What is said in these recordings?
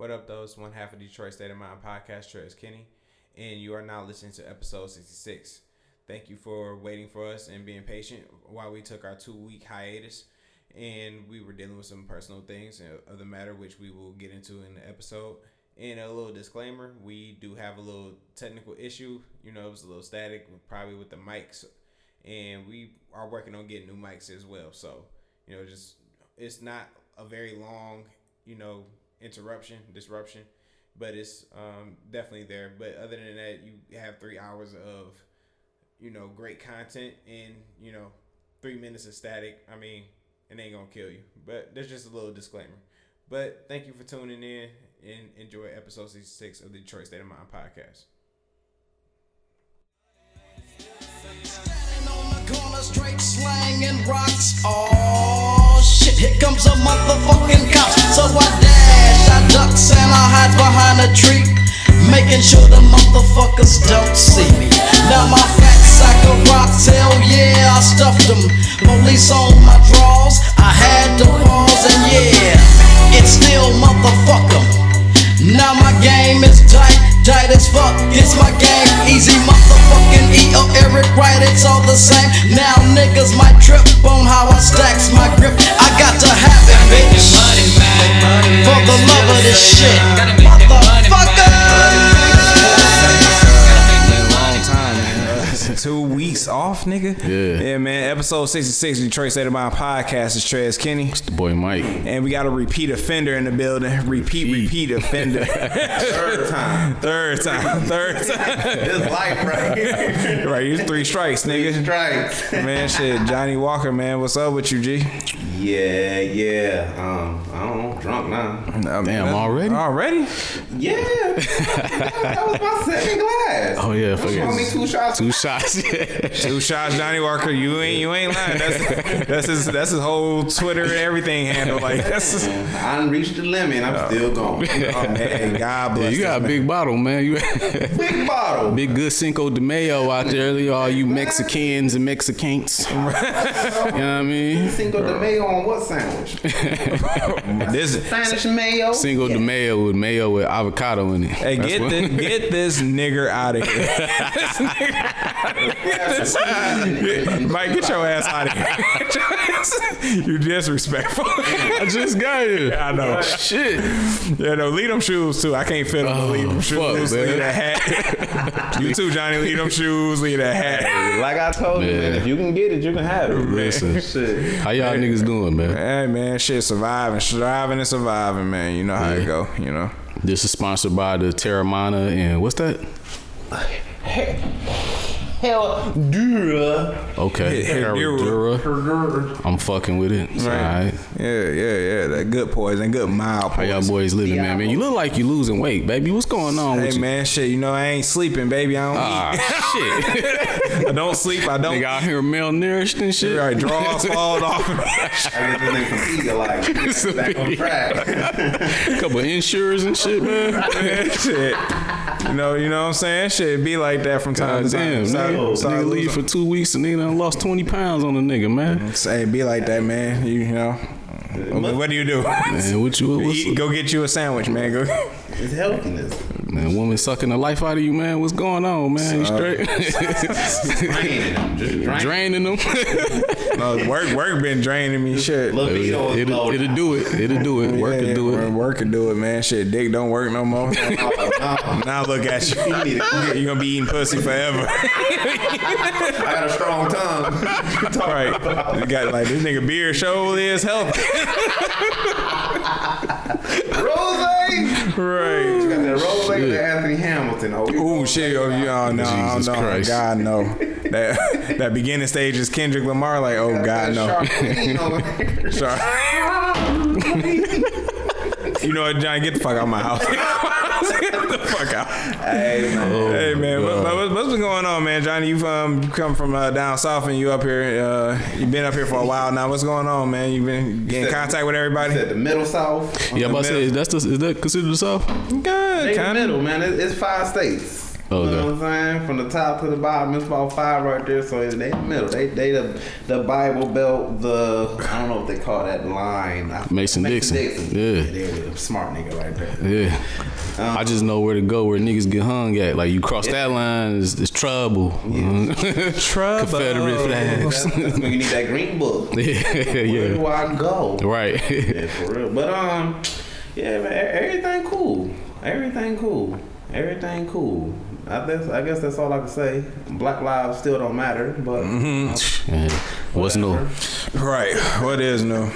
What up, those one half of Detroit State of Mind podcast, Trez Kenny, and you are now listening to episode 66. Thank you for waiting for us and being patient while we took our two week hiatus and we were dealing with some personal things of the matter, which we will get into in the episode. And a little disclaimer: we do have a little technical issue. You know, it was a little static, probably with the mics, and we are working on getting new mics as well. So, you know, just it's not a very long, you know, interruption, disruption, but it's um, definitely there. But other than that, you have three hours of, you know, great content and you know, three minutes of static. I mean, it ain't gonna kill you. But there's just a little disclaimer. But thank you for tuning in and enjoy episode 66 of the Detroit State of Mind podcast. straight slanging rocks. Oh shit, here comes a motherfucking cop. So I ducks, and I hide behind a tree. Making sure the motherfuckers don't see me. Now my fat sack of rocks, hell yeah, I stuffed them. Police on my drawers, I had to pause, and yeah, it's still motherfucker. Now my game is tight, tight as fuck. It's my game, easy motherfucking E or Eric Wright, it's all the same. Now niggas might trip on how I stacks my grip. I got to have it, bitch. For the love of this shit, motherfucker. two weeks off, nigga. Yeah. Yeah, man. Episode 66 Detroit State of Mind podcast is Trez Kenny. It's the boy Mike. And we got a repeat offender in the building. Repeat, repeat offender. Third time. Third time. Third time. This life, right? right, you three strikes, nigga. Three strikes. man, shit. Johnny Walker, man. What's up with you, G? Yeah, yeah. Um, I don't know. Drunk now. Um, Damn, already? Already? Yeah. that was my second glass. Oh yeah, fuck it. me two shots. Two shots. two shots, Johnny Walker. You ain't you ain't lying. That's that's his that's his whole Twitter and everything handle. Like that's. His, I done reached the limit. I'm still going. Oh man, God bless. Yeah, you got a man. big bottle, man. You big bottle. Big good Cinco de Mayo out there, all you Mexicans and Mexicans. you know what I mean? Cinco de Mayo on what sandwich? this Spanish mayo. Cinco de Mayo with mayo with avocado in it. Hey, That's get what- this, get this nigger out of here. Mike, get your ass out of here. you disrespectful. I just got here. I know. Shit. Yeah, no, leave them shoes too. I can't fit them. Oh, leave them shoes. man. Leave that hat. you too, Johnny. Leave them shoes. Leave that hat. Like I told you, man, if you can get it, you can have it. Listen. Shit. How y'all niggas doing, man? Hey man, shit, surviving, striving and surviving, man. You know how it go. You know. This is sponsored by the Teremana and what's that? Hell, dura. Okay, Herradura. Herradura. I'm fucking with it. It's Right. All right. Yeah, yeah, yeah. That good poison, good mild How y'all boys living, man? Man, you look like you losing weight, baby. What's going on Hey with you? man, shit. You know I ain't sleeping, baby. I don't Ah, shit. eat. I don't sleep. I don't. Nigga out here malnourished and shit. Right, draws falling off. I get this nigga some Pedialyte. Back on track. Couple Ensures and shit, man. shit. You know, you know what I'm saying? Shit be like that from time God to time. damn, Sorry- man. sorry, Nigga leave losing. for two weeks and nigga done lost 20 pounds on the nigga, man. Say be like that, man. You, you know. What do you do? Man, what you, what's, Eat- go get you a sandwich, man. Go. It's healthiness. man, woman sucking the life out of you, man. What's going on, man? You straight? Draining them. Just draining. Draining them. No, work, work been draining me. Shit. Libido is it'll, it'll do it. It'll do it. Work Yeah, will do it. Work can do it, man. Shit, dick don't work no more. now look at you. You're gonna be eating pussy forever. I got a strong tongue. right. You got like this nigga beer show is healthy. Rose. right. Got that Rose with Anthony Hamilton. Oh, Ooh, shit, oh, you oh, no, Jesus no, Christ. God, no. That that beginning stage is Kendrick Lamar, like, oh, God, no. Sorry. you know what, John? Get the fuck out of my house. get the fuck out. Hey, man. Hey man, what, what, what's been going on, man? Johnny, you've um, come from uh, down south and you up here. Uh, you've been up here for a while now. What's going on, man? You've been getting in contact with everybody. Said the middle south. Yeah, I'm about to say, that's the, is that considered the South? Good, kind of. middle, man. It- It's five states. Okay. know what I'm saying? From the top to the bottom, it's about five right there. So they in the middle. They they the the Bible Belt. The I don't know what they call that line. Mason Dixon. Yeah. they the smart nigga right there. Yeah. I just know where to go where niggas get hung at. Like you cross that line, it's, it's trouble. Trouble. Confederate That's, flags. that's when you need that green book. yeah, Where yeah. do I go? Right. Yeah, for real. But um, yeah, man, everything cool. Everything cool. Everything cool. I guess I guess that's all I can say. Black lives still don't matter, but Yeah. What's new? Right. What is new?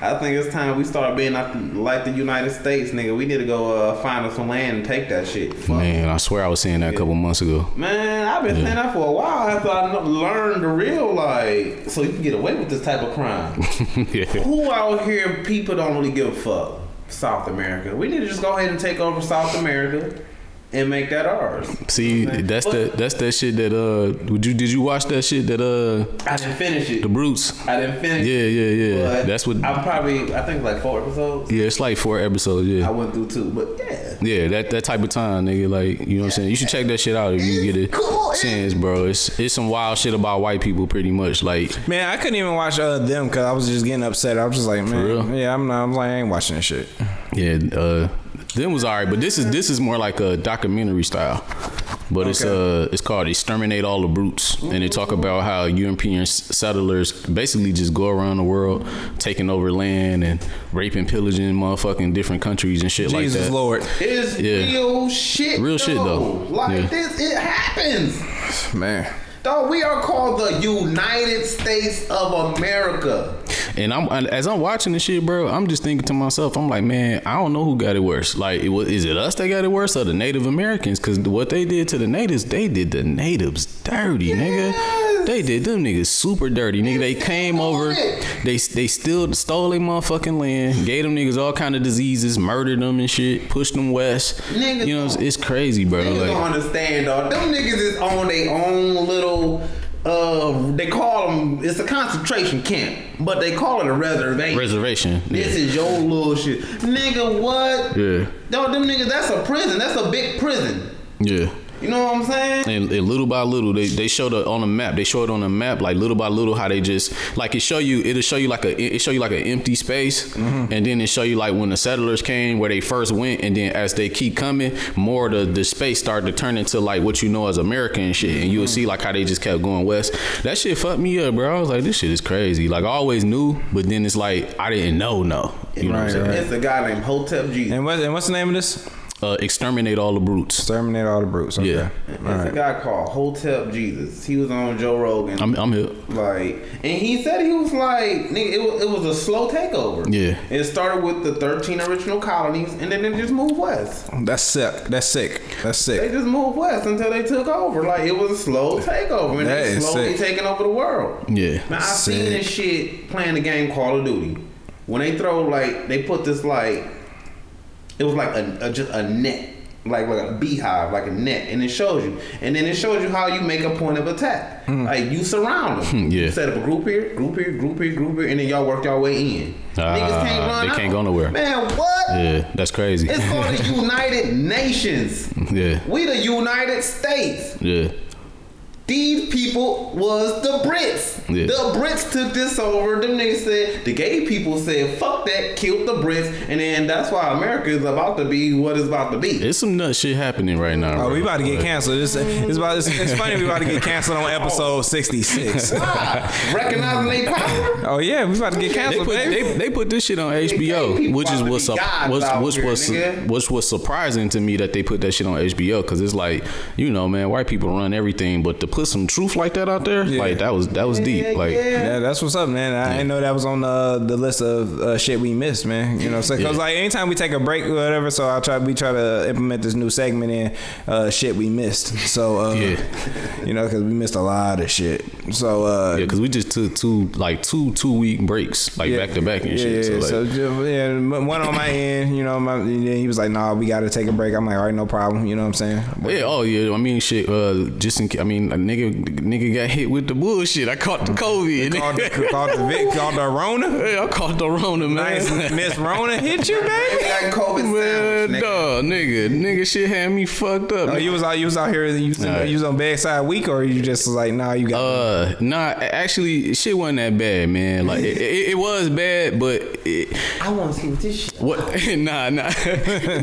I think it's time we start being like, the United States, nigga. We need to go uh, find us some land and take that shit. Fuck. Man, I swear I was saying that a couple months ago. Man, I've been saying that for a while after I learned the real like, so you can get away with this type of crime. yeah. Who out here people don't really give a fuck? South America. We need to just go ahead and take over South America and make that ours. See, that's that that's that shit that uh would you did you watch that shit that uh I didn't finish it. the brutes? I didn't finish Yeah, yeah, yeah. but That's what I'm probably I think like four episodes. Yeah, it's like four episodes, yeah. I went through two, but yeah. Yeah, that that type of time, nigga, like, you know what I'm saying? You should check that shit out if you get Cool. a chance, bro. It's it's some wild shit about white people pretty much. Like Man, I couldn't even watch uh, them because I was just getting upset. I was just like, man, real? yeah, I'm not. I'm like, I ain't watching this shit. Yeah, uh, them was alright, but this is this is more like a documentary style. But it's uh it's called "Exterminate All the Brutes," and they talk about how European settlers basically just go around the world taking over land and raping, pillaging motherfucking different countries and shit Jesus like that. Jesus Lord, It's Yeah. real shit. Real shit, though. Like Yeah. this, it happens. man. Dog, we are called the United States of America. And I'm as I'm watching this shit, bro. I'm just thinking to myself, I'm like, man, I don't know who got it worse. Like, it was, is it us that got it worse or the Native Americans? Because what they did to the natives, they did the natives dirty, nigga. They did them niggas super dirty, nigga. They came over, they they still stole their motherfucking land, gave them niggas all kind of diseases, murdered them and shit, pushed them west. Niggas you know, it's, it's crazy, bro. Niggas don't understand, dog. Them niggas is on their own little. Uh, they call them. It's a concentration camp, but they call it a reservation. reservation. This is your little shit, nigga. What? Yeah, Dog, them niggas. That's a prison. That's a big prison. yeah. You know what I'm saying? And, and little by little, they they showed it on the map. They showed it on the map, like little by little, how they just like it show you. It'll show you like a it show you like an empty space, mm-hmm. and then it show you like when the settlers came, where they first went, and then as they keep coming, more of the the space started to turn into like what you know as America and shit. And you'll mm-hmm. see like how they just kept going west. That shit fucked me up, bro. I was like, this shit is crazy. Like I always knew, but then it's like I didn't know, no. You know what I'm Right, saying? right. It's a guy named Hotep Jesus. And what? And what's the name of this? Uh, exterminate all the brutes. Exterminate all the brutes. Okay. Yeah. It's a guy called Hotep Jesus. He was on Joe Rogan. I'm I'm here. like, and he said he was like, nigga, it was, it was a slow takeover. Yeah. It started with the 13 original colonies, and then it just moved west. That's sick. That's sick. That's sick. They just moved west until they took over. Like it was a slow takeover, and That they slowly sick. taking over the world. Yeah. Man, I seen Sick. this shit playing the game Call of Duty. When they throw like they put this like it was like a, a just a net. Like like a beehive, like a net, and it shows you, and then it shows you how you make a point of attack. Hmm. Like you surround them, hmm, Yeah. You set up a group here, group here, group here, group here, and then y'all work your way in. Ah, Niggas can't run they out. can't go nowhere. Man, what? Yeah, that's crazy. It's called the United Nations. yeah, We the United States. yeah. These people was the Brits. Yeah. The Brits took this over. Them niggas said the gay people said fuck that, killed the Brits, and then that's why America is about to be what it's about to be. It's some nut shit happening right now. Oh, bro. we about to get canceled. It's, it's about. It's, it's funny. We about to get canceled on episode sixty six. Recognizing their power. Oh yeah, we about to get They canceled, put, baby. they, they put this shit on HBO, which is what's up, gods what's, which here, was nigga. which was surprising to me that they put that shit on HBO because it's like you know man, white people run everything, but to put some truth like that out there, like that was that was deep. Like yeah. Yeah, that's what's up, man. I didn't know that was on the the list of uh, shit we missed, man. You know, so because Yeah. like anytime we take a break or whatever, so I try we try to implement this new segment in uh, shit we missed. So uh, Yeah. you know, because we missed a lot of shit. So uh, yeah, because we just took two like two two week breaks like back to back and yeah, shit. Yeah, so, so, like, ju- yeah, one on my end, you know, my, yeah, he was like, "Nah, we got to take a break." I'm like, "All right, no problem." You know what I'm saying? yeah, oh yeah. I mean, shit. Uh, just in, ca- I mean, a nigga, nigga got hit with the bullshit. I caught the COVID. Called the, called the Vic, called the Rona. Hey, I caught the Rona, man. Nice, Miss Rona hit you, baby. They got COVID Man, sandwich, nigga. dog, Oh, nigga, nigga, shit had me fucked up. Oh, you was out. You was out here. You was, Alright. you was on bedside week, or you just was like, nah, you got. Uh, nah, actually, shit wasn't that bad, man. Like it, it, it was bad, but it, I want to see what this shit. what? nah, nah.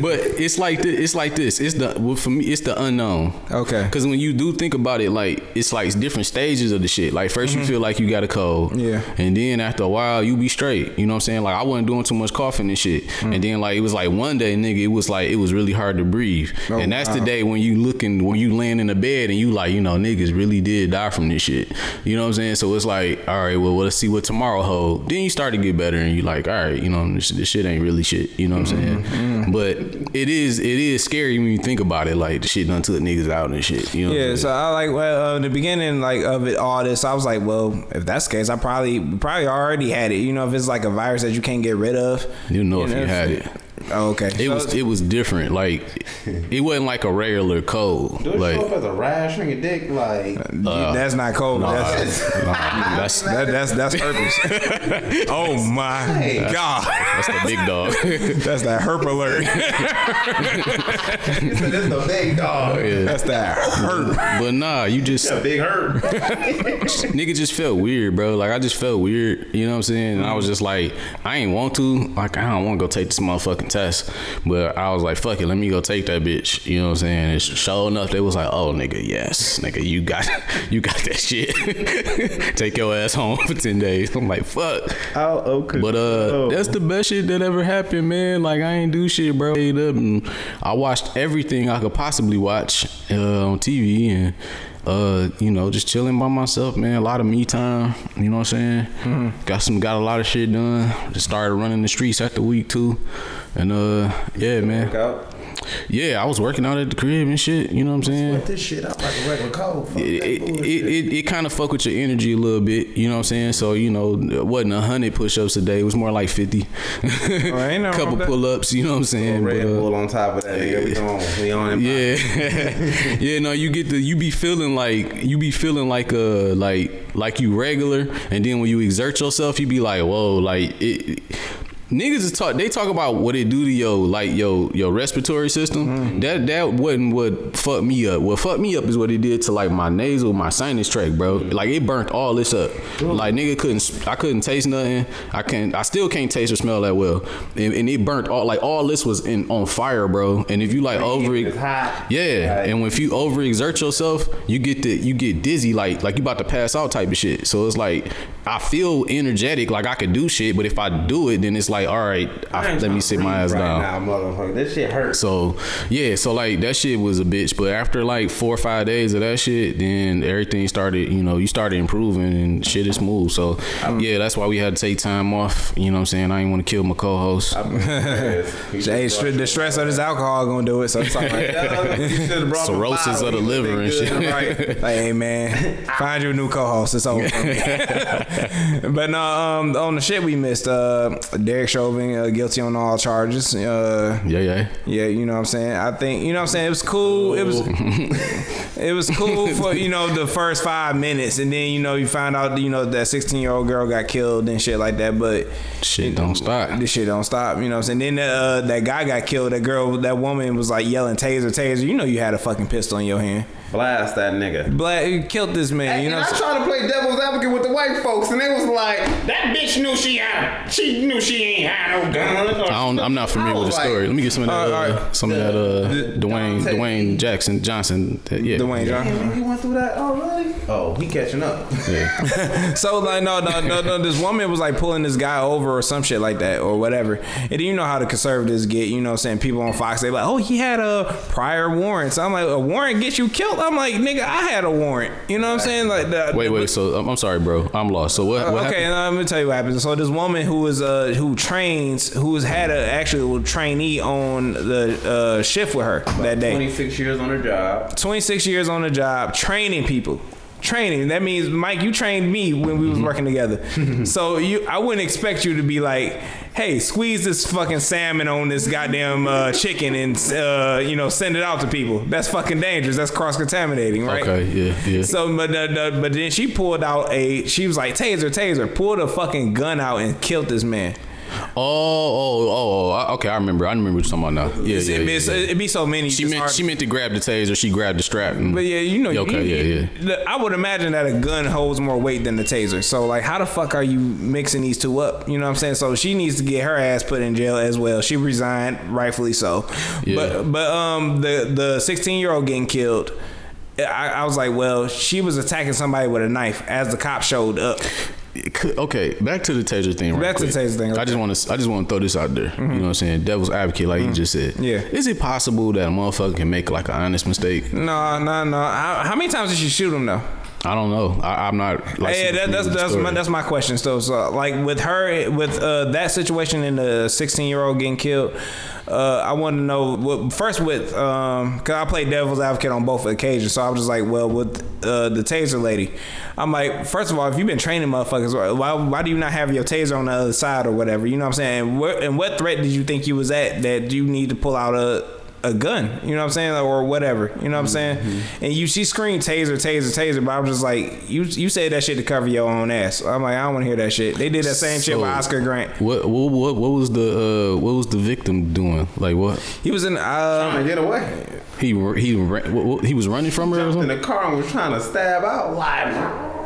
but it's like this. It's like this. It's the well, for me. It's the unknown. Okay. Because when you do think about it, like it's like different stages of the shit. Like 1st you feel like you got a cold. Mm-hmm. Yeah. And then after a while, you be straight. You know what I'm saying? Like I wasn't doing too much coughing and shit. Mm. And then like it was like one day, nigga, it was like it was really hard to breathe. Oh, and that's the day when you looking when you laying in the bed and you like, you know, niggas really did die from this shit. You know what I'm saying? So it's like, all right, well, let's see what tomorrow hold. Then you start to get better and you like, all right, you know, this, this shit ain't really shit. You know what I'm saying? Mm-hmm. But it is it is scary when you think about it. Like the shit done took niggas out and shit. You know? what I'm Yeah, so I like well, uh, in the beginning like of it all this, I was like, well, if that's the case, I probably probably already had it. You know, if it's like a virus that you can't get rid of, You know if you had it. Oh, okay, It So- was it was different. Like it wasn't like a regular cold. Do it Like show up as a rash on your dick? Like, uh, uh, that's not cold. nah, that's, nah, that's that, that's that's herpes. oh my Hey. god, that's the big dog. that's that herp alert. this is the big dog. yeah. That's that herp. But nah, you just A big hurt. nigga just felt weird, bro. Like I just felt weird. You know what I'm saying? And I was just like, I ain't want to. Like I don't want to go take this motherfucking test. But I was like, fuck it, let me go take that bitch. You know what I'm saying? And sure enough, they was like, oh nigga, yes, nigga, you got you got that shit. take your ass home for ten days. I'm like, fuck. Oh, okay. But uh, that's the best shit that ever happened, man. Like I ain't do shit, bro. I watched everything I could possibly watch uh, on TV and uh, you know, just chilling by myself, man. A lot of me time. You know what I'm saying? Got some, got a lot of shit done. Just started running the streets after week two, and uh, yeah, man. Out. Yeah, I was working out at the crib and shit. You know what I'm saying? Put this shit out like a regular cold. Fuck it, it, it, it, it kind of fuck with your energy a little bit, you know what I'm saying? So, you know, it wasn't a hundred push ups a day, it was more like 50. ain't nothing wrong Couple pull ups, you know what I'm saying? Red But, uh, Bull on top of that. Nigga. We on. We on. yeah, yeah. No, you get the you be feeling like you be feeling like a like like you regular, and then when you exert yourself, you be like, whoa, like it. Niggas is talk. They talk about what it do to your like your your respiratory system. Mm-hmm. That that wasn't what fucked me up. What fucked me up is what it did to like my nasal, my sinus tract, bro. Like it burnt all this up. Like nigga couldn't. I couldn't taste nothing. I can't. I still can't taste or smell that well. And, and it burnt all. Like all this was in on fire, bro. And if you like over hot. yeah, Right. and if you overexert yourself, you get the you get dizzy, like like you about to pass out type of shit. So it's like I feel energetic, like I could do shit, but if I do it, then it's like, all right, I, ain't let me tryna sit my breathe ass right down. Now, motherfucker. This shit hurts. So yeah, so like that shit was a bitch. But after like four or five days of that shit, then everything started, you know, you started improving and shit is smooth. So yeah, that's why we had to take time off. You know what I'm saying? I didn't want to kill my co-host. Hey, str- the stress of this alcohol gonna do it. So it's all right. Cirrhosis of the liver and shit. right. Like, hey man, find you a new co-host. It's over. but no, um, on the shit we missed, uh, Derek Chauvin uh, guilty on all charges. Uh, Yeah, yeah. yeah, you know what I'm saying. I think you know what I'm saying. It was cool. It was it was cool for you know the first five minutes, and then you know you find out you know that 16 year old girl got killed and shit like that. But Shit don't stop. this shit don't stop. You know what I'm saying. Then uh, that guy got killed. That girl, that woman was like yelling taser, taser. You know you had a fucking pistol in your hand. Blast that nigga. Black you killed this man. You know. and I I'm tried to play devil's advocate with the white folks, and they was like, "That bitch knew she had, she knew she ain't had no gun." I don't, I'm not familiar with the was story. like, Let me get some of that. All right, uh, all right. Some of that. Uh, Dwayne, Dante. Dwayne Jackson Johnson. that- yeah. Dwayne Johnson. Damn, he went through that. Oh, really? Oh, he catching up. Yeah. So like no, no, no, no. This woman was like pulling this guy over or some shit like that or whatever. And you know how the conservatives get. You know, what I'm saying people on Fox they like, oh, he had a prior warrant. So I'm like, a warrant gets you killed. I'm like, nigga, I had a warrant. You know what I'm saying? Like, the, Wait, wait. So I'm, I'm sorry, bro. I'm lost. So what? what okay, happened? now, let me tell you what happened. So this woman who was uh who trains who was had a actual trainee on the uh, shift with her that day. 26 years on the job. 26 years on the job training people training that means mike you trained me when we was working together so you i wouldn't expect you to be like hey squeeze this fucking salmon on this goddamn uh, chicken and uh, you know send it out to people that's fucking dangerous that's cross-contaminating right Okay. Yeah. Yeah. so, but uh, but then she pulled out a. She was like taser, taser. Pulled a fucking gun out and killed this man. Oh, oh, oh, oh. Okay, I remember. I remember what you're talking about now. Yeah, yeah, yeah, yeah. it'd be so many. She meant hard- she meant to grab the taser. She grabbed the strap. and- But yeah, you know, okay, you- yeah, yeah. I would imagine that a gun holds more weight than the taser. So like, how the fuck are you mixing these two up? You know what I'm saying? So she needs to get her ass put in jail as well. She resigned, rightfully so. Yeah. But but um the the 16 year old getting killed. I, I was like, well, she was attacking somebody with a knife as the cop showed up. Could- okay, back to the taser thing. Right Back to the quick. taser thing, I just want to. I just want to throw this out there. You know what I'm saying? Devil's advocate, like you just said. Yeah. Is it possible that a motherfucker can make like an honest mistake? No, no, no. How, how many times did she shoot him though? I don't know. I, I'm not. Like, yeah, that, that's that's my, that's my question. So, so like with her, with uh, that situation and the 16 year old getting killed, uh, I want to know what, first with um, cause I played devil's advocate on both occasions. So I was just like, well, with uh, the taser lady, I'm like, first of all, if you've been training motherfuckers, why why do you not have your taser on the other side or whatever? You know what I'm saying? And what, and what threat did you think you was at that you need to pull out a a gun, you know what I'm saying, or whatever, you know what I'm saying. And you, she screamed taser, taser, taser, but I'm just like, you, you said that shit to cover your own ass. I'm like, I don't want to hear that shit. They did that same shit with Oscar Grant. What, what what what was the uh, what was the victim doing? Like what? He was in, um, Trying to get away. He he ran- what, what, he was running from her or Jumped in the car and was trying to stab out. Like,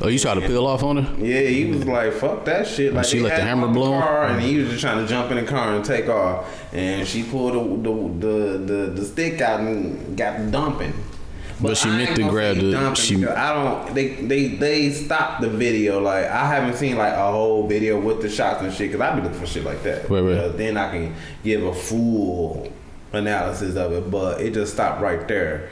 Oh, you tried to peel off on her? yeah, he was like, "Fuck that shit." Oh, like, she let the hammer blow him? car, and he was just trying to jump in the car and take off. And she pulled the the the, the, the stick out and got dumping. But she I meant to grab the- she- I don't. They they they stopped the video. Like I haven't seen like a whole video with the shots and shit. Cause I be looking for shit like that. Right, right. Because uh, Then I can give a full analysis of it. But it just stopped right there.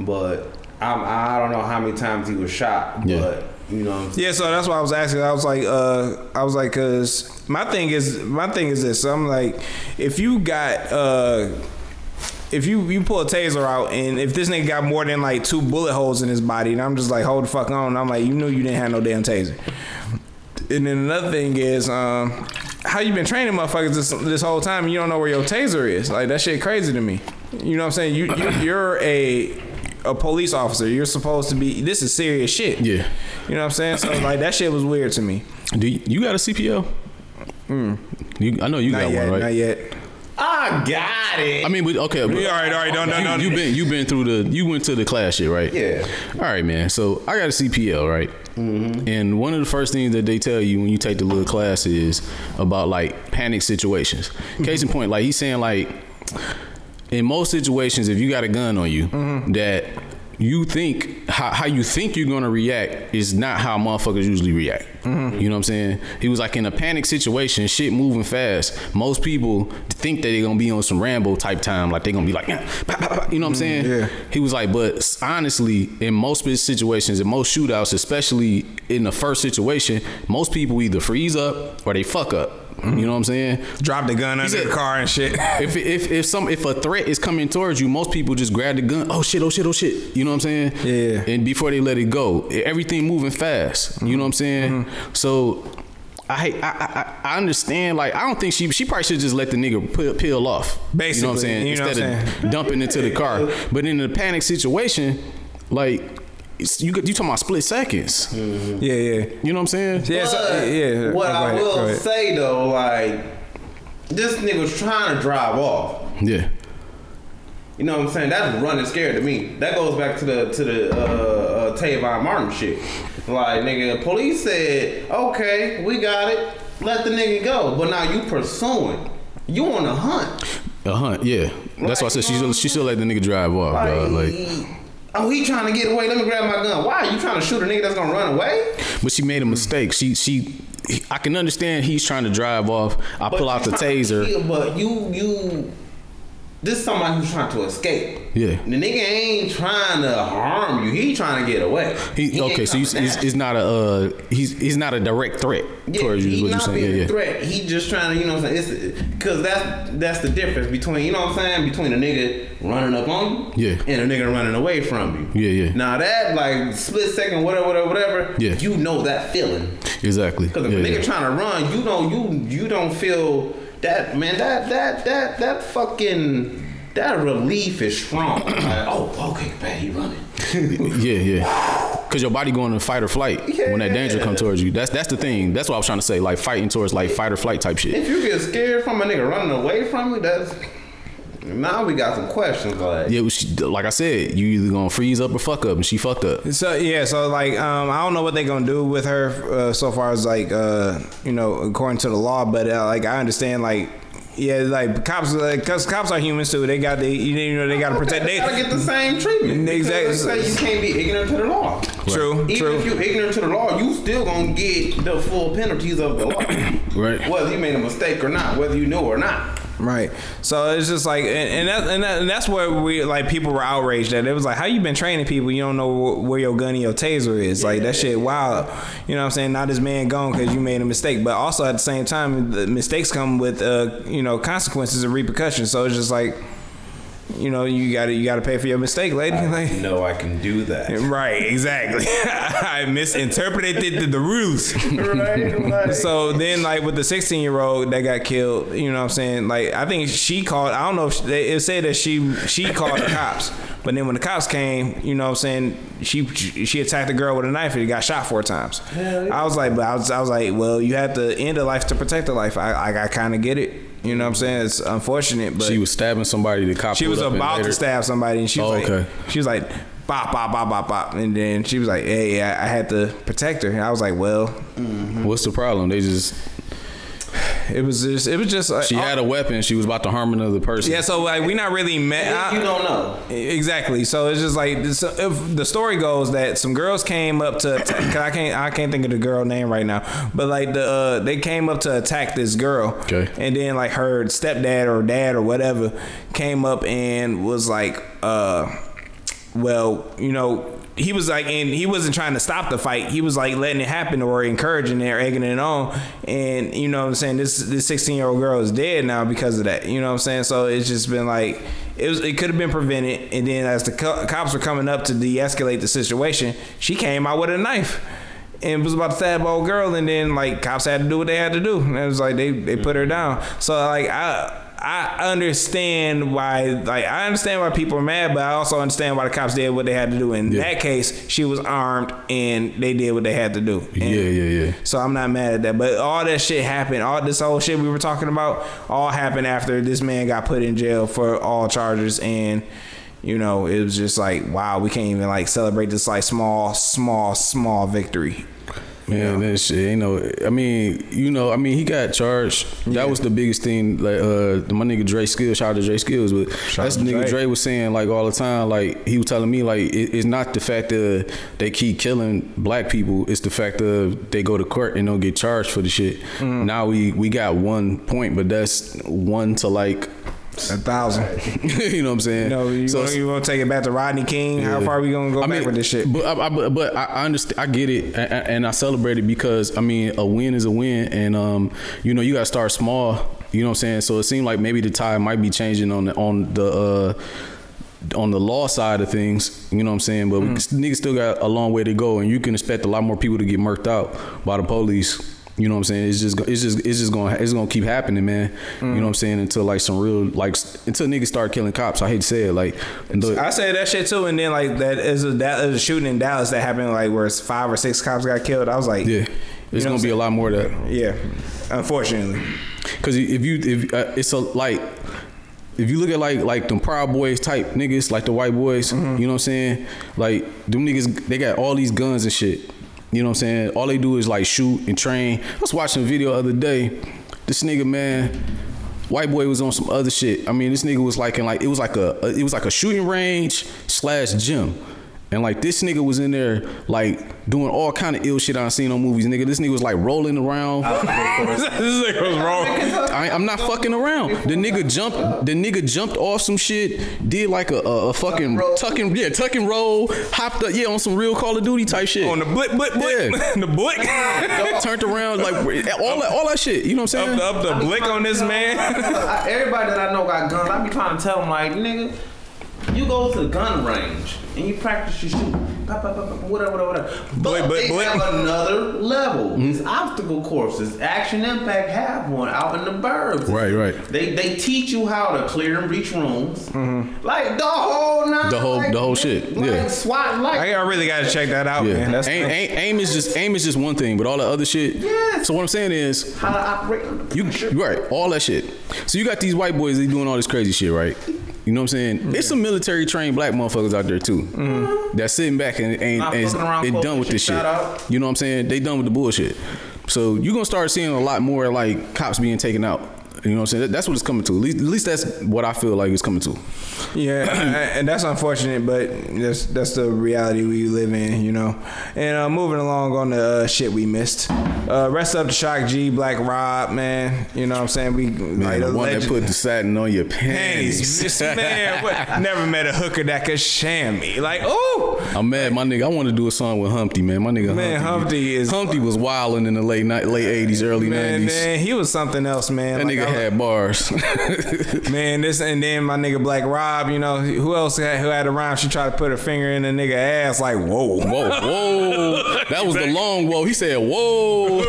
But I'm, I don't know how many times he was shot. Yeah. But you know. What I'm saying? yeah, so that's why I was asking. I was like, uh, I was like, cause my thing is, my thing is this. I'm like, if you got, uh, if you you pull a taser out and if this nigga got more than like two bullet holes in his body, and I'm just like, hold the fuck on. I'm like, you knew you didn't have no damn taser. And then another thing is, um, how you been training motherfuckers this, this whole time and you don't know where your taser is? Like that shit crazy to me. You know what I'm saying? You, you you're a a police officer. You're supposed to be. This is serious shit. Yeah. You know what I'm saying? So like that shit was weird to me. Do you, you got a CPO? Hmm. You, I know you. Not got yet. one, right? Not yet. I got it. I mean, but, okay. But all right, all right, no, no, you, no. You been you been through the you went to the class shit, right? Yeah. All right, man. So I got a CPL, right? Mm-hmm. And one of the first things that they tell you when you take the little class is about like panic situations. Mm-hmm. Case in point, like he's saying, like in most situations, if you got a gun on you, mm-hmm. that you think how, how you think you're gonna react is not how motherfuckers usually react. Mm-hmm. You know what I'm saying? He was like in a panic situation, shit moving fast. Most people think that they're gonna be on some Rambo type time, like they're gonna be like, bah, bah, bah," you know what I'm mm-hmm. saying? yeah. He was like, but honestly, in most situations, in most shootouts, especially in the first situation, most people either freeze up or they fuck up. Mm-hmm. You know what I'm saying? Drop the gun under said- the car and shit. if if if some if a threat is coming towards you, most people just grab the gun. Oh shit! Oh shit! Oh shit! You know what I'm saying? Yeah. And before they let it go, everything moving fast. You know mm-hmm. what I'm saying? Mm-hmm. So. I, I I I understand. Like I don't think she she probably should just let the nigga peel, peel off. Basically, you know what I'm saying? you know what Instead I'm of dumping into the car. But in a panic situation, like you you talking about split seconds. yeah, yeah. You know what I'm saying? Yeah, so, But yeah. What Go I ahead, will ahead. say though, like this nigga was trying to drive off. Yeah. You know what I'm saying? That's running scared to me. That goes back to the to the uh, uh, Trayvon Martin shit. Like nigga, police said, okay, we got it. Let the nigga go. But now you pursuing. You on a hunt. A hunt. Yeah. That's why I said she should, she should let the nigga drive off. Like, dog. Like, oh, he trying to get away. Let me grab my gun. Why? are You trying to shoot a nigga that's gonna run away? but she made a mistake. She she. I can understand he's trying to drive off. I pull out the to taser. but you you this is somebody who's trying to escape. Yeah. The nigga ain't trying to harm you. He trying to get away. He, ain't okay, so you, coming it's, not a uh, he's he's not a direct threat yeah, towards you. Is he what you're not saying? being Yeah, a threat. He just trying to, you know what I'm saying? It's because that's that's the difference between, you know what I'm saying, between a nigga running up on you Yeah. and a nigga running away from you. Yeah, yeah. Now that like split second, whatever, whatever, whatever. Yeah. You know that feeling. Exactly. Because if Yeah, a nigga yeah. trying to run, you don't you you don't feel that man that that that that fucking that relief is strong. like, oh, okay, bad, he running. yeah, yeah. Cause your body going to fight or flight when that danger Yeah. come towards you. That's that's the thing. That's what I was trying to say. Like fighting towards like fight or flight type shit. If you get scared from a nigga running away from you, that's now we got some questions like. Yeah, she, like I said, you either gonna freeze up or fuck up, and she fucked up. So yeah, so like um, I don't know what they're gonna do with her uh, so far as like uh, you know according to the law, but uh, like I understand like yeah, like cops like, cause cops are humans too. They got they you know they got to protect They gotta get the same treatment. Exactly. They say you can't be ignorant to the law. True, Even true. if you ignorant to the law, you still gonna get the full penalties of the law. Right. Whether you made a mistake or not, whether you knew or not. Right. So it's just like, and, and, that, and, that, and that's where we like people were outraged at. It was like, how you been training people? You don't know where your gun and your taser is. Like that shit, wild. You know what I'm saying? Now this man gone because you made a mistake. But also at the same time, the mistakes come with uh, you know consequences and repercussions. So it's just like, you know, you got to you got to pay for your mistake, lady. Like. No, I can do that. Right, exactly. I misinterpreted the, the rules. right, right. So then, like with the 16 year old that got killed, you know what I'm saying? Like I think she called. I don't know. If she, they, it said that she she called the cops, but then when the cops came, you know what I'm saying? She she attacked the girl with a knife and got shot four times. Yeah. I was like, but I was I was like, well, you have to end a life to protect a life. I I, I kind of get it. You know what I'm saying? It's unfortunate, but She was stabbing somebody. The cop. she was about to stab somebody, and she was Oh, like, okay. she was like, bop, bop, bop, bop, bop, and then she was like, hey, I, I had to protect her. And I was like, well, What's the problem? They just it was just, it was just. Like, she had a weapon. She was about to harm another person. yeah, so like we not really met. you don't know. Exactly. So it's just like this, if the story goes that some girls came up to cause I can't I can't think of the girl name right now, but like the uh, they came up to attack this girl. Okay. And then like her stepdad or dad or whatever came up and was like, uh, well, you know. He was like, and he wasn't trying to stop the fight. He was like letting it happen or encouraging it or egging it on. And you know what I'm saying? This this 16 year old girl is dead now because of that. You know what I'm saying? So it's just been like, it was it could have been prevented. And then as the co- cops were coming up to de-escalate the situation, she came out with a knife and was about to stab old girl. And then like cops had to do what they had to do. And it was like they they put her down. So like I. I understand why, like, I understand why people are mad, but I also understand why the cops did what they had to do. In Yeah. that case, she was armed and they did what they had to do. And Yeah, yeah, yeah. So I'm not mad at that. But all that shit happened. All this whole shit we were talking about all happened after this man got put in jail for all charges and you know, it was just like, wow, we can't even like celebrate this like small, small, small victory. Man, that shit, you know. I mean, you know, I mean, he got charged. That was the biggest thing. Like, uh, my nigga Dre Skills, shout out to Dre Skills, but that's the nigga Dre. Dre was saying like all the time. Like he was telling me like it, it's not the fact that they keep killing black people. It's the fact that they go to court and don't get charged for the shit. Mm. Now we we got one point, but that's one to like, A thousand. you know what I'm saying? You know, you, So you to take it back to Rodney King? How far are we gonna go I back mean, with this shit? But I, I, but- I I understand. I get it, and, and I celebrate it because I mean, a win is a win, and um, you know, you got to start small. You know what I'm saying? So it seemed like maybe the tide might be changing on the on the. Uh, on the law side of things, you know what I'm saying, but we niggas still got a long way to go, and you can expect a lot more people to get murked out by the police. You know what I'm saying? It's just, it's just, it's just gonna, it's gonna keep happening, man. You know what I'm saying? Until like some real, like, until niggas start killing cops. I hate to say it, like, I say that shit too, and then like that is a, that is a shooting in Dallas that happened like where it's five or six cops got killed. I was like, yeah, it's gonna be a lot more of that. yeah, unfortunately. Cause if you if uh, it's a like if you look at like like them Proud Boys type niggas, like the white boys, Mm-hmm. you know what I'm saying? Like them niggas, they got all these guns and shit. You know what I'm saying? All they do is like shoot and train. I was watching a video the other day. This nigga man, white boy was on some other shit. I mean, this nigga was like in like it was like a it was like a shooting range slash gym. And like this nigga was in there like doing all kind of ill shit I seen on movies, nigga. This nigga was like rolling around. this nigga was wrong. I, I'm not fucking around. The nigga jumped. The nigga jumped off some shit. Did like a, a, a fucking roll. tuck and yeah, tuck and roll. Hopped up yeah on some real Call of Duty type shit. On the blick, blick, blick, Yeah. the blick, Turned around like all that all that shit. You know what I'm up, saying? the, up the blick on this man. I, everybody that I know got guns. I be trying to tell them like, nigga, You go to the gun range and you practice your shooting. Pop, pop, pop, pop, whatever, whatever, whatever. But, But- but- they but- have another level. These obstacle courses. Action Impact have one out in the burbs. Right, right. They they teach you how to clear and breach rooms. mm-hmm. Like the whole nine, The whole- like, the whole shit, Like yeah. SWAT like I, I really got to check that out, Yeah, man. That's aim, aim, aim is just aim is just one thing, but all the other shit. Yes. So what I'm saying is, how to operate you you right, all that shit. So you got these white boys they doing all this crazy shit, right? You know what I'm saying? Mm-hmm. It's some military trained black motherfuckers out there too. Mm-hmm. That's sitting back and ain't, and, around, and done with this shit. out. You know what I'm saying? They done with the bullshit. So you're gonna start seeing a lot more like cops being taken out. You know what I'm saying? That's what it's coming to. At least, at least that's what I feel like it's coming to. Yeah, and that's unfortunate, but that's that's the reality we live in, you know. And uh, moving along on the uh, shit we missed. Uh, rest up to Shock G, Black Rob, man. You know what I'm saying? We Man, like, the one that put the satin on your panties. panties. Man, what, never met a hooker that could sham me. Like, oh, I'm mad, my nigga. I want to do a song with Humpty, man. My nigga, Man, Humpty, Humpty is- Humpty was wilding in the late night, late '80s, early man, '90s. man, he was something else, man. That Like, nigga had bars. Man, this and then my nigga Black Rob, you know, who else had, who had a rhyme? She tried to put her finger in the nigga ass, like, whoa. whoa, whoa! That was the long whoa. He said whoa.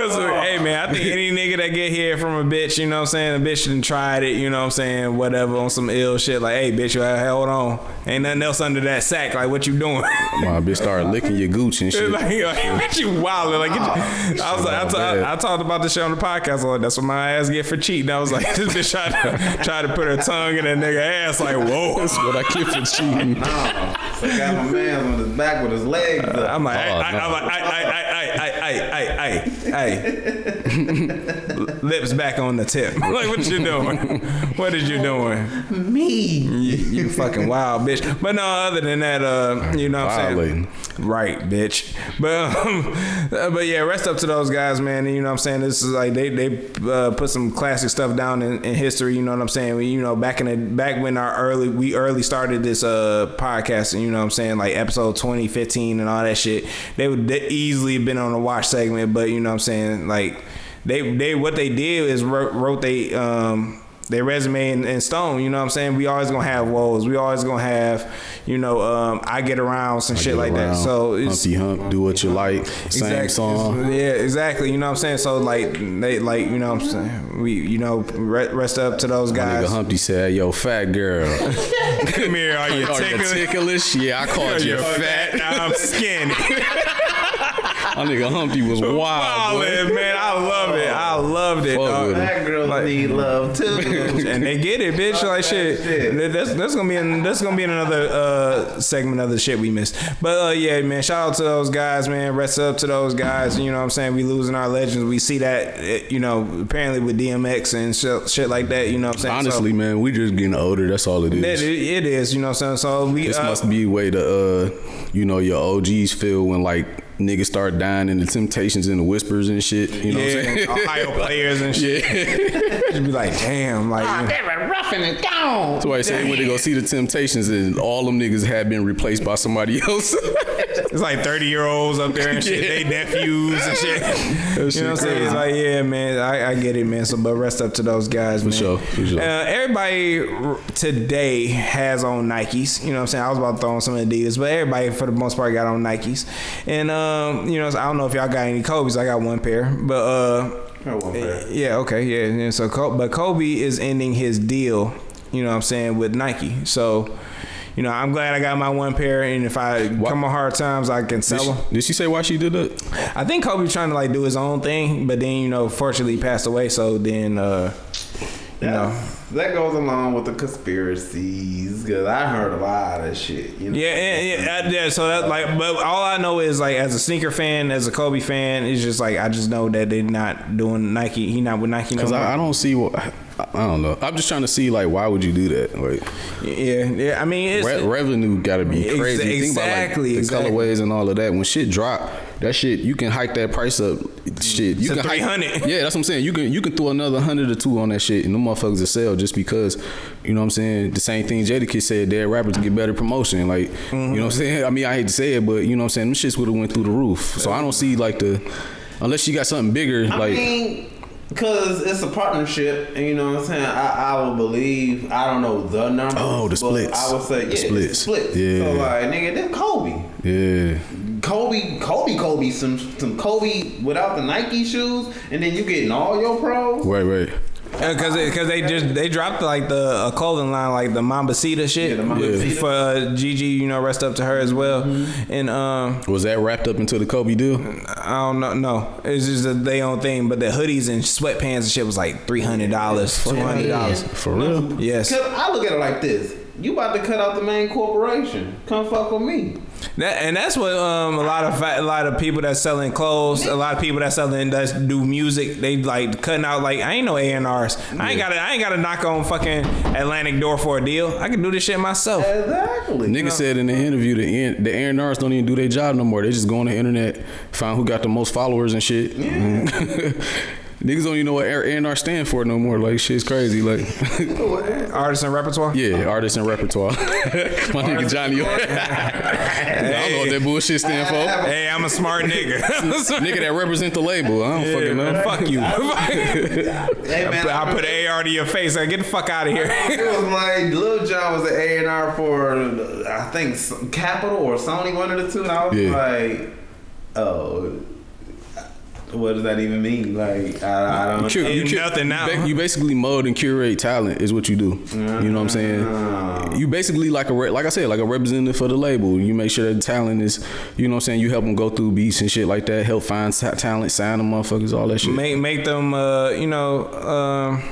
Cause hey man, I think any nigga that get here from a bitch, you know what I'm saying, a bitch done tried it, you know what I'm saying, whatever on some ill shit, like, hey bitch, you uh, hold on, ain't nothing else under that sack, like what you doing? My bitch started licking your gooch and shit. like, like, bitch, you wildin'. Like, get you, I was like, I, Shit, ta- bad. I talked about this shit on the podcast. I was like, that's what my ass get for cheating. I was like, this bitch tried to try to put her tongue in that nigga ass. Like, whoa. That's what I get for cheating. So got my man on his back with his legs up. I'm like, Oh, I, I, I'm like, I, I, I, ai Lips back on the tip. Like, what you doing? What is you doing? Me. You, you fucking wild bitch. But no, other than that, uh, you know what I'm saying? Right, bitch. But um, uh, but yeah, rest up to those guys, man. And you know what I'm saying? This is like they they uh, put some classic stuff down in, in history. You know what I'm saying? We, you know, back in the back when our early we early started this uh podcast, and you know what I'm saying, like episode 2015 and all that shit. They would they easily have been on a watch segment, but you know what I'm saying, like they they what they did is wrote, wrote they um their resume in, in stone. You know what I'm saying? We always gonna have woes. We always gonna have, you know, um, I get around some shit Get like that. So it's Humpty Hump, do what you like. Same exact- song. Yeah, exactly. You know what I'm saying? So like they like you know what I'm saying we you know rest up to those guys Nigga guys. Humpty said, "Yo, fat girl, Come here, are you are you ticklish? ticklish? Yeah, I called you You're fat." I'm skinny. My nigga Humpty was wild. boy. Man. I love it. I loved it. Fuck dog. with it. Black girls Like- need love too. and they get it, bitch. Like shit. shit. That's that's gonna be in that's gonna be in another uh, segment of the shit we missed. But uh, yeah, man. Shout out to those guys, man. Rest up to those guys. You know what I'm saying? We losing our legends. We see that, eh, you know, apparently with DMX and shit, shit like that. You know what I'm saying? Honestly, man, we just getting older. That's all it is. That, it, it is. You know what I'm saying? So we This uh, must be the way to uh, you know, your OGs feel when like niggas start dying in the Temptations and the Whispers and shit. You know yeah, what I'm saying? Ohio players and shit. yeah. Just be like, damn, like. you know. roughing it down. That's why I say when they go see the Temptations and all them niggas had been replaced by somebody else. It's like 30 year olds up there and shit. They nephews and shit. you know what I'm saying? It's like, yeah, man, I, I get it, man. So, but rest up to those guys, man. sure, for sure. Uh, everybody today has on Nikes. You know what I'm saying? I was about to throw on some Adidas, but everybody, for the most part, got on Nikes. And, um, you know, I don't know if y'all got any Kobe's. I got one pair. But, uh, one pair. yeah, okay, yeah. And so, Col- but Kobe is ending his deal. You know what I'm saying with Nike. So, you know, I'm glad I got my one pair, and if I come on hard times, I can did, sell she, them. did she say why she did that? I think Kobe was trying to like do his own thing, but then you know, fortunately, he passed away. So then, uh, know, That goes along with the conspiracies because I heard a lot of shit. You know? yeah, yeah, yeah, I- yeah. So that like, but all I know is like, as a sneaker fan, as a Kobe fan, it's just like I just know that they're not doing Nike. He not with Nike Because more. I, I don't see what I, I don't know. I'm just trying to see like why would you do that? Like yeah, yeah. I mean, it's re- revenue got to be Ex- crazy. Think about like exactly, the exactly. colorways and all of that. When shit drop, that shit you can hike that price up. Shit, you To can hike. hundred. Yeah, that's what I'm saying. You can you can throw another hundred or two on that shit, and them motherfuckers will sell just because. You know what I'm saying? The same thing Jadakiss said. Dead rappers get better promotion. Like you know what I'm mm-hmm. saying? I mean, I hate to say it, but you know what I'm saying? Them shits would have went through the roof. So I don't see like the unless you got something bigger. I like mean, Cause it's a partnership, and you know what I'm saying. I, I would believe I don't know the number. Oh, the splits. I would say The yeah, splits. splits. Yeah. So like, nigga, this Kobe, Yeah. Kobe, Kobe, Kobe, some some Kobe without the Nike shoes, and then you getting all your pros. Right, right. Because because they just they dropped like the a clothing line like the Mambacita shit Yeah, the Mambacita. for uh, Gigi. You know, rest up to her as well. Mm-hmm. And um, Was that wrapped up into the Kobe deal? I don't know. No, it's just a they own thing. But the hoodies and sweatpants and shit was like three hundred dollars, two hundred dollars. For real? Yes, I look at it like this: you about to cut out the main corporation. Come fuck with me. That, and that's what um a lot of fa- a lot of people that's selling clothes, a lot of people that selling that do music, they like cutting out like I ain't no A and R's. I ain't got to I ain't got to knock on fucking Atlantic door for a deal. I can do this shit myself. Exactly. Nigga said in the interview the Aaron- the A and R's don't even do their job no more. They just go on the internet, find who got the most followers and shit. Niggas don't even know what A&R stand for no more. Like shit's crazy. Like Artist and repertoire. yeah, artist and repertoire. My nigga Johnny. I don't know what that bullshit stand for. Hey, I'm a smart nigga. Nigga that represent the label. I don't Yeah, fucking know. Fuck you. Hey man, I'll put an AR to your face. Like, get the fuck out of here. It was like Lil Jon was an A and R for I think Capitol or Sony, one of the two. And I was Yeah. like, oh, what does that even mean? Like I, I don't. Cur- Ain't cur- nothing now. You basically mold and curate talent is what you do. You know what I'm saying? You basically like a re- like I said like a representative for the label. You make sure that the talent is you know what I'm saying. You help them go through beats and shit like that. Help find ta- talent, sign them motherfuckers, all that shit. make make them, uh, you know, um,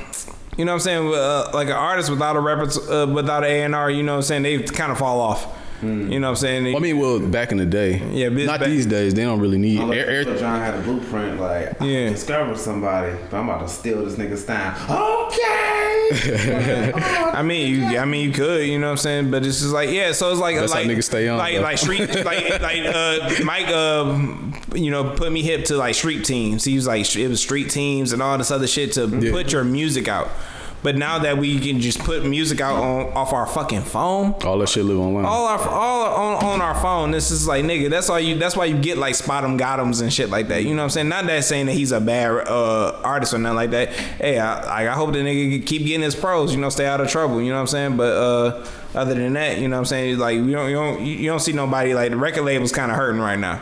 you know what I'm saying? Uh, like an artist without a rep, uh, without an A&R, you know what I'm saying? They kind of fall off. You know what I'm saying? I mean, well, back in the day, Yeah, not back- these days. They don't really need. Lil Air, air, Jon had a blueprint. Like Yeah. I discovered somebody, but I'm about to steal this nigga's style. Okay. I mean, you, I mean, you could, you know what I'm saying, but it's just like, yeah. So it's like, That's how like niggas stay on, like, though. like street, like, like uh, Mike, uh, you know, put me hip to like street teams. He was like, it was street teams and all this other shit to put your music out. But now that we can just put music out on off our fucking phone, all that shit live online. all our all on, on our phone. This is like nigga. That's all you. That's why you get like Spotemgottems and shit like that. You know what I'm saying? Not that saying that he's a bad uh, artist or nothing like that. Hey, I, I hope the nigga keep getting his pros. You know, stay out of trouble. You know what I'm saying? But uh, other than that, you know what I'm saying? Like you don't you don't you don't see nobody like the record label's kind of hurting right now.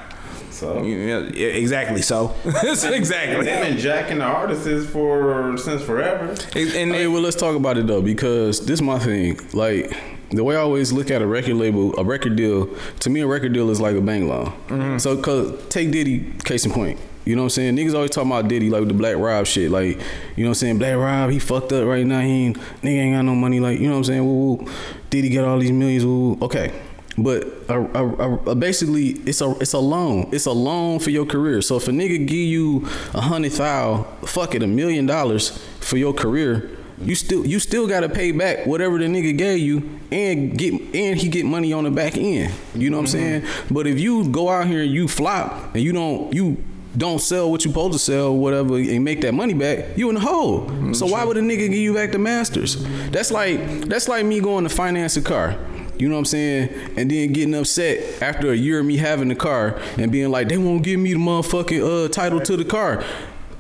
So yeah, exactly. So exactly. They've been jacking the artists for since forever. And, Hey, well, let's talk about it though, because this is my thing. Like the way I always look at a record label, a record deal. To me, a record deal is like a bank loan. Mm-hmm. So, cause take Diddy, case in point. You know what I'm saying? Niggas always talking about Diddy like the Black Rob shit. Like, you know what I'm saying? Black Rob, he fucked up right now. He ain't, nigga ain't got no money. Like, you know what I'm saying? Woo, woo. Diddy got all these millions. Woo, woo. Okay. But a, a, a, basically, it's a it's a loan. It's a loan for your career. So if a nigga give you a hundred thousand, fuck it, a million dollars for your career, you still you still gotta pay back whatever the nigga gave you and get and he get money on the back end. You know what I'm mm-hmm. saying? But if you go out here and you flop and you don't you don't sell what you supposed to sell, whatever, and make that money back, you in the hole. Mm-hmm. So why would a nigga give you back the masters? That's like that's like me going to finance a car. You know what I'm saying? And then getting upset after a year of me having the car and being like, they won't give me the motherfucking uh, title to the car.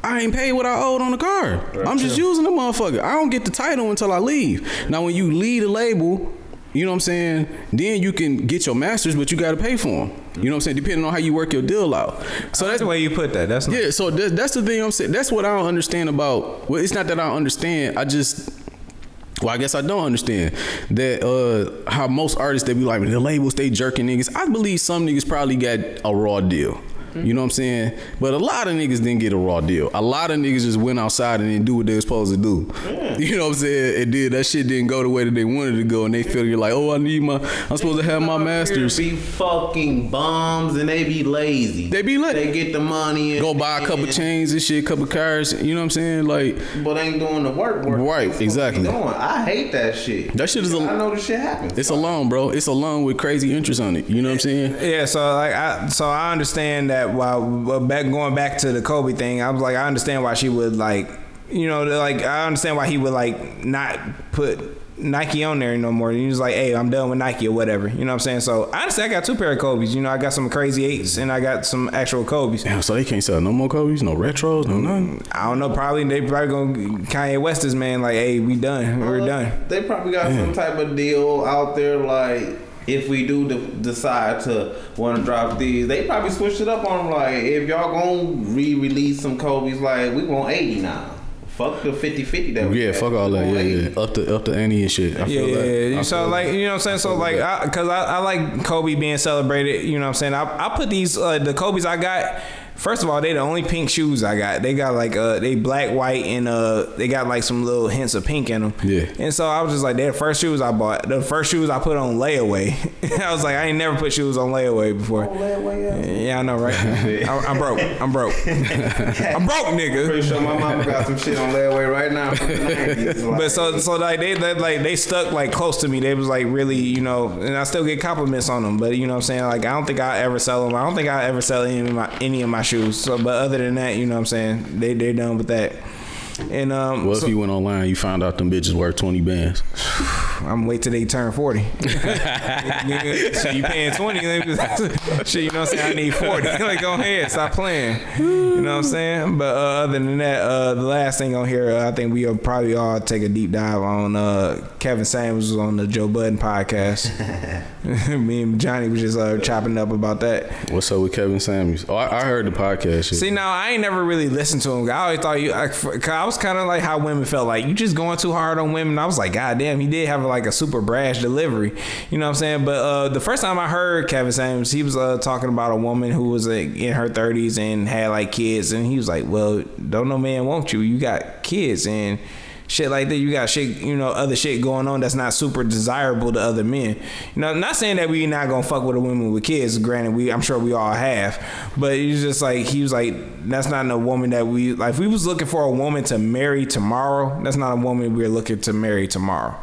I ain't paid what I owed on the car. I'm just using the motherfucker. I don't get the title until I leave. Now, when you leave a label, you know what I'm saying? Then you can get your masters, but you got to pay for them. You know what I'm saying? Depending on how you work your deal out. So that's that's the way you put that. That's not, yeah, so that, that's the thing I'm saying. That's what I don't understand about. Well, it's not that I don't understand. I just, well, I guess I don't understand that uh how most artists they be like the labels they jerking niggas. I believe some niggas probably got a raw deal. You know what I'm saying? But a lot of niggas didn't get a raw deal. A lot of niggas just went outside and didn't do what they was supposed to do. You know what I'm saying? It did that shit didn't go the way that they wanted to go, and they feel you're like, oh, I need my, I'm supposed to have my masters. Be fucking bums and they be lazy. They be lit. They get the money and Go buy a couple and- chains and shit, couple cars. You know what I'm saying? Like but ain't doing the work. work Right, That's exactly. Doing. I hate that shit. That shit is a- I know this shit happens. It's a loan, bro. It's a loan with crazy interest on it. You know what I'm saying? Yeah, so like I so I understand that while back going back to the Kobe thing, I was like I understand why she would like you know like I understand why he would like not put Nike on there no more. And he was like, "Hey, I'm done with Nike or whatever." You know what I'm saying? So honestly, I got two pair of Kobe's. You know, I got some crazy eights and I got some actual Kobe's. Damn, so they can't sell no more Kobe's, no retros, no nothing. I don't know. Probably they probably gonna Kanye West is man like, "Hey, we done. We're Uh, done." They probably got some type of deal out there, like if we do de- decide to want to drop these, they probably switched it up on them. Like if y'all gonna re-release some Kobe's, like we want eighty now. Fuck the 50-50 that we Yeah, had. fuck all that. Yeah, yeah. Up the up the ante and shit. I Yeah, feel yeah, that. yeah. I So feel like, that. you know what I'm saying? So like, I, cause I, I like Kobe being celebrated. You know what I'm saying? I, I put these uh, the Kobe's I got. First of all, they the only pink shoes I got. They got like uh they black, white, and uh they got like some little hints of pink in them. Yeah. And so I was just like, they're the first shoes I bought. The first shoes I put on layaway. I was like, I ain't never put shoes on layaway before. Yeah, I know, right? I, I'm broke. I'm broke. I'm broke, nigga. Pretty sure my mama got some shit on layaway right now from the 90s. Like, But so so like they, they like they stuck like close to me. They was like really you know, and I still get compliments on them. But you know what I'm saying? Like I don't think I ever sell them. I don't think I ever sell any of my any of my shoes. So but other than that, you know what I'm saying? They they're done with that. And um, Well, if you went online, you found out them bitches worth twenty bands. I'm wait till they turn 40. So you paying 20? Shit, you know what I'm saying? I need 40. like go ahead, stop playing. You know what I'm saying? But uh, other than that, uh, the last thing on here, uh, I think we'll probably all take a deep dive on uh, Kevin Samuels on the Joe Budden podcast. Me and Johnny was just uh, chopping up about that. What's up with Kevin Samuels? Oh, I, I heard the podcast shit. See, now I ain't never really listened to him. I always thought you. I, I was kind of like how women felt like you just going too hard on women. I was like, God damn, he did have like a super brash delivery. You know what I'm saying? But uh, the first time I heard Kevin Samuels, he was uh, talking about a woman who was like, in her 30s and had like kids, and he was like, Well, don't no man want you. You got kids and. Shit like that, you got shit, you know, other shit going on that's not super desirable to other men. You know, not saying that we not gonna fuck with a woman with kids. Granted, we, I'm sure we all have, but he's just like he was like, that's not a woman that we like. We was looking for a woman to marry tomorrow, that's not a woman we're looking to marry tomorrow.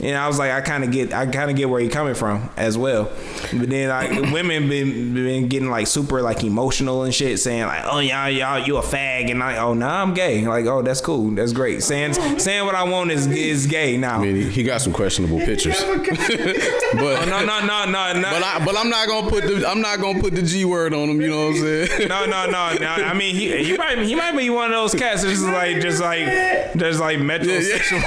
And I was like, I kind of get, I kind of get where you're coming from as well. But then like women been been getting like super like emotional and shit, saying like, oh y'all y'all you a fag, and like, oh nah I'm gay. Like oh that's cool, that's great. Saying saying what I want is is gay now. I mean, he, he got some questionable pictures, but Oh, no no no no no. but I but I'm not gonna put the I'm not gonna put the G word on him. You know what I'm saying? No, no, no, no. I mean, he he might he might be one of those cats that's just like just like just like metrosexual.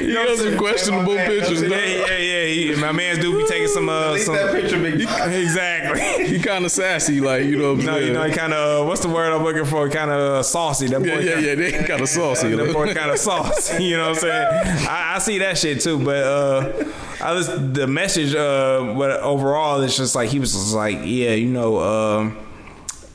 You got some questionable pictures. yeah, though. yeah, yeah. He, my man's do be taking some uh some that picture, big exactly. He kind of sassy, like you know what I'm No, saying? you know, he kind of what's the word I'm looking for? Kind of saucy. That boy yeah, yeah, kinda, yeah. They kind of saucy. That like. boy kind of saucy. You know what I'm saying? I, I see that shit too, but uh, I was the message. Uh, but overall, it's just like he was just like, yeah, you know, um.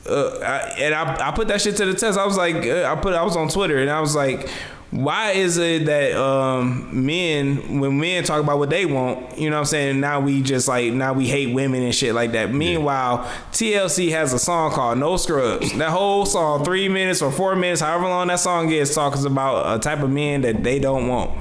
Uh, I, and I, I put that shit to the test. I was like, uh, I put, I was on Twitter, and I was like, why is it that um, men, when men talk about what they want, you know what I'm saying? Now we just like, now we hate women and shit like that. Meanwhile, TLC has a song called No Scrubs. That whole song, three minutes or four minutes, however long that song is, talks about a type of men that they don't want.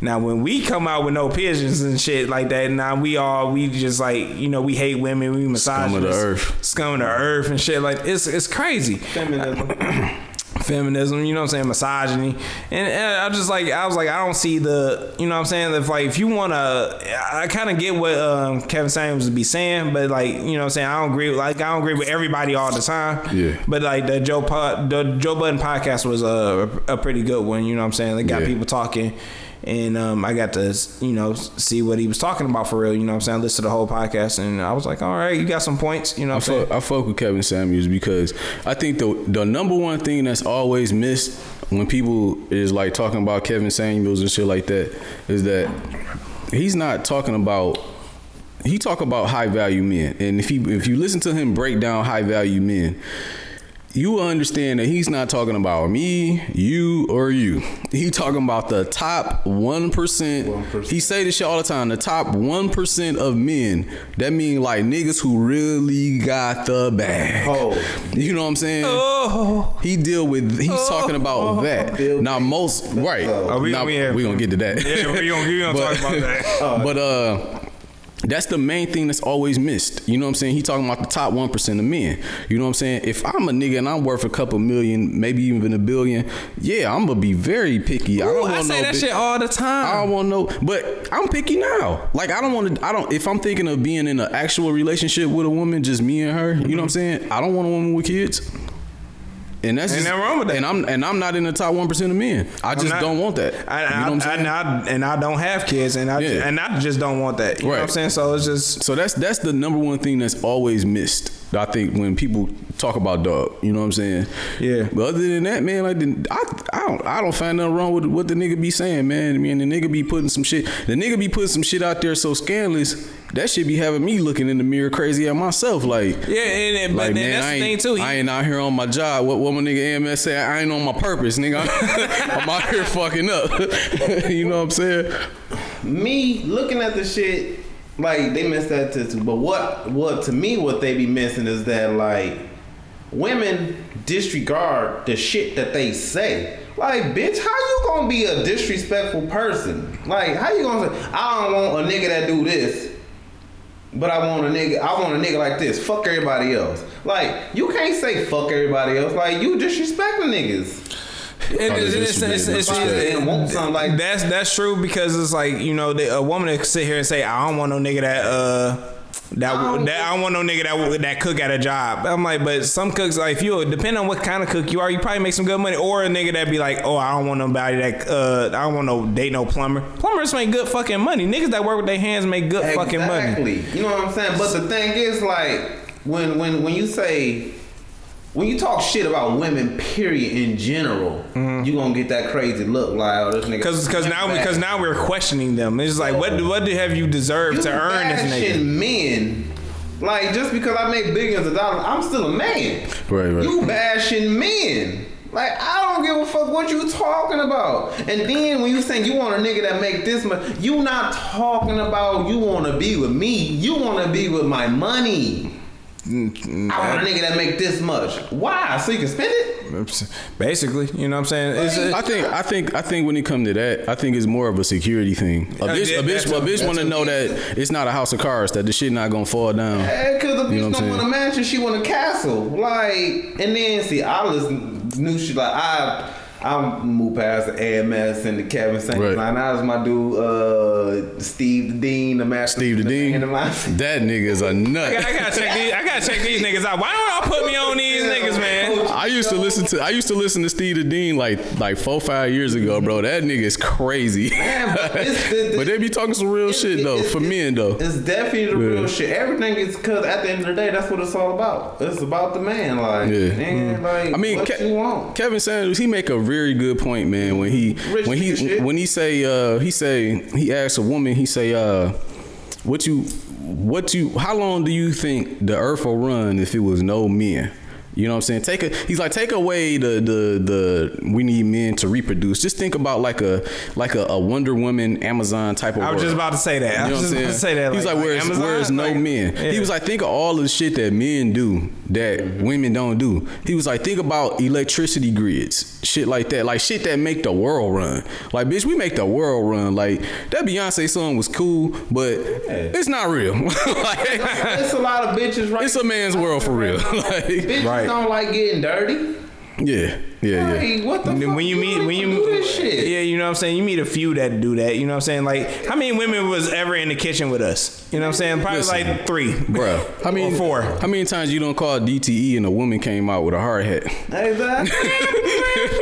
Now, when we come out with no pigeons and shit like that, now we all we just like you know we hate women, we Scum of the earth. scum of the earth and shit like it's it's crazy Feminism. feminism, you know what I'm saying, misogyny. And, and I just like I was like I don't see the you know what I'm saying if like if you want to I kind of get what um, Kevin Samuels would be saying, but like you know what I'm saying I don't agree with, like I don't agree with everybody all the time. Yeah. But like the Joe Pod, the Joe Budden podcast was a a pretty good one, you know what I'm saying? They got Yeah. people talking and um, I got to you know see what he was talking about for real, you know what I'm saying? I listened to the whole podcast and I was like, "All right, you got some points," you know I what I'm saying? fuck, I fuck with Kevin Samuels because I think the the number one thing that's always missed when people is like talking about Kevin Samuels and shit like that is that he's not talking about he talk about high value men and if you if you listen to him break down high value men you understand that he's not talking about me, you, or you. He talking about the top one percent. 1%. He say this shit all the time. The top one percent of men. That mean like niggas who really got the bag. Oh. You know what I'm saying? Oh, He deal with. He's talking about that. Bill Now most right. Oh, we- now, we have- we gonna get to that. yeah, we gonna, we gonna But- talk about that. but uh That's the main thing that's always missed. You know what I'm saying? He talking about the top one percent of men. You know what I'm saying? If I'm a nigga and I'm worth a couple million, maybe even a billion, yeah, I'm gonna be very picky. I don't I want say no that shit all the time. I don't want no, but I'm picky now. Like I don't want to. I don't. If I'm thinking of being in an actual relationship with a woman, just me and her. You know what I'm saying? I don't want a woman with kids. And that's Ain't just, nothing wrong with that. And I'm and I'm not in the top one percent of men. I just not- don't want that. I, you know I, what I'm saying? I, and I don't have kids, and I Yeah. and I just don't want that. You know what I'm saying? So it's just So that's that's the number one thing that's always missed. I think when people talk about dog, you know what I'm saying? Yeah. But other than that, man, like the, I, I don't I don't find nothing wrong with what the nigga be saying, man. I mean, the nigga be putting some shit. The nigga be putting some shit out there so scandalous. That shit be having me looking in the mirror crazy at myself, like. yeah. And, and- but Like then man, that's I the ain't, thing too. He, I ain't out here on my job. What what my nigga AMS say? I ain't on my purpose, nigga. I'm out here fucking up. you know what I'm saying? me looking at the shit, like they miss that too. But what what to me what they be missing is that like women disregard the shit that they say. Like, bitch, how you gonna be a disrespectful person? Like, how you gonna say, I don't want a nigga that do this, but I want a nigga, I want a nigga like this. Fuck everybody else. Like, you can't say fuck everybody else. Like, you disrespecting niggas. It- Oh, it's, it's, it's, bad. it's, Disrespect. it's- And want like that's that's true because it's like you know the, a woman that sit here and say I don't want no nigga that uh that I don't- that I don't want no nigga that that cook at a job. I'm like, but some cooks like if you depending on what kind of cook you are, you probably make some good money. Or a nigga that be like, oh, I don't want nobody that uh I don't want no date no plumber. Plumbers make good fucking money. Niggas that work with their hands make good fucking money. Exactly. You know what I'm saying? But the thing is, like, when when when you say when you talk shit about women, period, in general, mm-hmm. you gonna get that crazy look like, oh, this nigga. Cause, cause now, bad. because now we're questioning them. It's like, what, what do have you deserved you to earn this nigga? bashing men. Like just because I make billions of dollars, I'm still a man. Right, right. You bashing men. Like I don't give a fuck what you talking about. And then when you saying you want a nigga that make this much, you not talking about you want to be with me. You want to be with my money. Mm, I want a nigga that make this much. Why? So you can spend it? Basically, you know what I'm saying? It's, I think I think I think when it come to that, I think it's more of a security thing. A bitch, a bitch, a a- bitch want to know that it's not a house of cards, that the shit not gonna fall down. Because the bitch You know what I'm don't want a mansion, she want a castle. Like, and then see, I listen, knew she like I. I moved past the AMS and the Kevin Saint. Right. Line. I was my dude, uh, Steve the Dean, the master. Steve the Dean, man of mine. that nigga is a I, nut. gotta, I gotta check these. I gotta check these niggas out. Why don't y'all put me on these niggas, man? I used to listen to I used to listen to Steve the Dean like like four five years ago, bro. That nigga is crazy. Man, but the- the- but they be talking some real shit though It's- for it's- men though. It's definitely the Yeah. real shit. Everything is because at the end of the day, that's what it's all about. It's about the man. Like, Yeah. man, like, I mean, what Ke- you want? Kevin Sanders, he make a very good point, man. When he Rich when he when he say uh he say he asks a woman, he say uh what you what you how long do you think the earth will run if it was no men? You know what I'm saying? Take a he's like take away the the the we need men to reproduce. Just think about like a like a, a Wonder Woman Amazon type of I was world. just about to say that. I You know was what I'm just saying? about to say that. He's like, where's, Amazon? where's no Like, men? yeah. He was like, think of all the shit that men do that women don't do. He was like, think about electricity grids, shit like that, like shit that make the world run. Like, bitch, we make the world run. Like that Beyonce song was cool, but it's not real. like, It's a lot of bitches right it's a man's world for real. like, Bitches Right. Don't like getting dirty. yeah, yeah, yeah. Like, what the fuck when you meet when you do this shit? yeah you know what I'm saying you meet a few that do that you know what I'm saying like how many women was ever in the kitchen with us you know what I'm saying probably Listen. like three Bro, I mean, or four How many times you don't call DTE and a woman came out with a hard hat? Exactly.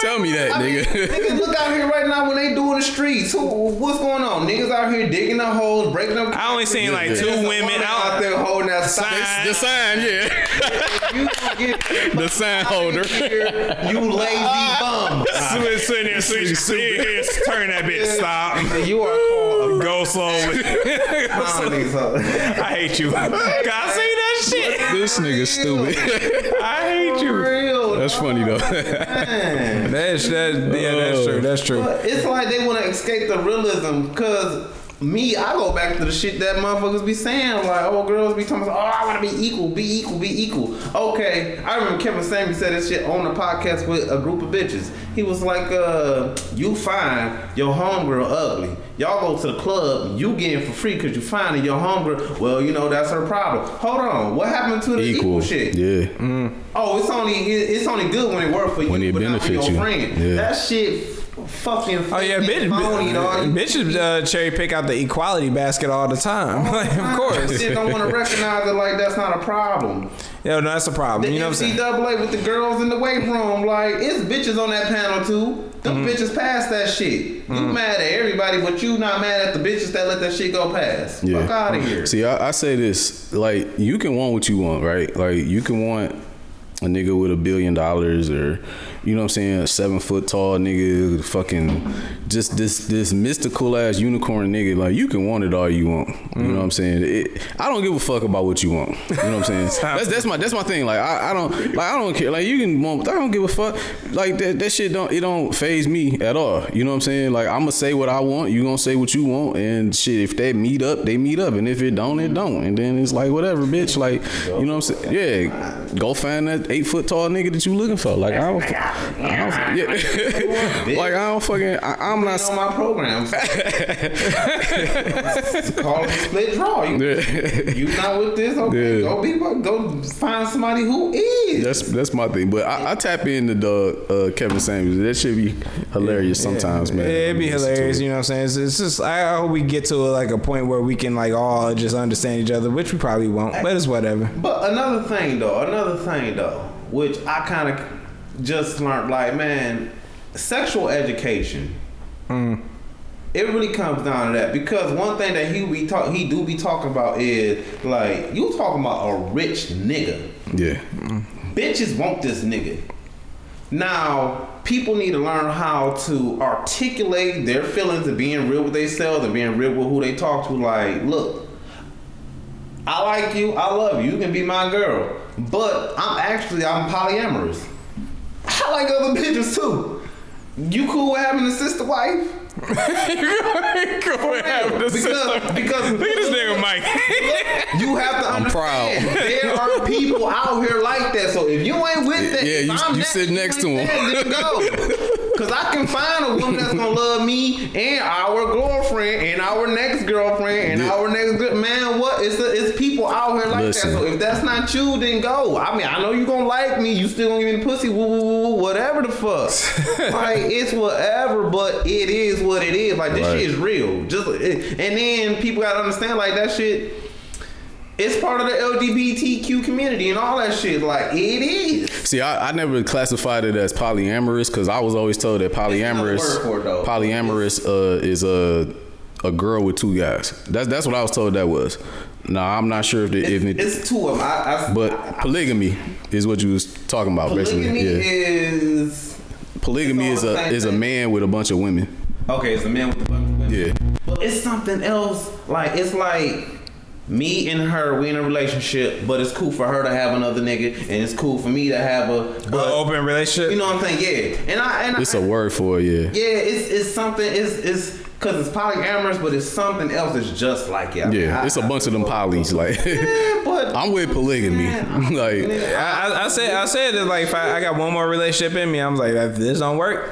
Tell me that, I mean, nigga. niggas look out here right now when they do in the streets. Who, what's going on? Niggas out here digging the holes, breaking them. I only seen like two There's women out out there holding that sign. Sign. the sign, yeah. You don't get the sign holder. here, you lazy bum. Sitting sitting there, switching, sitting here, turn that bitch, stop, You are called a go slowly. comedy. So. I hate you. God, see that shit. This nigga stupid. I hate you. Real. That's funny though. man. That's that. Yeah, that's oh. true. That's true. But it's like they want to escape the realism because me, I go back to the shit that motherfuckers be saying, like, oh, girls be talking, about, oh, I want to be equal, be equal, be equal. Okay, I remember Kevin Samuels said this shit on the podcast with a group of bitches. He was like, uh, you find your homegirl ugly. Y'all go to the club, you getting for free because you find your homegirl. Well, you know that's her problem. Hold on, what happened to the equal, Equal. shit? Yeah. Oh, it's only it's only good when it works for you When you, it but not for benefits your you. friend. Yeah. That shit, fucking. Oh yeah, bitch, and phony, dog. bitches uh, cherry pick out the equality basket all the time. like, of course. Shit don't want to recognize it like that's not a problem. Yeah, no, that's a problem. The you know what I'm saying? NCAA with the girls in the weight room, like it's bitches on that panel too. Them Mm-hmm. bitches pass that shit. You mad at everybody, but you not mad at the bitches that let that shit go past. Yeah. Fuck out of here. See, I, I say this like you can want what you want, right? Like you can want a nigga with a billion dollars or you know what I'm saying, a seven foot tall nigga, fucking just this this mystical ass unicorn nigga. Like you can want it all you want. You know what I'm saying? It, I don't give a fuck about what you want. You know what I'm saying? that's that's my that's my thing. Like I, I don't like I don't care. Like you can want, I don't give a fuck. Like that that shit don't it don't phase me at all. You know what I'm saying? Like I'm gonna say what I want. You gonna say what you want, and shit. If they meet up, they meet up, and if it don't, it don't. And then it's like whatever, bitch. Like you know what I'm saying? Yeah, go find that eight foot tall nigga that you looking for. Like I don't, I don't yeah. like I don't fucking. I, I'm Not not. on my program. Call it a split draw. You, you not with this? Okay, Yeah. go be go find somebody who is. That's that's my thing, but I, I tap into the uh, Kevin Samuels. That should be hilarious sometimes, man. Yeah, It'd be hilarious, you know what I'm saying? It's, it's just I hope we get to like a point where we can like all just understand each other, which we probably won't, but it's whatever. But another thing though, another thing though, which I kind of just learned, like man, sexual education. Hmm. It really comes down to that because one thing that he be talk he do be talking about is like you talking about a rich nigga. Yeah, Bitches want this nigga. Now, people need to learn how to articulate their feelings and being real with themselves and being real with who they talk to. Like, look, I like you, I love you, you can be my girl. But I'm actually I'm polyamorous. I like other bitches too. You cool with having a sister wife? Because, because Look at this nigga Mike. you have to I'm understand proud. there are people out here like that. So if you ain't with that, Yeah, you- I'm you that, sit next to him. then go. Cause I can find a woman that's gonna love me and our girlfriend and our next girlfriend and Yeah. our next good man. What? It's a, it's people out here like Listen. that. So if that's not you, then go. I mean, I know you gonna like me. You still gonna give me pussy. Woo, woo, woo, woo, whatever the fuck. like it's whatever, but it is what it is. Like this Right. shit is real. Just and then people gotta understand like that shit. It's part of the LGBTQ community and all that shit. Like it is. See, I, I never classified it as polyamorous because I was always told that polyamorous, it, polyamorous uh, is a a girl with two guys. That's that's what I was told that was. No, I'm not sure if the, if it, It's two of them. I, I, but polygamy is what you was talking about, polygamy basically. Yeah, is polygamy it's is a is a man with a bunch of women. okay. It's a man with a bunch of women. Yeah, But it's something else. Like it's like me and her, we in a relationship, but it's cool for her to have another nigga, and it's cool for me to have a. But open relationship. you know what I'm saying? Yeah. And I and it's I, a word for it. Yeah, Yeah, it's it's something. It's it's because it's polyamorous, but it's something else that's just like it. yeah. I- It's a I- bunch of them polys. Like, Yeah, but I'm with polygamy. like, I, I, I said I said that like if I, I got one more relationship in me, I'm like if this don't work,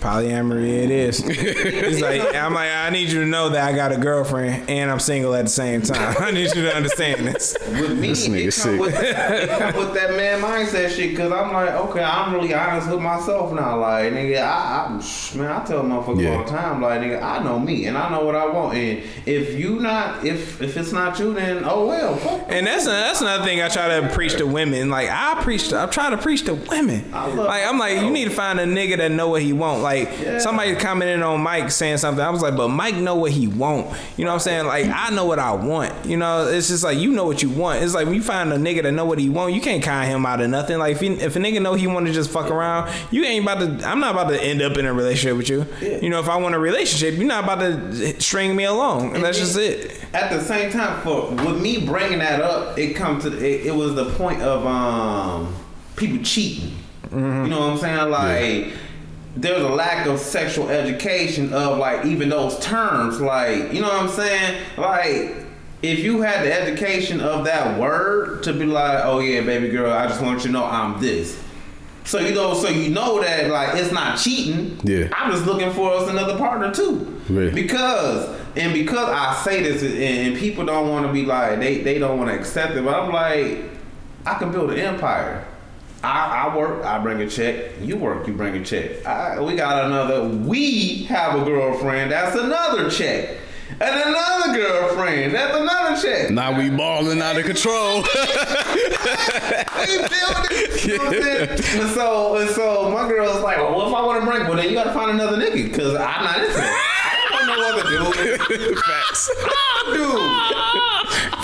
polyamory it is. It's like I'm like I need you to know that I got a girlfriend and I'm single at the same time. I need you to understand this. with me, This nigga it come, sick. with, it come with that man mindset shit. Cause I'm like, okay, I'm really honest with myself now. Like, nigga, I, I man, I tell motherfuckers Yeah. all the time, like, nigga, I know me and I know what I want. And if you not, if if it's not you, then oh well. Fuck. And that's that's another thing I try to preach to women. Like I preach, to, I'm trying to preach to women. I love Like I'm like, you need to find a nigga that know what he want. Like Yeah. somebody commented on Mike saying something. I was like, but Mike know what he want. You know what I'm saying? Like I know what I want. You know, it's just like you know what you want. It's like when you find a nigga that know what he want, you can't con him out of nothing. Like if, he, if a nigga know he want to just fuck around, you ain't about to. I'm not about to end up in a relationship with you. You know, if I want a relationship, you're not about to string me along, and that's just it. At the same time, for with me bringing that up, it come to it, it was the point of um people cheating. Mm-hmm. You know what I'm saying? Like there's a lack of sexual education of like even those terms. Like, you know what I'm saying? Like, if you had the education of that word to be like, oh yeah, baby girl, I just want you to know I'm this. So you know, so you know that like it's not cheating. Yeah. I'm just looking for us another partner too. Right. Because and because I say this and, and people don't want to be like they they don't want to accept it, but I'm like, I can build an empire. I, I work, I bring a check. You work, you bring a check. I, we got another. We have a girlfriend. That's another check. And another girlfriend. That's another check. Now we balling out of control. we it. You know what I'm saying? And so, and so my girl's like, well, what if I want to bring? Well, then you got to find another nigga because I'm not into that. I don't know what to do. Facts. Dude,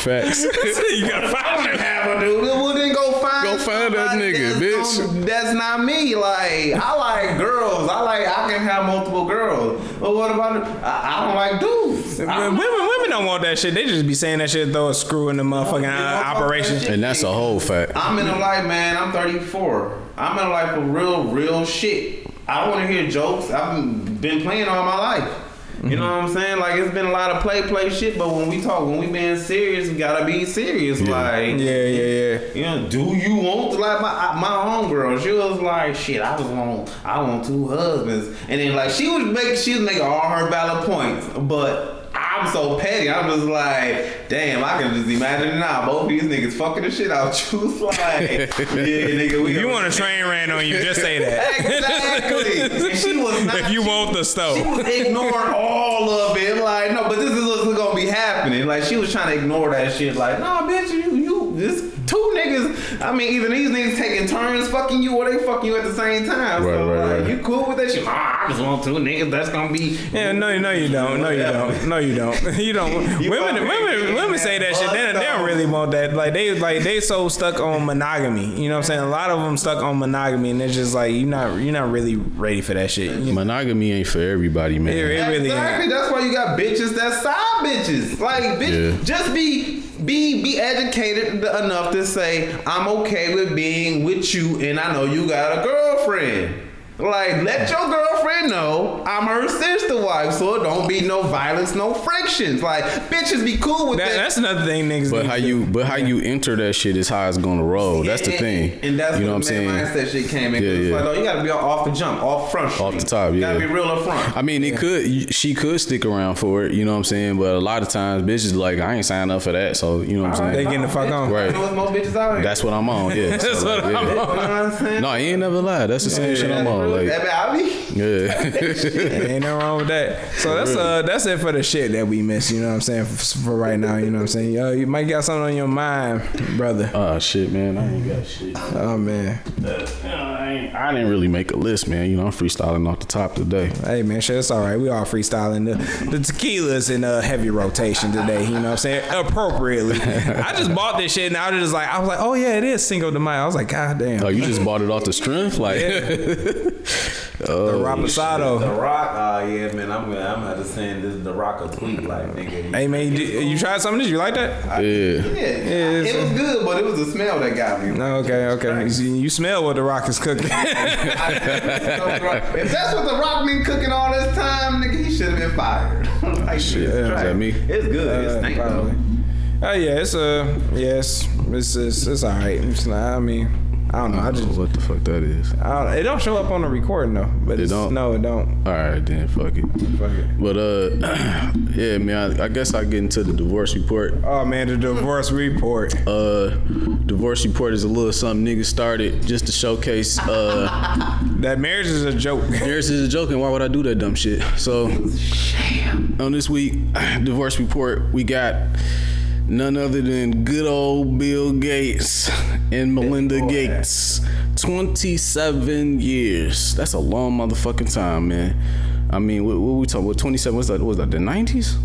Facts. you gotta I want to have a dude. Well, then go find. Go find that nigga, that's bitch. gonna- that's not me. Like I like girls. I like I can have multiple girls. But what about? I, I don't like dudes. I Women, don't women don't want that shit. They just be saying that shit, throw a screw in the motherfucking uh, operation. And that's a whole fact. I'm in a life, man. I'm 34. I'm in a life of real, real shit. I don't want to hear jokes. I've been playing all my life. You know what I'm saying? Like it's been a lot of play, play shit. But when we talk, when we being serious, we gotta be serious. Like, Yeah, yeah, yeah. you know, do you want like my my homegirl? She was like, shit, I just want I want two husbands, and then like she was making she was making all her valid points, but. I'm so petty. I'm just like, damn, I can just imagine now. Both these niggas fucking the shit out you. It's like, yeah, nigga, we If you gonna- want a train ran on you, just say that. Exactly. And she was not. if you she- want the stove, she stove. was ignoring all of it. Like, no, but this is what's gonna be happening. Like, she was trying to ignore that shit. Like, nah, bitch, you, you, this two niggas. I mean, either these niggas taking turns fucking you or they fucking you at the same time. Right, so, right, like, right. you cool with that shit? Nah, I just want two niggas. That's gonna be. Yeah, no, no, you don't. No, you don't. No, you don't. You don't. You women, fucking women, women say that shit. They, they don't really want that. Like they, like they so stuck on monogamy. You know what I'm saying? A lot of them stuck on monogamy, and it's just like you're not, you're not really ready for that shit. You- Monogamy ain't for everybody, man. It, it really exactly. ain't. That's why you got bitches that side bitches. Like, bitch, Yeah. just be be be educated enough to say I'm okay with being with you, and I know you got a girlfriend. Like, let your girlfriend know I'm her sister wife, so it don't be no violence, no frictions. Like, bitches be cool with That, that. that's another thing niggas. But how to- you but how you enter that shit is how it's gonna roll. That's the And- thing. And that's you know what I'm the man saying. mindset shit came in. Yeah, yeah. like, oh, you gotta be off the jump, off front Off the street. top, You yeah. gotta be real up front. I mean, it could she could stick around for it, you know what I'm saying. But a lot of times, bitches like I ain't signed up for that, so you know what I'm They saying. They getting the fuck on. Right. You know what's more bitches out here? That's what I'm on. Yeah. So, That's like, what I'm yeah. You know what I'm saying? No, he ain't never lied. That's the same shit I'm on. Like, I mean, yeah. Ain't nothing wrong with that. So that's uh that's it for the shit that we miss. You know what I'm saying for, for right now. You know what I'm saying. Yo, you might got something on your mind, brother. oh shit, man. I ain't got shit. Oh man. I, ain't- I didn't really make a list, man. You know, I'm freestyling off the top today. Hey man, shit, it's all right. We all freestyling. The, the tequila's in a heavy rotation today. You know what I'm saying? Appropriately. I just bought this shit and I was just like, I was like, oh yeah, it is Cinco de Mayo. I was like, god damn. Oh, you just bought it off the strength, like. the oh, The Reposado. Rock, uh, yeah, man, I'm gonna, I'm gonna send this The Rock a tweet, like, nigga. Hey man, you, did- you tried some of this? You like that? yeah. Yeah, it's- it was good, but it was the smell that got me. No, okay, okay. You, you smell what the rock is cooking. if that's what The Rock been cooking all this time, nigga, he should have been fired. like, shit, is that me? It's good. It's Uh, stank probably. though. Oh yeah, it's uh, yes, it's it's, it's all right. It's not, I mean, I don't know. I just know what the fuck that is. I don't, it don't show up on the recording though. But It it's, don't? No, it don't. All right, then fuck it. Fuck it. But uh, yeah, man. I, I guess I get into the divorce report. Oh man, the divorce report. Uh, divorce report is a little something niggas started just to showcase. Uh, That marriage is a joke. Marriage is a joke, and why would I do that dumb shit? So, on this week divorce report, we got none other than good old Bill Gates and Melinda Gates. 27 years. That's a long motherfucking time, man. I mean, what, what we talking? about? 27? What's that? What was that? The 90s?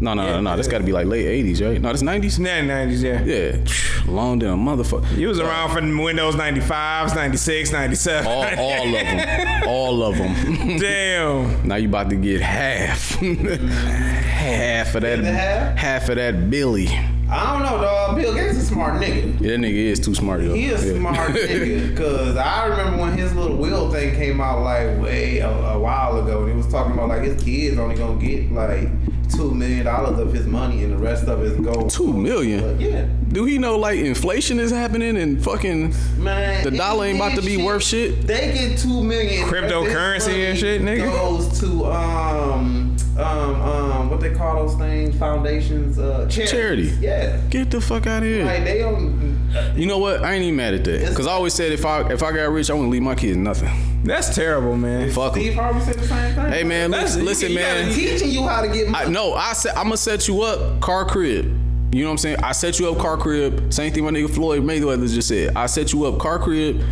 No, no, no, no. That's got to be like late 80s, right? No, that's 90s. Yeah, nineties. Yeah. Yeah, long damn motherfucker. You was around for Windows 95s, 96, 97. All, all of them. all of them. Damn. now you about to get half, half of that. half? half of that Billy. I don't know, dog. Bill Gates is a smart nigga. Yeah, that nigga is too smart though. He is Yeah. smart nigga. Cause I remember when his little will thing came out like way a, a while ago, and he was talking about like his kids only gonna get like two million dollars of his money, and the rest of his go Two million? But yeah, Do he know like inflation is happening and fucking man. The dollar ain't about to be worth shit? They get two million. Cryptocurrency and shit, nigga? Goes to um um um what they call those things? Foundations, uh, charities. Charity. Yeah. get the fuck out of here? Like they don't. You know what? I ain't even mad at that. Cause I always said if I if I got rich, I wouldn't leave my kids nothing. That's terrible, man. Fuck 'em. Steve Harvey said the same thing. Hey man, That's- listen, you- listen you man. gotta teaching you how to get money. I no, I said I'm gonna set you up car crib. You know what I'm saying? I set you up car crib. Same thing my nigga Floyd Mayweather just said. I set you up car crib.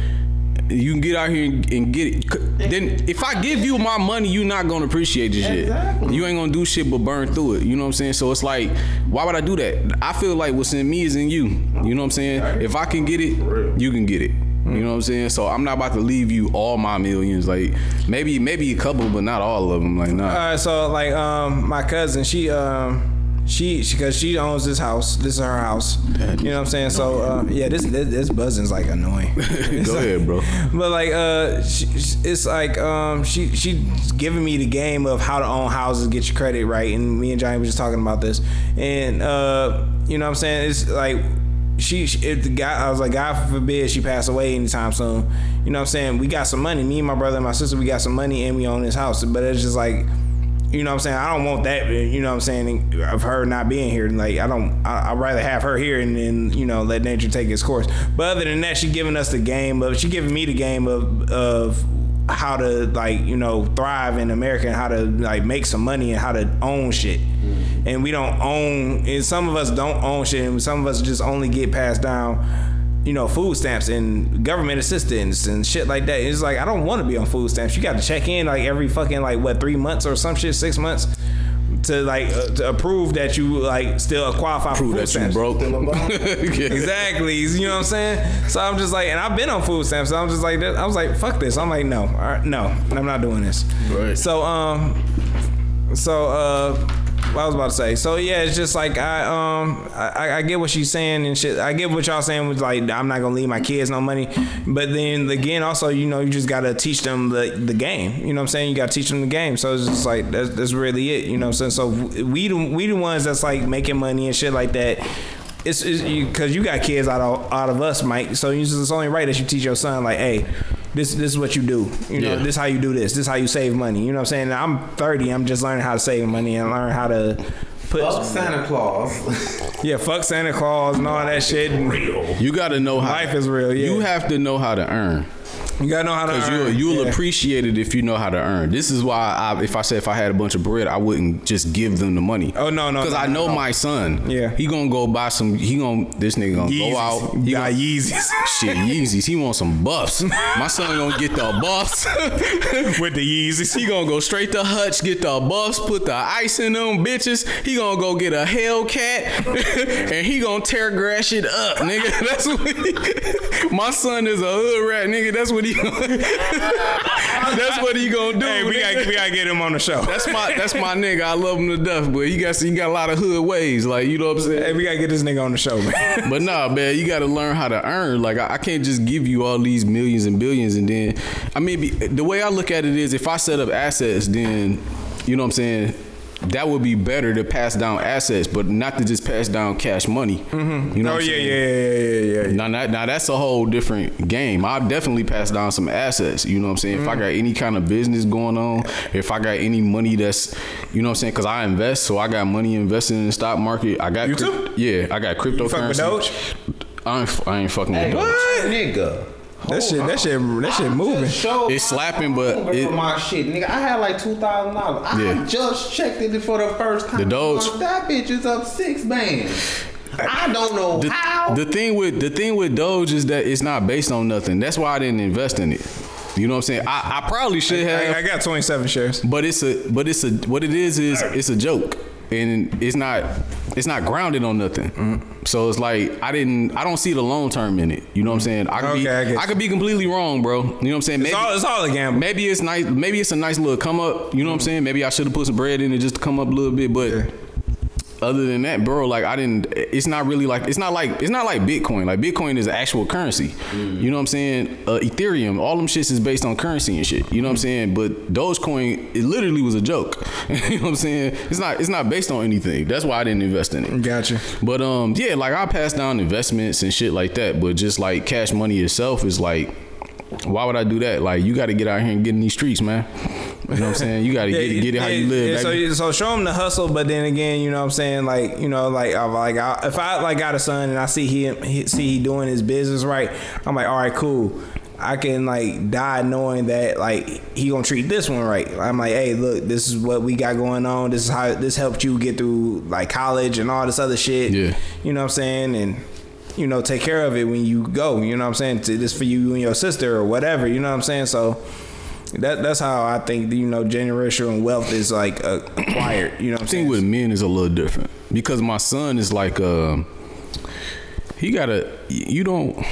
You can get out here and, and get it. Then if I give you my money, you're not gonna appreciate this shit. You ain't gonna do shit but burn through it. You know what I'm saying? So it's like, why would I do that? I feel like what's in me is in you. You know what I'm saying? If I can get it, you can get it. You know what I'm saying? So I'm not about to leave you all my millions. Like maybe maybe a couple, but not all of them. Like nah. All right, so like um my cousin, she um she because she, owns this house. This is her house. You know what I'm saying? So uh, yeah, this this, this buzzing's like annoying. Go like- ahead, bro. But like uh, she, it's like um she she's giving me the game of how to own houses, get your credit right, and me and Johnny were just talking about this, and uh you know what I'm saying? It's like she, she if the guy I was like God forbid she pass away anytime soon. You know what I'm saying? We got some money. Me and my brother and my sister we got some money and we own this house. But it's just like you know what I'm saying? I don't want that, you know what I'm saying, of her not being here. Like, I don't, I, I'd rather have her here and then, you know, let nature take its course. But other than that, she giving us the game of, she giving me the game of, of how to, like, you know, thrive in America and how to, like, make some money and how to own shit. Mm-hmm. And we don't own, and some of us don't own shit, and some of us just only get passed down you know, food stamps and government assistance and shit like that. It's like I don't want to be on food stamps. You got to check in like every fucking like what three months or some shit, six months to like uh, to approve that you like still qualify Prove for food that you stamps. broke. Exactly. You know what I'm saying? So I'm just like, and I've been on food stamps. So I'm just like, I was like, fuck this. I'm like, no, all right, no, I'm not doing this. Right. So um, so uh. What I was about to say. So yeah, it's just like I um I, I get what she's saying and shit. I get what y'all saying was like I'm not gonna leave my kids no money, but then again also you know you just gotta teach them the the game. You know what I'm saying? You gotta teach them the game. So it's just like that's, that's really it. You know what I'm saying? So we the we the ones that's like making money and shit like that. It's because you, you got kids out of out of us, Mike. So it's only right that you teach your son like, hey, this this is what you do. You know, Yeah. this how you do this. This is how you save money. You know what I'm saying? I'm 30. I'm just learning how to save money and learn how to put. Fuck Santa Claus. Yeah, fuck Santa Claus and all that shit. Real. You got to know how Life is real, yeah. You have to know how to earn. You gotta know how to. Earn. you'll Yeah. appreciate it if you know how to earn. This is why, I, if I said if I had a bunch of bread, I wouldn't just give them the money. Oh, no, no, Because no, I no, know no. my son. Yeah. he gonna go buy some. He gonna this nigga gonna Yeezys. go out. He got Yeezys shit Yeezys. He wants some buffs. My son gonna get the buffs. with the Yeezys. He gonna go straight to Hutch, get the buffs, put the ice in them bitches. He gonna go get a Hellcat, and he gonna tear grass shit up, nigga. That's what he, my son is a hood rat, nigga. That's what he. that's what he gonna do. Hey, we got we gotta get him on the show. That's my that's my nigga. I love him to death, but he got he got a lot of hood ways, like you know what I'm saying. Hey, we gotta get this nigga on the show, man. But nah, man, you got to learn how to earn. Like I, I can't just give you all these millions and billions, and then I mean, the way I look at it is, if I set up assets, then you know what I'm saying. That would be better to pass down assets, but not to just pass down cash money. Mm-hmm. You know oh what I'm yeah, yeah, yeah, yeah, yeah, yeah. Now, now, now that's a whole different game. I've definitely passed down some assets. You know what I'm saying? If I got any kind of business going on, if I got any money that's, you know what I'm saying? Because I invest, so I got money invested in the stock market. I got You crypt- too? Yeah, I got cryptocurrency. fuck with Doge? I ain't, I ain't fucking Hey, with Doge. What? nigga? That shit, that shit, that shit moving. Show It's slapping, but it- my shit, nigga. I had like two thousand dollars. I Yeah. just checked it for the first time. The Doge? That bitch is up six bands. I don't know The, how. the thing with the thing with Doge is that it's not based on nothing. That's why I didn't invest in it. You know what I'm saying? I, I probably should have. I, I got 27 shares. But it's a but it's a what it is is it's a joke. And it's not it's not grounded on nothing. Mm-hmm. So it's like I didn't I don't see the long term in it. You know what I'm saying? I could be Okay, I I, could be completely wrong, bro. You know what I'm saying? It's all, it's all a gamble. Maybe it's nice. Maybe it's a nice little come up. You know what I'm Mm-hmm. saying? Maybe I should have put some bread in it just to come up a little bit. But other than that, bro, like I didn't. It's not really like it's not like it's not like Bitcoin. Like Bitcoin is actual currency. You know what I'm saying? Uh, Ethereum, all them shits is based on currency and shit. You know what I'm saying? But Dogecoin, it literally was a joke. you know what I'm saying? It's not. It's not based on anything. That's why I didn't invest in it. Gotcha. But um, yeah, like I pass down investments and shit like that. But just like cash money itself is like, why would I do that? Like you got to get out here and get in these streets, man. You know what I'm saying? You got to get, it- get it how you live. Yeah, so, so show them the hustle, but then again, you know what I'm saying? Like, you know, like, I, like I, if I like got a son and I see him, he, see he doing his business right, I'm like, all right, cool. I can like die knowing that like he gonna treat this one right. I'm like, hey, look, this is what we got going on. This is how this helped you get through like college and all this other shit. Yeah. You know what I'm saying? And you know, take care of it when you go. You know what I'm saying? This for you and your sister or whatever. You know what I'm saying? So that that's how I think you know generational wealth is like uh, acquired. You know what I'm saying? with men is a little different because my son is like um he gotta you don't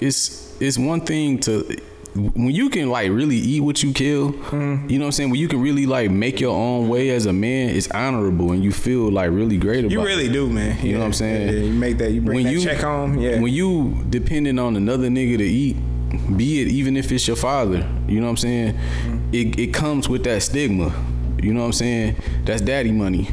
it's it's one thing to when you can like really eat what you kill Mm-hmm. you know what i'm saying when you can really like make your own way as a man it's honorable and you feel like really great about you it. really do, man. You know what I'm saying? Yeah, you make that. You bring that check home. Yeah. When you depending on another nigga to eat, be it even if it's your father, you know what I'm saying? Mm-hmm. It it comes with that stigma. You know what I'm saying? That's daddy money.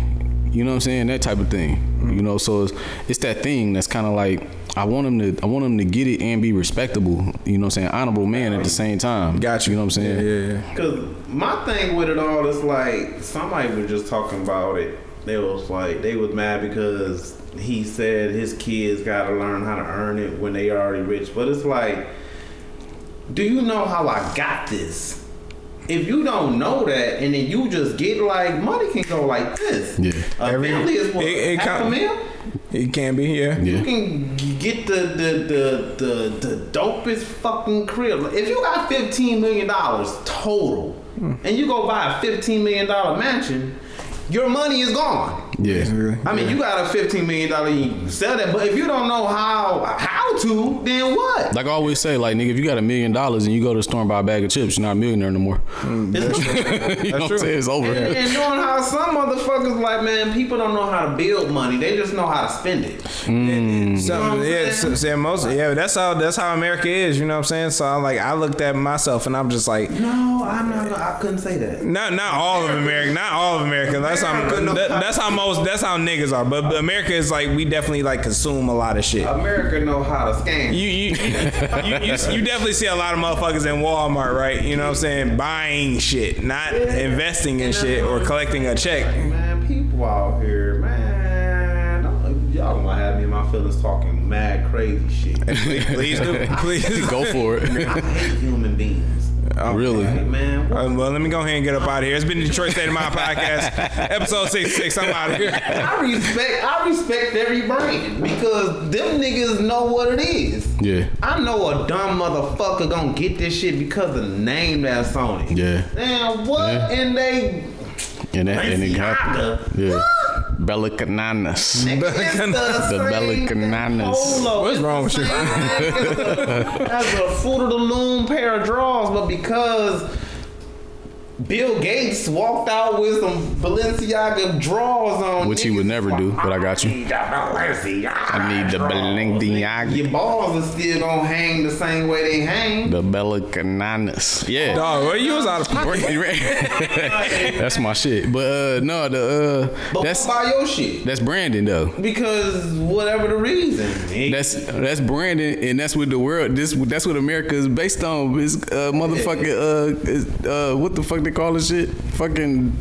You know what I'm saying? That type of thing. Mm-hmm. You know, so it's, it's that thing that's kind of like I want him to I want him to get it and be respectable. You know what I'm saying? Honorable man at the same time. Got you. You know what I'm saying? Yeah, yeah, yeah. Cause my thing with it all is like somebody was just talking about it. They was like they was mad because he said his kids got to learn how to earn it when they already rich. But it's like, do you know how I got this? If you don't know that, and then you just get like money can go like this. Yeah. a Every- family is what it- it half a come- mil. It can be. Yeah. Yeah. You can get the the the the, the dopest fucking crib. If you got fifteen million dollars total, hmm. and you go buy a fifteen million dollar mansion, your money is gone. Yeah. I mean, you got a fifteen million dollar, you sell that. But if you don't know how how to, then what? Like I always say, like nigga, if you got a million dollars and you go to the store and buy a bag of chips, you're not a millionaire no more. It's- mm, you know what I'm true. It's over. and, and knowing how some motherfuckers like, man, people don't know how to build money. They just know how to spend it. Mm. So, know what I'm yeah, so, so most yeah, that's how that's how America is. You know what I'm saying? So I'm like I looked at myself and I'm just like, No, I'm not. I couldn't say that. not not all of America, not all of America. That's how America know that, how- that's how most that's how niggas are. But, but America is like we definitely like consume a lot of shit. America know how to scam. You you, you, you you definitely see a lot of motherfuckers in Walmart, right? You know what I'm saying? Buying shit, not investing in shit or collecting a check. Man, people out here, man, don't- y'all gonna have me in my feelings talking mad crazy shit. Please, please do, please Go for it. I hate human beings. Really? Hey, man, Uh, well, let me go ahead and get up out of here. It's been the Detroit State of Mind podcast, episode 66. I'm out of here. I respect, I respect every brand because them niggas know what it is. Yeah. I know a dumb motherfucker gonna get this shit because of the name that's on it. Yeah. Man, what? Yeah. And they And that and it happened. Yeah. Bellicananas. Nigga, it's the, The same Bellicananas. What's wrong with you? That's a fruit of the loom pair of drawers, but because Bill Gates walked out with some Balenciaga draws on, Which he would never do, but I got you. I need the Balenciaga. I need the Balenciaga. Your balls are still gonna hang the same way they hang. The Bellicananas. Yeah. Dog, well, you was out of pocket. that's my shit. But uh no, the uh But that's buy your shit that's Brandon though. because whatever the reason. That's that's Brandon, and that's what the world. This that's what America is based on. Is uh, motherfucking uh, is, uh, what the fuck they call this shit? Fucking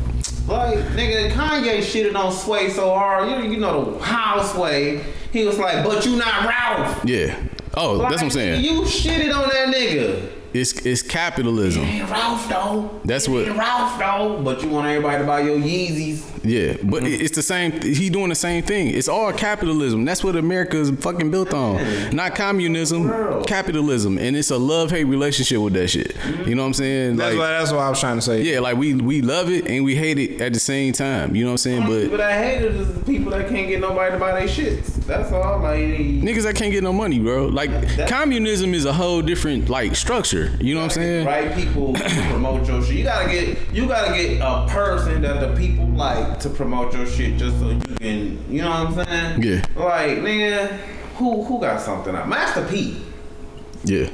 Like nigga, Kanye shitted on Sway so hard. You, you know the how Sway. He was like, "But you not Ralph." yeah. Oh, that's what I'm saying. You shitted on that nigga. It's it's capitalism. Ain't Ralph though. That's It what- ain't Ralph though. But you want everybody to buy your Yeezys. Yeah, but it- it's the same. He doing the same thing. It's all capitalism. That's what America is fucking built on. Not communism, World. capitalism, and it's a love hate relationship with that shit. Mm-hmm. You know what I'm saying? That's Like, what that's what I was trying to say. yeah, like we we love it and we hate it at the same time. You know what I'm saying? people But that hate it is the people that can't get nobody to buy their shits. That's all. Like niggas that can't get no money, bro. Like communism is a whole different like structure. You know what I'm saying? right people to promote your shit. You gotta get you gotta get a person that the people like to promote your shit just so you can you know what I'm saying? Yeah. Like, nigga, who who got something out? Master P. Yeah.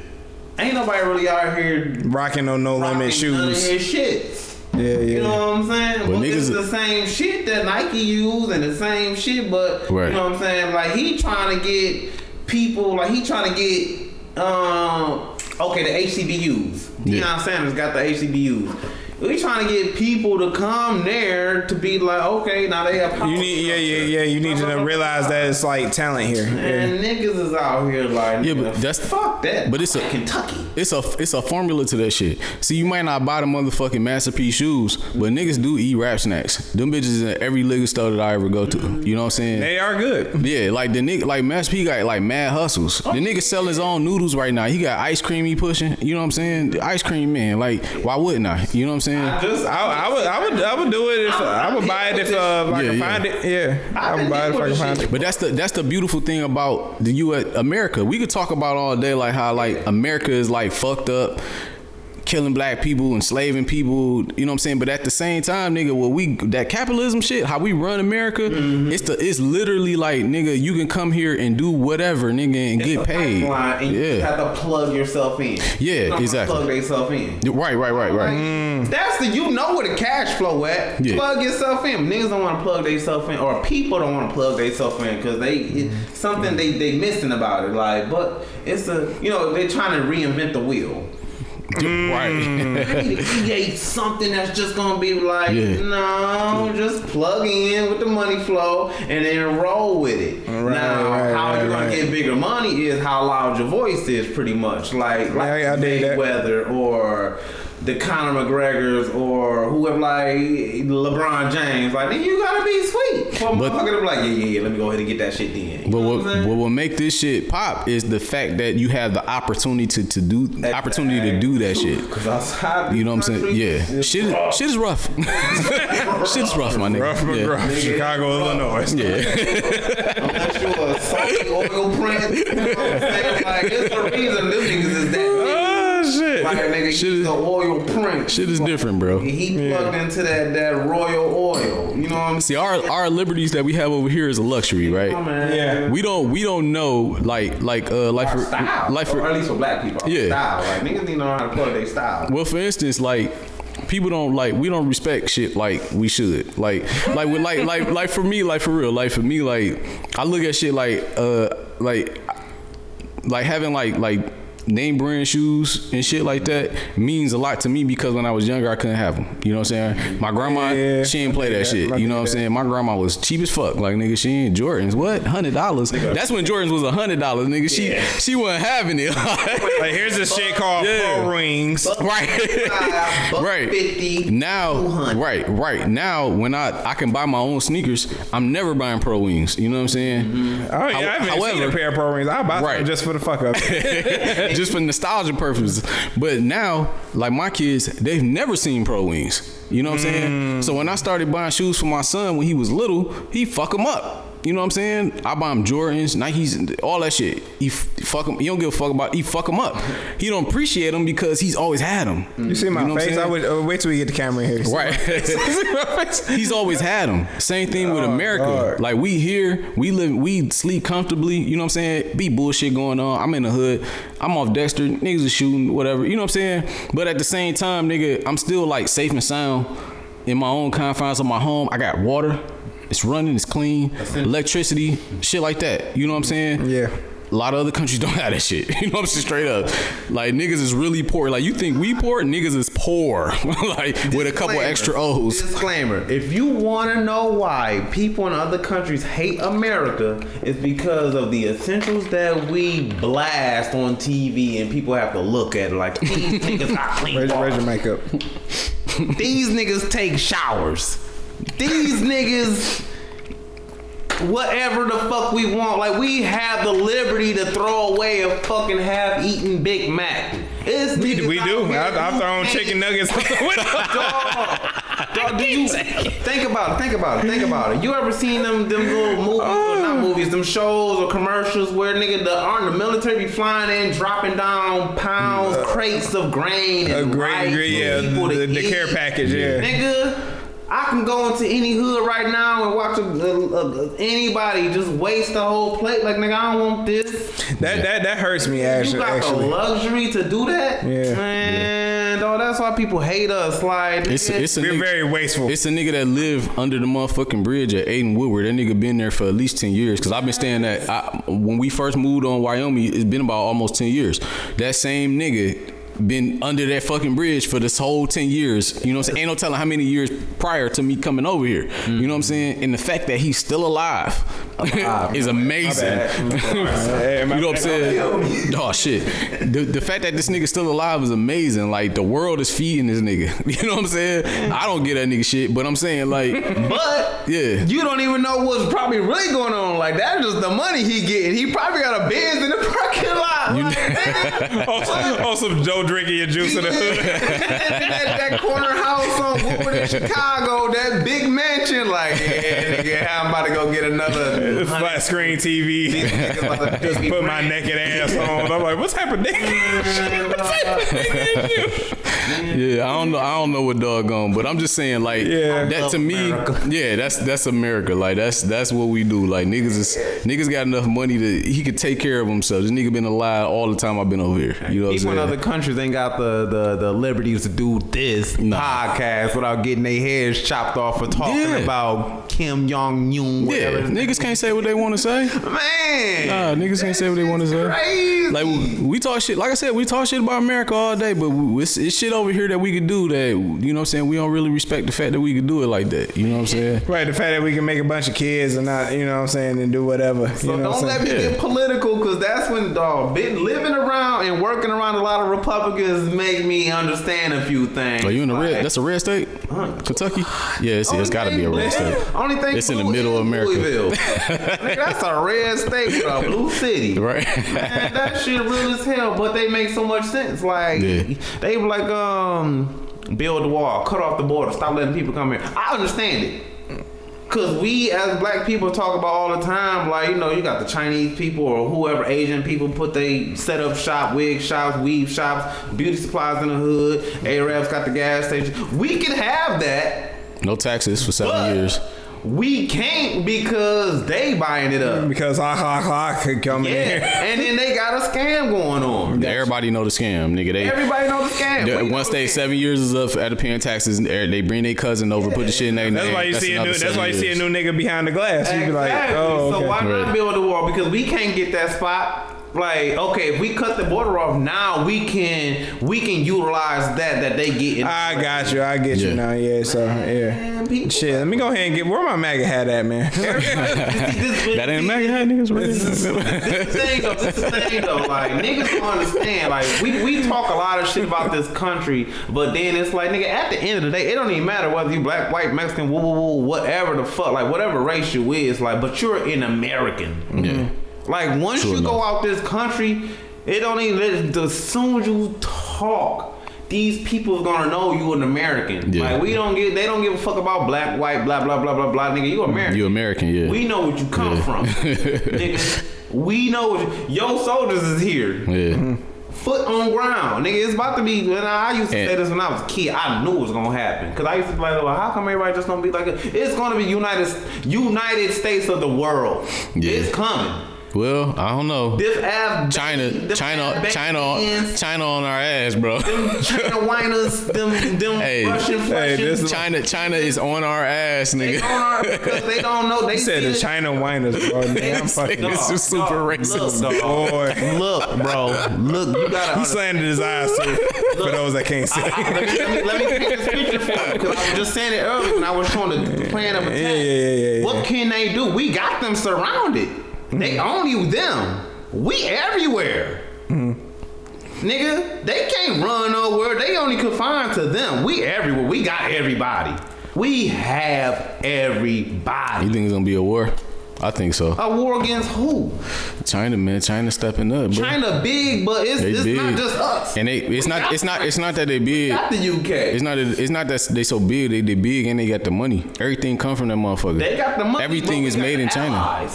Ain't nobody really out here Rocking on no rocking limit none of shoes. his shit. Yeah, yeah. You know what I'm saying? But Well, it's niggas- the same shit that Nike use and the same shit, but Right. you know what I'm saying? Like he trying to get people, like he trying to get um okay the HCBUs. Yeah. Deion Sanders got the HCBUs. We trying to get people to come there to be like, okay, now they have. You need, yeah, yeah, yeah. You need to realize that it's like talent here. Yeah. And niggas is out here like, Yeah, but that's- fuck that. but it's a- Kentucky. It's a it's a formula to that shit. See, you might not buy the motherfucking Master P's shoes, but niggas do eat rap snacks. Them bitches in every liquor store that I ever go to. You know what I'm saying? They are good. Yeah, like the nigga, like Master P got like mad hustles. The nigga sell his own noodles right now. He got ice cream he pushing. You know what I'm saying? The ice cream man. Like, why wouldn't I? You know what I'm saying? I just, I, I would, I would, I would do it if I would buy it if, uh, if I Yeah, can yeah. find it. Yeah, I would buy it if I can find it. But that's the that's the beautiful thing about the U.S. America. We could talk about all day like how like America is like fucked up, killing black people, enslaving people. You know what I'm saying? But at the same time, nigga, what we that capitalism shit, how we run America, Mm-hmm. it's the it's literally like nigga, you can come here and do whatever, nigga, and get It's a paid. and you Yeah, have to plug yourself in. Yeah, You exactly. Plug themselves in. right, right, right, right. Like, That's the you know where the cash flow at. Yeah. Plug yourself in. Niggas don't want to plug themselves in, or people don't want to plug themselves in because they it, something they they missing about it. Like, but it's a you know they're trying to reinvent the wheel. Right. Mm. I need to create something that's just gonna be like, Yeah. no, just plug in with the money flow and then roll with it. Right, now, right, how right, you're gonna get bigger money is how loud your voice is, pretty much. Like, like Yeah, I dig that. Mayweather or the Conor McGregor's or whoever, like LeBron James. Like, then you gotta be sweet for But- motherfucker to be like, yeah, yeah, yeah, let me go ahead and get that shit then. You But what, what what will make this shit pop is the fact that you have the opportunity to, to do opportunity to do that shit. Cause outside, You know what I'm saying? Yeah. it's Shit, rough. shit is rough. Shit's rough, my nigga. Rough, yeah. rough. Chicago, Illinois. Yeah. Unless you a Saudi oil prince, you know what I'm saying? Like, it's the reason them niggas is that nigga. Shit. Like a nigga, Shit he's is- the oil prince. Shit is different, bro. He plugged into that that royal oil. You know what I'm saying? See, our our liberties that we have over here is a luxury, right? man. Yeah. We don't we don't know like like uh like Our for style. like or at least for black people. Yeah. Style. Like niggas need to know how to plug their style. well for instance like people don't like we don't respect shit like we should like like with like like like for me like for real like for me like I look at shit like uh like like having like like name brand shoes and shit like that means a lot to me because when I was younger I couldn't have them. You know what I'm saying? My grandma Yeah, she didn't play I that did shit. You know did what I'm saying? My grandma was cheap as fuck. Like nigga, she ain't Jordans. What? Hundred dollars? That's when Jordans was a hundred dollars, nigga. She she wasn't having it. Like here's this shit called Yeah. Pro Wings. right. Buck right. 50, Now, 200. right, right. Now, when I I can buy my own sneakers, I'm never buying Pro Wings. You know what I'm saying? Mm-hmm. Oh yeah, I haven't seen a pair of Pro Wings. I'll buy Right. some just for the fuck of it. just for nostalgia purposes. But now, like my kids, they've never seen Pro Wings. You know what I'm saying? Mm. So when I started buying shoes for my son when he was little, he fuck them up. You know what I'm saying? I buy him Jordans, Nikes, all that shit. He f- fuck him. He don't give a fuck about. He fuck him up. He don't appreciate them because he's always had them. You see my know face? I would uh, wait till we get the camera in here. Right. He's always had them. Same thing with Oh, America. Lord. Like we here, we live, we sleep comfortably. You know what I'm saying? Be bullshit going on. I'm in the hood. I'm off Dexter. Niggas are shooting, whatever. You know what I'm saying? But at the same time, nigga, I'm still like safe and sound in my own confines of my home. I got water. It's running. It's clean. Electricity. Shit like that. You know what I'm saying? Yeah. A lot of other countries don't have that shit. You know what I'm saying? Straight up. Like niggas is really poor. Like you think we poor? Niggas is poor. like with a couple extra O's. Disclaimer: If you want to know why people in other countries hate America, it's because of the essentials that we blast on TV, and people have to look at it like these niggas got clean Where's, where's balls. your makeup? These niggas take showers. These niggas. Whatever the fuck we want, like we have the liberty to throw away a fucking half-eaten Big Mac. It's We, we do. I, I've thrown chicken nuggets out the window. Dog, dog, do you think about it? Think about it. Think about it. You ever seen them them little movies, or not oh. movies, them shows or commercials where nigga the aren't the military be flying in, dropping down pounds, crates of grain and rice yeah, people to the, the eat. care package, yeah. Nigga, I can go into any hood right now and watch a, a- a- anybody just waste the whole plate. Like nigga, I don't want this. That that that hurts me actually. You actually. got the luxury to do that, Yeah. man. Dog, that's why people hate us. Like, It's nigga, it's a We're nigga, very wasteful. It's a nigga that live under the motherfucking bridge at Aiden Woodward. That nigga been there for at least ten years. Cause I've been staying at I, when we first moved on Wyoming. It's been about almost ten years. That same nigga been under that fucking bridge for this whole ten years. You know what I'm saying? Ain't no telling how many years prior to me coming over here. You know what I'm saying? And the fact that he's still alive, is amazing. Hey, You know what I'm saying? Oh shit. The, the fact that this nigga's still alive is amazing. Like the world is feeding this nigga. You know what I'm saying? I don't get that nigga shit, but I'm saying like, But yeah. you don't even know what's probably really going on. Like that's just the money he getting. He probably got a Benz in the parking lot. You- Like, nigga, Oh, some, Joe drinking your juice in the hood. that, that corner house on Woodward in Chicago, that big mansion. Like, yeah, nigga, I'm about to go get another. Flat screen These TV. niggas about to Just be put my naked ass on. I'm like, what type of nigga? what type of nigga is you? Yeah, I don't know. I don't know what doggone, but I'm just saying, like, Yeah. that to me, yeah, that's that's America. Like, that's that's what we do. Like, niggas is niggas got enough money to he could take care of himself. This nigga been alive all the time I've been over here. You know what I'm People in saying? other countries ain't got the, the, the liberties to do this Nah. podcast without getting their heads chopped off for talking Yeah. about Kim Jong Un. yeah, Whatever. niggas can't say what they want to say. Man, Nah, niggas can't say what they want to say. crazy. Like we, we talk shit. Like I said, we talk shit about America all day, but we, it's, it's shit over here that we could do that. You know what I'm saying? We don't really respect the fact that we could do it like that. You know what I'm saying? Right, the fact that we can make a bunch of kids and not, you know what I'm saying, and do whatever. So you know what don't I'm let saying? me Yeah. get political because that's when dog been living around and working around a lot of Republicans make me understand a few things. Are you in the Like, red? That's a red state, Kentucky. Yeah, it's, it's got to be a red state. Only thing It's in the middle of America. Nigga, that's a red state with a blue city. Right? Man, that shit real as hell, but they make so much sense. Like Yeah. they were like, um, build the wall, cut off the border, stop letting people come here. I understand it. Cause we as black people talk about all the time, like you know, you got the Chinese people or whoever Asian people put they set up shop, wig shops, weave shops, beauty supplies in the hood. Arabs got the gas station. We can have that, No taxes for seven years. We can't because they buying it up. Because ha ha ha could come Yeah, in here. and then they got a scam going on. Everybody know the scam, nigga. They Everybody know the scam. they- We know once the they scam. seven years is up at the paying taxes, they they bring their cousin over, put the shit in their That's name. why you see a new. That's why you see a new nigga behind the glass. You be like, Exactly. oh, So okay. why not build a wall? Because we can't get that spot. Like, okay, if we cut the border off now, we can we can utilize that that they get. In I got you. I get you now. Yeah. So yeah. Man, people- Shit. Let me go ahead and get where my MAGA hat at, man. That ain't American hat, niggas. This is the thing though. This is the thing though. Like niggas don't understand. Like we, we talk a lot of shit about this country, but then it's like nigga. At the end of the day, it don't even matter whether you black, white, Mexican, woo, woo, woo, whatever the fuck, like whatever race you is. Like, but you're an American. Yeah. Mm-hmm. Like once True you go out this country, it don't even. As soon as you talk. These people gonna know you an American. Yeah. Like we don't get, they don't give a fuck about black, white, blah blah blah blah blah. Nigga, you American. You American, yeah. We know what you come Yeah. from. nigga, we know what you, your soldiers is here. yeah. Mm-hmm. Foot on ground. Nigga, it's about to be when I, I used to And- say this when I was a kid. I knew it was gonna happen. Cause I used to be like, well, how come everybody just gonna be like a, it's gonna be United United States of the world. Yeah. It's coming. Well, I don't know. This Av, China, them China, Af- China, Afghans, China on our ass, bro. them China whiners, them them Hey. Russian Hey, this is- China, China is on our ass, nigga. don't know because they don't know. They He said the. China whiners, bro. Man, I'm fucking. This is super dog, racist. Look, dog. Boy. look, bro. Look, you gotta. He slandered his eyes too. For those that can't see. let, me, let, me, let me paint this picture for you because I was just saying it earlier when I was showing the plan of attack. Yeah, yeah, yeah, yeah, yeah. What can they do? We got them surrounded. They mm-hmm. own only them. We everywhere. Mm-hmm. Nigga, they can't run nowhere. They only confined to them. We everywhere. We got everybody. We have everybody. You think it's gonna be a war? I think so. A war against who? China, man, China stepping up, bro. China big, but it's, it's not big. just us. And they, it's not, it's not, it's not that they big. got the UK. It's not, it's not that they so big. They, they big and they got the money. Everything come from that motherfucker. they got the money. Everything is made in China.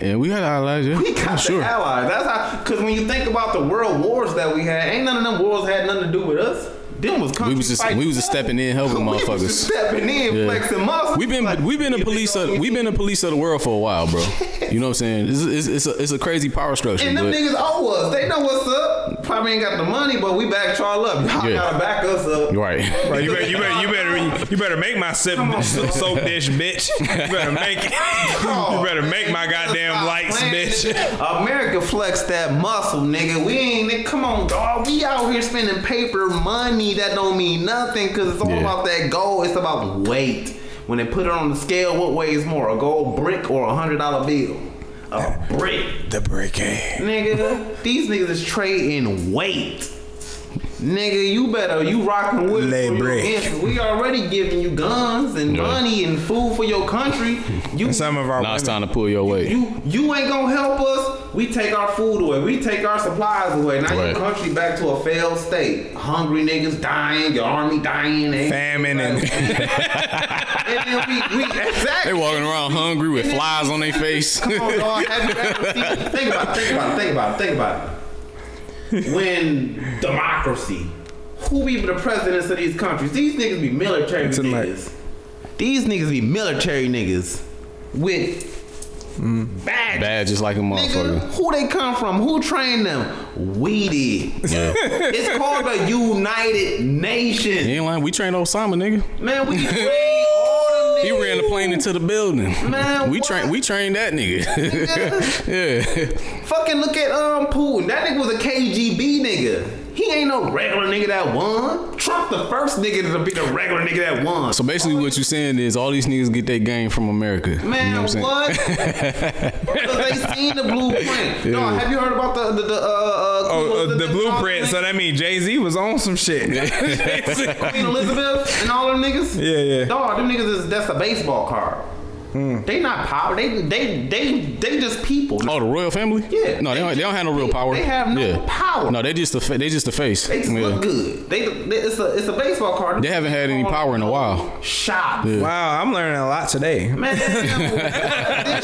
And we had allies, yeah. We got I'm sure. allies. That's how. Because when you think about the world wars that we had, ain't none of them wars had nothing to do with us. Them was We was just, we was just stepping in, helping We was motherfuckers. just stepping in, Yeah. flexing muscles. We've been Like, we've been the police of we've been the police of the world for a while, bro. You know what I'm saying? It's, it's, it's, a, it's a crazy power structure. And them niggas owe us. They know what's up. Probably ain't got the money, but we back y'all up. Y'all Yeah. gotta back us up. you're right. You better, you better, you better, you better make my sip, soap dish, bitch. You better make it. Oh. You better make my goddamn lights, bitch. America flex that muscle, nigga. We ain't. Come on, dog. We out here spending paper money that don't mean nothing because it's all Yeah. about that gold. It's about weight. When they put it on the scale, what weighs more, a gold brick or a hundred dollar bill? A brick, The brick eh? nigga. These niggas is trading weight. Nigga, you better you rocking with Lay for your brick. interest. We already giving you guns and Yeah. money and food for your country. You Some of our Now it's time to pull your weight. you you ain't gonna help us. We take our food away. We take our supplies away. Now Right. your country back to a failed state. Hungry niggas dying. Your army dying. ain't- famine and and then we, we exactly. They walking around hungry with flies on their face. Come on, dog. Have you ever seen? Think about it. Think about it. Think about it. Think about it. When democracy, who be the presidents of these countries? These niggas be military It's in my- niggas. These niggas be military niggas with badges. Bad, just like a Nigga, motherfucker. who they come from? Who trained them? We did. Yeah. It's called the United Nations. You ain't lying. We trained Osama, nigga. Man, we trained all He ran the plane into the building. Man, we trained. We trained that nigga. yeah. Fucking look at um Putin. That nigga was a KGB nigga. He ain't no regular nigga that won. Trump the first nigga to be the regular nigga that won. So basically, what you're saying is all these niggas get their game from America. Man, you know what? I'm what? saying? Because they seen the blueprint. No, have you heard about the the, the uh, uh oh, uh, the Queen blueprint. So that means Jay Z was on some shit. Queen Elizabeth and all them niggas. Yeah, yeah. Dog, them niggas is that's a baseball card. Mm. They not power. They they they they just people. Oh, the royal family? Yeah. No, they don't. They don't have no real power. They have no yeah. power. No, they just the fa- they just the face. They just Yeah. look good. They, they it's a it's a baseball card. They haven't had any power in a while. Shot. Wow, I'm learning a lot today. Man, this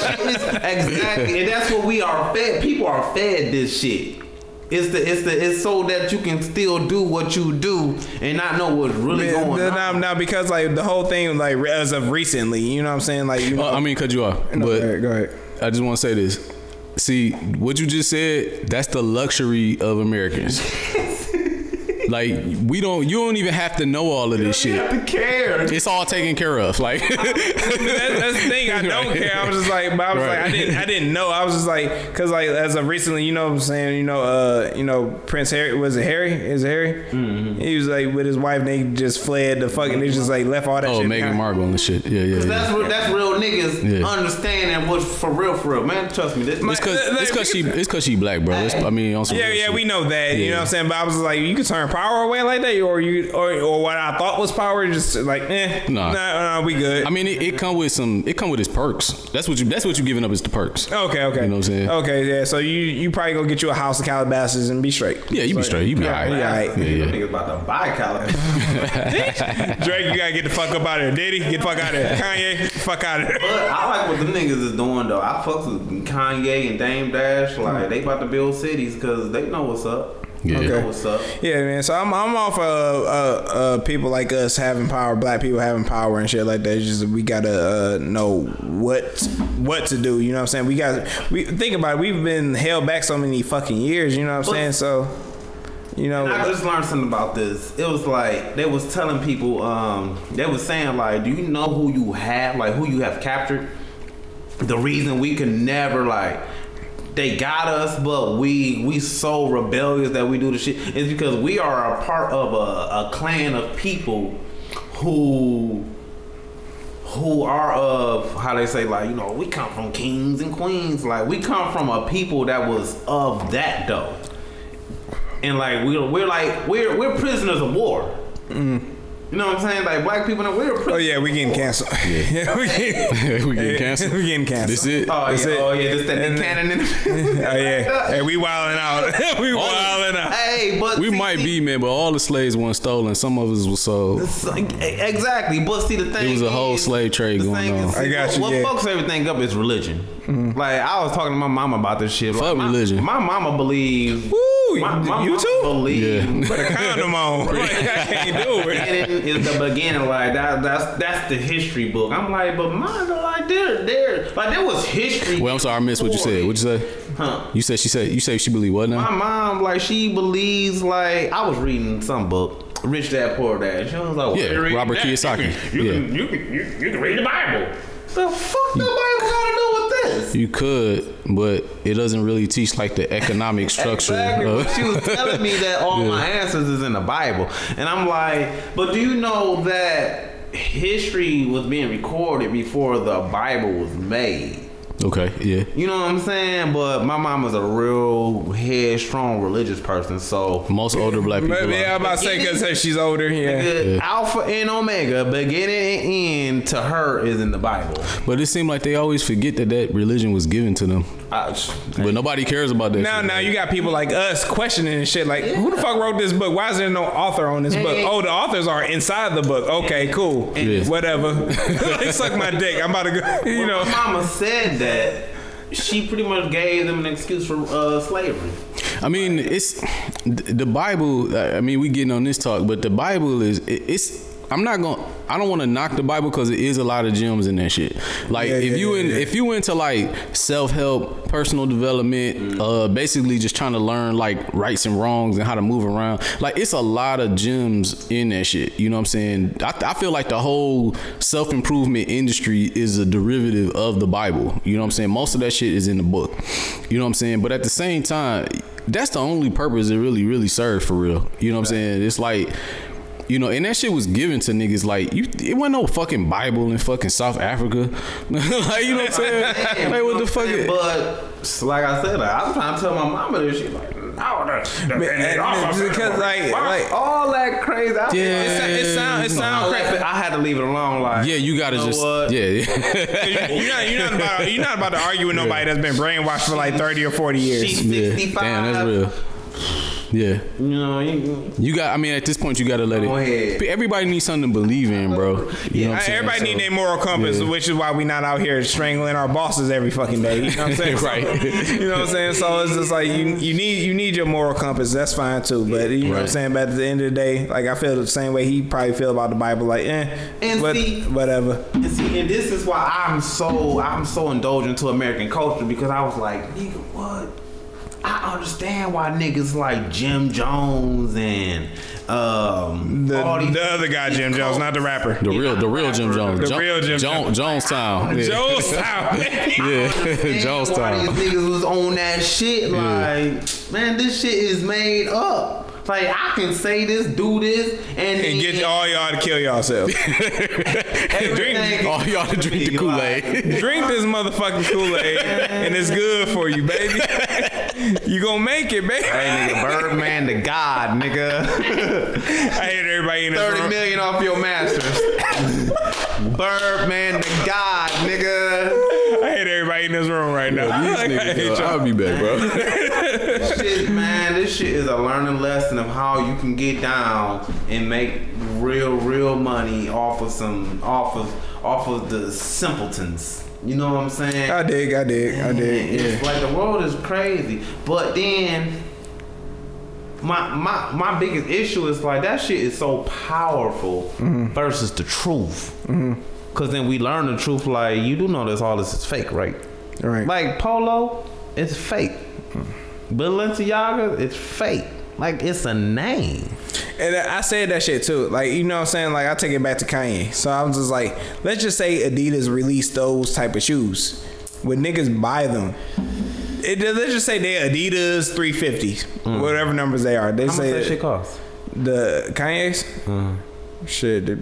shit is exactly, and that's what we are fed. People are fed this shit. It's the it's the it's so that you can still do what you do and not know what's really Man, going then on. Now because like the whole thing like as of recently, you know what I'm saying? Like you know, Uh, I mean, cut you off, No, but go ahead, go ahead. I just want to say this. See, what you just said, that's the luxury of Americans. like, we don't, you don't even have to know all of this You shit. have to care. It's all taken care of. Like, That- that's the thing. I don't Right. care. I was just like, but I was like, I didn't, I didn't know. I was just like, cause like as of recently, you know, what I'm saying, you know, uh, you know, Prince Harry was it Harry? Is it Harry? Mm-hmm. He was like with his wife. and They just fled the fucking. They just like left all that. oh, shit Meghan. Markle and the shit. Yeah, yeah, yeah. That's real, that's real niggas Yeah. understanding what's for real, for real, man. Trust me. This, It's cause, it's cause she, it's cause she black, bro. It's, I mean, on some Yeah, yeah, shit. we know that. You know what I'm saying? But I was like, you can turn power away like that, or you, or, or what I thought was power, just like, eh, Nah. nah, nah, we good. I mean, it, it come with some. It come with its perks. That's what you. That's what you giving up is the perks. Okay, okay. You know what I'm saying? Okay, yeah. So you you probably gonna get you a house of Calabasas and be straight. Yeah, you be straight. You be Yeah, alright. yeah, alright. Yeah, yeah. niggas about to buy California. Drake, you gotta get the fuck up out of here. Diddy, get the fuck out of here. Kanye, fuck out of here. But I like what them niggas is doing though. I fuck with Kanye and Dame Dash. Like they about to build cities because they know what's up. Yeah. Okay. What's up? Yeah, man. So I'm I'm all for uh, uh, uh, people like us having power, black people having power and shit like that. It's just we gotta uh, know what what to do. You know what I'm saying? We got we think about it. We've been held back so many fucking years. You know what I'm But- saying? So, you know, I just learned something about this. It was like they was telling people, um, they was saying like, do you know who you have, like who you have captured? The reason we can never like they got us, but we we so rebellious that we do the shit. Is because we are a part of a, a clan of people who who are of how they say like you know we come from kings and queens. Like we come from a people that was of that though. And like we're we're like we're we're prisoners of war mm. You know what I'm saying like black people we're prisoners oh yeah, we getting canceled. Yeah, we getting we getting canceled. we getting canceled. This it. oh That's yeah it. oh yeah this that And- Nick Cannon in Oh yeah, uh, hey, we wilding out. we wilding out. hey but We see- might see, be, man, but all the slaves weren't stolen. Some of us were sold. exactly but see the thing It was a whole is- slave trade going thing on. is, I got you, What yeah. fucks everything up is religion. Mm-hmm. Like I was talking to my mama about this shit. Fuck like, my, religion. My mama believes. Woo, my, my you too? Believe. Put a condom on. like, I can't do it. beginning is the beginning. Like that. That's that's the history book. I'm like, but mine like there, there, like there was history. Well, I'm sorry, I missed what you said. What you say? Huh. You said she said you say she believe what now? My mom, like, she believes. Like I was reading some book, Rich Dad Poor Dad. She was like, well, Yeah, Robert that, Kiyosaki. You can, you, can, you, can, you, you can read the Bible. The fuck the Bible got to do with this? You could, but it doesn't really teach like the economic structure. Exactly. of- she was telling me that all my answers is in the Bible, and I'm like, but do you know that history was being recorded before the Bible was made? Okay, yeah. You know what I'm saying? But my mom is a real headstrong religious person, so Most older black people. But are. yeah, I'm about to say because she's older. Yeah. the Alpha and Omega, beginning and end to her is in the Bible. But it seemed like they always forget that that religion was given to them. I, But nobody cares about that. Now, shit. now you got people like us questioning and shit. Like, who the fuck wrote this book? Why is there no author on this book? Hey. Oh, the authors are inside the book. Okay, cool. Yeah. Whatever. like, suck my dick. I'm about to go. You When know. my mama said that. She pretty much gave them an excuse for uh, slavery. I mean, it's the Bible. I mean, we getting on this talk, but the Bible is it's. I'm not gonna. I don't want to knock the Bible because it is a lot of gems in that shit. Like Yeah, if yeah, you yeah, in, yeah. if you into like self help, personal development, uh, basically just trying to learn like rights and wrongs and how to move around. Like it's a lot of gems in that shit. You know what I'm saying? I, I feel like the whole self improvement industry is a derivative of the Bible. You know what I'm saying? Most of that shit is in the book. You know what I'm saying? But at the same time, that's the only purpose it really, really serves for real. You know what I'm saying? It's like. You know, and that shit was given to niggas like you. It wasn't no fucking Bible in fucking South Africa. like you know what I'm saying? like what the fuck? Is, But like I said, like, I was trying to tell my mama this shit. Like, no, the, the, and because, like- like- all that crazy. I, Yeah. It, sound- it sound it sound crazy. I had to leave it alone. Like, yeah, you gotta know just what? yeah. You're not, you're not about you're not about to argue with nobody that's been brainwashed for like 30 or 40 years. She's yeah. 65. Damn, that's real. Yeah, You know, you, you got. I mean, at this point, you gotta let it Go it. ahead. Everybody needs something to believe in, bro. You know what I'm saying? Everybody So- need their moral compass, yeah. which is why we not out here strangling our bosses every fucking day. You know what I'm saying? Right. you know what I'm saying? So it's just like you you need you need your moral compass. That's fine too. But you know what I'm saying? But at the end of the day, like I feel the same way he probably feel about the Bible. Like, eh, And what- see- whatever. And see, and this is why I'm so I'm so indulgent to American culture because I was like, nigga, what? I understand why niggas like Jim Jones and um The, all these the other guy, Jim Jones, not the rapper. The real, the real Jim Jones. The Jo- real Jim Jo- Jones. Jonestown. Yeah. Jonestown. Yeah, Why Jonestown. these niggas was on that shit? Like, man, this shit is made up. Like, I can say this, do this, and, and get all y'all to kill yourselves. drink, All y'all to drink the Kool Aid. drink this motherfucking Kool Aid, and it's good for you, baby. You gonna make it, baby. Hey, nigga, Birdman to God, nigga. I hate everybody in this 30 room. million off your masters. Birdman the God, nigga. I hate everybody in this room right now. These Like, I niggas, hate yo, y'all. I'll be back, bro. shit, man, this shit is a learning lesson of how you can get down and make real, real money off of some, off of, off of the simpletons. You know what I'm saying? I dig, I dig, I dig. It's like the world is crazy, but then my my my biggest issue is like that shit is so powerful mm-hmm. versus the truth. Mm-hmm. Cause then we learn the truth. Like you do know this all this is fake, right? Right. Like Polo, it's fake. Mm-hmm. Balenciaga, it's fake. Like it's a name. And I said that shit too. Like, you know what I'm saying? Like, I take it back to Kanye. So I was just like, let's just say Adidas released those type of shoes. Would niggas buy them? It, let's just say they're Adidas 350s, whatever numbers they are. They Mm. How much say that shit cost? the Kanye's. Shit, the-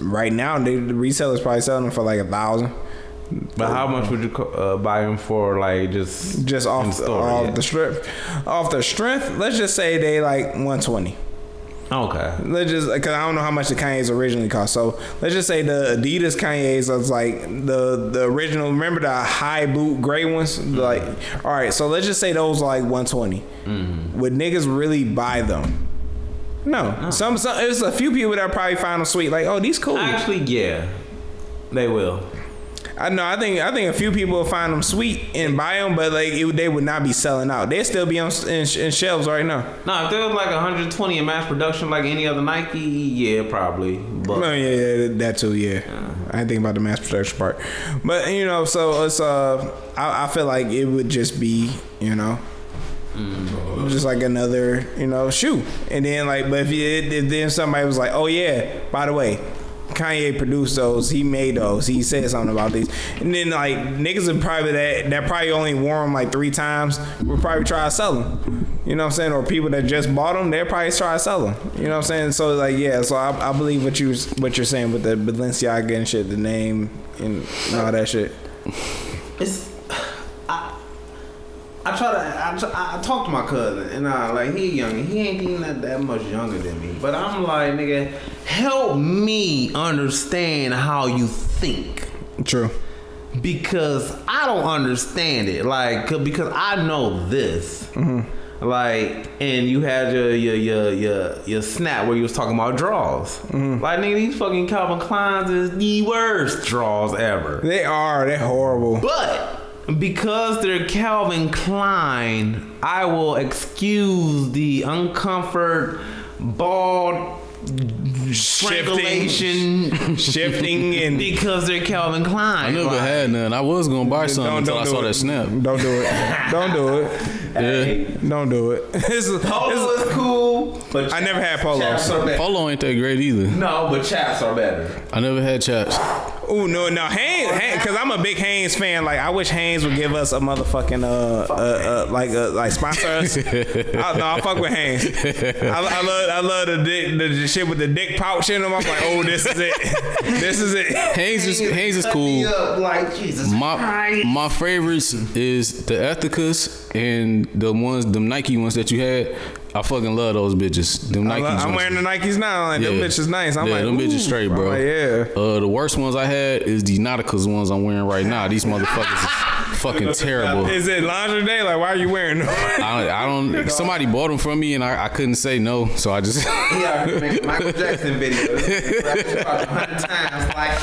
right now they, the resellers probably selling them for like a thousand, But how much would you uh, buy them for? Like just just off the store, off yeah. the strip, off the strength. Let's just say they like 120. Okay. Let's just because I don't know how much the Kanye's originally cost. So let's just say the Adidas Kanye's was like the the original. Remember the high boot gray ones? Like, all right. So let's just say those are like 120. Would niggas really buy them? No. Some some there's a few people that probably find them sweet. Like, oh, these cool. Actually, yeah, they will. I know. I think I think a few people will find them sweet and buy them, but like it, they would not be selling out. They'd still be on in, in shelves right now. No, if there was like 120 in mass production, like any other Nike, yeah, probably. But Oh yeah, yeah, that too. Yeah, I didn't think about the mass production part, but you know, so it's uh, I, I feel like it would just be, you know, just like another, you know, shoe, and then like, but if, you, if then somebody was like, oh yeah, by the way. Kanye produced those. He made those. He said something about these, and then like niggas are probably that that probably only wore them like three times. Would probably try to sell them. You know what I'm saying? Or people that just bought them, they'll probably try to sell them. You know what I'm saying? So like yeah, so I, I believe what you what you're saying with the Balenciaga and shit, the name and all that shit. it's I try to I, try, I talk to my cousin and I like he young he ain't even that, that much younger than me but I'm like nigga help me understand how you think True. because I don't understand it like because I know this mm-hmm. like and you had your your your your, your snap where you was talking about draws mm-hmm. like nigga these fucking Calvin Kleins is the worst draws ever They are. They're horrible. but because they're Calvin Klein, I will excuse the uncomfort, bald strangulation Shifting and because they're Calvin Klein. I never Like, had none. I was gonna buy something until I saw it. that snap. Don't do it. Don't do it. Yeah. Don't do it. This is, Polo this is cool, but I never had polo, chaps are better. Polo ain't that great either. No, but chaps are better. I never had chaps. Oh no, no, Hanes, because I'm a big Hanes fan. Like, I wish Hanes would give us a motherfucking uh, uh, uh like uh, like sponsor us. I, no, I fuck with Hanes. I, I love I love the, dick, the the shit with the dick pouch in them. I'm like, oh, this is it. this is it. Hanes is Hanes is Cut me cool. up like Jesus My Christ. my favorites is the Ethikas and the ones, the Nike ones that you had. I fucking love those bitches. Them I Nikes. love- I'm wearing the Nikes now. Like, them bitches nice. I'm Yeah, like, them bitches straight, I'm bro. like, yeah. Uh, the worst ones I had is the Nauticas ones I'm wearing right now. These motherfuckers is fucking terrible. Is it lingerie day? Like, why are you wearing them? I, I don't. Somebody bought them from me and I, I couldn't say no, so I just. Yeah, make a Michael Jackson video. a hundred times, like.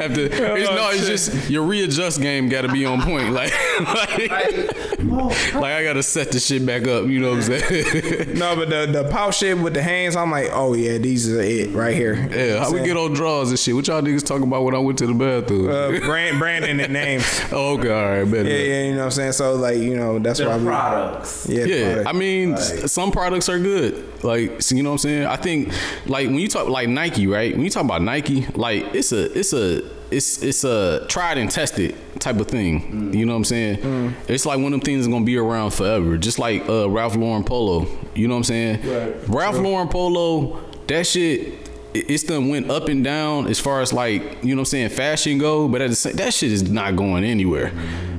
have to. It's, no, it's just your readjust game got to be on point. Like, like, like I got to set the shit back up. You know what I'm saying? no, but the the pouch shit with the hands, I'm like, oh yeah, these are it right here. yeah, how we get on draws and shit? What y'all niggas talking about when I went to the bathroom? uh, brand branding and names. oh, okay, all right, better. Yeah, yeah, you know what I'm saying. So like, you know, that's why Their we. products. Yeah, Yeah, product. I mean, s- some products are good. Like, so you know what I'm saying? I think, like, when you talk like Nike, right? When you talk about Nike, like, it's a, it's a, it's it's a tried and tested type of thing. You know what I'm saying? It's like one of them things that's gonna be around forever. Just like uh, Ralph Lauren Polo. You know what I'm saying? Right. Ralph Lauren Polo, that shit. It- It's done went up and down as far as like you know what I'm saying fashion go, but at the same that shit is not going anywhere.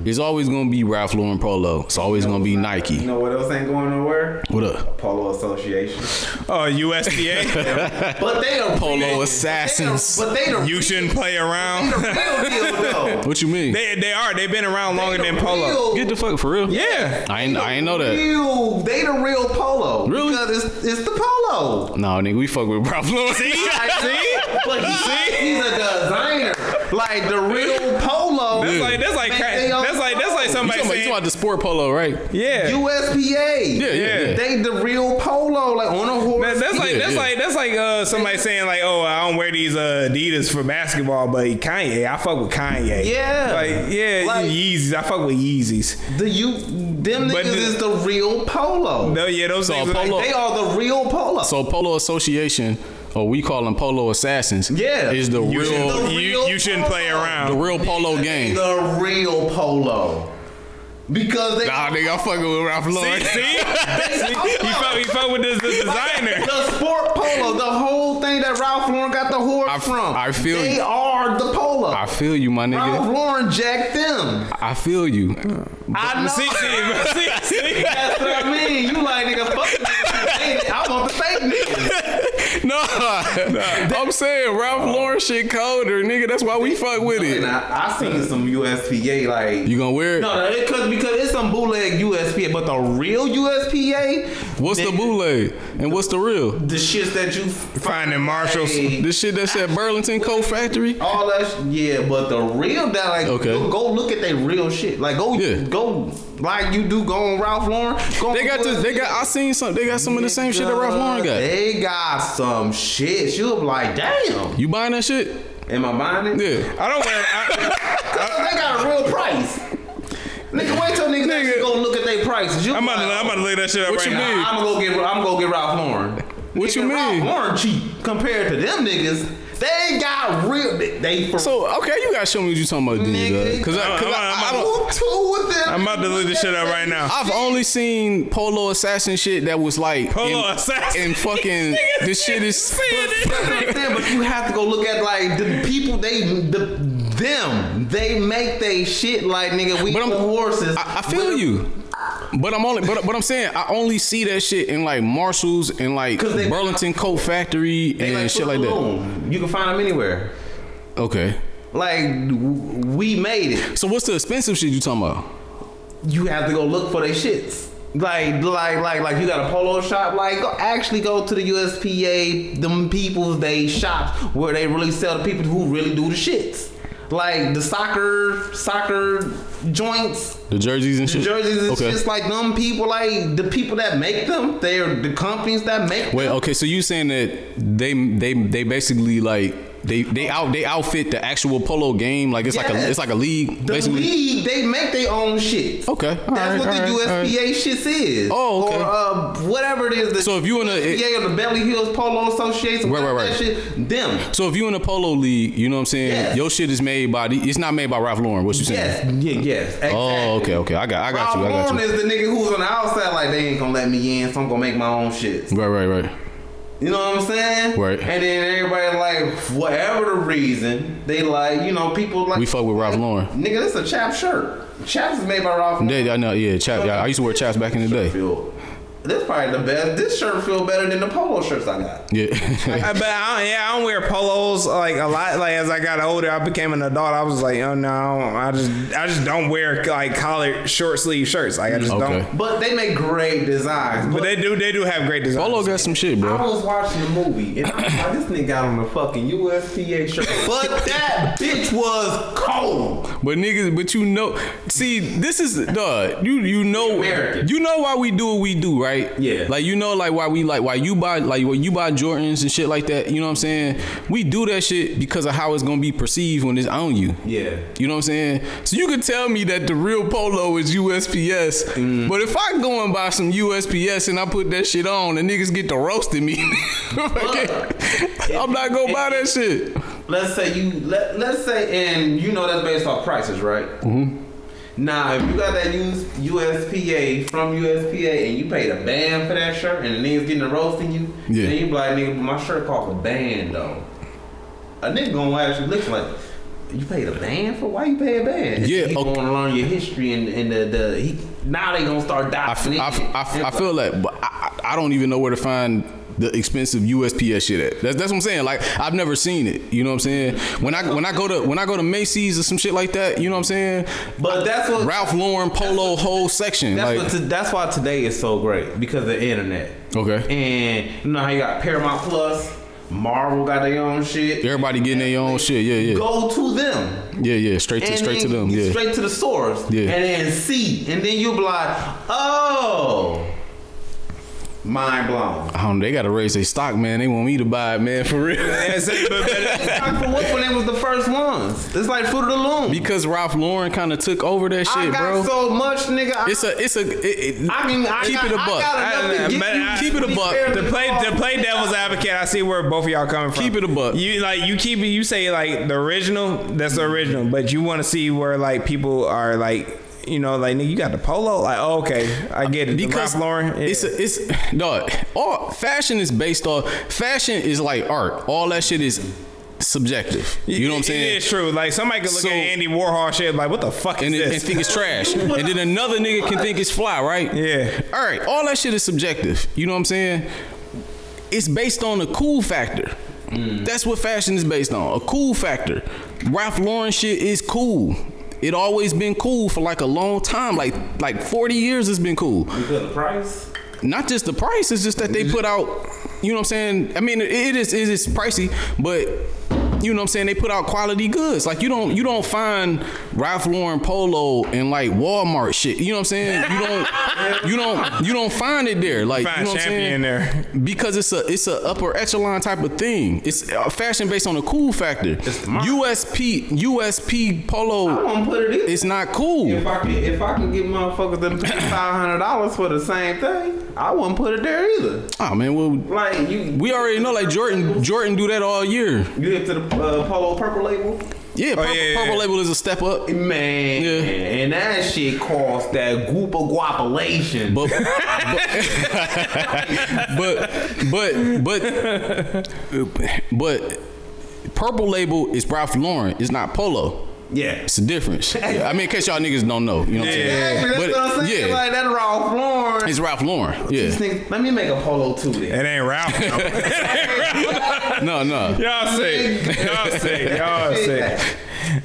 It's always gonna be Ralph Lauren Polo. It's always gonna be Nike. You know what else ain't going nowhere? What up? Polo Association. oh, USDA. But they are Polo assassins. But they the you shouldn't play around. real deal though. What you mean? they they are. They've been around longer than the Polo. real- Get the fuck for real? Yeah. I ain't, I ain't know that. Real, they the real polo. Really? Because it's, it's the polo. No, nigga, we fuck with Ralph Lauren. See, see. But he, he's a designer. Like the real polo. That's like that's like Make Ka- that's like that's like like You somebody talking, about, you saying, talking about the sport polo, right? yeah. USPA. Yeah, yeah, yeah. They the real polo, like on a horse. That- that's like Yeah, that's yeah. like that's like uh, somebody saying like, oh, I don't wear these uh, Adidas for basketball, but Kanye, I fuck with Kanye. Yeah. like yeah, Like- Yeezys, I fuck with Yeezys. the you them But niggas the- is the real polo. No, yeah, those So things. Polo- Like, They are the real polo. So Polo Association, or we call them Polo Assassins, Yeah. is the you, real should, The you, real you shouldn't play around. the real polo game. the real polo. Because they Nah, nigga, I'm fucking with Ralph Lauren. see, See? he fuck, he fuck with the, the designer. the sport polo, the whole thing that Ralph Lauren got the horse I- from. I feel they you. are the polo. I feel you, my nigga. Ralph. Lauren jacked them. I feel you. I know. See, see, see, see. That's what I mean. You like nigga fuck with niggas. I want the fake niggas. No, I'm saying Ralph oh. Lauren shit colder, nigga. That's why we fuck with And it. I, I seen some USPA like You gonna wear it? No, no, it could because it's some bootleg USPA, but the real USPA, What's the nigga, bootleg and what's the real? The shits that you Finding Marshalls. Hey, This shit that's at Burlington Coat Factory. all that, sh- yeah. But the real that like, Okay. go, go look at that real shit. Like go, Yeah. go like you do. Go on Ralph Lauren. Go They got this. They got. I seen some. They got some of the same shit that Ralph Lauren got. They got some Um, shit. She'll be like, damn. You buying that shit? Am I buying it? Yeah. I don't wear. I, Cause they got a real price. Nigga, wait till niggas actually go look at their prices. You I'm about to. I'm about to look that shit up What right you now. mean? I'm gonna go get. I'm gonna go get Ralph Lauren. What you mean? Ralph Lauren cheap compared to them niggas. They got real. They, they for So okay, you gotta show me what you talking about, then, Nigga. Because I, cause I'm- I, I I'm- don't. Two with them? I'm about to look this shit up right now. I've only seen Polo Assassin shit that was like Polo in, Assassin. and fucking this shit is. That's what I'm saying, but you have to go look at like the people they the them they make they shit like nigga we But I'm- horses. I, I feel you. But I'm only, but, but I'm saying I only see that shit in like Marshalls and like they- Burlington Coat Factory and like shit like that. You can find them anywhere. Okay. Like we made it. So what's the expensive shit you talking about? You have to go look for their shits. Like, like, like, like, you got a polo shop. Like, go, actually go to the USPA, them people's they shops where they really sell the people who really do the shits. Like the soccer, soccer joints, The jerseys and shit. the shit. jerseys. It's okay. just like them people, like the people that make them. They're the companies that make. Wait, them. okay, so you saying that they they they basically like they they out they outfit the actual polo game like it's like a it's like a league The basically. league, they make their own shit. Okay, all That's right, what the all right, all USPA right. shits is. Oh, okay. Or uh, whatever it is. The So if you in a- USPA or the Beverly Hills Polo Association, Right, right, right. That shit, them. So if you in a polo league, you know what I'm saying? Yes. Your shit is made by the, it's not made by Ralph Lauren. What you saying? Yes, yeah, yes. Exactly. Oh, okay, okay. I got I got you. I Ralph got Lauren you. is the nigga who's on the outside, like they ain't gonna let me in, so I'm gonna make my own shit. Right, right, right. You know what I'm saying? Right. And then everybody like, whatever the reason, they like, you know, people like We fuck with Ralph Lauren. Nigga, this is a chap shirt. Chaps is made by Ralph Lauren. Yeah, I know. Yeah, chap. Yeah, I used to wear chaps back in the day. This probably the best. This shirt feel better than the polo shirts I got. Yeah. I, but I don't, yeah, I don't wear polos like a lot. Like as I got older, I became an adult. I was like, oh no, I just I just don't wear like collared short sleeve shirts. Like I just mm, Okay. don't. But they make great designs. But they do they do have great designs. Polo got some shit, bro. I was watching the movie and I was like, this nigga got on the fucking USPA shirt. But that bitch was cold. But niggas, but you know, see, this is dog. You you know, American. you know why we do what we do, right? Yeah. Like you know, like why we like why you buy like when you buy Jordans and shit like that. You know what I'm saying? We do that shit because of how it's gonna be perceived when it's on you. Yeah. You know what I'm saying? So you could tell me that the real polo is USPS, Mm. but if I go and buy some USPS and I put that shit on, the niggas get to roasting me. I'm not gonna buy that shit. Let's say you let let's say and you know that's based off prices, right? Mm-hmm. Now, if you got that US, USPA from USPA and you paid a band for that shirt and the niggas getting the roasting you, Yeah. then you be like, nigga, but my shirt cost a band though. A nigga gonna actually look like you paid a band for why you pay a band? Yeah, he okay. gonna learn your history and, and the, the he now they gonna start I, f- I, f-. I, f- I feel like, but I I don't even know where to find the expensive USPS shit at. That's, that's what I'm saying. Like I've never seen it. You know what I'm saying? When I when I go to when I go to Macy's or some shit like that, you know what I'm saying? But that's what Ralph Lauren polo whole section. That's like what. That's why today is so great because of the internet. okay, And you know how you got Paramount Plus, Marvel got their own shit. Everybody getting their own shit. Yeah, yeah, Go to them. yeah, yeah. Straight to And straight to them. Yeah. Straight to the source. Yeah. And then see. And then you'll be like, oh. Mind blown. I don't they gotta raise their stock, man. They want me to buy it, man, for real. It's- but- but- Like for what when they was the first ones? It's like Fruit of the Loom. because Ralph Lauren kind of took over that I shit, got bro. so much, nigga. I, it's a, it's a. It, it, I can I keep got, it a buck. got I- to get but you I- Keep it a buck. fair to play to play devil's advocate, I see where both of y'all coming from. Keep it a buck. You like you keep it. You say like the original. That's the original, but you want to see where like people are like. You know, like nigga, you got the polo. Like, oh, okay, I get it. The because Ralph Lauren, yeah. it's a, it's dog. All fashion is based off. Fashion is like art. All that shit is subjective. You know what I'm saying? It is true. Like somebody could look So- at Andy Warhol shit like, what the fuck is and, this? and think it's trash. and then another nigga can think it's fly, right? Yeah. All right. All that shit is subjective. You know what I'm saying? It's based on the cool factor. Mm. That's what fashion is based on. A cool factor. Ralph Lauren shit is cool. It always been cool for like a long time. Like like 40 years it's been cool. Because the price. Not just the price, it's just that they put out, you know what I'm saying? I mean, it is it is pricey, but you know what I'm saying? They put out quality goods. Like you don't you don't find Ralph Lauren polo in like Walmart shit. You know what I'm saying? You don't you don't you don't find it there. Like Find you know what I'm saying? there. Because it's a it's a upper echelon type of thing. It's uh, fashion based on a cool factor. USP USP polo. I polo won't put it in. it's not cool. If I can, if I can get motherfuckers to pay five hundred dollars for the same thing, I wouldn't put it there either. Oh man, well Like you, we already know like Jordan Jordan do that all year. you hit to the uh, polo purple label, Yeah, purple, Oh, yeah, yeah, purple label is a step up. man, Yeah. and that shit cost that goopa guapulation. But but but but but purple label is Ralph Lauren. It's not Polo. Yeah. It's a difference. Yeah, I mean, in case y'all niggas don't know, you know what I'm saying? Exactly, that's But, what I'm saying. yeah. Like that Ralph Lauren. It's Ralph Lauren. Yeah. niggas- let me make a polo too then. It ain't Ralph. No, no. Y'all sick. Y'all sick. Y'all sick.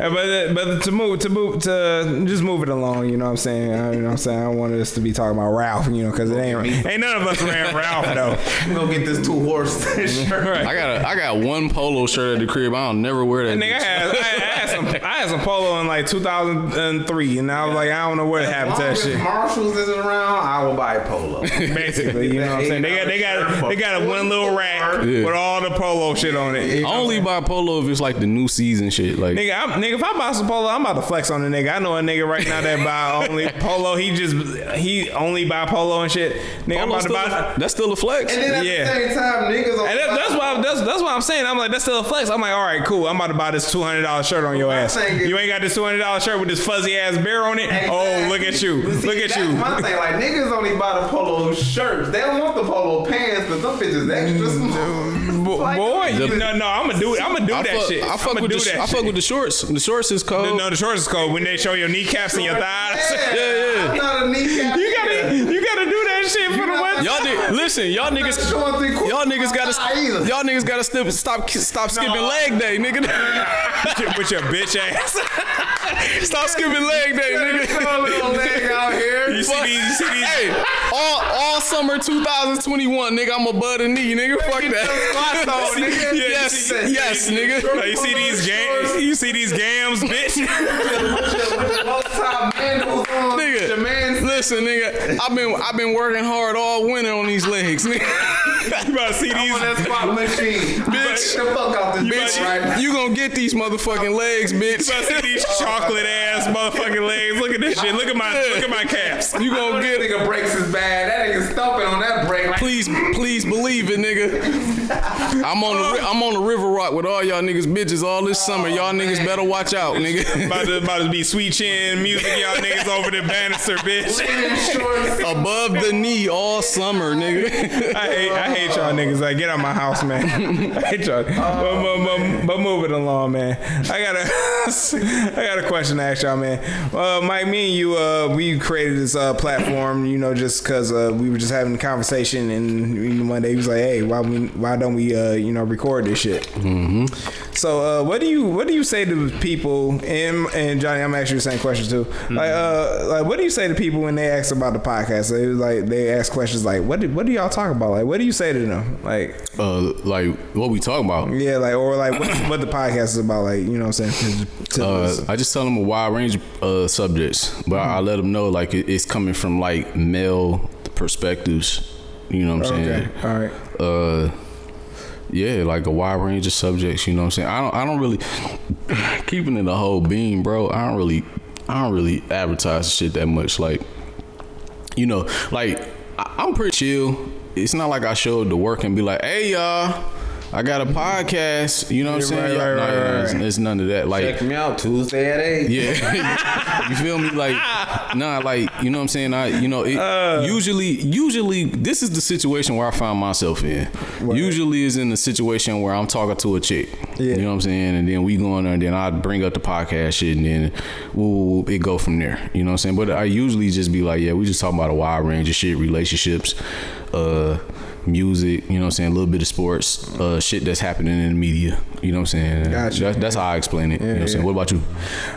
Uh, But uh, but to move to move to just move it along, you know what I'm saying? Uh, you know what I'm saying? I don't want us to be talking about Ralph, you know, because it ain't ain't none of us ran Ralph though. I'm gonna get this two horse shirt. Right. I got a, I got one polo shirt at the crib. I don't never wear that. Nigga, I bitch. had, I, had some I had some polo in like 2003, and I was like, I don't know what happened to that shit. Marshalls isn't around, I will buy polo. Basically, you know what I'm saying? They got they got they got a one little rack Yeah. with all the polo shit on it. I only buy polo if it's like the new season shit. Like Nigga, I'm, nigga, if I buy some polo, I'm about to flex on the nigga. I know a nigga right now that buy only polo. He just he only buy polo and shit. Nigga, I'm about to buy. a, that's still a flex. And then at Yeah. the same time, niggas And that, that's why that's that's what I'm saying. I'm like that's still a flex. I'm like, all right, cool. I'm about to buy this two hundred dollar shirt on your My ass. You ain't got this two hundred dollar shirt with this fuzzy ass bear on it. Oh, look at you, But see, look at that's you. My thing, like niggas only buy the polo shirts. They don't want the polo pants because them bitches extra mm, small. Bo- Boy, the- no, no, I'm gonna do it. I'm gonna do I that fuck, shit. I fuck with do the, that I shit. fuck with the shorts. The shorts is cold. No, the shorts is cold when they show your kneecaps and your thighs. Yeah, yeah. I'm not a kneecap. You gotta, you gotta do that shit for the not- winter. Y'all niggas, listen, y'all niggas, showing three quarters y'all niggas of my thigh gotta, either. y'all niggas gotta stop, stop, stop skipping No. leg day, nigga. with your bitch ass. stop skipping leg day, nigga. Show a little leg out here. You see these, you see these. Hey, all all summer 2021, nigga, I'm a bud and knee, nigga. Fuck that. on, nigga. You yes, see- yes, nigga. You see these games, You see these gams, bitch? Top mandals on. Nigga, man listen, nigga. I've been I've been working hard all winter on these legs, nigga. You about to see these? on that these? spot machine. Bitch. Get the fuck out this bitch right now. You gonna get these motherfucking legs, bitch. You about to see these chocolate ass motherfucking legs? Look at this shit. Look at my, look at my calves. You gonna get nigga brakes is bad. That nigga stumping on that brake like Please, please believe it, nigga. I'm on the I'm on the river rock with all y'all niggas bitches all this summer. Oh, y'all niggas better watch out, nigga. About to, about to be sweet chin music, y'all niggas over the banister, bitch. shorts. Above the knee all summer, nigga. I hate, I hate y'all niggas. Like, get out my house, man. I hate y'all. But, but, but, but move it along, man. I got a, I got a question to ask y'all, man. Uh, Mike, me and you, uh, we created this uh, platform, you know, just cause uh, we were just having a conversation, and one day he was like, "Hey, why we, why don't we, uh, you know, record this shit?" Mm-hmm. So, uh, what do you what do you say to people? And, and Johnny, I'm asking you the same question too. Like, uh, like what do you say to people when they ask about the podcast? They like they ask questions like, what do, what do y'all talk about? Like, what do you say to them? Like, Uh, like what we talking about? yeah, like or like what, what the podcast is about? Like, you know what I'm saying? To- to- Uh, I just tell them a wide range of uh, subjects, but I, I let them know like it, it's coming from like male perspectives. You know what I'm okay, saying? all right. uh yeah like a wide range of subjects you know what i'm saying i don't i don't really keeping it a whole beam bro i don't really i don't really advertise shit that much like you know like I, i'm pretty chill it's not like i showed to work and be like hey y'all I got a podcast, you know what I'm saying? right, Y'all- right, nah, right, it's, right. it's none of that. Like, Check me out Tuesday at eight. yeah, you feel me? Like, nah, like you know what I'm saying. I, you know, it, Uh. usually, usually this is the situation where I find myself in. Usually, is in the situation where I'm talking to a chick. Yeah. You know what I'm saying, and then we go in there, and then I bring up the podcast shit, and then we'll, it go from there. You know what I'm saying? But I usually just be like, yeah, we just talking about a wide range of shit, relationships, uh. Music, you know what I'm saying, a little bit of sports, uh, shit that's happening in the media, you know what I'm saying. Gotcha. That, that's how I explain it. you know what I'm saying. What about you?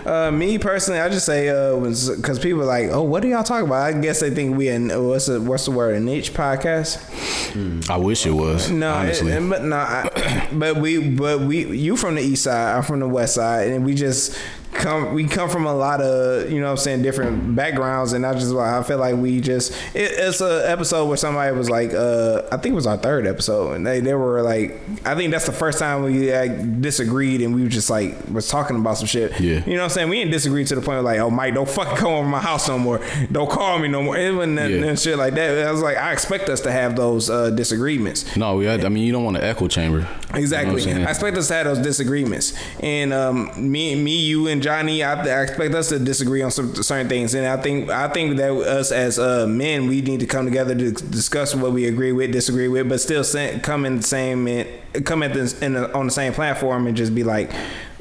Uh, me personally, I just say uh, because people are like, oh, what do y'all talk about? I guess they think we in what's the what's the word a niche podcast. I wish it was. No, honestly. it- but no, I, but we, but we, you from the east side, I'm from the west side, and we just come, we come from a lot of, you know, what I'm saying different backgrounds, and I just, I feel like we just, it, it's a episode where somebody was like, uh, I think it was our third episode, and they, they were like, I think that's the first time we like, disagreed, and we were just like was talking about some shit. Yeah. you know, what I'm saying we didn't disagree to the point of like, oh, Mike, don't fucking come over my house no more, don't call me no more, it wasn't Yeah. and shit like that. I was like, I expect us to have those uh, disagreements. no, we had, I mean, you don't want an echo chamber. Exactly. You know? I expect us to have those disagreements, and um, me, me, you, and Johnny. I, I expect us to disagree on some certain things, and I think I think that us as uh, men, we need to come together to discuss what we agree with, disagree with, but still come in the same, come at this the, on the same platform, and just be like.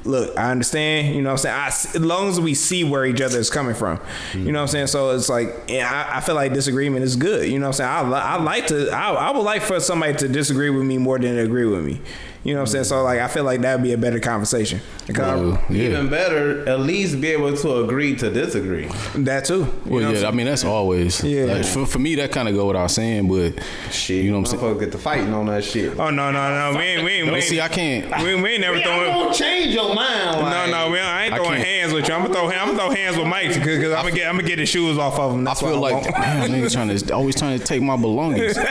Look, I understand. You know what I'm saying? I, as long as we see where each other is coming from, you know what I'm saying. So it's like, I, I feel like disagreement is good. You know what I'm saying? I, I like to. I, I would like for somebody to disagree with me more than agree with me. You know what I'm saying? So like, I feel like that would be a better conversation. Because Uh, yeah. Even better, at least be able to agree to disagree. that too. You Well, know yeah, I I'm mean that's always. Yeah. Like, for, for me, that kind of go without saying, but Shit, you know what I'm saying. Motherfuckers get to fighting on that shit. Oh no no no! We ain't we ain't, we ain't, see, I can't. we, we ain't never I'm throwing. gonna change your mind. No, like- no, we, I ain't throwing can't- hands with you. I'm gonna throw, I'm gonna throw hands with Mike because I'm gonna get, I'm gonna get his shoes off of him. I feel like want. damn, nigga trying to always trying to take my belongings.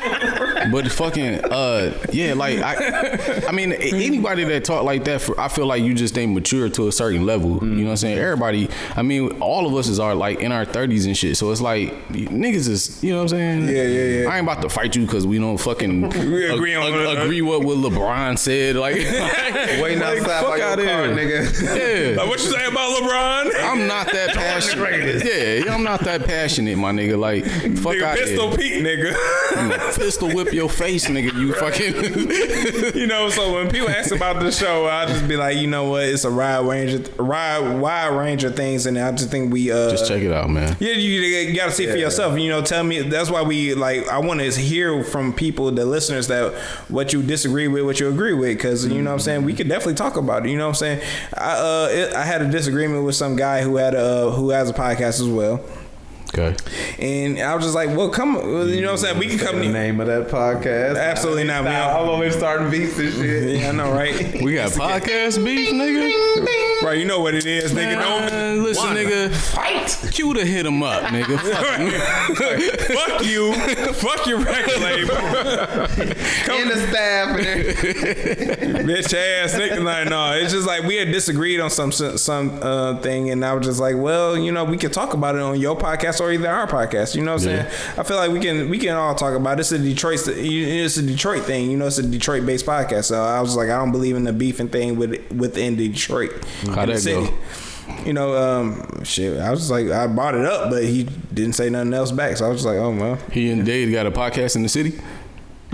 but fucking uh yeah, like I I mean anybody that talk like that for I feel like you just ain't mature to a certain level. You know what I'm saying? Everybody I mean all of us is are like in our thirties and shit. So it's like niggas is you know what I'm saying? Yeah, yeah, yeah. I ain't about to fight you because we don't fucking We agree on- ag- agree what what LeBron said. Like Waiting like, outside fuck by your outta car, here. nigga. Yeah. Like, what you say about LeBron? I'm not that passionate. Yeah, I'm not that passionate, my nigga. Like, fuck Nigga, out Pistol here. Pete, nigga. Pistol whip your face, nigga. You fucking. you know, so when people ask about the show, I just be like, you know what? It's a wide range, of, wide, wide range of things, and I just think we uh, Just check it out, man. Yeah, you, you got to see for yourself. You know, tell me. That's why we like. I want to hear from people, the listeners, that what you disagree with, what you agree with, because you know what I'm saying. We could definitely talk about it. You know what I'm saying. I uh, it, I had a disagreement with some guy who had a uh, who has a podcast as well, Okay. and I was just like, well, come, you know what I'm saying. We can come. the name of that podcast. Absolutely not. We don't- I'm over starting beats and shit. Yeah, I know, right? We got podcast beef, nigga. right, you know what it is, nigga. Don't. Man, listen, nigga. Fight. Q to hit him up, nigga. Fuck him. Fuck you. Fuck your record label. And the staff. And bitch ass nigga. Like, no, it's just like we had disagreed on some some uh, thing, and I was just like, well, you know, we could talk about it on your podcast or either our podcast. You know what I'm Yeah. saying? I feel like we can we can all talk about it. It's a Detroit it's a Detroit thing. You know, it's a Detroit based podcast. So I was like, I don't believe in the beefing thing with within Detroit. The that go? You know, um, shit. I was just like, I brought it up, but he didn't say nothing else back. So I was just like, oh well, He and Dave got a podcast in the city.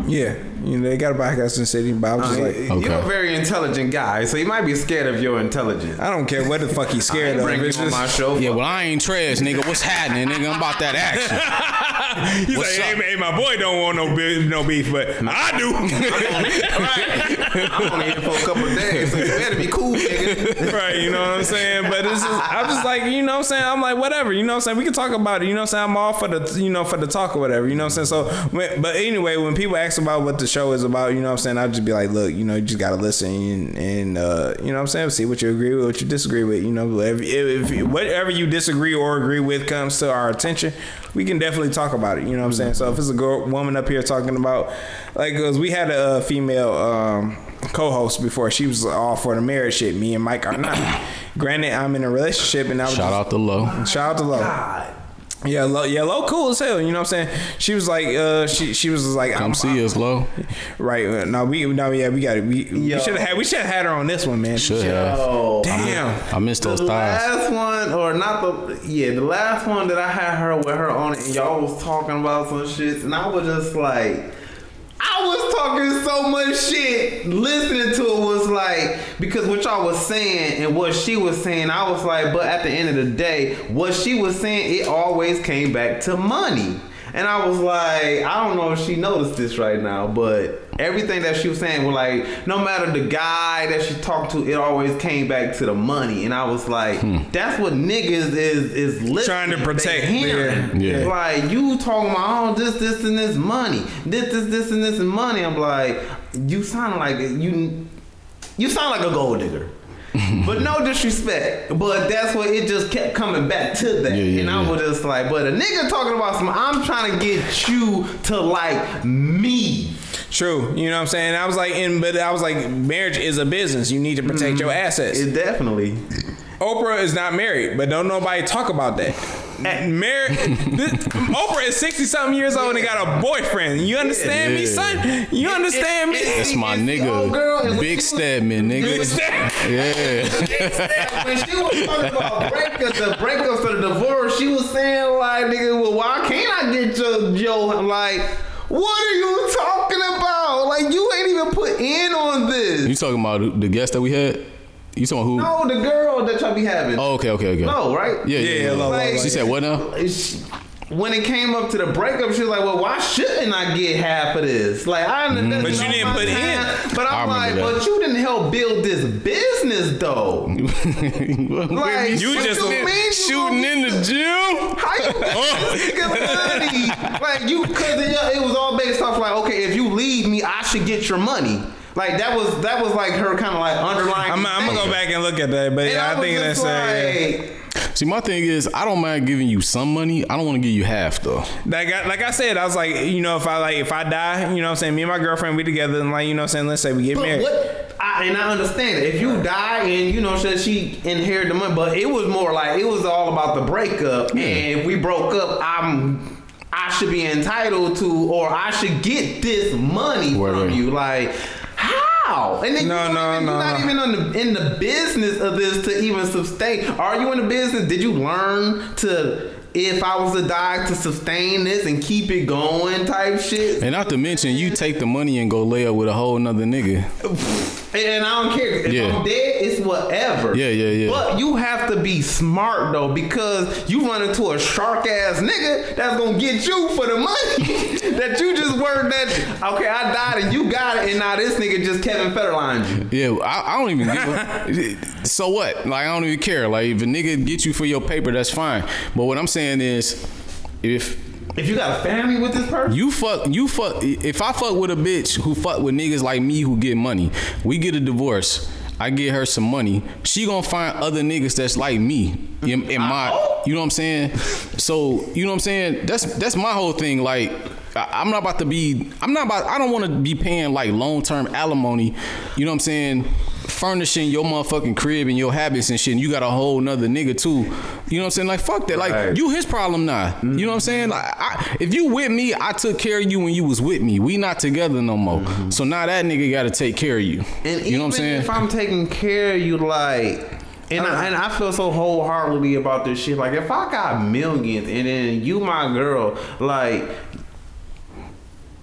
Yeah, you know they got a podcast in the city, but I was just Uh, like, You're a very intelligent guy, so you might be scared of your intelligence. I don't care what the fuck he's I scared ain't of. bring you on my show. Yeah, well, I ain't trash, nigga. What's happening, nigga? I'm about that action. He's What's like, hey, man, hey, my boy don't want no beef, no beef, but I do. I'm only here for a couple of days, so you better be cool, nigga. right, you know what I'm saying? But it's just, I'm just like, you know what I'm saying? I'm like, whatever, you know what I'm saying? We can talk about it, you know what I'm saying? I'm all for the, you know, for the talk or whatever, you know what I'm saying? So, but anyway, when people ask about what the show is about, you know what I'm saying? I'll just be like, look, you know, you just got to listen and, and uh, you know what I'm saying? See what you agree with, what you disagree with, you know, whatever, if, if, whatever you disagree or agree with comes to our attention, we can definitely talk about it, you know what I'm saying? So if it's a girl, woman up here talking about, like, cause we had a uh, female, um, co-host before she was all for the marriage shit me and mike are not granted i'm in a relationship and i was Shout out to Low. shout out to low God. Yeah low yeah low cool as hell you know what i'm saying she was like uh she she was like Come I'm, see us, Low. right uh, no we no yeah we got it we, we should have had we should have had her on this one man Should have. Oh, damn I missed the those thighs. last one, or not the yeah, the last one that I had her with her on it, and y'all was talking about some shit, and I was just like. I was talking so much shit. Listening to it was like because what y'all was saying and what she was saying, I was like, but at the end of the day, what she was saying, it always came back to money. And I was like, I don't know if she noticed this right now, but everything that she was saying was like, no matter the guy that she talked to, it always came back to the money. And I was like, hmm. that's what niggas is is listening. Trying to They protect, hearing. yeah. Yeah. Like you talking about oh this, this, and this money, this, this, this, and this, and money. I'm like, you sound like you, you sound like a gold digger. but no disrespect. But that's what it just kept coming back to that. Yeah, yeah, and I yeah. was just like, but a nigga talking about some I'm trying to get you to like me. true you know what i'm saying i was like in but i was like marriage is a business you need to protect mm-hmm. your assets It definitely. Oprah is not married, but don't nobody talk about that. Married, this, Oprah is sixty something years old and got a boyfriend. You understand me, son? You understand me? That's my It's the old girl, and nigga. Big she was- Stedman, Big nigga. Step. Yeah. when she was talking about breakups, the breakups or the divorce, she was saying like, nigga, well, why can't I get your Joe? I'm like, what are you talking about? Like, you ain't even put in on this. You talking about the guest that we had? You talking who? no, the girl that y'all be having. Oh, okay, okay, okay. No, right? Yeah, yeah, Yeah, yeah. low, low, Like- She said what now? She- when it came up to the breakup, she was like, "Well, why shouldn't I get half of this?" Like, I mm-hmm. understand, But you didn't put in. But I I'm like, that. but you didn't help build this business, though. Like, You what just- mean shooting gonna in the gym. How you Oh. this nigga money? Like you, cause it, it was all based off like, okay, if you leave me, I should get your money. Like that was that was like her kind of like underlying. I'm, I'm gonna go back and look at that, but And yeah, I, was think just that's like, See, my thing is, I don't mind giving you some money. I don't want to give you half though. like I, like I said, I was like, you know, if I like if I die, you know, what I'm saying, me and my girlfriend we together, and like, you know, what I'm saying, let's say we get But married. what? I, and I understand it. If you die and you know, so she inherited the money, but it was more like it was all about the breakup. And if we broke up, I'm. I should be entitled to, or I should get this money Word, from you. Like, how? And then No, you no, even, no, You're not even on the, in the business of this to even sustain. Are you in the business? Did you learn to? If I was to die to sustain this and keep it going, type shit. And not to mention, you take the money and go lay up with a whole nother nigga. And I don't care. If Yeah. I'm dead, it's whatever. Yeah, yeah, yeah. But you have to be smart though, because you run into a shark ass nigga that's gonna get you for the money that you just worked that. Okay, I died and you got it, and now this nigga just Kevin Federline you. Yeah, I, I don't even give a, So what? Like, I don't even care. Like, if a nigga get you for your paper, that's fine. But what I'm saying is, if If you got a family with this person, you fuck, you fuck. If I fuck with a bitch who fuck with niggas like me who get money, we get a divorce. I get her some money. She gonna find other niggas that's like me in, in my. You know what I'm saying? So you know what I'm saying? That's that's my whole thing. Like. I'm not about to be. I'm not about. I don't want to be paying like long term alimony. You know what I'm saying? Furnishing your motherfucking crib and your habits and shit. And you got a whole nother nigga too. You know what I'm saying? Like fuck that. Like Right. you his problem now. You know what I'm saying? Like I, if you with me, I took care of you when you was with me. We not together no more. Mm-hmm. So now that nigga got to take care of you. and you know what I'm even saying? If I'm taking care of you, like. And I, uh-huh. and I feel so wholeheartedly about this shit. Like, if I got millions and then you, my girl, like,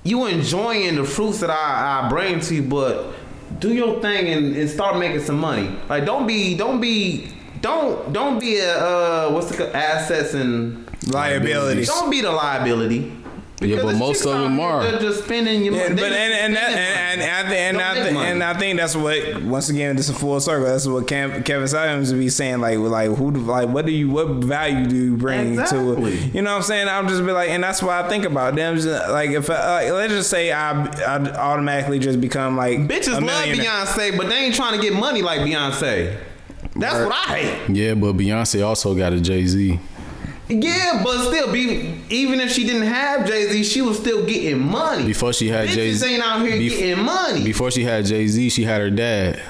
you enjoying the fruits that I, I bring to you, but do your thing and, and start making some money. Like don't be don't be don't don't be a uh, what's the assets and Liabilities. don't be the liability. Yeah, but most of them are. They're just spending your Yeah, money. but They and just and that, and, and, money. I and, Don't I, make money. and I think that's what once again this is a full circle. That's what Cam, Kevin Samuels would be saying. Like like who do- like what do you what value do you bring Exactly. to it? you know what I'm saying? I'm just be like, and that's what I think about them. Just, like if uh, like, let's just say I I automatically just become like Bitches a love. Beyonce, but they ain't trying to get money like Beyonce. That's what I hate. Yeah, but Beyonce also got a Jay Z. Yeah, but still, be even if she didn't have Jay Z, she was still getting money. Before she had Jay Bitches Z, ain't out here getting money. Before she had Jay Z, she had her dad.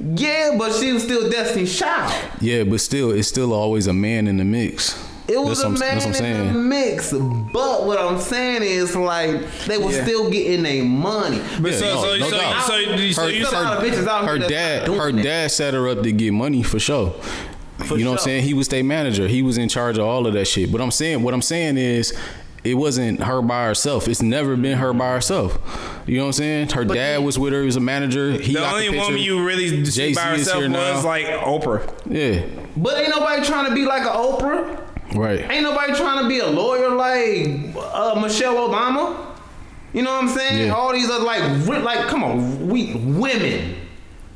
yeah, but she was still Destiny's Child. Yeah, but still, it's still always a man in the mix. It was That's a what I'm- man that's I'm in the mix, but what I'm saying is like they were Yeah. still getting their money. But Yeah, so, no, so, no so, doubt. so, so, Her, so you There's a lot her, bitches out her here that's dad, her dad set her up to get money for sure. For you know what I'm saying? He was their manager. He was in charge of all of that shit. But I'm saying, what I'm saying is, it wasn't her by herself. It's never been her by herself. You know what I'm saying? Her But dad was with her. He was a manager. He the only the woman you really see Jay-Z by is herself here was now. like Oprah. Yeah, But ain't nobody trying to be like an Oprah. right. Ain't nobody trying to be a lawyer like uh, Michelle Obama. You know what I'm saying? Yeah. All these other like like come on, we women.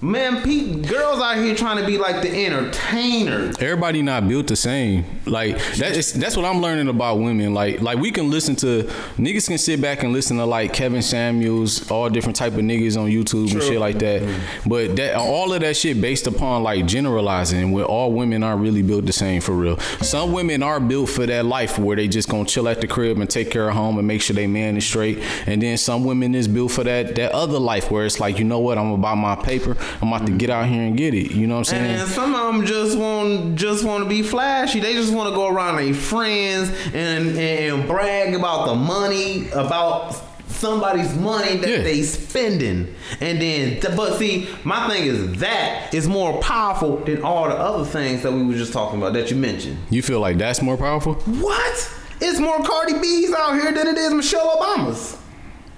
Man, pe- girls out here trying to be like the entertainers. Everybody not built the same. Like that is that's what I'm learning about women. Like like we can listen to niggas can sit back and listen to like Kevin Samuels, all different type of niggas on YouTube and shit like that. Mm-hmm. But that all of that shit based upon like generalizing where all women aren't really built the same for real. Some women are built for that life where they just gonna chill at the crib and take care of home and make sure they man is straight. And then some women is built for that that other life where it's like, you know what, I'm about my paper. I'm about to get out here and get it. You know what I'm saying? And some of them just want just want to be flashy. They just want to go around their friends and and brag about the money about somebody's money that Yeah. they spending. And then, but see, my thing is that is more powerful than all the other things that we were just talking about that you mentioned. You feel like that's more powerful? What? It's more Cardi B's out here than it is Michelle Obama's.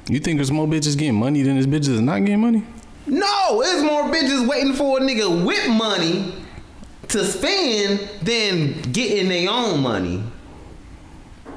You think there's more bitches getting money than there's bitches not getting money? No, it's more bitches waiting for a nigga with money to spend than getting their own money.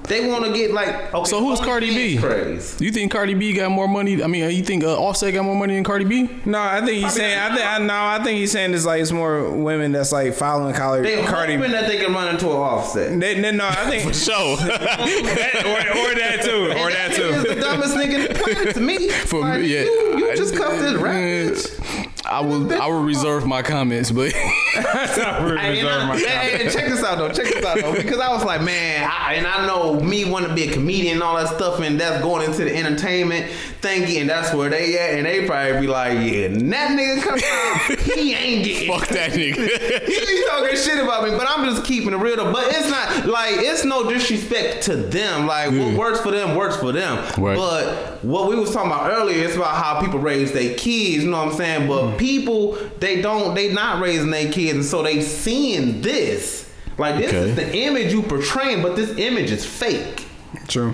They want to get like okay. So who's Cardi B? Craze. You think Cardi B got more money? I mean, you think uh, Offset got more money than Cardi B? No, I think he's saying. I think. I, no, I think he's saying it's like it's more women that's like following Cardi. They Cardi. hoping that they can run into an offset. They, they, no, I think. for Sure. or, or that too. Or And that nigga is too. the dumbest nigga in the planet to me. For Like, me, yeah. You, you just cuffed this rap bitch. I will. I will reserve my comments, but Hey, and I- hey, hey, check this out though. Check this out though, because I was like, man, I, and I know me want to be a comedian and all that stuff, and that's going into the entertainment thingy, and that's where they at, and they probably be like, yeah, and that nigga come out, he ain't getting. fuck that nigga. He be talking shit about me, but I'm just keeping it real though. But it's not like it's no disrespect to them. Like what works for them works for them. Right. But what we was talking about earlier, it's about how people raise their kids. You know what I'm saying? But mm. people, they don't, they not raising their kids, and so they seeing this. Like this Okay. is the image you portraying, but this image is fake. True.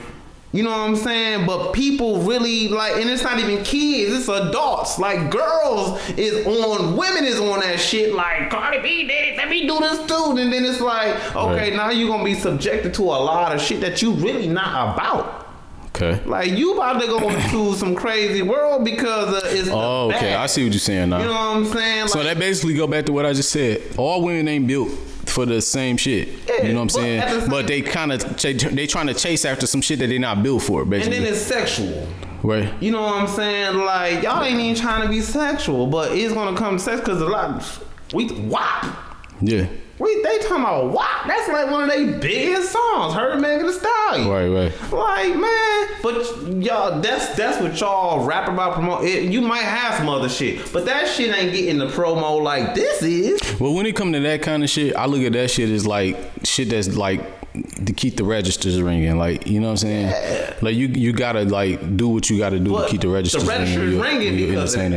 You know what I'm saying? But people really like, and it's not even kids, it's adults. Like girls is on, women is on that shit. Like Cardi B did it, let me do this too. And then it's like, okay, Right. now you're gonna be subjected to a lot of shit that you really not about. Okay. Like you about to go into some crazy world because uh, it's. the Oh, okay. I see what you're saying now. You know what I'm saying? So that basically go back to what I just said. All women ain't built for the same shit. Yeah, you know what I'm saying? the But they kind of they trying to chase after some shit that they not built for, basically. and then it's sexual. right. You know what I'm saying? Like y'all ain't even trying to be sexual, but it's gonna come sex because a lot we WAP. Yeah. We they talking about WAP. That's like one of their biggest songs. Heard Megan Thee Stallion. Right. Right. Like man, but y'all, that's that's what y'all rap about promote. It, you might have some other shit, but that shit ain't getting the promo like this is. Well, when it come to that kind of shit, I look at that shit as like shit that's like to keep the registers ringing. Like you know what I'm saying? Like you you gotta like do what you gotta do But to keep the registers the register's ringing. you're- ringing you're because of.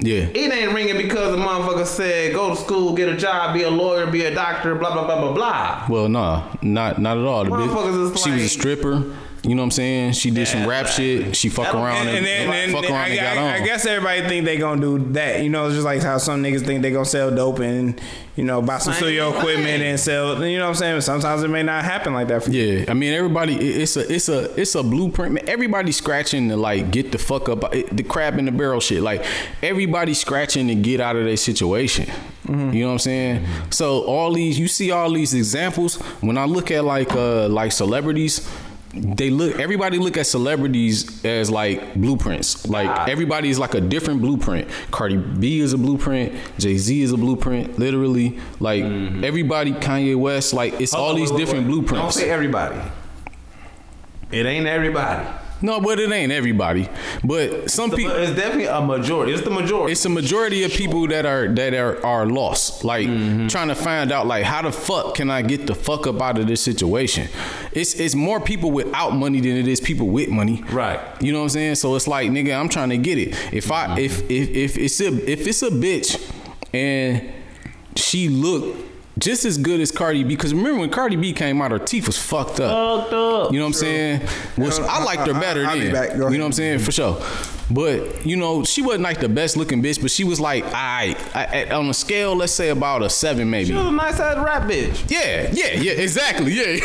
Yeah. It ain't ringing because the motherfucker said go to school, get a job, be a lawyer, be a doctor, blah blah blah blah blah. Well, nah, not not at all. The Motherfuckers bitch, is she was a stripper. You know what I'm saying? She did some rap shit. She fuck around and, And then, and fuck around I, and got I- on. I guess everybody think they gonna do that. You know, it's just like how some niggas think they gonna sell dope and you know buy some studio equipment and sell. You know what I'm saying? Sometimes it may not happen like that for you. Yeah, I mean everybody. It's a it's a it's a blueprint. Man, everybody scratching to like get the fuck up the crab in the barrel shit. Like everybody scratching to get out of their situation. Mm-hmm. You know what I'm saying? So all these you see all these examples. When I look at like uh like celebrities. They look. Everybody look at celebrities as like blueprints. Like everybody is like a different blueprint. Cardi B is a blueprint. Jay Z is a blueprint. Literally, like mm-hmm. everybody. Kanye West. Like it's all on, these wait, different wait. blueprints. Don't say everybody. It ain't everybody. No, but it ain't everybody. But some people, It's definitely a majority. It's the majority. it's a majority of people that are that are are lost, like Mm-hmm. trying to find out like how the fuck can I get the fuck up out of this situation. It's it's more people without money than it is people with money. Right. You know what I'm saying? So it's like nigga, I'm trying to get it. If I if if if it's a if it's a bitch and she look just as good as Cardi B, because remember when Cardi B came out, her teeth was fucked up. Fucked up. You know what I'm saying? Which No, I liked her I- I- better I'll be then. back. You know what I'm saying? For sure. But you know, she wasn't like the best looking bitch, but she was like, I, I on a scale, let's say about a seven, maybe. She was a nice ass rap bitch. Yeah, yeah, yeah, exactly. Yeah.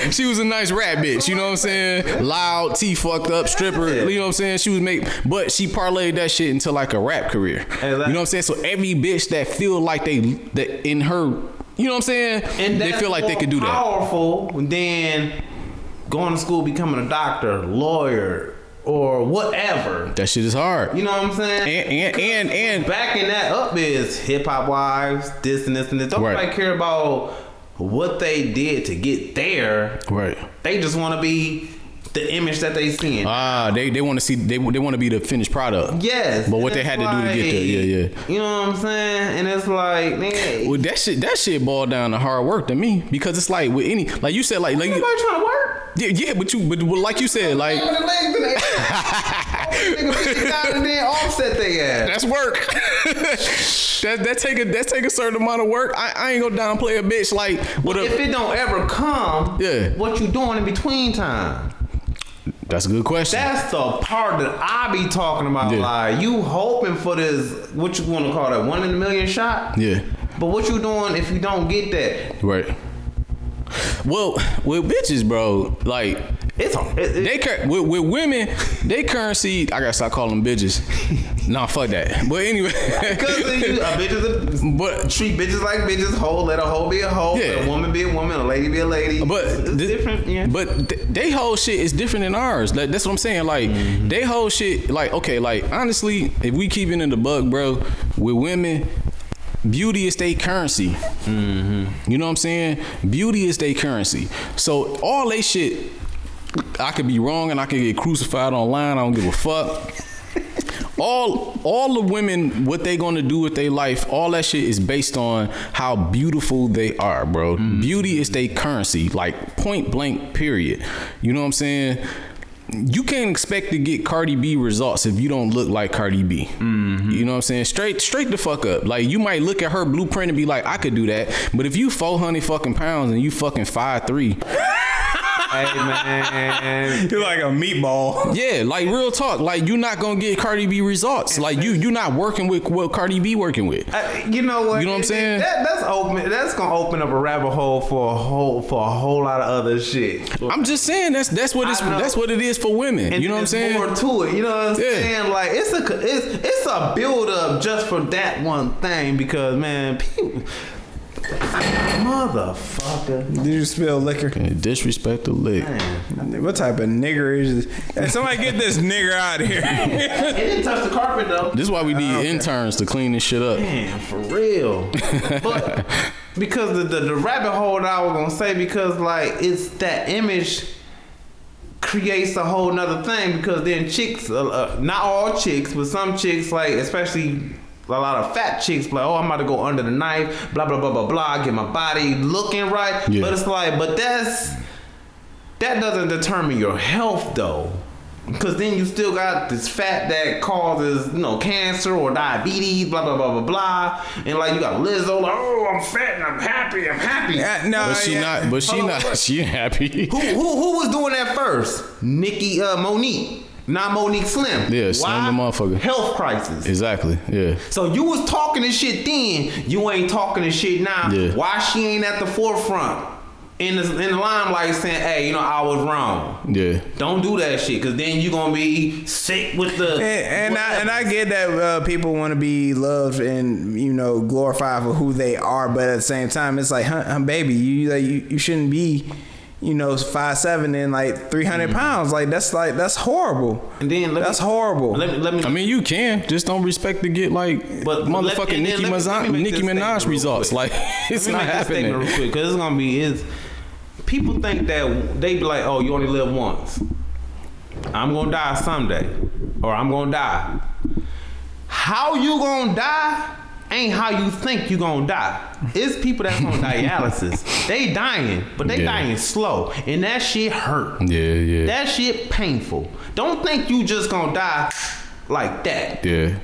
she was a nice rap bitch, you know what I'm saying? Loud, teeth fucked up, stripper, you know what I'm saying? She was make but she parlayed that shit into like a rap career. You know what I'm saying? So every bitch that feel like they that in her you know what I'm saying? And they feel like they could do that. Powerful than going to school, becoming a doctor, lawyer, or whatever. That shit is hard. You know what I'm saying? And and and, and Backing that up is hip hop wives, this and this and this. Don't Right. nobody care about what they did to get there. right. They just want to be the image that they seeing. Ah, they they want to see they they want to be the finished product. yes. But what they had to do to get there, yeah, yeah. You know what I'm saying? And it's like, man, Well, that shit that shit boiled down to hard work to me because it's like with any like you said like like nobody trying to work. yeah, yeah but you but, like you said like With the legs in the air. Nigga beat it down and then offset they ass. that's work. that that take a that take a certain amount of work. I, I ain't gonna downplay a bitch like If it don't ever come, Yeah. what you doing in between time? That's a good question. That's the part that I be talking about. Yeah. Like you hoping for this, what you want to call that, one in a million shot. yeah, But what you doing if you don't get that? right. Well, with bitches, bro, like It's it, it, they cur- with, with women, they currency. I gotta stop calling them bitches. nah, fuck that. But anyway, because you a bitch a but treat bitches like bitches. Hoe let a hoe be a hoe. Yeah. Let a woman be a woman. A lady be a lady. But it's, it's different. Yeah. But th- they whole shit is different than ours. Like, that's what I'm saying. Like Mm-hmm. they whole shit. Like okay. Like honestly, if we keep it in the bug, bro, with women. Beauty is their currency. Mm-hmm. You know what I'm saying? Beauty is their currency. So all they shit, I could be wrong and I could get crucified online. I don't give a fuck. all all the women what they gonna do with their life all that shit is based on how beautiful they are bro mm-hmm. beauty is their currency like point blank period you know what i'm saying you can't expect to get Cardi B results if you don't look like Cardi B. Mm-hmm. You know what I'm saying? Straight, straight the fuck up. Like you might look at her blueprint and be like, I could do that. But if you 400 fucking pounds and you fucking five three, hey man. You're like a meatball. yeah, like real talk. Like you're not gonna get Cardi B results. Like you, you're not working with what Cardi B working with. I- you know what? You know what I'm saying? That, that's open. That's gonna open up a rabbit hole for a whole for a whole lot of other shit. I'm just saying that's that's what it's that's what it is for women. And you know what I'm saying? More to it, you know what I'm Yeah. saying? Like it's a it's it's a build up just for that one thing because man, people, motherfucker, Did you spill liquor? Disrespect the lick. man. What type of nigger is this? Hey, somebody get this nigger out of here. It didn't touch the carpet though. This is why we need interns to clean this shit up. Man, for real. but because the, the the rabbit hole that I was gonna say because like it's that image creates a whole nother thing because then chicks, uh, uh, not all chicks, but some chicks like especially. A lot of fat chicks like, oh, I'm about to go under the knife, blah blah blah blah blah, get my body looking right. Yeah. But it's like, but that's that doesn't determine your health though. Cause then you still got this fat that causes, you know, cancer or diabetes, blah blah blah blah blah. And like you got Lizzo, like, oh, I'm fat and I'm happy, I'm happy. Yeah, no, But she yeah. not. But she Hold not. what? She happy. Who who who was doing that first? Nikki uh Mo'Nique. Not Mo'Nique Slim. Yeah, Slim the motherfucker. Health crisis. Exactly. Yeah. So you was talking this shit then, you ain't talking this shit now. Yeah. Why she ain't at the forefront in the in the limelight saying, "Hey, you know I was wrong." Yeah. Don't do that shit, cause then you gonna be sick with the. And, and I and I get that uh, people want to be loved and you know glorified for who they are, but at the same time, it's like, huh, huh, baby, you like you, you shouldn't be, you know, five seven and like three mm. pounds. Like that's like that's horrible. And then let that's me, horrible. Let me let me. I mean, you can just don't respect to get like But motherfucking and Nicki let me- Minaj, me Nicki Minaj results. quick. Like it's not make this happening. real quick, cause it's gonna be is. People think that they be like, "Oh, you only live once." I'm gonna die someday, or I'm gonna die. How you gonna die? Ain't how you think you gonna die. It's people that's on dialysis. They dying, but they Yeah. dying slow, and that shit hurt. Yeah, yeah, That shit painful. Don't think you just gonna die like that. yeah.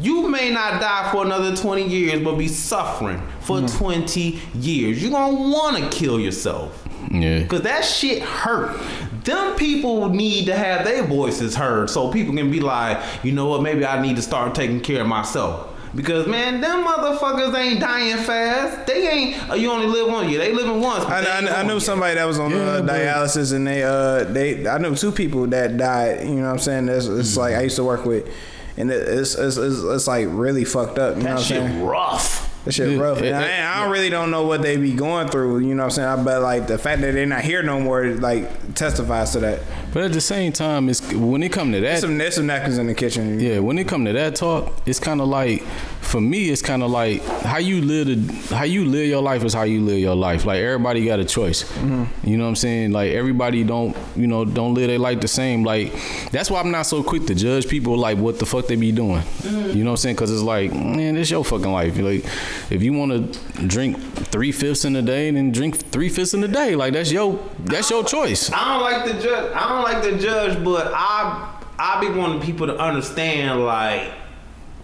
You may not die for another 20 years, but be suffering for mm. 20 years. You're gonna wanna kill yourself. Yeah. Cause that shit hurt. Them people need to have their voices heard so people can be like, you know what, maybe I need to start taking care of myself. Because man, them motherfuckers ain't dying fast. They ain't. Uh, you only live one year. They living once. but I, they I, I knew yet. somebody that was on Yeah, uh, dialysis and they uh they I knew two people that died. You know what I'm saying? It's, it's like I used to work with, and it, it's, it's it's it's like really fucked up. You know That what I'm shit saying? rough. That shit Yeah, rough. it- And it- I, I really don't know what they be going through. You know what I'm saying? I but like the fact that they're not here no more, like testifies to that. But at the same time, it's when it come to that, There's some there's some napkins in the kitchen. Yeah, when it come to that talk, it's kind of like for me, it's kind of like how you live the, how you live your life is how you live your life. Like everybody got a choice. Mm-hmm. You know what I'm saying? Like everybody don't you know don't live their life the same. Like that's why I'm not so quick to judge people like what the fuck they be doing. Mm-hmm. You know what I'm saying? Because it's like man, it's your fucking life. Like if you want to drink three fifths in a day, then drink three fifths in a day. Like that's your that's your choice. I don't like the judge. I don't like the judge, but I I be wanting people to understand like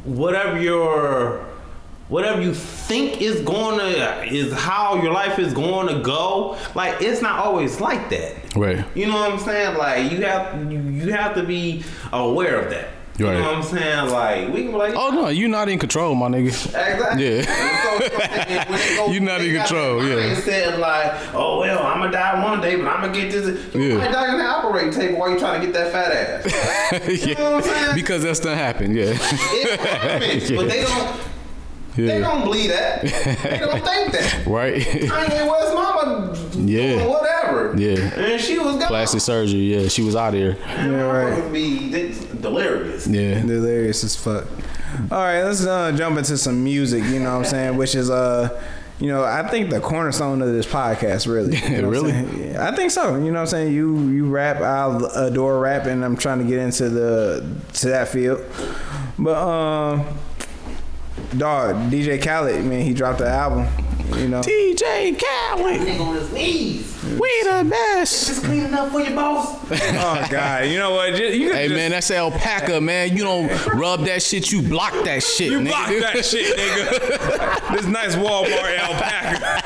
whatever your whatever you think is going to is how your life is going to go. Like it's not always like that. Right. You know what I'm saying? Like you have you, you have to be aware of that. You Right. know what I'm saying? Like we can be like, Oh no, you're not in control, my nigga. Exactly. Yeah. So, and when they You not in control, yeah. mindset like, oh well, I'm gonna die one day, but I'm gonna get this. You Yeah. might die on the operating table while you trying to get that fat ass. yeah. know what I'm saying? Because that's done happened, yeah. It happens, but they don't. They don't believe that. They don't think that. Right? Kanye West mama Yeah. doing whatever. Yeah. And she was gone. Plastic surgery, yeah. She was out of here. Yeah, right. Would be delirious. Yeah. Delirious as fuck. All right, let's uh, jump into some music. You know what I'm saying? Which is uh, you know, I think the cornerstone of this podcast, really. You know Really? Yeah, I think so. You know what I'm saying? You you rap, I adore rap, and I'm trying to get into the to that field. But um, dog, DJ Khaled, man, he dropped the album. You know, DJ Khaled, Nigga on his knees. we the best. It's clean enough for you, boss. oh god, you know what? Just, you Hey just, man, that's alpaca, man. You don't rub that shit, you block that shit, You nigga. block that shit, nigga. this nice Walmart alpaca.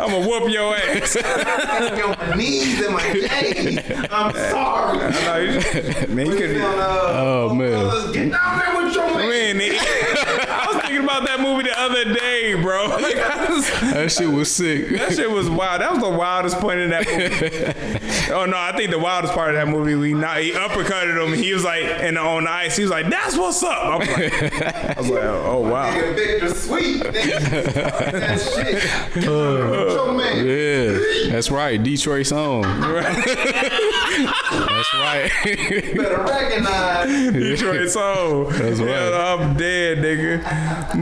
I'ma whoop your ass. on my knees and my knees. I'm sorry. No, you just- man, you could. Uh, oh, man. Get down there with your man. Man, nigga, I was thinking about that movie the other day, bro. Like, was- That shit was sick. that shit was wild. That was the wildest point in that movie. oh no, I think the wildest part of that movie, we not he uppercutted him. He was like, and on the ice, he was like, "That's what's up." I was like, I was like oh wow. Nigga Victor Sweet. That shit. Get down there with your man. Yeah, that's right. Detroit song. That's right. Better recognize. Detroit soul. That's right. Yeah, I'm dead, nigga.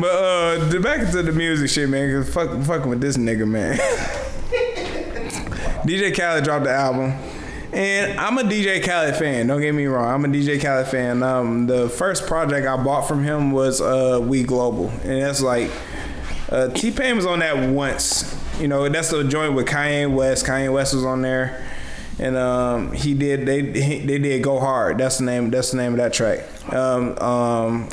But uh, back to the music shit, man. Cause fuck, fucking with this nigga, man. DJ Khaled dropped the album. And I'm a DJ Khaled fan. Don't get me wrong. I'm a DJ Khaled fan. Um, the first project I bought from him was uh, We Global, and that's like uh, T Pain was on that once. You know, that's the joint with Kanye West. Kanye West was on there, and um, he did they he, they did go hard. That's the name. That's the name of that track. Um, um,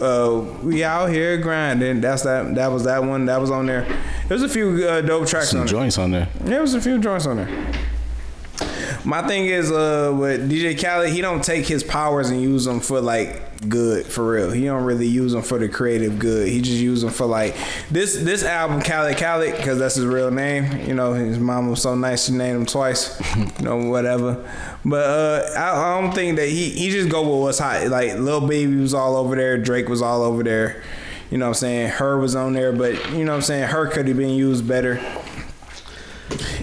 uh, we out here grinding. That's that. That was that one. That was on there. There's a few uh, dope tracks Some on there. joints on there. There was a few joints on there. My thing is, uh, with DJ Khaled, he don't take his powers and use them for like good for real. He don't really use them for the creative good. He just use them for like this this album, Khaled Khaled, because that's his real name. You know, his mom was so nice she named him twice. you know, whatever. But uh, I, I don't think that he he just go with what's hot. Like Lil Baby was all over there, Drake was all over there. You know what I'm saying? H.E.R. was on there, but you know what I'm saying? H.E.R. could have been used better.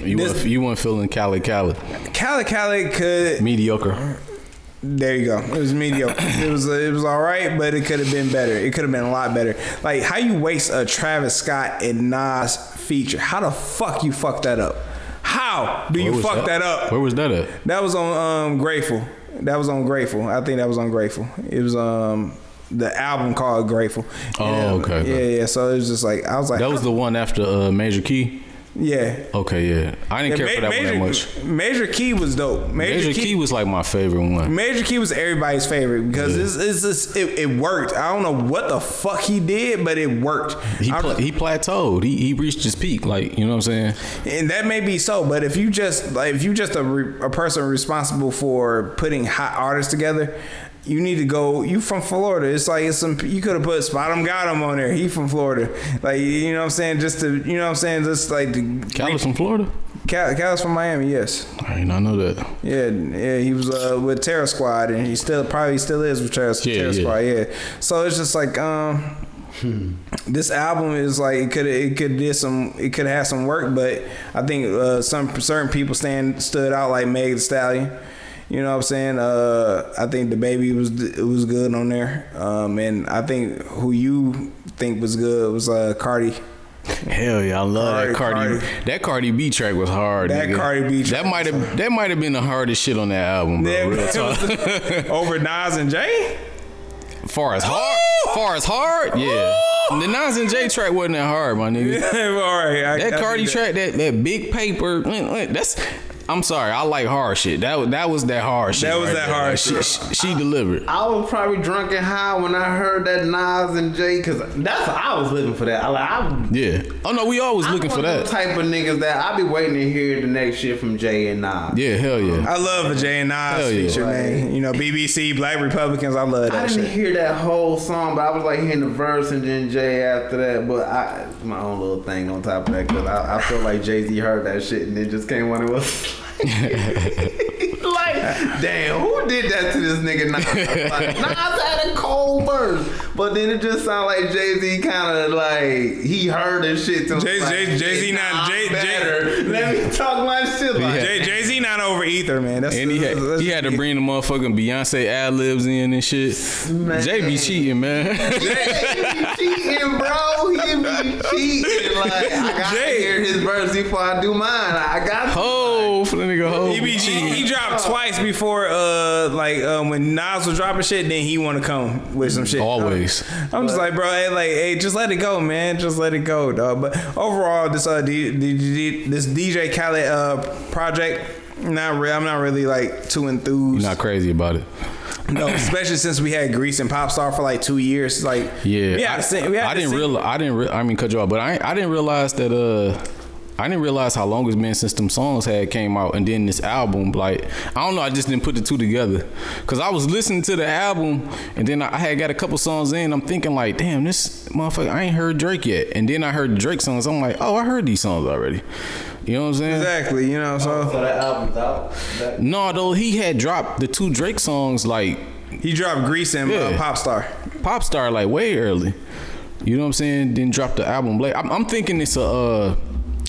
You This- weren't, you weren't feeling Cali Cali. Khaled Khaled could Mediocre. There you go. It was mediocre. it was it was all right, but it could have been better. It could have been a lot better. Like how you waste a Travis Scott and Nas feature? How the fuck you fuck that up? How do Where you fuck that? up? Where was that at? That was on um, Grateful. That was on Grateful. I think that was on Grateful. It was um the album called Grateful. Oh, okay, okay. Yeah, yeah. So it was just like I was like, That was the one after uh, Major Key. Yeah. Okay, yeah. I didn't care Yeah, for that Ma- one that much. Major Key was dope. Major, Key, was like my favorite one. Major Key was everybody's favorite because Yeah. it's, it's, it's, it, it worked. I don't know what the fuck he did, but it worked. He pla- he plateaued. He he reached his peak. Like you know what I'm saying. and that may be so, but if you just like if you just a, re, a person responsible for putting hot artists together, you need to go. You from Florida? It's like it's some. You could have put Spotemgottem on there. He from Florida. Like you know what I'm saying? Just to you know what I'm saying? Just like to Cali from Florida. Cal, Cal's from Miami. Yes. I did not know that. Yeah, yeah, he was uh, with Terror Squad, and he still probably still is with Terror, Yeah, Terror yeah. Squad. Yeah, so it's just like um, this album is like it could it could did some it could have some work, but I think uh, some certain people stand stood out like Meg Thee Stallion. You know what I'm saying? Uh, I think the baby was it was good on there, um, and I think who you think was good was uh, Cardi. Hell yeah, I love Cardi- that Cardi. Cardi. That Cardi B track was hard. That nigga. Cardi B track That might have that might have been the hardest shit on that album, bro. Yeah, real talk. over Nas and Jay. far as hard, far as hard, yeah. The Nas and Jay track wasn't that hard, my nigga. All right, I, That I Cardi see track, that that big paper, that's. I'm sorry, I like hard shit. That was that was that hard shit. That was right that there. hard Like, she, shit. She, she delivered. I was probably drunk and high when I heard that Nas and Jay, cause that's I was looking for that. I like I. Yeah. Oh no, we always looking I'm for that. type of niggas that I be waiting to hear the next shit from Jay and Nas. Yeah, hell yeah. I love a Jay and Nas Hell yeah. feature, man. You know, BBC, Black Republicans, I love that. I that didn't shit. hear that whole song, but I was like hearing the verse and then Jay after that. But I, my own little thing on top of that, cause I, I feel like Jay Z heard that shit and then just came on and was like, damn, who did that to this nigga? Nas? Like, Nas had a cold verse, but then it just sounded like Jay Z kind of like he heard this shit. Jay- like, Jay- Jay-Z not- Jay- Jay- better. Let me talk my shit like. Jay Z over ether, man. That's And he had, that's- he had to bring the motherfucking Beyonce ad libs in and shit. Man. Jay be cheating, man. Jay be cheating, bro. He be cheating. Like I gotta Jay- hear his verse before I do mine. I got to. Ho, for the nigga, ho. He, be, he, he dropped twice before, uh, like uh, when Nas was dropping shit. Then he want to come with some shit. Always. I'm just like, bro, hey, like, hey, just let it go, man. Just let it go, dog. But overall, this uh, D, D, D, this DJ Khaled uh project, not re- I'm not really like too enthused. You're not crazy about it. no, especially since we had Greece and Popstar for like two years. Like, Yeah, had I, sing- we had I didn't realize. I didn't. Re- I mean, cut you off, but I I didn't realize that. Uh, I didn't realize how long it's been since them songs had came out, and then this album. Like, I don't know. I just didn't put the two together, cause I was listening to the album, and then I had got a couple songs in. I'm thinking like, damn, this motherfucker. I ain't heard Drake yet, and then I heard Drake songs. I'm like, oh, I heard these songs already. You know what I'm saying? Exactly, you know. So So that album's out. That, No, though he had dropped the two Drake songs like he dropped Greece and uh, Yeah. Popstar. pop star like way early. You know what I'm saying? Then drop the album late. I'm, I'm thinking it's a uh,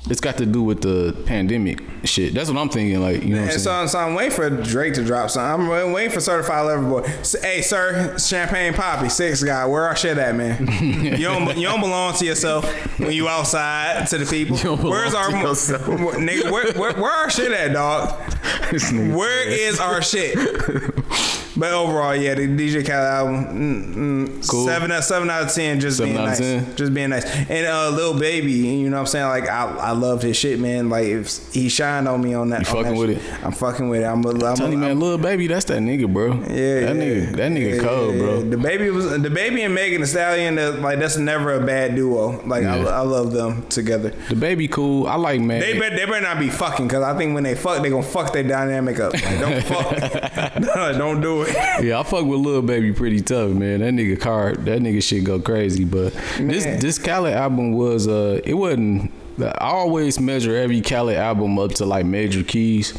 it's got to do with the pandemic shit. That's what I'm thinking. Like you know what I'm And saying? so, so I'm waiting for Drake to drop something. I'm waiting for Certified Lover Boy. Hey, sir, Champagne Papi, six guy, where our shit at, man? you don't you don't belong to yourself when you outside to the people. Where's our nigga? Where, where, where our shit at, dog? Where is our shit? But overall, yeah, the DJ Khaled album, mm, mm, Cool. seven out seven out of ten, just Seven being nice, 10? just being nice. And uh, Lil Baby, you know what I'm saying? Like I, I loved his shit, man. Like if he shined on me on that. You fucking that with shit. it? I'm fucking with it. I'm a, I'm Tell a, you, man, I'm- little baby, that's that nigga, bro. yeah, that yeah. nigga, that nigga Yeah, cold, yeah, bro. The baby was the baby and Megan Thee Stallion. uh, Like that's never a bad duo. Like I, I love them together. The baby cool. I like man. They better, they better not be fucking because I think when they fuck, they gonna fuck their dynamic up. Like, don't fuck. no, don't do it. Yeah, I fuck with Lil Baby pretty tough, man. That nigga card, that nigga shit go crazy. But this Man. this Khaled album was uh, it wasn't. I always measure every Khaled album up to like major keys.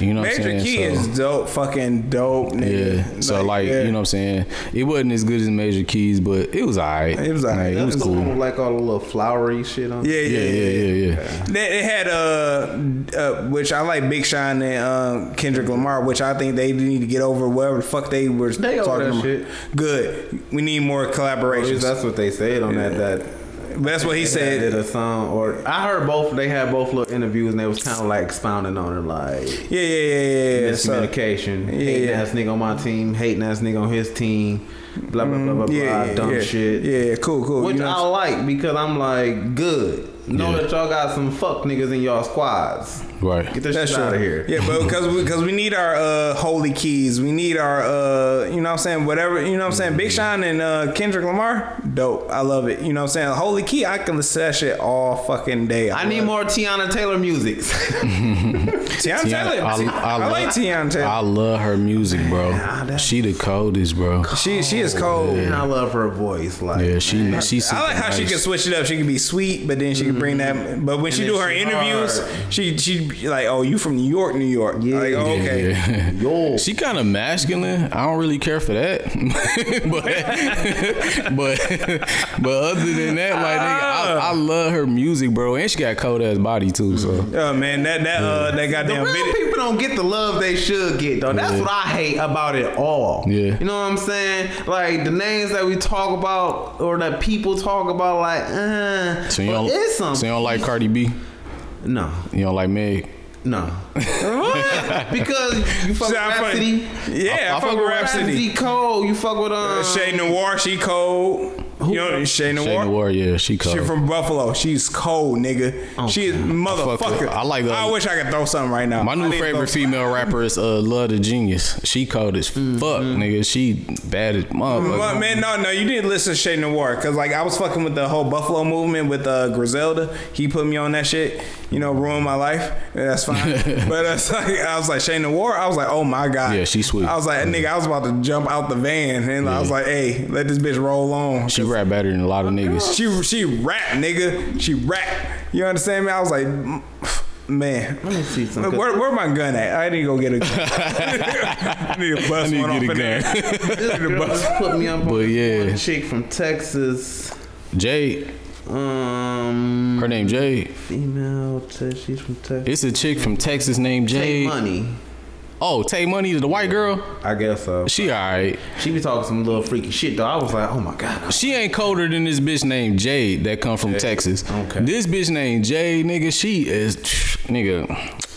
You know what Major I'm saying? Key So- is dope, fucking dope, nigga. Yeah. So like, yeah. you know what I'm saying? It wasn't as good as Major Keys, but it was alright. It was alright. Like, it was That's the one cool. with, like all the little flowery shit on. Yeah, Yeah, yeah, yeah, yeah, yeah. They, they had uh, uh, which I like Big Sean and uh, Kendrick Lamar, which I think they need to get over whatever the fuck they were They over talking that about. shit. Good. We need more collaborations. That's what they said on that that That's what he said. did a song, or I heard both. They had both little interviews, and they was kind of like expounding on it, like Yeah, yeah, yeah, yeah. yeah. So, yeah, hating yeah. ass nigga on my team, hating ass nigga on his team, blah blah blah blah mm, blah, yeah, yeah, dumb yeah. shit. Yeah, yeah, cool, cool. Which You know I like because I'm like good. Know that y'all got some fuck niggas in y'all squads. Right. Get this That's shit true. out of here. Yeah, but because we, cause we need our uh, holy keys. We need our, uh, you know what I'm saying? Whatever, you know what I'm saying? Big Sean and uh, Kendrick Lamar, dope. I love it. You know what I'm saying? Holy key, I can listen to that shit all fucking day. I need more Teyana Taylor music. Teyana Taylor. I, I, I, like love- Teyana Taylor. I love her music, bro. that's- She the coldest, bro. she she is cold. and I love her voice. Like Yeah, she she's. I like how she can switch it up. She can be sweet, but then she can bring that. But when she And do her she interviews, hard. she she be like, "Oh, you from New York, New York?" Yeah. Like, oh, okay. Yeah. yo. She kind of masculine. I don't really care for that, but but but other than that, like nigga, I, I love her music, bro, and she got cold ass body too. So Oh man, that that uh that The real video. people don't get the love they should get though. That's Yeah. what I hate about it all. Yeah. You know what I'm saying? Like the names that we talk about or that people talk about, like, uh, so you don't it's some so you don't like Cardi B. no, You don't like Meg. no, because you fuck with Sound funny. Rapsody. Yeah, I, fuck with Rapsody. Rapsody Cole. You fuck with um, Che Noir, she cold. You know Che Noir. Che Noir, yeah, she cold. She from Buffalo. She's cold, nigga. She is motherfucker. with- I like the- I wish I could throw something right now. My new favorite female rapper is uh, Love the Genius. She cold as fuck, nigga. She bad as motherfucker. But man, no, no, you didn't listen to Shay War because like I was fucking with the whole Buffalo movement with uh, Griselda. He put me on that shit. You know, ruined my life. Yeah, that's fine. but that's like I was like Shay War. I was like, oh my god. Yeah, she sweet. I was like, nigga, I was about to jump out the van, and I was like, hey, let this bitch roll on. She rap better than a lot of niggas. She she rap, nigga. She rap. You understand me? I was like, man. Let me see some. Where, where my gun at? I need to go get a gun. I need to bust I need one to off get a in there. This girl just put me up on But yeah. one chick from Texas. Jade, Um, her name Jade. female. She's from Texas. It's a chick from Texas named Tay Money. Oh, Tay Money is the white girl. I guess so. She alright. She be talking some little freaky shit though. I was like, oh my god. She ain't colder than this bitch named Jade that come from Texas. Okay. This bitch named Jade, nigga, she is nigga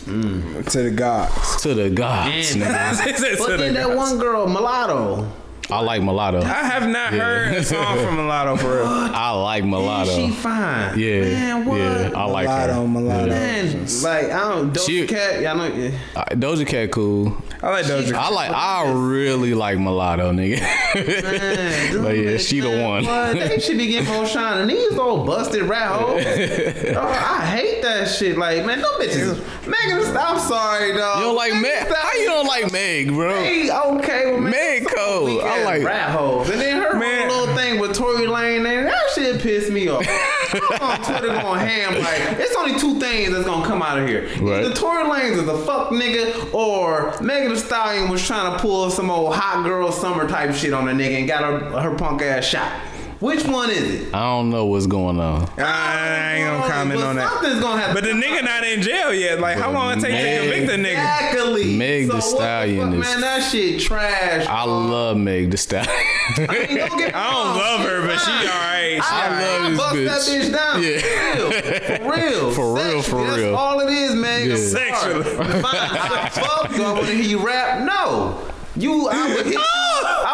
to the gods. to the gods, nigga. But then that one girl, mulatto. I like mulatto. I have not Yeah. heard a song from Mulatto for real. I like mulatto. She fine. Yeah, Man, what? yeah, I like Mulatto, her. mulatto. Man, like I don't Doja She- Cat. Y'all know. Yeah. Uh, Doja Cat cool. I like Doja. I like. I really like mulatto, nigga. Man, but yeah, she the one. What? They should be getting more shine. And these old busted rat hoes. Dog, I hate that shit. Like, man, no bitches. Megan, Thee- I'm sorry, dog. You don't like Meg? Thee How you don't like Meg, bro? Hey, okay, well, man, Meg some cold. I like- rat hoes. And then her Man. little thing with Tory Lane, and that shit pissed me off. On Twitter going ham like it's only two things that's gonna come out of here. Right. Either Tory Lanez is a fuck nigga, or Megan Thee Stallion was trying to pull some old hot girl summer type shit on a nigga and got her her punk ass shot. Which one is it? I don't know what's going on. I ain't gonna comment But on that. Something's gonna happen. But the nigga not in jail yet. Like, how long it take to convict the nigga? Exactly. Meg Thee what the Stallion fuck, is- man. That shit trash. I dog. love Meg Thee Stallion. I, mean, don't get I don't love her, but she alright. She I, love this bust bitch. that bitch down. Yeah. For real. For real, for Sexually, That's real. all it is, man. Yeah. I'm. Sexually. Fine. I fuck. Do I want to hear you rap? No. You, I would hit you.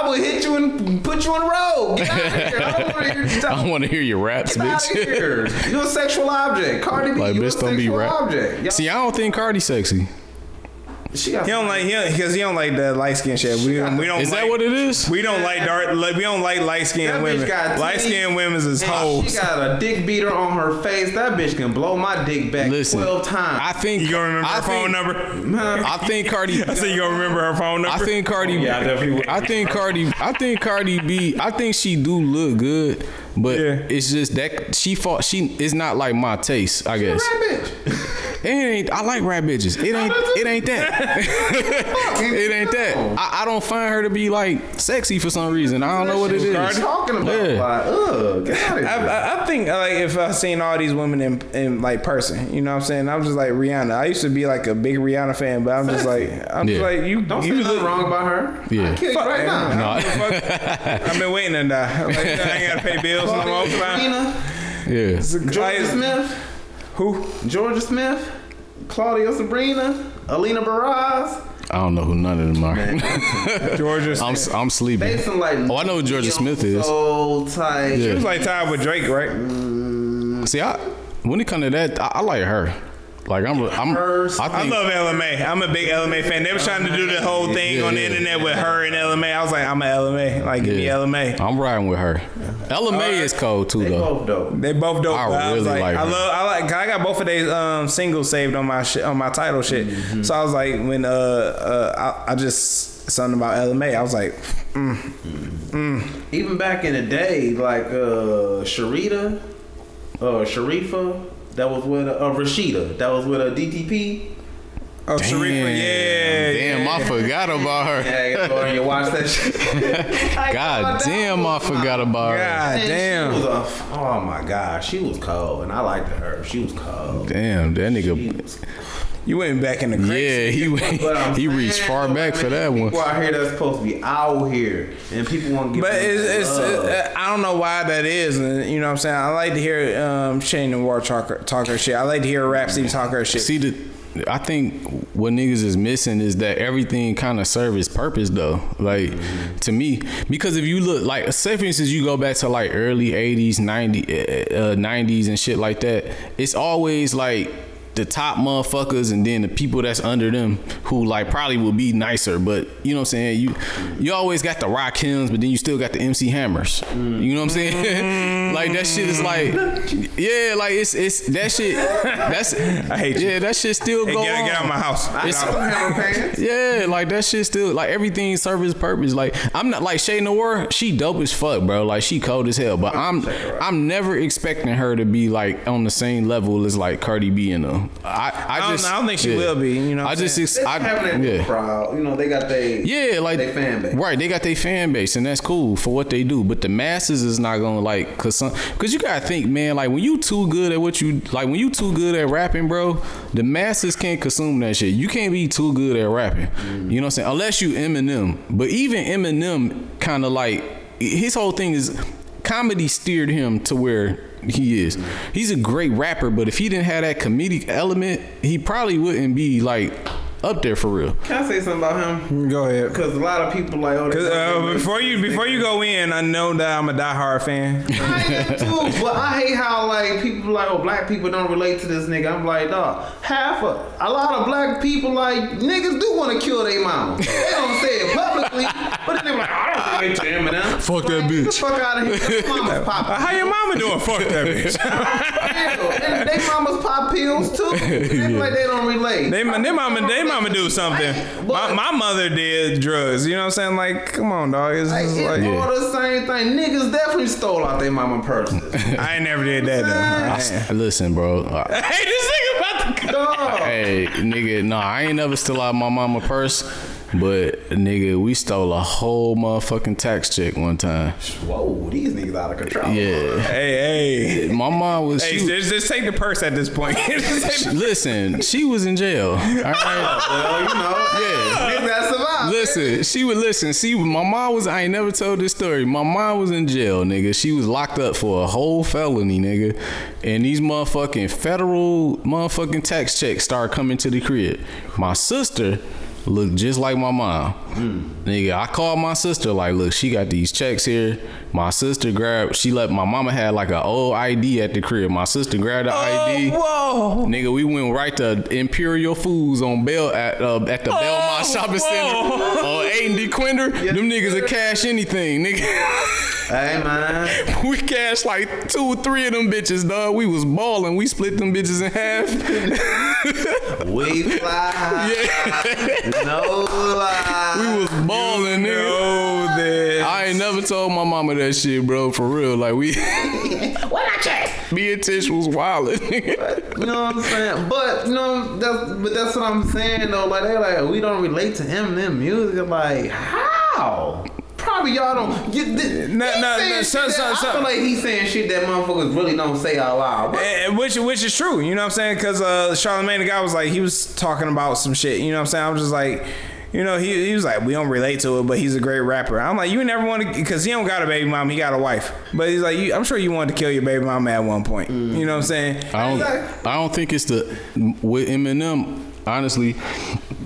I would hit you and put you on the road. Get out of here. I don't want to hear you I want to hear your raps, Get out of bitch. here. You're a sexual object. Cardi B, like, you bitch, a don't be sexual rap. object. Y'all- See, I don't think Cardi sexy. She got He don't like he because he don't like the light skin shit. We, we don't. Is like, that what it is? We don't like dark. Like, we don't like light That skinned women. Light skinned women is And hoes. She got a dick beater on her face. That bitch can blow my dick back Listen, twelve times. I think You gonna remember I her phone think- number? I think Cardi. I said you gonna remember her phone number. I think Cardi. Oh, yeah, I definitely. I think Cardi. I think Cardi B. I think she do look good, but Yeah. it's just that she fought. She it's not like my taste. I guess that bitch. it ain't. I like rap bitches. It ain't. It ain't that. it ain't that. I, I don't find her to be like sexy for some reason. I don't know what it is. What you talking about? Yeah. Like, ugh, get I. I, I think uh, like if I seen all these women in, in like person, you know what I'm saying? I'm just like Rihanna. I used to be like a big Rihanna fan, but I'm just like I'm just like you. Don't say you nothing look wrong about her. Yeah. I kill you right now. No. Fuck. I've been waiting to die. Like, I ain't gotta pay bills no more. Claudia Fine. Sabrina, Yeah. Jorja Smith, Who? Jorja Smith, Claudia Sabrina, Alina Baraz. I don't know who none of them are. Georgia. I'm Smith. I'm They sleeping. some like Oh, I know who Jorja Smith is. So tight. Yeah. She was like tied with Drake, right? Mm. See, I when it comes to that, I, I like her. Like I'm, I'm. Hers. I I love LMA. I'm a big LMA fan. They were trying to do the whole thing Yeah, on the yeah. internet with her and LMA. I was like, I'm a LMA. Like, give me LMA. I'm riding with her. LMA is cold too, They though. both dope. They both dope. I but I, really like, like I love, I like, I got both of their um, singles saved on my shit, on my Tidal shit. Mm-hmm. So I was like, when uh, uh I, I just something about LMA. I was like, Even back in the day, like uh Sharita, uh Sharifa, that was with a, uh, um, Rashida, that was with uh, a DTP. oh, Sharifa, yeah, Damn, I forgot about her. Yeah, go and you watch that shit. God damn, I forgot about her. God And damn. She was a, oh my god, she was cold, and I liked her. She was cold. Damn, that She nigga. Was You went back in the crazy. Yeah, he went, he reached far though, back like, for that one. People out here that's supposed to be out here, and people want to give. But them it's, it's love. uh, I don't know why that is, and you know what I'm saying. I like to hear um, Shane and War talk her, talk her shit. I like to hear Rapsody talk her shit. See the, I think what niggas is missing is that everything kind of serves its purpose though. Like to me, because if you look like say for instance you go back to like early '80s, '90s, uh, '90s and shit like that, it's always like the top motherfuckers and then the people that's under them who like probably will be nicer, but you know what I'm saying. You you always got the Rakims, but then you still got the MC Hammers. You know what I'm saying? like that shit is like, yeah, like it's it's that shit. That's I hate you. yeah, that shit still Hey, go get, on. get out of my house. I it's- got some hammer pants. Yeah, like that shit still like everything serves its purpose. Like I'm not like Che Noir, she dope as fuck, bro. Like she cold as hell. But I'm I'm never expecting her to be like on the same level as like Cardi B and them. I I, don't- just I don't think she yeah. will be, you know what I just saying? ex- They I, having that yeah. crowd. You know, they got they Yeah, like they fan base. right? They got their fan base, and that's cool for what they do. But the masses is not gonna like, cause some, cause you gotta think, man. Like when you too good at what you like, when you too good at rapping, bro, the masses can't consume that shit. You can't be too good at rapping. Mm-hmm. You know what I'm saying? Unless you Eminem. But even Eminem, kind of like his whole thing is comedy steered him to where he is. He's a great rapper, but if he didn't have that comedic element, he probably wouldn't be like up there for real. Can I say something about him? Go ahead. Because a lot of people like, oh, they Cause, don't uh, before you before you go in, I know that I'm a diehard fan. I am too, but I hate how like people like oh black people don't relate to this nigga. I'm like dog, half a a lot of black people like niggas do want to kill their mama. They don't say it publicly, but then they're like I don't relate to Eminem. Fuck that Like, Get the bitch. fuck out of here. Their mama's pop. How your mama doing? Fuck that bitch. and they mamas pop pills too. They be like they don't relate. They, they mama, they mama do something. My, my mother did drugs. You know what I'm saying? Like, come on, dog. It's Like, just it's like, all the same thing. Niggas definitely stole out their mama purses. I ain't never did that though. I- Listen, bro. Uh, hey, this nigga about to. Dog. hey, nigga, no, I ain't never steal out my mama purse, but nigga, we stole a whole motherfucking tax check one time. Whoa, these niggas out of control. Yeah, Hey, hey. my mom was. Hey, She, just, just take the purse at this point. Listen, she was in jail. All right. Well, you know, Yeah. niggas that survive. Listen, she would listen. See, my mom was. I ain't never told this story. My mom was in jail, nigga. She was locked up for a whole felony, nigga. And these motherfucking federal motherfucking tax checks started coming to the crib. My sister look just like my mom. Nigga, I called my sister like, look, she got these checks here. My sister grabbed, she let my mama had like an old ID at the crib. My sister grabbed the ID. Whoa. Nigga, we went right to Imperial Foods on Bell at uh, at the Belmont Shopping Center on Eight and Dequindre. Them niggas will cash anything, nigga. Hey man, we cashed like two or three of them bitches, dog. We was balling. We split them bitches in half. we fly. No lie. We was balling, nigga. Oh, this. I ain't never told my mama that shit, bro. For real, like we. what I check? Me and Tish was wildin', You know what I'm saying? But you know, that's but that's what I'm saying though. Like they like we don't relate to Eminem music. Like how? Probably y'all don't. You, th- No, he no, saying no, shit so- that- so- I feel like he's saying shit that motherfuckers really don't say out loud. But Eh, which which is true, you know what I'm saying? Because uh, Charlamagne the guy was like he was talking about some shit, you know what I'm saying? I'm just like, you know, he, he was like we don't relate to it, but he's a great rapper. I'm like, you never want to because he don't got a baby mom, he got a wife, but he's like, you, I'm sure you wanted to kill your baby mama at one point, you know what I'm saying? I don't. I don't think it's the with Eminem. Honestly,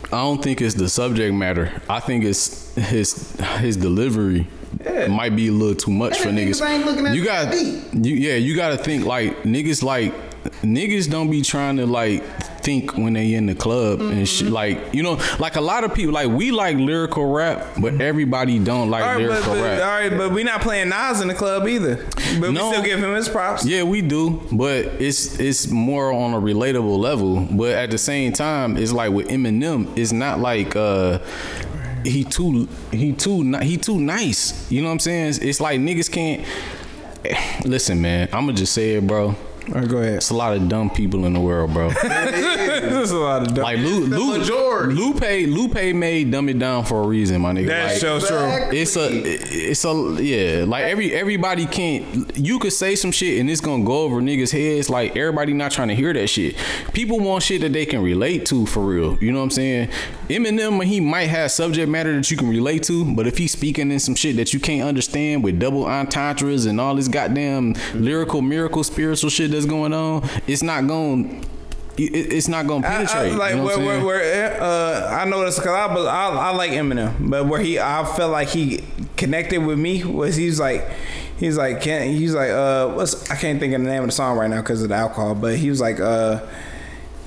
I don't think it's the subject matter. I think it's his his delivery. Yeah. Might be a little too much for niggas. niggas ain't looking at you got you yeah, you got to think like niggas like niggas don't be trying to like think when they in the club and Mm-hmm. shit. Like you know, like a lot of people like we like lyrical rap, but everybody don't like right, lyrical but, rap. all right, but we not playing Nas in the club either. But No. we still give him his props. Yeah, we do, but it's it's more on a relatable level. But at the same time, it's like with Eminem, it's not like uh he too he too he too nice. You know what I'm saying? It's, it's like niggas can't listen, man. I'ma just say it, bro. All right, go ahead. It's a lot of dumb people in the world, bro. this is a lot of dumb. Like Lu, the Lu. Lupe Lupe made Dumb It Down for a reason, my nigga. That's Like, so true. it's a it's a yeah like every everybody can't you could say some shit and it's gonna go over niggas heads like everybody not trying to hear that shit people want shit that they can relate to for real you know what i'm saying eminem he might have subject matter that you can relate to but if he's speaking in some shit that you can't understand with double entendres and all this goddamn lyrical miracle spiritual shit that's going on it's not going it, it's not gonna I- I, penetrate like you know I'm where, where, where uh, I noticed because I, was- I I like Eminem, but where he I felt like he connected with me was he's like he's like can he's like uh what's I can't think of the name of the song right now because of the alcohol, but he was like uh.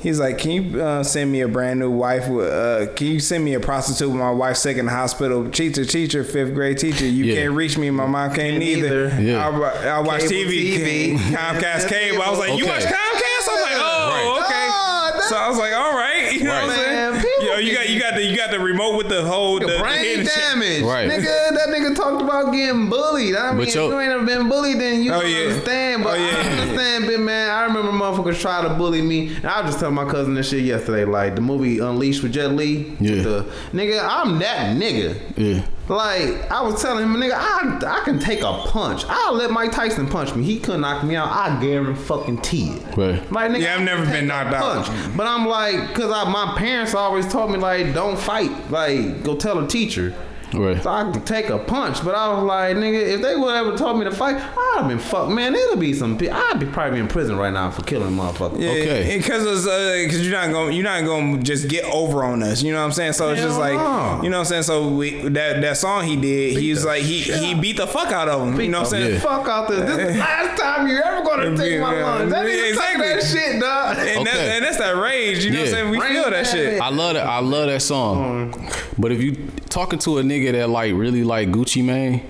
He's like, can you uh, send me a brand new wife? With, uh, can you send me a prostitute with my wife sick in the hospital? Teacher, teacher, fifth grade teacher. You Yeah. can't reach me. My mom can't, Can't either. either. Yeah. I, I watch Cable TV, TV. Comcast cable. I was like, you watch Comcast? I'm like, oh, Right. okay. Oh, that- so I was like, all right, you know what I'm saying? Man, people Yo, you got you got the you got the remote with the whole the, the brain hidden shit. damage. Right. Nigga, that nigga talked about getting bullied. I mean, But if you ain't ever been bullied, then you Oh, don't yeah. understand. But Oh, yeah. I understand, big man. I remember motherfuckers try to bully me. And I was just telling my cousin this shit yesterday. Like the movie Unleashed with Jet Li. Yeah. The, nigga, I'm that nigga. yeah Like I was telling him, nigga, I I can take a punch. I'll let Mike Tyson punch me. He couldn't knock me out. I guarantee fucking it. right Like nigga, Yeah, I've never been knocked a out. punch. But I'm like, cause I, my parents always told me like, don't fight. Like, go tell a teacher. Right So I could take a punch, but I was like, nigga, if they would ever told me to fight, I'd have been fucked. Man, it'll be some. pe- I'd be probably in prison right now for killing motherfuckers. Yeah, Okay. because it's uh, because you're not going you're not going to just get over on us. You know what I'm saying? So it's just like no. you know what I'm saying. So we, that that song he did, he was like he shit he beat the fuck out of him. You know what I'm saying? Yeah. Fuck out this. This is the last time you're ever gonna take my Yeah, lunch. That yeah, nigga exactly. exactly. that shit, dog. And, that's, and that's that rage. You know what I'm saying? We Rain feel that shit. I love that. I love that song. Mm. But if you talking to a nigga that like really like Gucci Mane,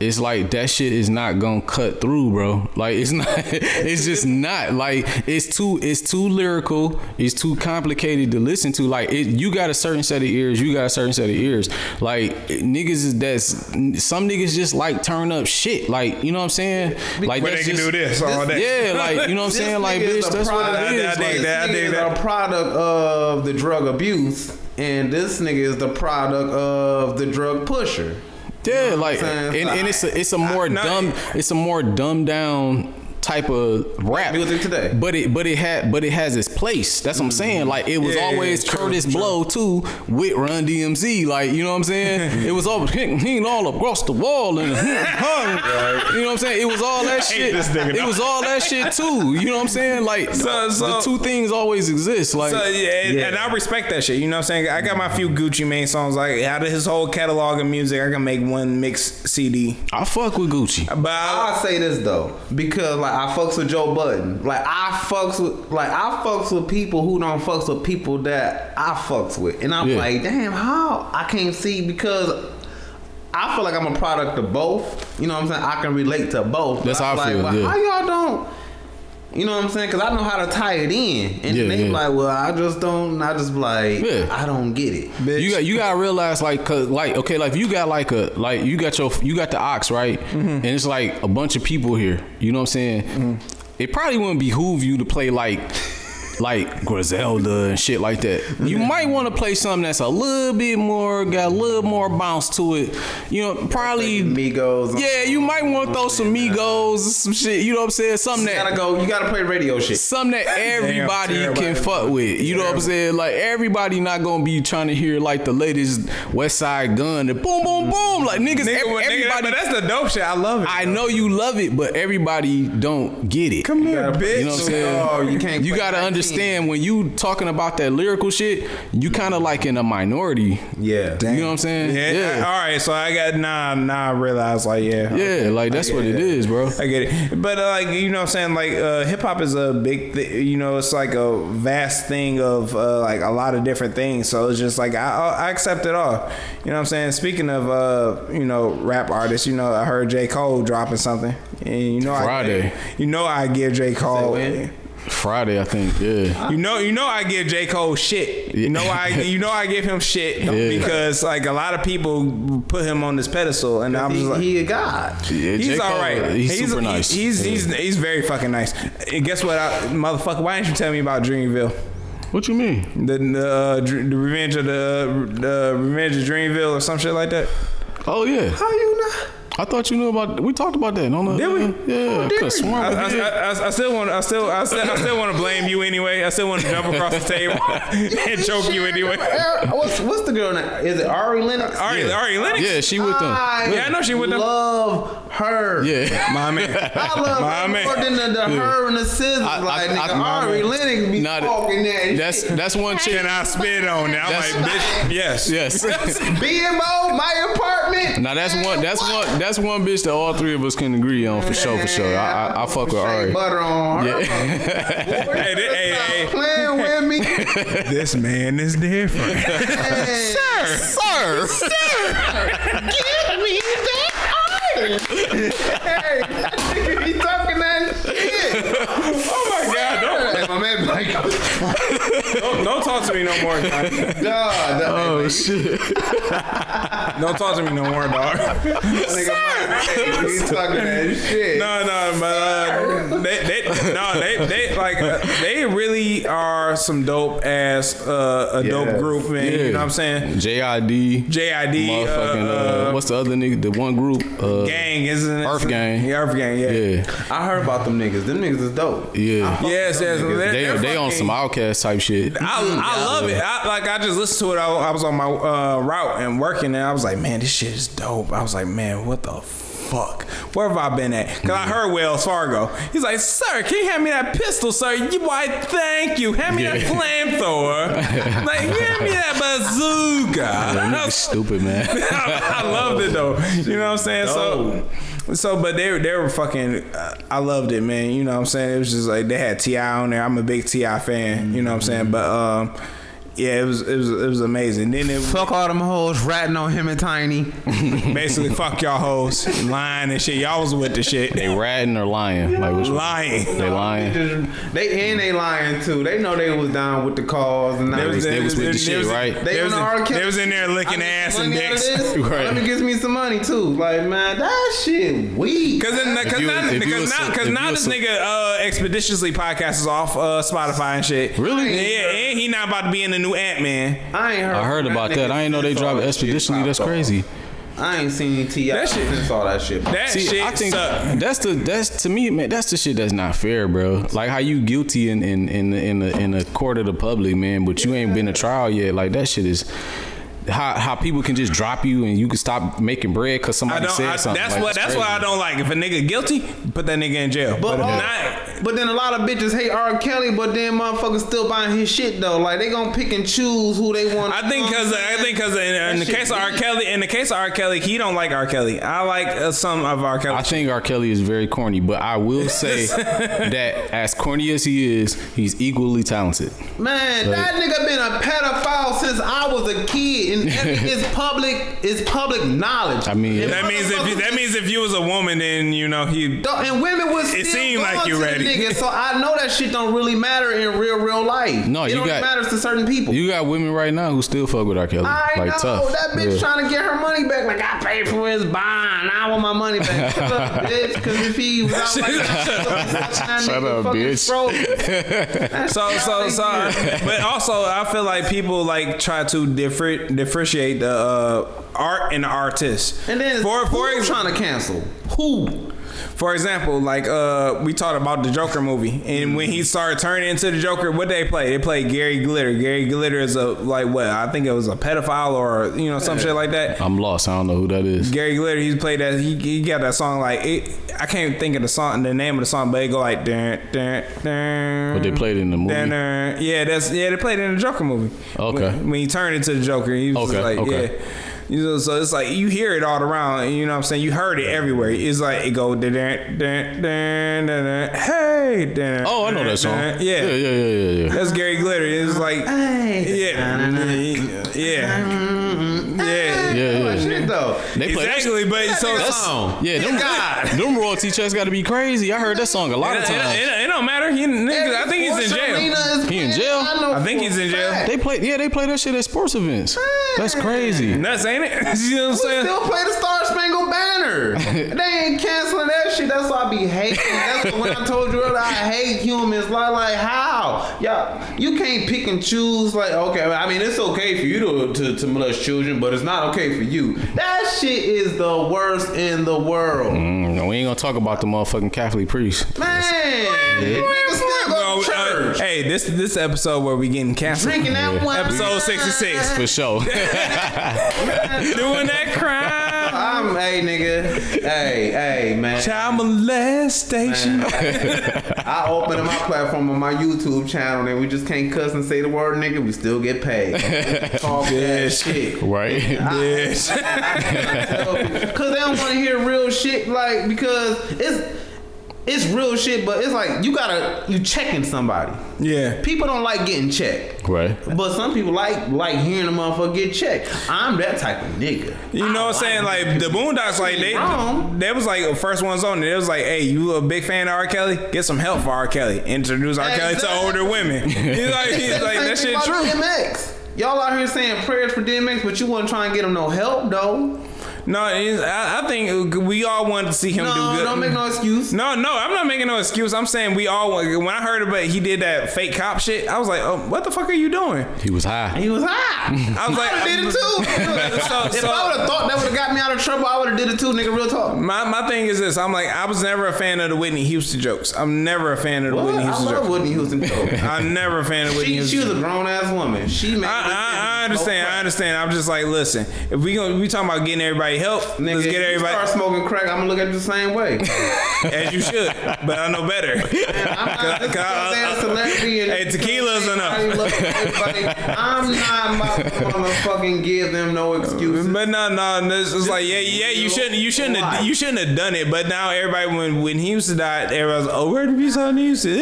it's like that shit is not gonna cut through, bro. Like it's not. It's just not. Like it's too. It's too lyrical. It's too complicated to listen to. Like it, you got a certain set of ears. You got a certain set of ears. Like niggas is that's some niggas just like turn up shit. Like you know what I'm saying? Like Where they that's can just- do this all day. Yeah, like you know what I'm saying? Like bitch, that's what product- it is. I Like, that. I that. a product of the drug abuse, and this nigga is the product of the drug pusher. Yeah, like and, and it's a it's a more dumb it's a more dumbed down type of rap music today. But it but it had but it has its place. That's what I'm mm. saying. Like it was Yeah, always true, Kurtis true. Blow too with Run DMC. Like you know what I'm saying? it was all he all across the wall and you know what I'm saying? It was all that hate shit. this nigga, It was all that shit too. You know what I'm saying? Like So- the two things always exist. Like So yeah, and, Yeah. and I respect that shit. You know what I'm saying? I got my few Gucci Mane songs. Like out of his whole catalog of music, I can make one mix CD. I fuck with Gucci. But I, I'll say this though, because like I fucks with Joe Budden. Like I fucks with like I fucks with people who don't fucks with people that I fucks with. And I'm Yeah. like, damn, how I can't see because I feel like I'm a product of both. You know what I'm saying? I can relate to both. That's how I like, feel, well, yeah. How y'all don't you know what I'm saying? Because I know how to tie it in, and Yeah, they yeah. like, "Well, I just don't." I just like, Yeah. "I don't get it." bitch, You got you gotta realize like cause like okay like you got like a like you got your you got the ox right mm-hmm. and it's like a bunch of people here you know what I'm saying mm-hmm. it probably wouldn't behoove you to play like like Griselda and shit like that you mm-hmm. might want to play something that's a little bit more got a little more bounce to it you know probably Migos. yeah you might want to throw some Migos some shit you know what I'm saying something You that gotta go. You gotta play radio shit. something that everybody terrible. can fuck with. You know what I'm saying? Like everybody not gonna be trying to hear like the latest Westside Gunn and boom, boom, boom. Like niggas, nigga, ev- nigga, everybody. but that's the dope shit. I love it. I know you love it, but everybody don't get it. Come here, bitch. You know what I'm saying? Oh, you can't You gotta 19. Understand when you talking about that lyrical shit, you kind of like in a minority. Yeah. You know what I'm saying? Yeah. Yeah. All right. So I got nah. Nah. I realized like yeah. Yeah, like that's what it is, bro. I get it, but uh, like you know, what I'm saying like uh, hip hop is a big, th- you know, it's like a vast thing of uh, like a lot of different things. So it's just like I, I accept it all. You know, what I'm saying. Speaking of uh, you know, rap artists, you know, I heard J Cole dropping something, and you know, Friday. I, you know, I give J Cole. When? Friday, I think. Yeah. You know, you know, I give J Cole shit. You know, I, you know, I give him shit Yeah. because like a lot of people put him on this pedestal, and I'm He, just like, he a god. Yeah, He's J. all Cole, right. He's, super nice. He's he's, he's very fucking nice. And guess what, I, motherfucker? Why didn't you tell me about Dreamville? what you mean? The the, uh, the Revenge of the the Revenge of Dreamville or some shit like that. Oh yeah. How you not? I thought you knew about. We talked about that. On the, Did we? Yeah. I did we? I, I. I, I, I still want I still I still, I still want to blame you anyway. I still want to jump across the table and choke you anyway. What's what's the girl name? Is it Ari Lennox? Ari, Yeah. Ari Lennox. Yeah, she with them. I Yeah, I know she with them. love her. Yeah. My man. I love My her man. more than the, the her and the scissors. I- I- like, I- nigga, my Ari. Lennox be Nah, talking that That's shit. that's one chick. Can I spit on that? I'm like, bitch, yes. Yes. BMO, my apartment. now that's one. That's one. That's one bitch that all three of us can agree on for sure. For sure. I, I, I fuck with Shea Ari. butter on her. Hey, th- hey, hey, Playing with me. this man is different. Sir. Sir. sir. me that iron. hey, nigga, he talking that shit. oh my god, don't, Hey, my man, be like, don't, don't talk to me no more, dog. God, that Oh shit. Don't talk to me no more, dog. nigga, Mike, he talking that shit. No, no, but uh, they, they, no, they, they like uh, they really are some dope ass uh, a dope group, man. You know what I'm saying? JID. JID, Motherfucking. uh, Uh, uh, what's the other nigga? The one group. Uh, gang, isn't it? Earth Gang. Yeah, Earth Gang, yeah. Yeah. I heard about them niggas. Them niggas is dope. Yeah. Yes, yes. they're- They they're on some OutKast type shit. I, I love it. I, like I just listened to it. I, I was on my uh, route and working, and I was like, man, this shit is dope. I was like, man, what the fuck? Fuck, where have I been at? Cause I heard Wells Fargo. He's like, sir, can you hand me that pistol, sir? You, why? Thank you. Hand me that Yeah. flamethrower. like, hand me that bazooka. Was- stupid man. I loved it though. You know what I'm saying? So, so, but they were they were fucking. Uh, I loved it, man. You know what I'm saying? It was just like they had T.I. on there. I'm a big T.I. fan. You know what I'm saying? But um, yeah, it was it was it was amazing. Then it Fuck all them hoes ratting on him and Tiny. basically fuck y'all hoes lying and shit. Y'all was with the shit. they ratting or lying? Like which one? lying. They lying. They and they lying too. They know they was down with the cause and They was- they was with the shit, was- right? They They was, the in, they was in there licking I get ass and money out dicks. Right. Let me get me some money too. Like man, that shit weak. Cause, cause now, because now, some- cause if now you this nigga uh, expeditiously podcast is off uh, Spotify and shit. Really? Yeah, and he not about to be in the new Ant Man. I ain't heard. I heard about that. I ain't know they dropped Expeditionally. That's crazy. I ain't seen T.I. That shit- since all that shit. That See, shit I think suck. that's the that's to me, man. That's the shit that's not fair, bro. Like how you guilty in in in the in the, in the court of the public, man, but you ain't been to trial yet. Like that shit is. How, how people can just drop you and you can stop making bread because I somebody don't. said I, something. that's Like, what. it's That's why I don't like. If a nigga guilty, put that nigga in jail. But, But, uh, not, but then a lot of bitches hate R. Kelly, but then motherfuckers still buying his shit though. Like they gonna pick and choose who they want. I think because I think because in, in the case of R. Kelly, in the case of R. Kelly, he don't like R. Kelly. I like uh, some of R. Kelly. I think R. Kelly is very corny, but I will say that as corny as he is, he's equally talented. Man, that nigga been a pedophile since I was a kid, and it's public. It's public knowledge. I mean, And that means if you, that means if you was a woman, then you know he. And women was It seemed like you ready. Nigga, so I know that shit don't really matter in real, real life. No, it you only got- matters to certain people. You got women right now who still fuck with R. Kelly. I like know tough. that bitch Yeah. trying to get her money back. Like I paid for his bond, I want my money back. Shut up, bitch. Because if he was out like that, Shut up, bitch. So so so, but also I feel like people like try to differ, differentiate the uh, art and the artist. And then for who for ex- trying to cancel? Who? For example, like uh, we talked about the Joker movie, and when he started turning into the Joker, what they play? They played Gary Glitter. Gary Glitter is a like what? I think it was a pedophile or you know some shit like that. I'm lost. I don't know who that is. Gary Glitter, he played that. He, he got that song like it, I can't think of the song, the name of the song, but it go like dun, dun, dun, But they played it in the movie. dun, dun. Yeah, that's yeah. They played it in the Joker movie. Okay. When, when he turned into the Joker, he was Okay, like okay. yeah. You know, so it's like you hear it all around. You know what I'm saying? You heard it everywhere. It's like it go dun, dun, dun, dun, dun, hey. Dun, Oh, I know that song. dun. Yeah, yeah, yeah, yeah, yeah. That's Gary Glitter. It's like Hey. yeah, yeah, They play Exactly, but so That nigga it's- song. Yeah, them, God. them royalty checks got to be crazy. I heard that song a lot of It, it, times. it, it don't matter. He, nigga, I think he's in jail. He in jail? I think he's in jail. They play, yeah, they play that shit at sports events. That's crazy. Nuts, ain't it? you know what I'm saying? still play the Star Spangled Banner. they ain't canceling that shit. That's why I be hating. That's what, when I told you earlier, I hate humans. Like, like how? Yeah, you can't pick and choose. Like, okay, I mean, it's okay for you to, to, to molest children, but it's not okay for you. That shit is the worst in the world. Mm, we ain't gonna talk about the motherfucking Catholic priest. Man, niggas still go to church. hey, this this episode where we getting canceled. Drinking that wine. Episode 66. For sure. Doing that crime. I'm, hey, nigga. Hey, hey, man. Child molestation. I open up my platform on my YouTube channel and we just can't cuss and say the word nigga. We still get paid. Talk that shit. right? Yes. Cause they don't want to hear real shit, like because it's it's real shit, but it's like you gotta you checking somebody. Yeah. People don't like getting checked, Right. but some people like like hearing a motherfucker get checked. I'm that type of nigga. You know what I'm saying? Like the Boondocks, like they, Wrong. they was like the first ones on it. It was like, hey, you a big fan of R. Kelly? Get some help for R. Kelly. Introduce R. Kelly to older women. He's like, he's like that shit true. DMX. Y'all out here saying prayers for DMX, but you wasn't trying to get him no help though. No, I, I think we all wanted to see him No, do good. don't make no excuse. No, no, I'm not making no excuse. I'm saying we all want. When I heard about he did that fake cop shit, I was like, oh, what the fuck are you doing? He was high. He was high. I was like, I did it too. So- if so- I would have thought that would have got me out of trouble, I would have did it too, nigga. Real talk. My my thing is this. I'm like, I was never a fan of the Whitney Houston jokes. I'm never a fan of the What? Whitney I Houston love jokes. Whitney Houston joke. I'm never a fan of Whitney She, Houston. she was a grown ass woman. She made. I, I, I understand. I understand. I'm just like, listen. If we gonna we talking about getting everybody help, Nigga, let's get everybody Start smoking crack. I'm gonna look at you the same way. as you should. But I know better. I'm not just Cause- a celebrity. And Hey, tequila's enough. I everybody. I'm not about to fucking give them no excuses. But no, no, this is like, yeah, yeah, you shouldn't, you shouldn't have, you shouldn't have done it. But now everybody, when when he used to die, everybody's, oh, where peace on Houston?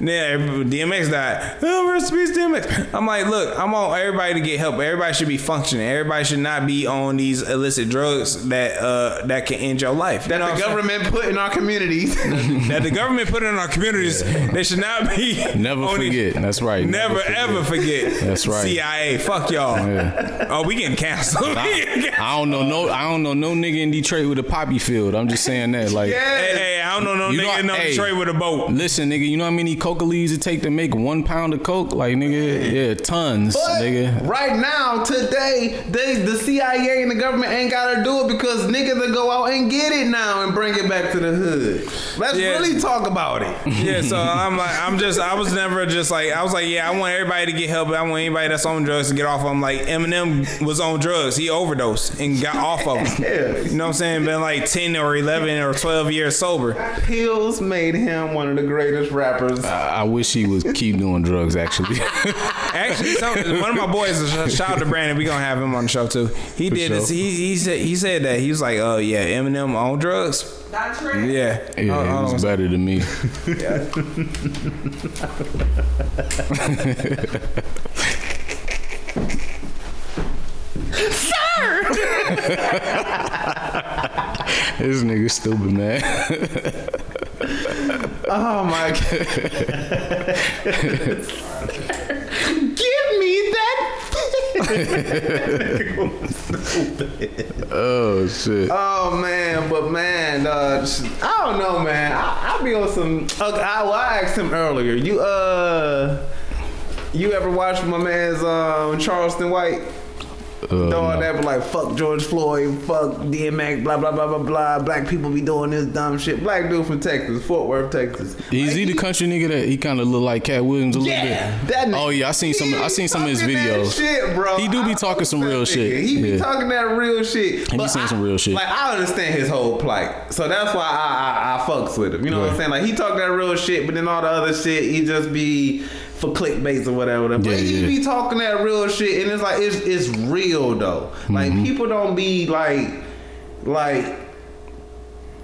Yeah, DMX died. Oh, rest in peace, DMX. I'm like, look, I'm on everybody to get help. Everybody should be functioning. Everybody should not be on these illicit drugs that uh that can end your life. You That the what I'm saying? government put in our communities. that the government put in our communities, they should not be Never on it. forget. That's right. Never ever forget. That's right. CIA, fuck y'all. Oh, we getting canceled. I don't know no. I don't know no nigga in Detroit with a poppy field. I'm just saying that. Like, Hey, hey, I don't know no You nigga know- in no hey. Detroit with a boat. listen, nigga. You know how many coca leaves it take to make one pound of coke? Like, nigga, yeah, tons, But nigga. right now, today, they the CIA and the government ain't gotta do it because niggas will go out and get it now and bring it back to the hood. Let's Yeah. really talk about it. Yeah, so I'm like, I'm just, I was never just like, I was like, yeah, I want everybody to get help. I want anybody that's on drugs to get off of them. Like Eminem was on drugs, he overdosed and got off of them. Yeah. You know what I'm saying? Been like 10 or 11 or 12 years sober. Pills made him one of the greatest rappers. I wish he would keep doing drugs. Actually, Actually, some, one of my boys, shout out to Brandon, we gonna have him on the show too. He For did this. sure. He he said he said that he was like, oh yeah, Eminem on drugs. Not true. Yeah, yeah, Hold- hold he was better than me. Sir. This nigga stupid, man. Oh my god. Give me that. oh shit. Oh man, but man, uh, I don't know, man. I, I be on some. Okay, I, well, I asked him earlier. You uh, you ever watch my man's um Charleston White? Uh, that be like fuck George Floyd, fuck DMX, blah blah blah blah blah. Black people be doing this dumb shit. Black dude from Texas, Fort Worth, Texas. Is he the country nigga that he kind of look like Katt Williams a little Yeah, bit? that nigga. oh yeah, I seen some. I seen some of his He be videos. Shit, bro. He do be I talking some real that shit. nigga. He be Yeah. talking that real shit. be But saying I- some real shit. Like I understand his whole plight, so that's why I I, I fucks with him. You know what I'm saying? Like he talk that real shit, but then all the other shit he just be for clickbait or whatever. But Yeah, he yeah. be talking that real shit, and it's like it's it's real though. Like Mm-hmm. people don't be like like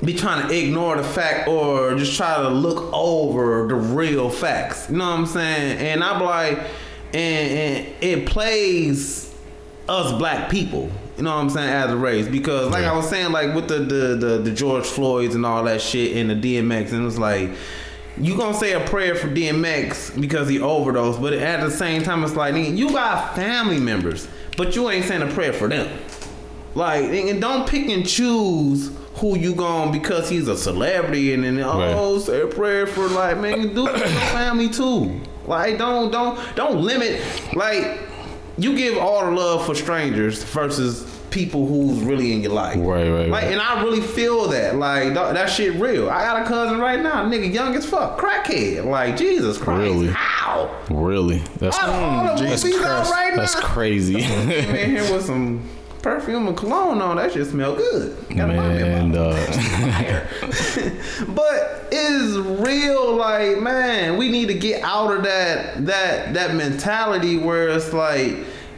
be trying to ignore the fact or just try to look over the real facts. You know what I'm saying? And I'm like, and, and it plays us black people. You know what I'm saying as a race because, like I was saying, like with the the the, the George Floyds and all that shit and the DMX, and it was like. You gonna say a prayer for DMX because he overdosed, but at the same time, it's like nigga, you got family members, but you ain't saying a prayer for them. Like, and don't pick and choose who you going because he's a celebrity and then oh Right. Oh, say a prayer for like man you do for your family too. Like don't don't don't limit like you give all the love for strangers versus people who's really in your life. Right, right, Like right. and I really feel that. Like th- that shit real. I got a cousin right now, nigga young as fuck, crackhead. Like Jesus Christ. Really? How? Really? That's All, all movies out crazy. right now. That's crazy. Came in here with some perfume and cologne on. That shit smell good. Me Man, uh, But it's real, like man, we need to get out of that that that mentality where it's like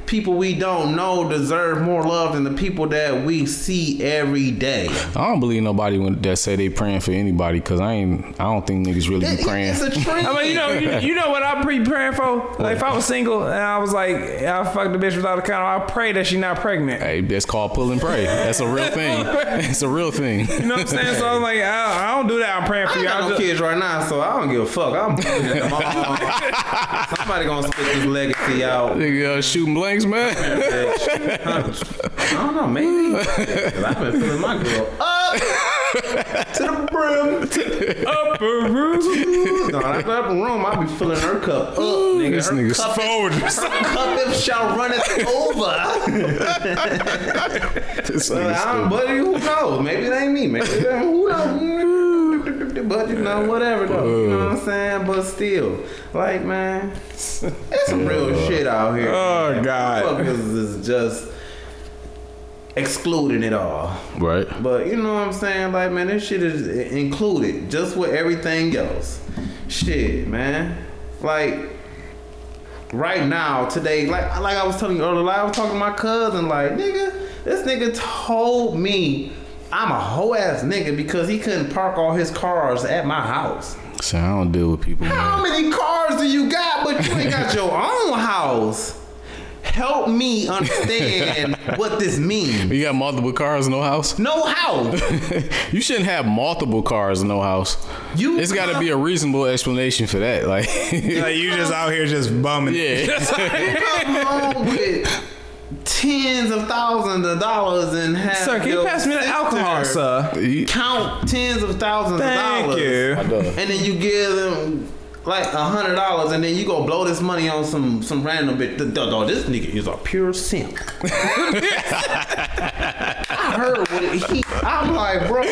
people we don't know deserve more love than the people that we see every day. I don't believe nobody that say they praying for anybody because I ain't. I don't think niggas really be praying. it's a trend. I mean, you know, you, you know what I'm pre praying for? Like, if I was single and I was like, I fucked the bitch without a condom, I pray that she not pregnant. Hey, that's called pull and pray. That's a real thing. It's a real thing. You know what I'm saying? So I'm like, I, I don't do that. I'm praying for ain't you. got I no just, kids right now, so I don't give a fuck. I'm somebody gonna spit this legacy out. Nigga uh, shooting blanks, man. I don't know, maybe. I've been feeling my girl up to the brim. upper room. No, after upper room, I be filling her cup up, nigga. This her nigga's cup, Folgers. her cup if shall runneth over. This nigga I don't, but who knows? Maybe it ain't me. Maybe it ain't, who But you know, whatever though. You know what I'm saying? But still, like man, it's some real shit out here. Oh, God. Motherfuckers is just excluding it all. Right. But you know what I'm saying? Like, man, this shit is included just with everything else. Shit, man. Like, right now, today, like, like I was telling you earlier, like I was talking to my cousin, like, nigga, this nigga told me I'm a hoe ass nigga because he couldn't park all his cars at my house. So I don't deal with people, How man. many cars do you got, but you ain't got your own house? help me understand what this means. You got multiple cars, no house. No house. You shouldn't have multiple cars, no house. You It's got to be a reasonable explanation for that. Like, Like you just out here just bumming. yeah. come home with tens of thousands of dollars and have Sir, can you your pass me the alcohol, sir? Count tens of thousands Thank of dollars. you. And then you give them like a hundred dollars, and then you go blow this money on some some random bit. Th- th- th- This nigga is a pure simp. I heard what it, he. I'm like, bro.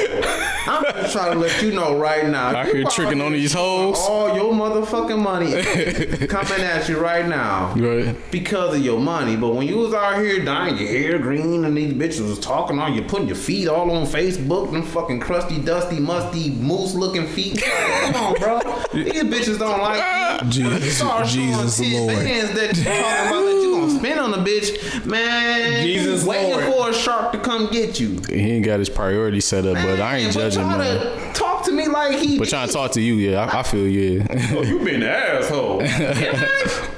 I'm just trying to let you know right now. Out you here tricking on these hoes. All your motherfucking money coming at you right now Right. because of your money. But when you was out here dyeing your hair green and these bitches was talking on you, putting your feet all on Facebook, them fucking crusty, dusty, musty, moose looking feet. Come on, bro. These bitches don't like you. Jesus- Start Jesus Lord. bands that you talking about that you gonna spend on a bitch, man. Jesus you waiting Lord. for a shark to come get you. He ain't got his priorities set up, but I ain't Man, judging, try man. to Talk to me like he. But trying to talk to you, yeah, I, I feel yeah. Oh, you been an asshole.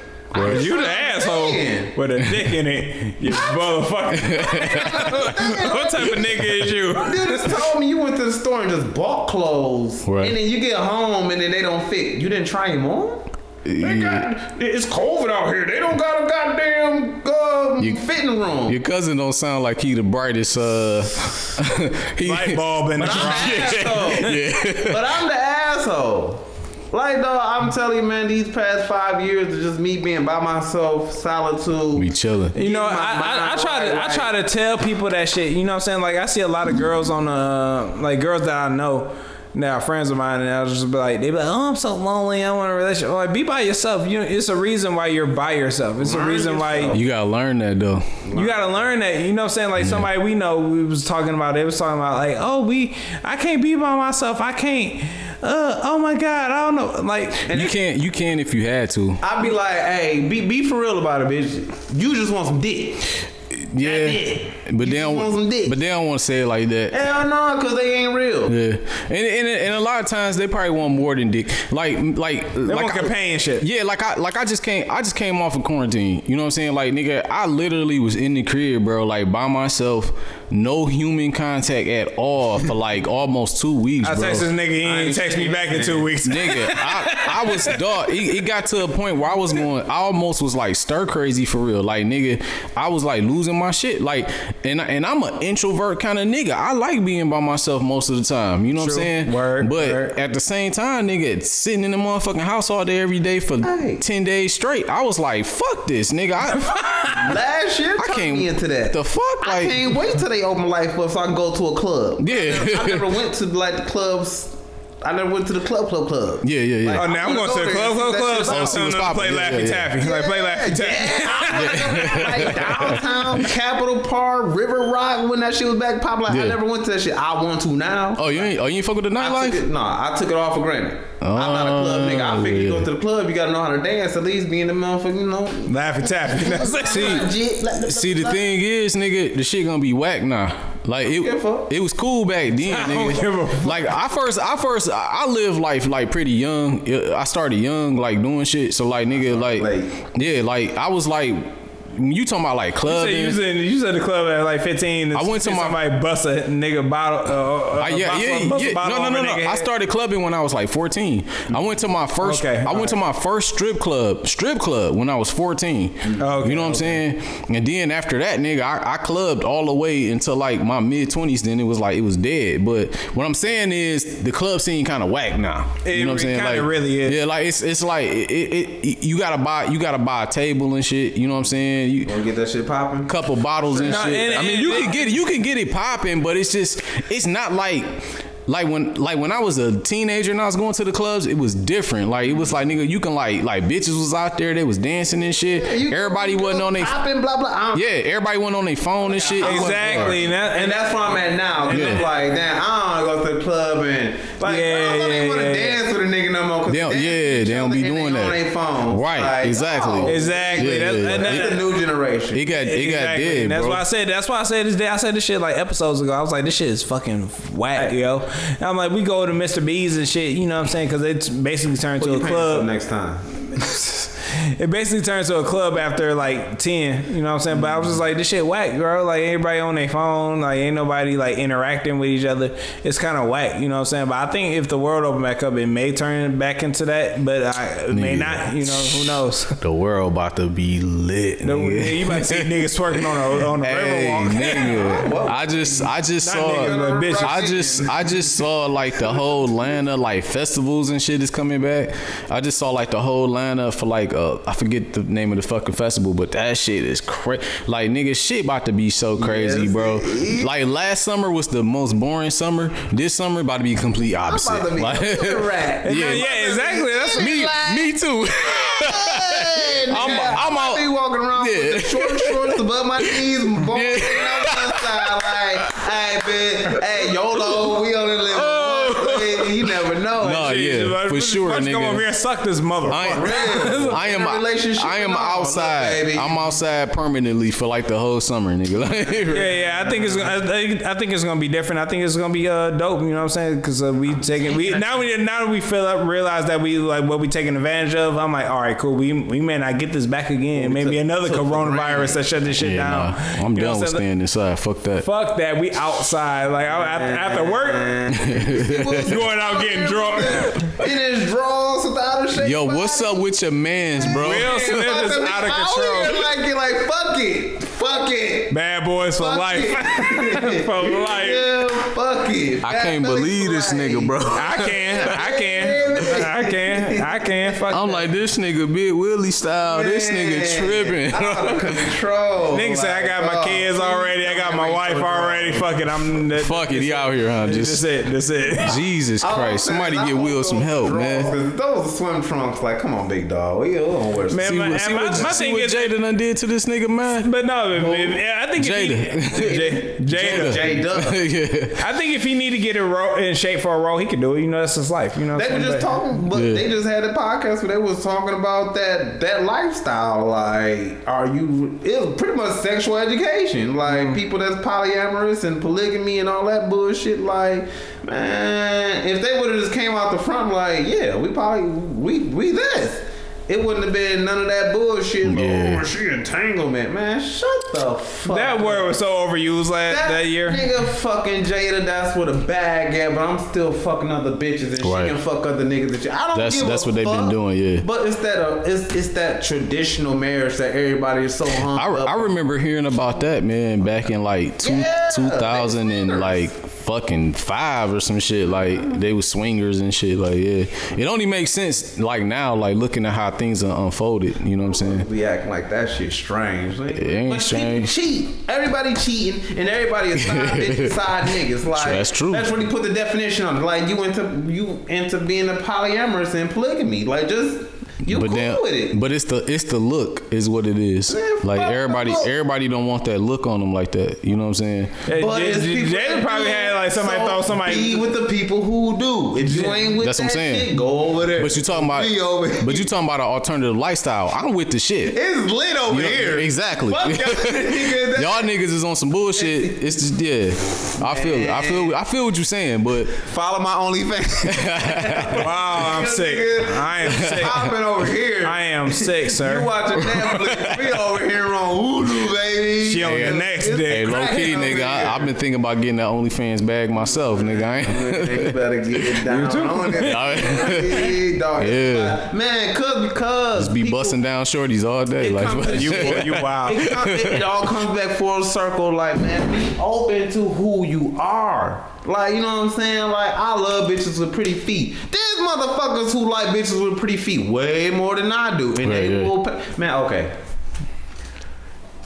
You the asshole saying. with a dick in it, you motherfucker. what type of nigga is you? Dude just told me you went to the store and just bought clothes, Right. and then you get home and then they don't fit. You didn't try them on. Got, it's COVID out here. They don't got a goddamn uh, You- fitting room. Your cousin don't sound like he the brightest. Uh, he, Light bulb in the but I'm the yeah. But I'm the asshole. Like though, I'm telling you, man, these past five years of just me being by myself, solitude. We chilling. You know, I, My I, I mind try to right, I try to tell people that shit. You know what I'm saying? Like I see a lot of girls on uh like girls that I know now friends of mine and I'll just be like they be like oh I'm so lonely I want a relationship I'm like be by yourself you know it's a reason why you're by yourself it's a Learn reason why. You gotta learn that though. you gotta learn that. You know what I'm saying? Like somebody we know we was talking about, they was talking about like, oh, we I can't be by myself. I can't uh oh my god, I don't know. Like and You can't. You can if you had to. I'd be like, hey, be be for real about it, bitch. You just want some dick. Yeah, but You they want some don't. dick. But they don't want to say it like that. Hell no, cause they ain't real. Yeah, and, and and a lot of times they probably want more than dick. Like like they like want I- companionship. Yeah, like I like I just came I just came off of quarantine. You know what I'm saying? Like nigga, I literally was in the crib, bro, like by myself, no human contact at all for like almost two weeks, I bro. text this nigga, he ain't text me back in two weeks. Nigga, I, I was dog. It, it got to a point where I was going. I almost was like stir crazy for real. Like nigga, I was like losing my shit. Like, and and I'm an introvert kind of nigga. I like being by myself most of the time. You know what I'm saying? Word, But word. at the same time, nigga, sitting in the motherfucking house all day every day for Hey. ten days straight, I was like, fuck this, nigga. I, Last year, I talked can't into that. The fuck, I can't wait till they open life up so I can go to a club. Yeah. I never went to like the clubs. I never went to the club, club, club. yeah, yeah, yeah. Oh, now I'm going to the club, club, club. So Oh, I'm see telling what's them to play poppin'. Yeah, Laffy yeah, Taffy. Like play Laffy Taffy. like downtown Capitol Park, River Rock when that shit was back popular. Yeah. I never went to that shit. I want to now. oh, you ain't, oh, you ain't fuck with the nightlife? it, no, I took it off for granted. I'm not a club nigga. I oh, figure you Oh, go to the club, you gotta know how to dance. At least be in the motherfucker, you know. Laffy Taffy. See, See, the thing is, nigga, the shit gonna be whack now. Like it, it was cool back then, I don't give a nigga. fuck. Like I first, I first, I lived life like pretty young. I started young, like doing shit. So like, nigga, like, Late. yeah, like I was like, you talking about like You said, you, said, you said the club at like 15. I went to my- somebody bust a nigga bottle. Uh, uh, Uh, yeah, yeah, yeah. No, no, no, no. I head. started clubbing when I was like 14. I went to my first. Okay, I went to my first strip club, strip club when I was 14. Okay, you know what I'm saying? And then after that, nigga, I, I clubbed all the way until like my mid 20s. Then it was like it was dead. But what I'm saying is the club scene kind of whack now. It you know what I'm saying? like really is. Yeah, like it's it's like it, it, it, you gotta buy you gotta buy a table and shit. You know what I'm saying? You Wanna get that shit popping? couple bottles and No, shit. and- I mean, you can get it, you can get it popping, but it's just it's not like like when like when I was a teenager and I was going to the clubs, it was different. Like it was like nigga, you can like like bitches was out there, they was dancing and shit. You- everybody you wasn't on their popping, blah blah. I don't- yeah, everybody wasn't on their phone and shit. Exactly. And, that, And that's where I'm at now. 'cause Yeah. Like, damn, I don't wanna go to the club and like, Yeah, I don't yeah, even want to yeah. dance with a nigga no more. 'cause They don't- dance yeah, they don't be doing they that. On their phone. Right, exactly. oh, Exactly. Yeah, That's, yeah, and yeah. It's that- the new generation. It got it got Exactly. dead, And that's bro. why I said. That's why I said this day. I said this shit like episodes ago. I was like, this shit is fucking whack, yo. And I'm like, we go to Mr. B's and shit. You know what I'm saying? Because it's basically turned What to you a paying for club. next time. it basically turns to a club after like ten. You know what I'm saying? But I was just like, this shit whack, bro. Like everybody on their phone, like ain't nobody like interacting with each other. It's kind of whack. You know what I'm saying? But I think if the world open back up, it may turn back into that, but I, it may Nigga. not. You know, who knows? The world about to be lit. No, nigga. you might see niggas twerking on a on the Hey, river walk. nigga. I just I just Not saw niggas, but bitches. I just I just saw like the whole Atlanta like festivals and shit is coming back. I just saw like the whole Atlanta for like uh I forget the name of the fucking festival, but that shit is crazy. Like nigga, shit about to be so crazy, Yes, bro. Like last summer was the most boring summer. This summer about to be complete opposite. about to be like, rat. yeah, yeah, exactly. That's me, me too. Hey, nigga, I'm- I'm I all- be walking around Yeah. with the short shorts above my knees, Yeah. on the side, like, hey, bitch, hey, YOLO, we only live Oh. once, baby. You never know. No, Jesus, yeah, like, for sure, let's Come nigga. over here and suck this motherfucker. I, Real. I am In a relationship I am outside. baby. I'm outside permanently for like the whole summer, nigga. Like, Yeah, yeah. I think it's. I think, I think it's gonna be different. I think it's gonna be uh, dope. You know what I'm saying? Because uh, we taking we now we now that we feel up realize that we like what we taking advantage of. I'm like, all right, cool. We we may not get this back again. Maybe took- another took for coronavirus that shut this shit yeah, down. nah, I'm You done with saying? staying inside. Fuck that. Fuck that. We outside. Like I- after, after work, going out getting drunk. In his drawers without a shake. Yo, what's up with your man's, bro? Will Smith is out of control. Like, it, like, fuck it. Fuck it. Bad boys for Fuck life. it. for life. Yeah, fuck it. I can't believe this nigga, bro. I can. I can. I can. I can't Fuck. I'm that. like this nigga Big Willie style. This nigga tripping. Out of control. Nigga say I got my kids oh, already. I got my wife already. Fuck it. I'm. That, Fuck it, he out here, huh? That's Just it. That's it. Jesus oh, Christ. Somebody is get Will some help, drawers, man. 'cause Those swim trunks. Like, come on, big dog. We don't wear Man, See my- what, see my- what, my see thing what is- Jada done did to this nigga, man? But no, if, if, I think Jada. If he, Jada. Yeah. I think if he need to get in, ro- in shape for a role, he can do it. You know, that's his life. You know, what They I'm were just talking, but they just had a podcast where they was talking about that that lifestyle. Like, are you? It was pretty much sexual education. Like Mm-hmm. people that's polyamorous and polygamy and all that bullshit. Like, man, if they would have just came out the front, like, yeah, we probably we we this. It wouldn't have been none of that bullshit. Yeah. Oh, she entanglement, man. Shut the fuck. That up. word was so overused last That, that, year. nigga fucking Jada, that's what a bag at, but I'm still fucking other bitches and Right. she can fuck other niggas and shit. I don't That's- give that's a what they've been doing, yeah. But it's that uh, it's it's that traditional marriage that everybody is so hung I, up. I remember hearing about that man back in like two, Yeah, 2000 and like fucking five or some shit like they were swingers and shit like yeah it only makes sense like now like looking at how things are unfolded you know what I'm saying We acting like that shit strange. Like, It ain't but strange. Cheat. Everybody cheating, and everybody is side side niggas. Like That's true. That's when he put the definition on it. Like you into you into being a polyamorous and polygamy. Like just you but cool then with it. but it's the it's the look is what it is Man, like everybody everybody don't want that look on them like that you know what I'm saying Hey, But J- it's J- Jada probably had like somebody so throw somebody. Be with the people who do. If you ain't with That's what I'm saying. shit, go over there. but you talking about Be over here. but you talking about an alternative lifestyle I'm with the shit it's lit over You know- here. exactly Fuck y'all niggas. Y'all niggas is on some bullshit. It's just yeah. I feel it. I feel I feel what you're saying, but Follow my OnlyFans. Wow, I'm sick. I am sick. I've been over here. I am sick, sir. You sir. watching Netflix? We over here on Hulu, baby. She on the next day. hey, low key, nigga, I, I've been thinking about getting that OnlyFans bag myself, nigga. I ain't. You better get it down on it. Yeah. Yeah. Man, cause because Just be people- busting down shorties all day, It like comes to- You you wild. it, come- it- it all comes back full circle. Like, man, be open to who you are. Like, you know what I'm saying? Like, I love bitches with pretty feet. There's motherfuckers who like bitches with pretty feet way more than I do, and Right, they yeah. will. Pay. Man, okay.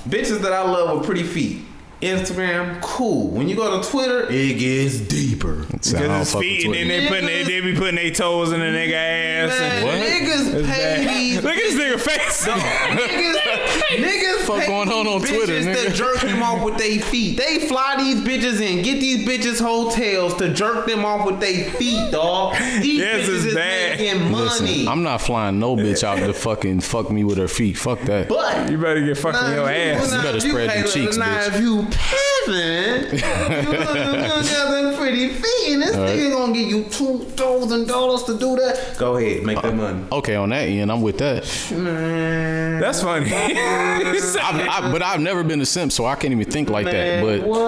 Bitches that I love with pretty feet. Instagram, cool. When you go to Twitter, it gets deeper. So I don't Because his fuck with feet, and then they putting they, they be putting their toes in the nigga ass. Man, And, What? niggas It's pay these Look at this nigga face. niggas, niggas Fuck pay going on on these Twitter, bitches nigga? that jerk them off with their feet. They fly these bitches and get these bitches hotels to jerk them off with their feet, dog. These Yes, bitches it's is bad. making money. Listen, I'm not flying no bitch out to fucking fuck me with her feet. Fuck that. but You better get fucked in your ass. You better spread hey, them cheeks, now bitch. If you peasant, you look at them pretty pretty feet, and this All right. nigga gonna give you two thousand dollars to do that. Go ahead, make that money. Okay, on that end, I'm with that. Man, That's funny. I've, I, but I've never been a simp, so I can't even think like that. But what?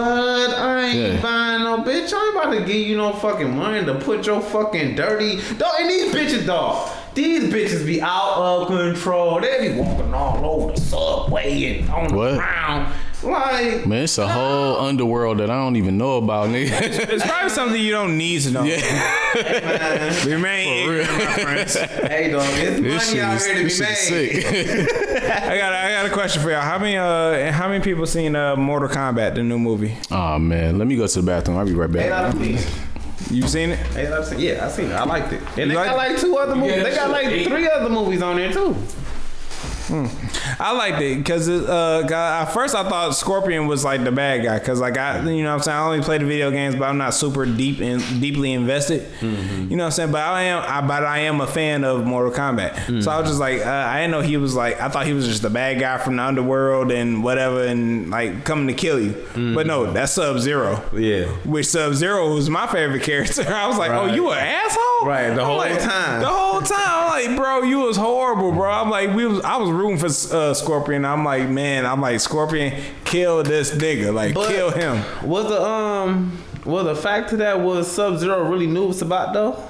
I ain't Yeah. buying no bitch. I ain't about to give you no fucking money to put your fucking dirty. Dog, and these bitches, dog. These bitches be out of control. They be walking all over the subway and on What? the ground. Like, man, it's a whole underworld that I don't even know about, nigga. it's probably something you don't need to know. Yeah. man, Remain ignorant, my friends. hey, dog, it's this money shit out here to be this made. shit sick. I got I got a question for y'all. How many uh how many people seen uh Mortal Kombat the new movie? oh man, let me go to the bathroom. I'll be right Hey, back. I've seen it. You seen it? Hey, I've seen, yeah, I seen it. I liked it. And You they got liked like two other movies. Yeah, they got shit, like eight. three other movies on there too. I liked it because uh, at first I thought Scorpion was like the bad guy because like I, you know, what I'm saying I only play the video games, but I'm not super deep and deeply invested. You know, what I'm saying, but I am, I, but I am a fan of Mortal Kombat. So I was just like, uh, I didn't know he was like, I thought he was just the bad guy from the underworld and whatever, and like coming to kill you. But no, that's Sub Zero. Yeah. Which Sub Zero was my favorite character. I was like, oh, Right. you an asshole? Right, the whole like, time. The whole time, I'm like, bro, you was horrible, bro. I'm like, we was, I was rooting for uh, Scorpion. I'm like, man, I'm like, Scorpion, kill this nigga, like, But- kill him. Was the um was the fact to that was Sub Zero really knew what's about though?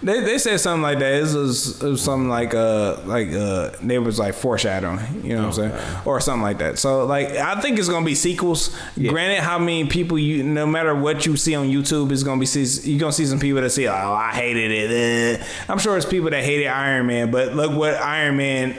They, they said something like that. It was, it was something like uh like uh they was like foreshadowing, you know what I'm saying, or something like that. So like I think it's gonna be sequels. Granted, how many people you no matter what you see on YouTube is gonna be see you gonna see some people that say oh I hated it. eh." I'm sure it's people that hated Iron Man, but look what Iron Man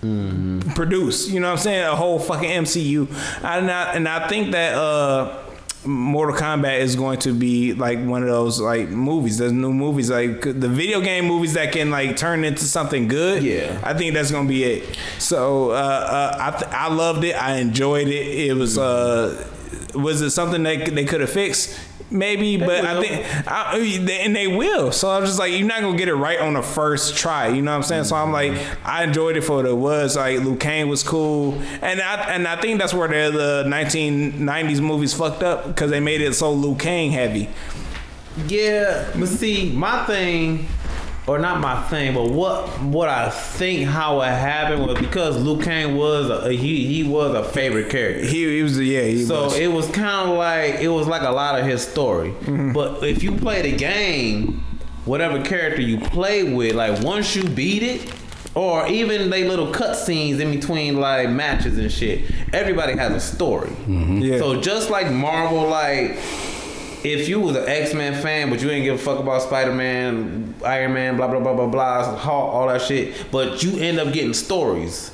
produce. You know what I'm saying? A whole fucking MCU. I, and I think that uh Mortal Kombat is going to be like one of those like movies. There's new movies like the video game movies that can like turn into something good. Yeah. I think that's gonna be it. So uh, uh, I th- I loved it. I enjoyed it. It was uh was it something that they could have fixed? Maybe, but I think I, and they will. So I was just like, you're not gonna get it right on the first try. You know what I'm saying? So I'm like, I enjoyed it for what it was. Like Liu Kang was cool, and I and I think that's where the, the 1990s movies fucked up because they made it so Liu Kang heavy. Yeah, but see, my thing, or not my thing, but what what I think how it happened was because Liu Kang was a, he he was a favorite character. He, he was yeah. He So was. it was kind of like it was like a lot of his story. Mm-hmm. But if you play the game, whatever character you play with, like once you beat it, or even they little cutscenes in between like matches and shit, everybody has a story. Mm-hmm. Yeah. So just like Marvel, like if you was an X Men fan, but you ain't give a fuck about Spider Man, Iron Man, blah blah blah blah blah, Hulk, all that shit, but you end up getting stories.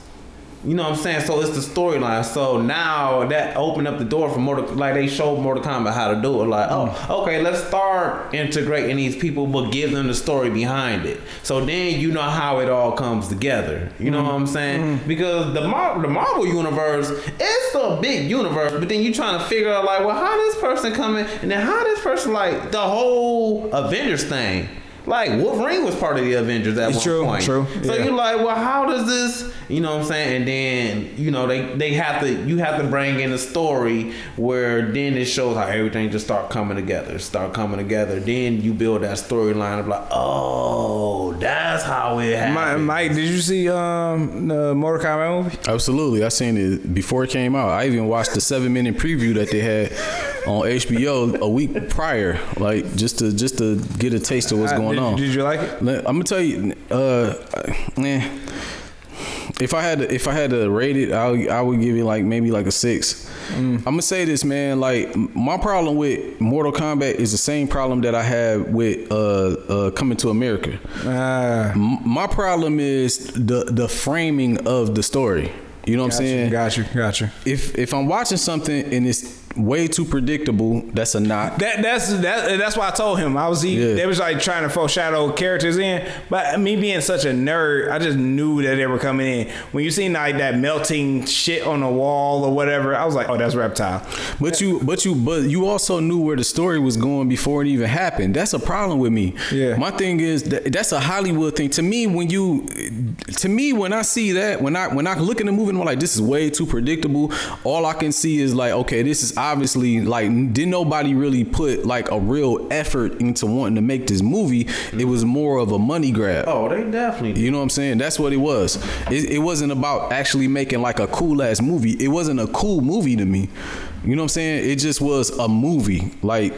You know what I'm saying? So it's the storyline. So now that opened up the door for Mortal, like they showed Mortal Kombat how to do it. Like, oh, mm. okay, let's start integrating these people, but give them the story behind it. So then you know how it all comes together. You know mm. what I'm saying? Mm. Because the Mar- the Marvel universe, it's a big universe, but then you trying to figure out like, well, how this person coming, and then how this person like the whole Avengers thing. Like Wolverine was part of the Avengers at It's one true, point. true, So yeah. you like, well, how does this? You know what I'm saying? And then you know they they have to you have to bring in a story where then it shows how everything just start coming together, start coming together. Then you build that storyline of like, oh, that's how it happened. Mike, did you see um the Mortal Kombat movie? Absolutely, I seen it before it came out. I even watched the seven minute preview that they had on HBO a week prior, like just to just to get a taste of what's Uh, going did, on. Did you like it? I'm gonna tell you, uh, eh, if I had to, if I had to rate it, I I would give it like maybe like a six. I'm gonna say this, man. Like my problem with Mortal Kombat is the same problem that I had with uh, uh Coming to America. Ah, M- my problem is the the framing of the story. You know what I'm saying? got you, got you. If if I'm watching something and it's way too predictable, that's a not. That that's that that's why I told him I was he, Yeah. they was like trying to foreshadow characters in, but me being such a nerd, I just knew that they were coming in. When you seen like that melting shit on the wall or whatever, I was like, oh, that's reptile. But you, but you, but you also knew where the story was going before it even happened. That's a problem with me. Yeah. My thing is that that's a Hollywood thing. To me, when you, to me, when I see that, when I when I look in the movie, and I'm like, this is way too predictable. All I can see is like, okay, this is obviously like didn't nobody really put like a real effort into wanting to make this movie. It was more of a money grab. Oh, they definitely. You know what I'm saying? That's what it was. It, it wasn't about actually making like a cool ass movie. It wasn't a cool movie to me. You know what I'm saying? It just was a movie. Like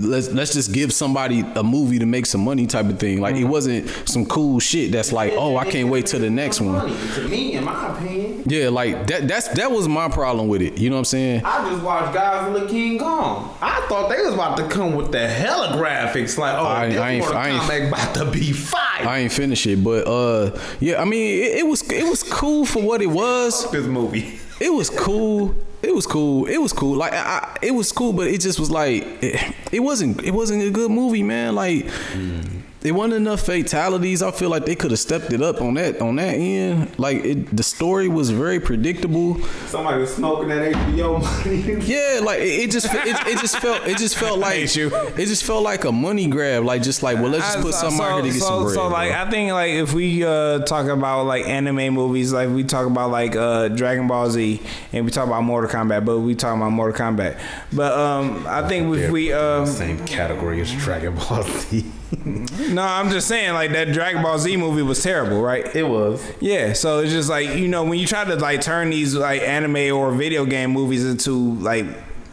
let's let's just give somebody a movie to make some money type of thing. Like it wasn't some cool shit that's like, oh, I can't wait till the next one. To me, in my opinion. Yeah, like that. That's that was my problem with it. You know what I'm saying? I just watched Godzilla King Kong. I thought they was about to come with the hella graphics. Like, oh, I- this I ain't- I ain't- Kombat about to be fire. I ain't finished it, but uh, yeah. I mean, it, it was it was cool for what it was. this movie. It was cool. It was cool. It was cool. Like I, it was cool, but it just was like it, it wasn't. It wasn't a good movie, man. Like mm. It wasn't enough fatalities. I feel like they could have stepped it up on that on that end. Like it, the story was very predictable. Somebody was smoking that HBO money. Yeah, like it, it just it, it just felt it just felt like you. it just felt like a money grab. Like just like well, let's just put I- something out here to get so, some bread. So like bro. I think like if we uh talk about like anime movies, like we talk about like uh Dragon Ball Z and we talk about Mortal Kombat, but we talk about Mortal Kombat. But um I think if we um Same category as Dragon Ball Z. no, I'm just saying like that Dragon Ball Z movie was terrible, right? It was. Yeah, so it's just like you know when you try to like turn these like anime or video game movies into like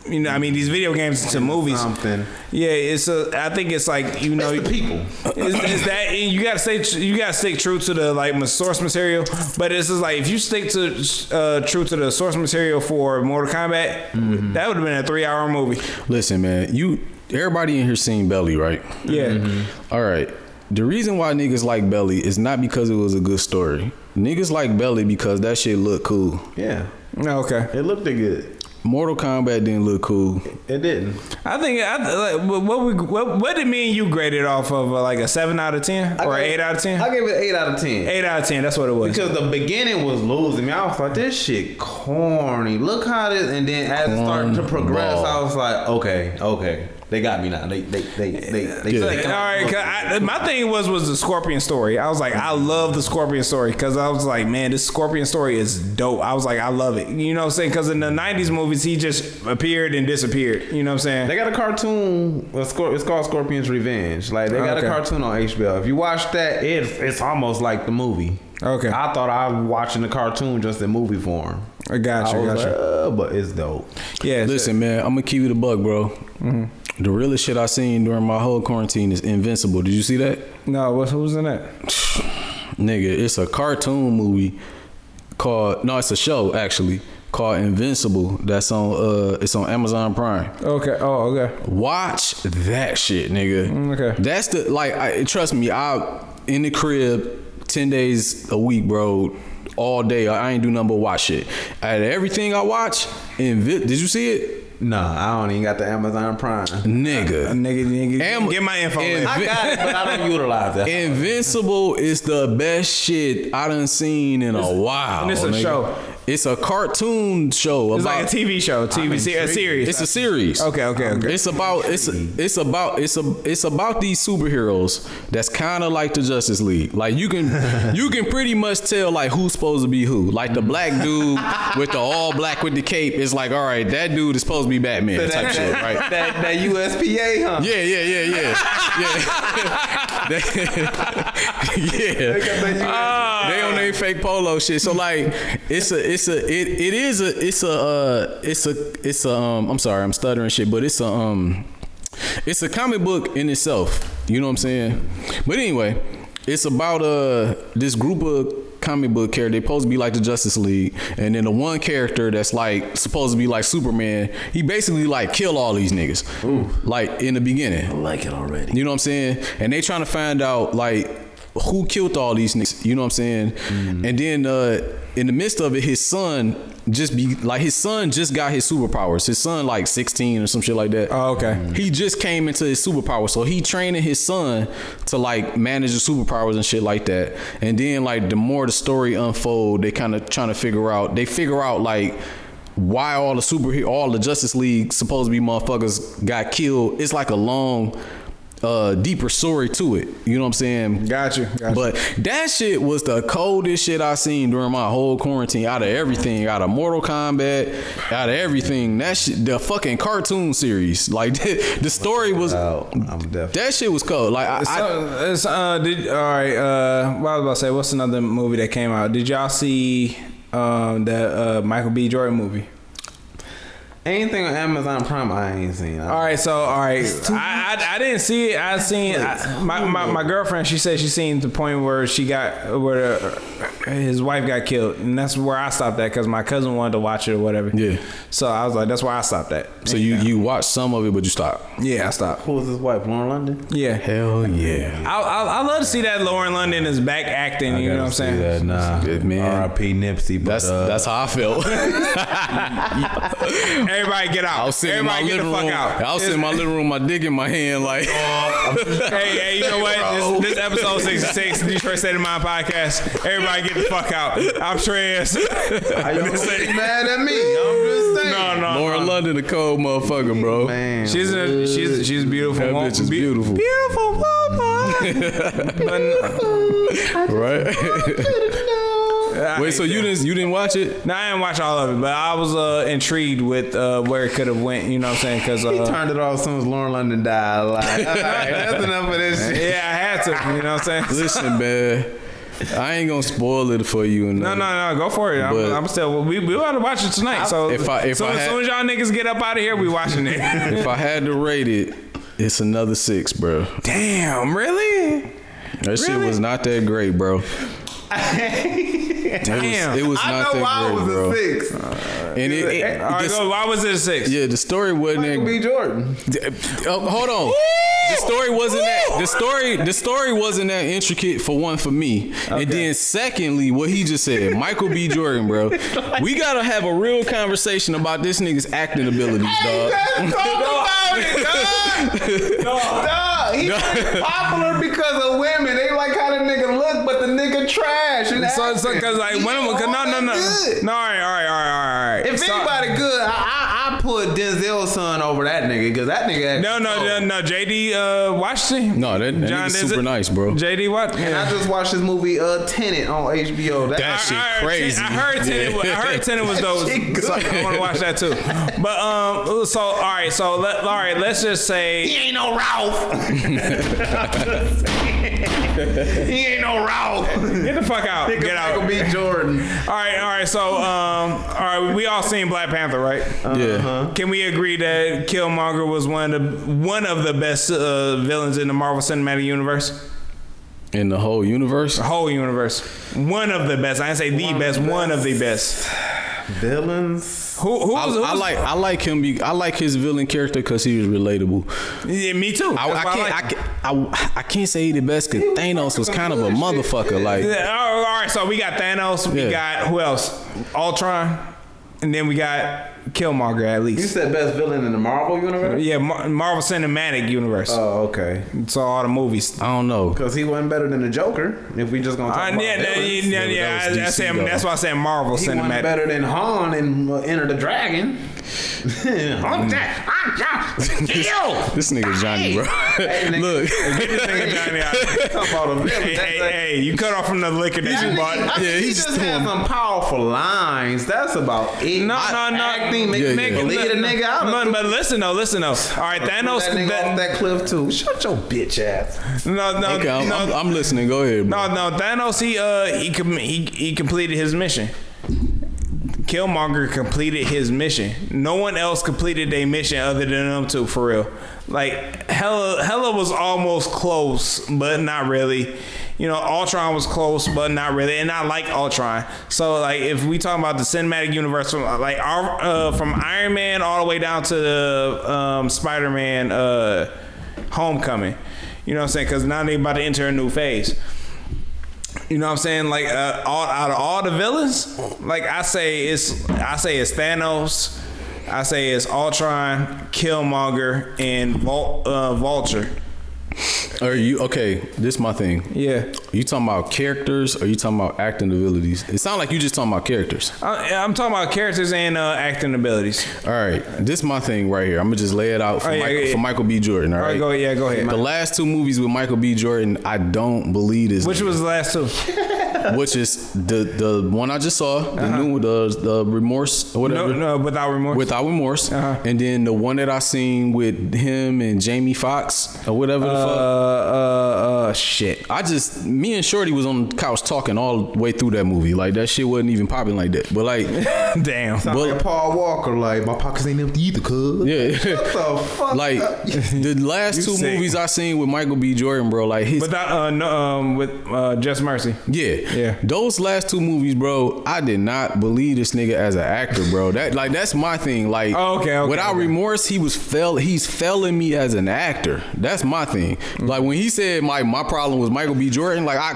you know I mean these video games into movies. Something. Yeah, it's a. I think it's like you know It's the people. Is, is that you gotta stay? You gotta stick true to the like source material, but it's just like if you stick to uh, true to the source material for Mortal Kombat, Mm-hmm. that would have been a three-hour movie. Listen, man, you everybody in here seen Belly, right? Yeah, Mm-hmm. All right. The reason why niggas like Belly is not because it was a good story. Niggas like Belly because that shit looked cool. Yeah. okay. It looked good. Mortal Kombat didn't look cool. It didn't. I think I, like, what what, we, what what did me and you grade it off of? Uh, like a seven out of ten or I gave- eight out of ten? I gave it eight out of ten. Eight out of ten. That's what it was. Because the beginning was losing me. I was like, this shit corny. Look how this and then as it started to progress, Cornball. I was like, okay, okay. They got me now. They they they they, they Yeah. Like, all right, 'cause I, my thing was was the Scorpion story. I was like, I love the Scorpion story because I was like, man, this Scorpion story is dope. I was like, I love it. You know what I'm saying? Because in the '90s movies, he just appeared and disappeared. You know what I'm saying? They got a cartoon. It's called it's called Scorpion's Revenge. Like they got Okay. a cartoon on HBO. If you watch that, it's it's almost like the movie. Okay. I thought I was watching the cartoon just in movie form. I got I you, was got like, you. uh, but it's dope. Yeah, Listen, man, I'm gonna keep you the bug, bro. Mm-hmm. The realest shit I seen during my whole quarantine is Invincible. Did you see that? no, what who's in that? Nigga, it's a cartoon movie called no, it's a show actually called Invincible. That's on uh it's on Amazon Prime. Okay. Oh, okay. Watch that shit, nigga. Mm, okay. That's the like. I, trust me, I in the crib ten days a week, bro. All day, I ain't do nothing but watch shit. Of everything I watch, Invi- did you see it, Nah, I don't even got the Amazon Prime. nigga? Nigga, nigga, Am- get my info. and- later. I got it, but I don't utilize that. Invincible is the best shit I done seen in a while. and it's a nigga. show. It's a cartoon show It's about. like a TV show, TV se- a series. It's a series. Okay, okay, okay. It's about it's it's about it's a it's about these superheroes that's kind of like the Justice League. Like you can you can pretty much tell like who's supposed to be who. Like the black dude with the all black with the cape is like, all right, that dude is supposed to be Batman type shit, right? that that USPA, huh? Yeah, yeah, yeah, yeah, yeah. yeah. they on their fake polo shit. So like, it's a, it's a, it, it is a, it's a, uh, it's a, it's a. Um, I'm sorry, I'm stuttering shit, but it's a, um, it's a comic book in itself. You know what I'm saying? But anyway, it's about uh this group of comic book characters. They supposed to be like the Justice League, and then the one character that's like supposed to be like Superman. He basically like kill all these niggas. Like in the beginning. I like it already. You know what I'm saying? And they trying to find out like who killed all these niggas. You know what I'm saying? And then uh, in the midst of it, his son just be like his son just got his superpowers. His son like 16 or some shit like that. Oh, okay. He just came into his superpower, so he training his son to like manage the superpowers and shit like that. And then like the more the story unfold, they kind of trying to figure out. They figure out like why all the super all the Justice League supposed to be motherfuckers got killed. It's like a long. Uh deeper story to it. You know what I'm saying? Got you. But that shit was the coldest shit I seen during my whole quarantine. Out of everything, out of Mortal Kombat, out of everything, that shit, the fucking cartoon series, like the story was. Oh. That shit was cold. Like I, I, it's, uh, did, all right. Uh, what I was about to say, what's another movie that came out? Did y'all see um, the uh, Michael B. Jordan movie? Anything on Amazon Prime, I ain't seen. All right, so all right, I, I, I didn't see it. I seen I, my, my my girlfriend. She said she seen the point where she got where uh, his wife got killed, and that's where I stopped at because my cousin wanted to watch it or whatever. Yeah. So I was like, that's where I stopped at. so you you watched some of it, but you stopped. Yeah, I stopped. Who was his wife? Lauren London. Yeah. Hell yeah. I, I, I love to see that Lauren London is back acting. You know what I'm saying? Nah, Good, man. R.I.P. Nipsey. But, That's uh, that's how I felt. Everybody get out. I was sitting in my Everybody get living the fuck room. out. I was sitting in my living room, my dick in my hand, like hey, hey, you know what? This, this episode 66, Detroit State of Mind podcast. Everybody get the fuck out. I'm Trez. Are you gonna mad at me? I'm just saying. No, no. Lauren London, a cold motherfucker, bro. Man, She's a she's she's beautiful. That woman. bitch is Be- beautiful. Beautiful woman. Right? But, Wait, so you didn't you didn't watch it? No, I didn't watch all of it, but I was uh, intrigued with uh, where it could have went. You know what I'm saying? Because he uh, turned it off as soon as Lauren London died. Like, all right, that's enough of this shit. yeah, I had to. You know what I'm saying? Listen, man. I ain't gonna spoil it for you. No, no, no, go for it. I'm, But- I'm still. We we want to watch it tonight. So If I- if so I as soon as y'all niggas get up out of here, we watching it. If I had to rate it, it's another six, bro. Damn, really? That shit was not that great, bro. Damn. It was, it was I not know that why it was bro. a six. And it, it- All right, this- go. Why was it a six? yeah, the story wasn't Michael B. Jordan. Oh, hold on. The story wasn't that. The story. The story wasn't that intricate for one for me. And then secondly, what he just said, Michael B. Jordan, bro. We gotta have a real conversation about this nigga's acting abilities, dog. Let's talk about it, dog. Dog, he was popular because of women. They trash. And So, so, cause like He when ain't no, no, no, no, good. no. All right, all right, all right, all right. If So- anybody good, I, I I put Denzel's son over that nigga because that nigga. no, no, no, no. JD uh, Washington. No, that, that nigga's super nice, bro. JD what? And I just watched this movie, uh, Tenet on HBO. That, That shit I heard, crazy. I heard Tenet. was- I heard Tenet was dope. Good. So I want to watch that too. But um, so all right, so let, all right, let's just say he ain't no Ralph. he ain't no Ralph. get the fuck out, Nigga get out. Michael B. Jordan. All right, all right. So um, all right, we all seen Black Panther, right? Yeah. Can we agree that Killmonger was one of the one of the best uh, villains in the Marvel Cinematic Universe? In the whole universe. The whole universe. One of the best. I didn't say the best. One of the best. Villains. Who? Who? I, was- who I like I like him. Be, I like his villain character because he was relatable. Yeah, me too. I, I can't. I, like him. can't I, I can't say he the best because Thanos was kind of a motherfucker. Like Yeah, oh, all right, so we got Thanos. We Yeah. got who else? Ultron, and then we got Killmonger at least. You least. said best villain in the Marvel universe? Yeah, Mar- Marvel Cinematic Universe. Oh, okay. so all the movies. I don't know. Because he wasn't better than the Joker. If we just gonna talk Uh, about yeah, yeah, yeah, yeah, that was I, I DC said, that's why I said Marvel He wasn't Cinematic. better than Han in uh, Enter the Dragon. I'm Jack. I'm Jack. Kill. This nigga Johnny, bro. nigga. Look, Get this nigga Johnny out. Talk about a villain. Hey, That's hey, a- hey, you cut off from the liquor that you bought. I think Yeah, he he just just had doing- some powerful lines. That's about it. No, no, no. Acting, make, Yeah, make yeah. believe the nigga out. But, but listen though, listen though. All right, Thanos. that nigga that- off that cliff too. Shut your bitch ass. no, no, okay, I'm, no, I'm, I'm listening. Go ahead, bro. no, no. Thanos. He uh he com- he he completed his mission. Killmonger completed his mission. No one else completed their mission other than them two, for real. Like Hela, Hela was almost close, but not really. You know, Ultron was close, but not really. And I like Ultron. So, like, if we talk about the cinematic universe, from like our, uh, from Iron Man all the way down to the um, Spider Man uh, Homecoming, you know what I'm saying? Because now they about to enter a new phase. You know what I'm saying? Like uh, all out of all the villains, like I say it's I say it's Thanos, I say it's Ultron, Killmonger, and Vul- uh, Vulture. Are you okay? This is my thing. Yeah. you talking about characters or you talking about acting abilities? It sounds like you just talking about characters. I, I'm talking about characters and uh, acting abilities. All right, this is my thing right here. I'm gonna just lay it out for, Oh, yeah, Michael, yeah, for Michael B. Jordan. All All right. right, go yeah, go ahead. The last two movies with Michael B. Jordan, I don't believe this. Which nigga. was the last two? which is the the one I just saw, the new the the remorse or Uh-huh. No, whatever. no, without remorse. Without remorse, Uh-huh. and then the one that I seen with him and Jamie Foxx or whatever the uh, fuck. Uh, uh, shit. I just me and Shorty was on the couch talking all the way through that movie. Like that shit wasn't even popping like that. But like, Damn. Sound Well- like Paul Walker, like my pockets ain't empty either, cuz. yeah, What the fuck? like the last You two sick. movies I seen with Michael B. Jordan, bro. Like his Without uh, no, um, with uh, Just Mercy. Yeah. Yeah. Those last two movies, bro, I did not believe this nigga as an actor, bro. That like that's my thing. Like Oh, okay, okay, without okay. remorse, he was fell he's failing me as an actor. That's my thing. Like when he said my my problem was Michael B. Jordan, like I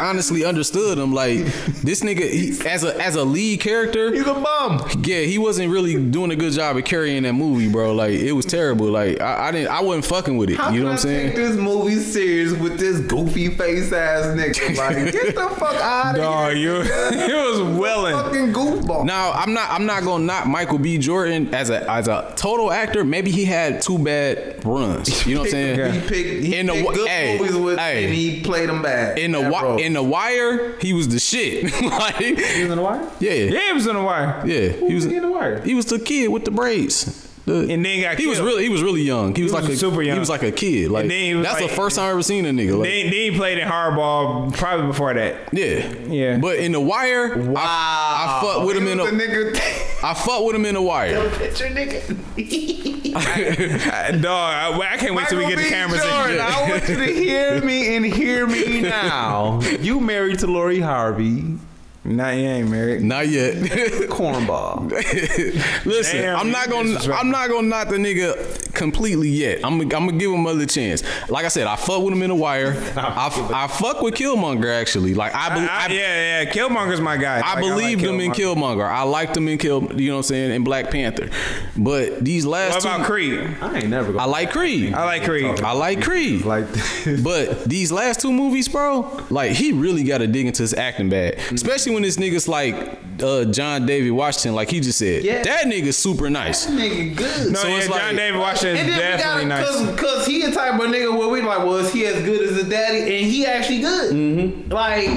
I honestly understood him. Like this nigga he, as a as a lead character, He's a bum. yeah, he wasn't really doing a good job of carrying that movie, bro. Like it was terrible. Like I, I didn't I wasn't fucking with it. How you know what I'm saying? take this movie serious with this goofy face ass nigga? Like, get the fuck out of Dog, here. you it was willing. Fucking goofball. Now I'm not I'm not gonna knock Michael B. Jordan as a as a total actor. Maybe he had two bad runs. You know what I'm saying? He picked, he In the picked wa- good hey, movies with, hey. and he played them bad. In the wi- in the wire, he was the shit. like, He was in the wire. yeah, yeah, Yeah, it was in the wire. Yeah, He was was he in the wire? He was the kid with the braids. The- And then got he was really he was really young. He was was like a super young. He was like a kid. Like then he was that's like- the first time I ever seen a nigga. Like, Then, then he played in Hardball probably before that. yeah, Yeah. But in the wire, I, I fuck with him in the a nigga. I fuck with him in the wire. Picture nigga. Dog, I, I can't wait till we get the cameras Jordan. I want you to hear me and hear me now. You married to Lori Harvey, Nah, yet, ain't married. Not yet. cornball. Listen, Damn, I'm not gonna disrespectful. I'm not gonna knock the nigga completely yet. I'm I'm gonna give him another chance. Like I said, I fuck with him in the wire. I, I fuck with Killmonger actually. Like I, I, I, I, yeah, yeah. Killmonger's my guy. I Like, believed like him in Killmonger. I liked him in Kill. You know what I'm saying? In Black Panther. But these last What two, about Creed? I ain't never I gonna I like Creed. I like Creed. I like Creed. like But these last two movies, bro, like he really got to dig into his acting bag, mm-hmm. especially when this nigga's like uh, John David Washington, like he just said. Yeah. That nigga's super nice. That nigga good. No, So yeah, it's John like- David Washington is And then definitely nice. cause, cause he a type of nigga where we like, well, is he as good as his daddy? And he actually good. Mm-hmm. Like,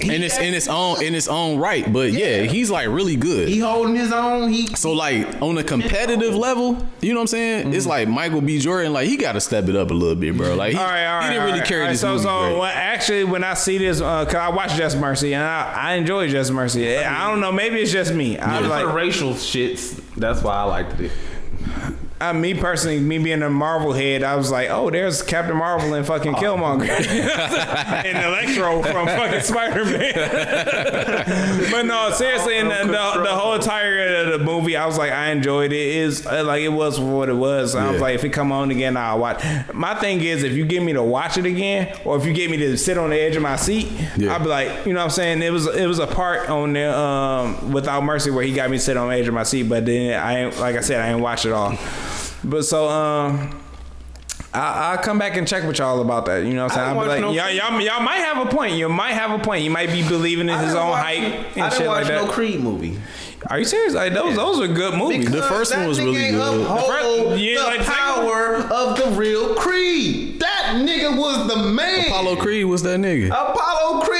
he And it's in actually- its own in its own right, but yeah, he's like really good. He holding his own. He So like on a competitive level, you know what I'm saying? It's like Michael B. Jordan, like he got to step it up a little bit, bro. Like he, all right, all right. he didn't all really right, carry all right. this So, movie. so great. when, actually, when I see this, uh, cause I watch Just Mercy and I, I enjoy Just Mercy. I don't know, maybe it's just me. I was for the like, racial shits. That's why I liked it. Uh, me personally, me being a Marvel head, I was like, oh, there's Captain Marvel and fucking Oh. Killmonger and Electro from fucking Spider Man. but no, seriously, and the, the, the whole entire of the movie, I was like, I enjoyed it. It Is uh, like it was what it was. I was like, if it come on again, I'll watch. My thing is, if you get me to watch it again, or if you get me to sit on the edge of my seat, Yeah. I'll be like, you know, what I'm saying it was it was a part on there um, without mercy where he got me to sit on the edge of my seat, but then I ain't like I said, I ain't watch it all. But so um. I, I'll come back and check with y'all about that. You know what I'm saying? I I'll be like, no y'all, y'all, y'all might have a point. You might have a point. You might be believing in his own watch- hype I and didn't shit watch like that. no Creed movie. Are you serious? Like those, those are good movies. The first one was really good. Uphold The first- the, like power of the real Creed. That nigga was the man. Apollo Creed was that nigga. Apollo Creed was that.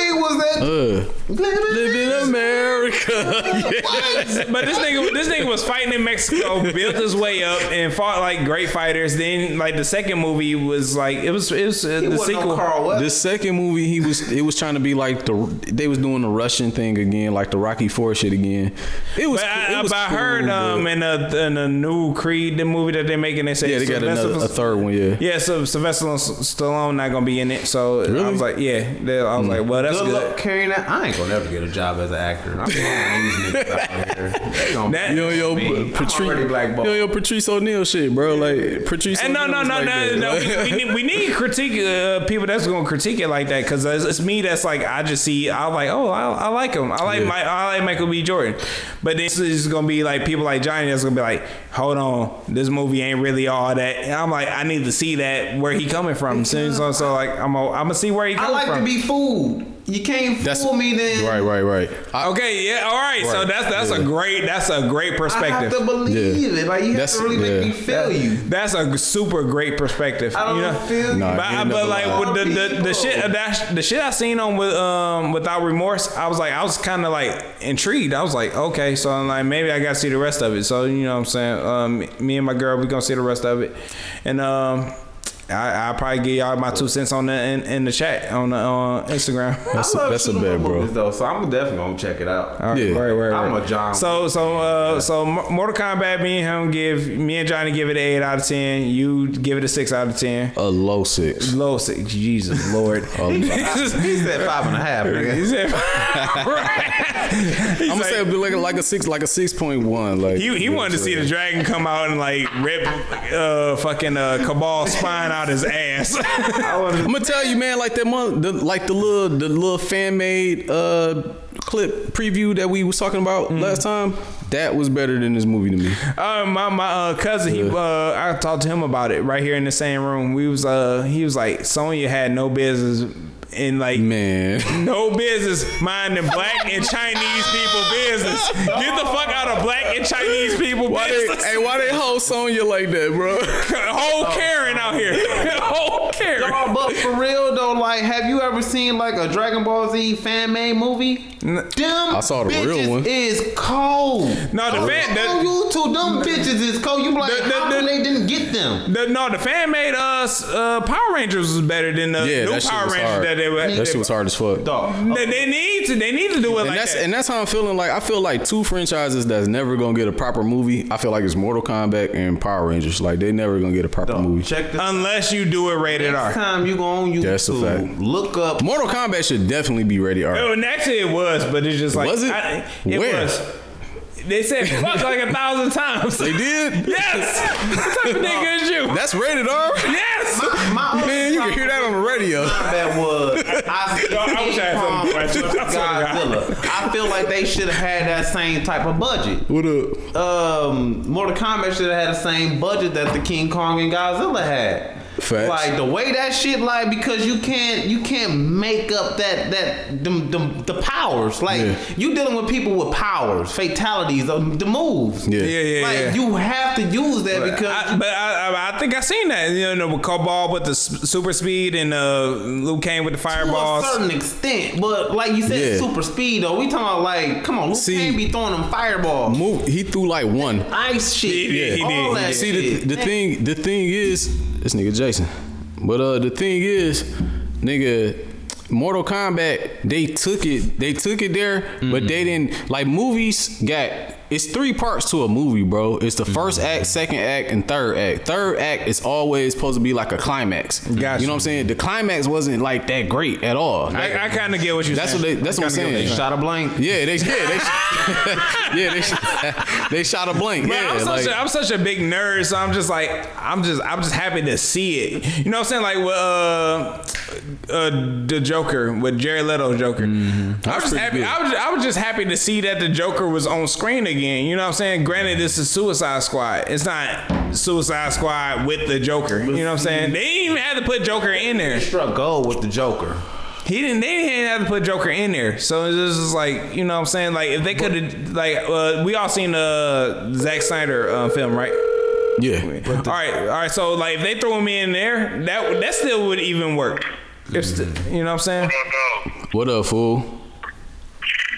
Uh, live in America. What? But this nigga, this nigga was fighting in Mexico, built his way up, and fought like great fighters. Then, like the second movie was like it was, it was uh, the wasn't no sequel. Carl The second movie, he was it was trying to be like the they was doing the Russian thing again, like the Rocky Four shit again. It was. But cool- I, it was but I cool, heard um but- in the in the new Creed, the movie that they're making, they say yeah, they got Sylvester- another a third one. Yeah, Yeah, so Sylvester Stallone not gonna be in it. So I was like, yeah, I was like, well, that's Good good. Luck carrying that. I ain't gonna never get a job as an actor. I'm these niggas out here. Gonna That- You know yo Me. I'm Patrice, already you yo Patrice O'Neal shit, bro. Like Patrice. And no, O'Neal no, was no, like no, that. no. We, we need, we need critique uh, people that's gonna critique it like that because it's, it's me that's like I just see I'm like oh I, I like him I like Yeah. my I like Michael B. Jordan, but this is gonna be like people like Johnny that's gonna be like hold on this movie ain't really all that. And I'm like I need to see that where he coming from. So, so, so like I'm gonna, I'm gonna see where he comes from. I like from. to be fooled. You can't That's fool me then. Right, right, right. I, Okay, yeah, all right. So Right. that's that's a Yeah. great that's a great perspective. I have perspective. to believe it. Like you That's- have to really make yeah. me feel you. That's a super great perspective. I don't you know? feel you. Nah, But, you I- but like with the, the, the shit that the shit I seen on with um without remorse, I was like I was kind of like intrigued. I was like, okay, so I'm like maybe I gotta see the rest of it. So you know what I'm saying? Um, me and my girl we gonna see the rest of it, and um. I, I'll probably give y'all my two cents on the in, in the chat on the uh, Instagram. that's a, I love that's a bad, up bro. Though, so I'm definitely gonna check it out. All right, Yeah. right, right, right. I'm a John. So so uh so Mortal Kombat, me and him give me and Johnny give it an eight out of ten. You give it a six out of ten. A low six. Low six. Jesus Lord. he said five and a half, nigga. He said, five. I'm gonna say it'd be like a, like a six, like a six point one. Like he, he wanted to see the dragon come out and like rip uh fucking uh Kabal spine out his ass. I'm gonna tell you, man, like that month, the, like the little the little fan made uh clip preview that we was talking about Mm-hmm. last time. That was better than this movie to me. uh, my my uh, cousin, he uh, I talked to him about it right here in the same room. We was uh he was like Sonya had no business in like Man, no business minding black and Chinese people business. Get the fuck out of black and Chinese people why they, business. hey, why they hold Sonya like that, bro? Whole Karen out here. Whole Karen. Oh, but for real though, like, have you ever seen like a Dragon Ball Z fan made movie? Them I saw the real bitches one. is cold. No, the fan- the- on YouTube, them bitches is cold. You like, The- the- how the- they didn't get them? The, no, the fan made us uh, Power Rangers was better than the Yeah, new Power Rangers hard. that they were. That shit was hard as fuck. Dog. They, they need to. They need to do it And like that's that. and that's how I'm feeling. Like I feel like two franchises that's never gonna get a proper movie. I feel like it's Mortal Kombat and Power Rangers. Like they never gonna get a proper movie. Check this. Unless you do it rated Next R. time you go on YouTube, That's a fact. look up. Mortal Kombat should definitely be rated R. Oh, and actually it was, but it's just like Was it? I, it Where? was. They said fuck like a thousand times. They did. Yes. What type of nigga is you? That's rated R. Yes. My Man, you can hear that on the radio. That was I, see No, I wish I had something to King question. Kong I swear to God. versus Godzilla. I feel like they should have had that same type of budget. What up? Um, Mortal Kombat should have had the same budget that the King Kong and Godzilla had. Facts. Like the way that shit, like because you can't you can't make up that that them, them the powers. Like Yeah. you dealing with people with powers, fatalities, the, the moves. Yeah. Yeah, yeah, like yeah. you have to use that because I, but I, I, I think I seen that. You know, with Kabal with the super speed and uh, Liu Kang with the to a fireballs. certain extent, but like you said, Yeah. super speed though. We talking about like, come on, Luke See- can't be throwing them fireballs, Move. He threw like one. ice shit, He did, he all did, he that did. See the shit. the thing the thing is this nigga Jason. But uh the thing is, nigga, Mortal Kombat, they took it, they took it there, but they didn't like movies got it's three parts to a movie, bro. It's the 1st act, second act, and third act. Third act is always supposed to be like a climax. Gotcha. You know what I'm saying? The climax wasn't like that great at all. I, I kind of get what you're That's saying. what they- that's I what I'm saying. you're Shot a blank. yeah, they yeah, they yeah, they they shot a blank. But yeah, I'm, such like, a, I'm such a big nerd, so I'm just like I'm just I'm just happy to see it. You know what I'm saying? Like with uh, uh the Joker with Jared Leto's Joker. I was Mm-hmm. That's just happy. I was I was just happy to see that the Joker was on screen again. You know what I'm saying? Granted, this is Suicide Squad. It's not Suicide Squad with the Joker. You know what I'm saying? They didn't even have to put Joker in there. Struck gold with the Joker. He didn't. They didn't have to put Joker in there. So it's just like you know what I'm saying. Like if they could have like uh, we all seen the Zack Snyder uh, film, right? yeah. all right, all right. So like if they throw him in there, that that still would even work. If st- you know what I'm saying? What up, fool? no. Uh, you like to see bro?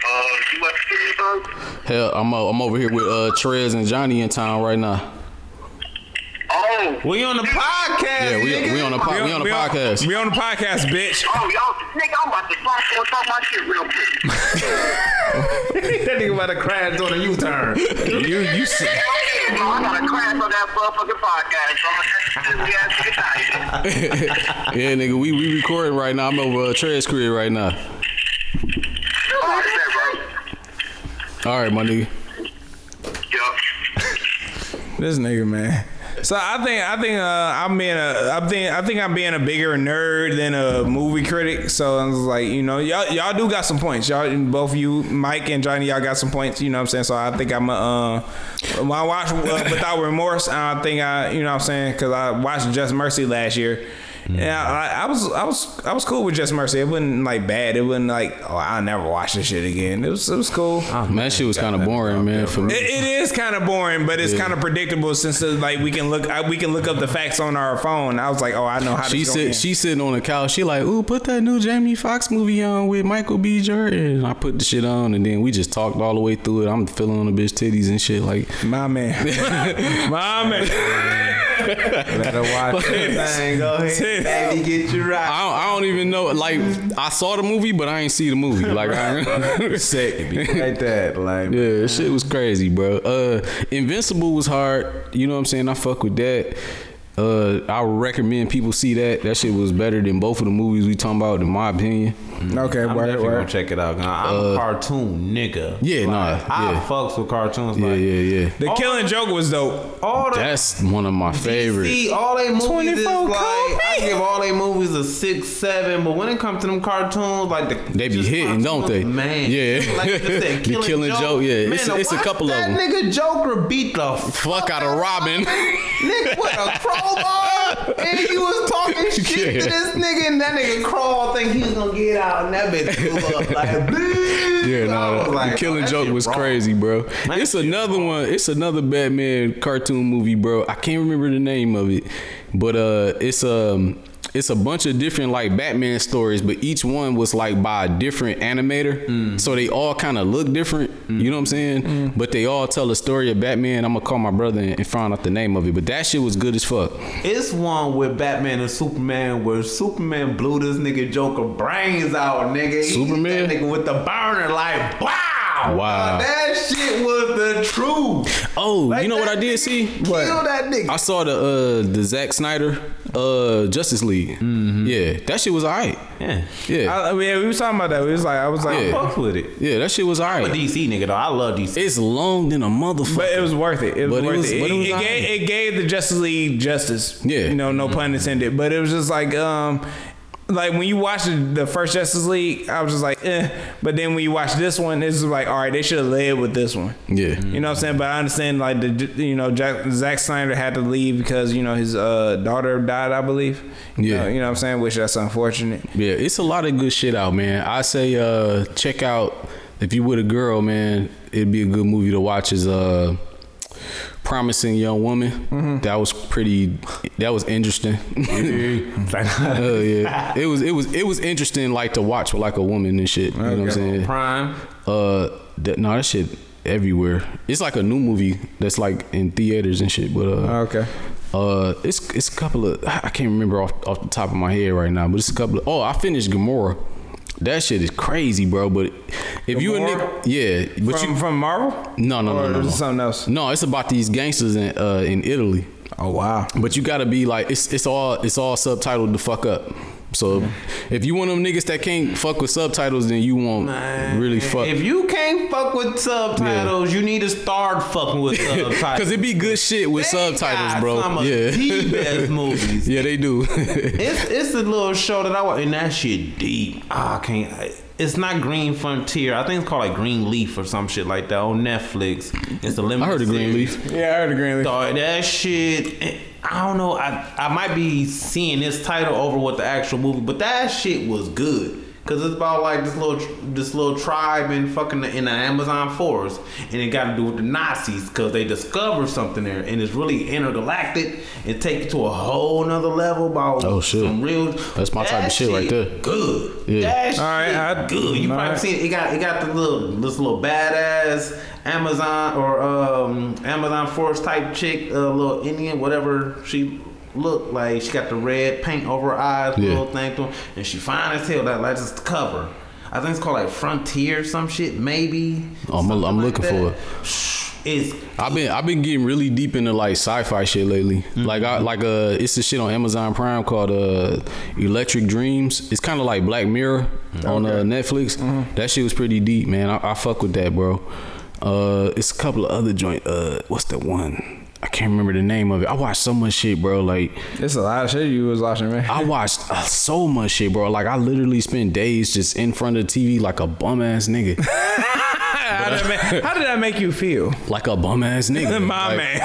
Hell, I'm uh, I'm over here with uh Trez and Johnny in town right now. Oh. We on the podcast. Yeah, we nigga. we on the po- we on the podcast. We on the podcast, bitch. Oh, y'all, nigga, I'm about to talk, talk my shit real quick. that nigga about to crash on a U-turn. You you. s- Okay, bro, I gotta crash on that motherfucking podcast, bro. That's just the ass Yeah, nigga, we we recording right now. I'm over uh, Trez crib right now. I said, bro. All right, my nigga. This nigga, man. So I think I think uh, I'm being a I think I think I'm being a bigger nerd than a movie critic. So I was like, you know, y'all y'all do got some points. Y'all both you, Mike and Johnny, y'all got some points. You know what I'm saying? So I think I'm a, uh, when I watch uh, Without Remorse, I think I you know what I'm saying because I watched Just Mercy last year. Yeah, I, I was I was I was cool with Just Mercy. It wasn't like bad. It wasn't like oh I'll never watch this shit again. It was it was cool. Man, that shit was kind of boring, man. For me, It, it is kind of boring, but it's Yeah. kind of predictable since uh, like we can look I, we can look up the facts on our phone. I was like, oh, I know how she to sit, she sitting on the couch. She like, ooh, put that new Jamie Foxx movie on with Michael B. Jordan. I put the shit on, and then we just talked all the way through it. I'm feeling on the bitch titties and shit. Like, my man, my man. Better watch that thing. Go ahead, baby, get you right. I don't, I don't even know. Like, I saw the movie, but I ain't see the movie. Like, I, Sick. Like that. Like, Yeah, shit was crazy, bro. Uh, Invincible was hard. You know what I'm saying? I fuck with that. Uh, I would recommend people see that. That shit was better than both of the movies we talking about, in my opinion. Okay, I'm word, definitely word. gonna check it out. I'm a cartoon nigga. yeah, nah, Like, I yeah. fucks with cartoons. Yeah, like, yeah, yeah. The Killing Joke was dope. All the That's one of my favorites. See, all they movies is 24 like I give all they movies a six, seven, but when it comes to them cartoons, like the They be hitting, don't they? Man, Yeah. like you said, The Killing Joke, yeah. Man, It's- to it's a couple of them. that them. nigga Joker beat the Fuck out of Robin. nigga with a crowbar, and he was talking shit Yeah. to this nigga, and that nigga crawl think he was gonna get out, and that bitch blew up like. Yeah, I no, was the Killing oh, Joke was wrong. crazy, bro. Man, it's another wrong. one. It's another Batman cartoon movie, bro. I can't remember the name of it, but uh, it's um, it's a bunch of different like Batman stories, but each one was like by a different animator, Mm. so they all kind of look different. You know what I'm saying? But they all tell a story of Batman. I'm gonna call my brother and find out the name of it, but that shit was good as fuck. It's one with Batman and Superman where Superman blew this nigga Joker brains out, nigga. Superman? that nigga with the burner like wow. Wow. that shit was the truth. Oh, Like, you know what I did nigga see? Kill that nigga. I saw the uh the Zack Snyder uh Justice League. Yeah, that shit was alright. yeah. Yeah, I, I mean, we was talking about that. We was like, I was like, Yeah. Fuck with it. yeah, that shit was I'm a alright. DC nigga though. I love DC. It's long than a motherfucker. But it was worth it. It was But it worth was- it. but It, it was it alright. gave, it gave the Justice League justice. Yeah. You know, no pun intended. But it was just like, um, like when you watch the, first Justice League, I was just like, eh. But then when you watch this one, it's like, all right, they should have led with this one. yeah, You know what I'm saying? But I understand like the you know Jack, Zack Snyder had to leave because you know his uh, daughter died, I believe. Yeah. know, you know what I'm saying? Which that's unfortunate. yeah. It's a lot of good shit out, man. I say uh check out if you with a girl, man. It'd be a good movie to watch. Is uh. Promising young woman. That was pretty. That was interesting. Hell yeah. It was. It was. It was interesting, like to watch with like a woman and shit. You know what I'm saying? Prime. Uh, that, no, that shit everywhere. It's like a new movie that's like in theaters and shit. But uh, Okay. uh, it's it's a couple of I can't remember off off the top of my head right now, but it's a couple of. Oh, I finished Gomorrah. That shit is crazy, bro. But if you a nigga, yeah, but From, you from Marvel? no no no no, is no. it something else? No, it's about these gangsters in uh in Italy. Oh wow. But you gotta be like it's it's all it's all subtitled the fuck up. So if you one of them niggas that can't fuck with subtitles, then you won't really fuck. If you can't fuck with subtitles, you need to start fucking with subtitles. Cause it be good shit with They subtitles, got bro. Some of yeah, the best movies. yeah, they do. It's it's a little show that I watch, and that shit deep. Ah, I can't. I- It's not Green Frontier. I think it's called like Green Leaf or some shit like that on Netflix. It's a limited. I heard of Green. Leaf. Yeah, I heard the Green Leaf. Dog, that shit. I don't know. I I might be seeing this title over what the actual movie, but that shit was good. Cause it's about like this little this little tribe in fucking in the Amazon forest, and it got to do with the Nazis because they discovered something there, and it's really intergalactic. and take you to a whole nother level about Oh, shit. some real. That's my type of shit right there. Good. Yeah. That shit All right, I- good. You probably right. seen it. It got it got the little this little badass Amazon or um Amazon forest type chick, uh, little Indian, whatever she looked like. She got the red paint over her eyes, Yeah. little thing to her, and she fine as hell. That like just the cover. I think it's called like Frontier, some shit, maybe. Oh, I'm- Something I'm looking that. for it. It's I've been I've been getting really deep into like sci-fi shit lately. Like I like uh it's this shit on Amazon Prime called uh Electric Dreams. It's kind of like Black Mirror on uh, Netflix. That shit was pretty deep, man. I, I fuck with that, bro. Uh, it's a couple of other joint. Uh, what's the one? I can't remember the name of it. I watched so much shit, bro. Like It's a lot of shit you was watching, man. I watched uh, so much shit, bro. Like I literally spent days just in front of the TV like a bum ass nigga, how, did that make, how did that make you feel? like a bum ass nigga. My Like, man.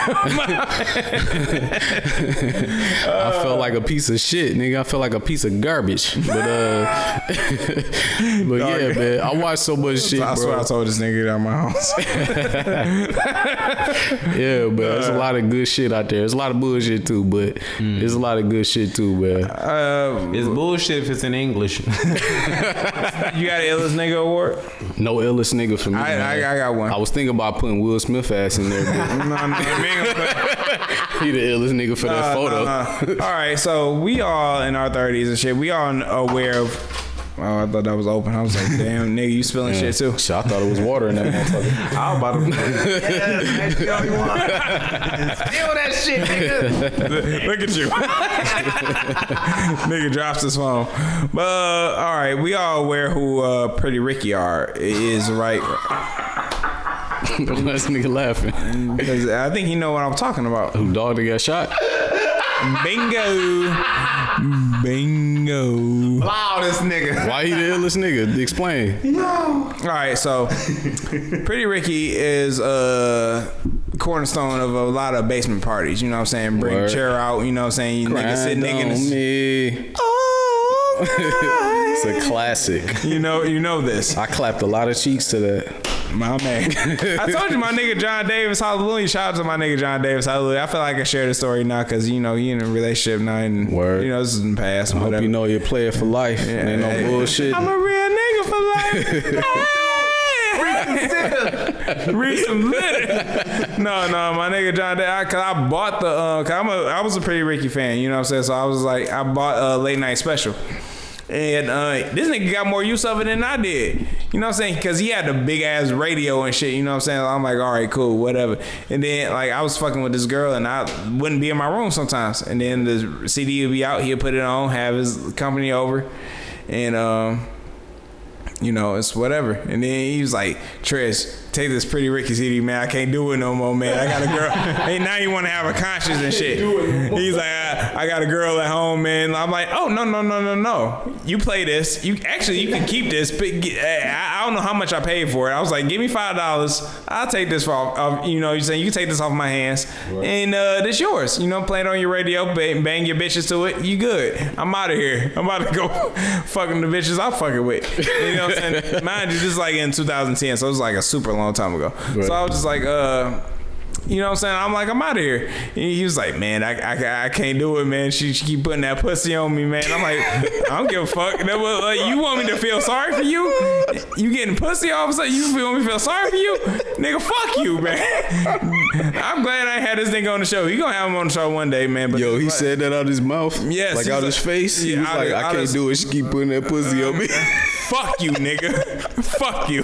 I felt like a piece of shit, nigga. I felt like a piece of garbage. But uh, but yeah, man. I watched so much shit, I swear bro. I told this nigga out my house. Yeah, but there's a lot of good shit out there. There's a lot of bullshit too, but there's a lot of good shit too, man. Uh, It's bullshit if it's in English. you got an illest nigga award? No illest nigga for me. I, man. I, I got one. I was thinking about putting Will Smith ass in there, but no, he the illest nigga for that Uh, photo. uh, all right, so we all in our thirties and shit. We all aware of. Oh, I thought that was open. I was like, damn, nigga, you spilling shit too. Shit, I thought it was water in that motherfucker. I was about to Steal that shit, nigga. Look at you. nigga drops his phone. But uh, all right, we all aware who uh, Pretty Ricky are is right That's nigga laughing. because I think you know what I'm talking about. Who dog that got shot? Bingo, bingo. Wow, this nigga. Why he the illest nigga? Explain. No. All right, so Pretty Ricky is a cornerstone of a lot of basement parties. You know what I'm saying? Bring Word. chair out. You know what I'm saying? You niggas sit nigga in on the. me. Oh, It's a classic. you know, you know this, I clapped a lot of cheeks to that. my man. I told you, my nigga John Davis, hallelujah. Shout out to my nigga John Davis, hallelujah. I feel like I share the story now because you know he in a relationship now, and Word. you know this is in the past. I hope whatever. you know you're a player for life. Ain't no bullshit. I'm a real nigga for life. Read some litter. No, no, my nigga John Day. I, Cause I bought the. Uh, cause I'm a. I was a pretty Ricky fan. You know what I'm saying? So I was like, I bought a late night special. And uh, this nigga got more use of it than I did. You know what I'm saying? Because he had the big ass radio and shit. You know what I'm saying? I'm like, all right, cool, whatever. And then like I was fucking with this girl, and I wouldn't be in my room sometimes. And then the CD would be out. He'd put it on, have his company over, and um, you know, it's whatever. And then he was like, Tres, take this pretty Ricky CD, man. I can't do it no more, man. I got a girl. hey, now you want to have a conscience and shit. He's like, I, I got a girl at home, man. I'm like, oh, no, no, no, no, no. You play this. You Actually, you can keep this. But I don't know how much I paid for it. I was like, give me $5. I'll take this off. Of, you know, you saying you can take this off my hands. And uh, this yours. You know, play it on your radio, bang, bang your bitches to it. You good. I'm out of here. I'm about to go fucking the bitches I'm fucking with. You know what I'm saying? Mind you, this is like in 2010, so it was like a super long time ago. So I was just like, uh, you know what I'm saying? I'm like, I'm out of here. And he was like, man, I, I, I can't do it, man. She, she keep putting that pussy on me, man. I'm like, I don't give a fuck. That was, like, you want me to feel sorry for you? You getting pussy all of a sudden? You want me to feel sorry for you? Nigga, fuck you, man. I'm glad I had this nigga on the show. He gonna have him on the show one day, man. But Yo, he but- said that out his mouth. Yes, like out like- his face. he was like, of- I can't do it. She keep putting that pussy on me. fuck you, nigga. fuck you.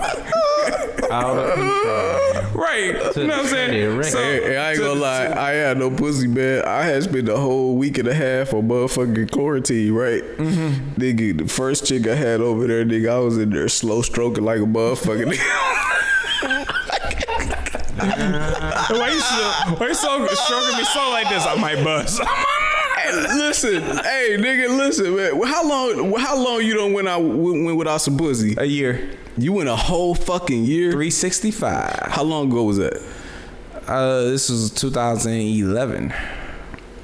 Out of control. Right. You know what I'm saying? So, Hey, hey, I ain't to- gonna lie, I had no pussy, man. I had spent the whole week and a half on motherfucking quarantine, right? Mm-hmm. Nigga, the first chick I had over there, nigga, I was in there slow stroking like a motherfucker. Why you so, why you so stroking me so like this? I might bust. Listen, hey, nigga, listen, man. How long? How long you don't went out went without some pussy? A year. You went a whole fucking year. 365. How long ago was that? Uh, this was 2011.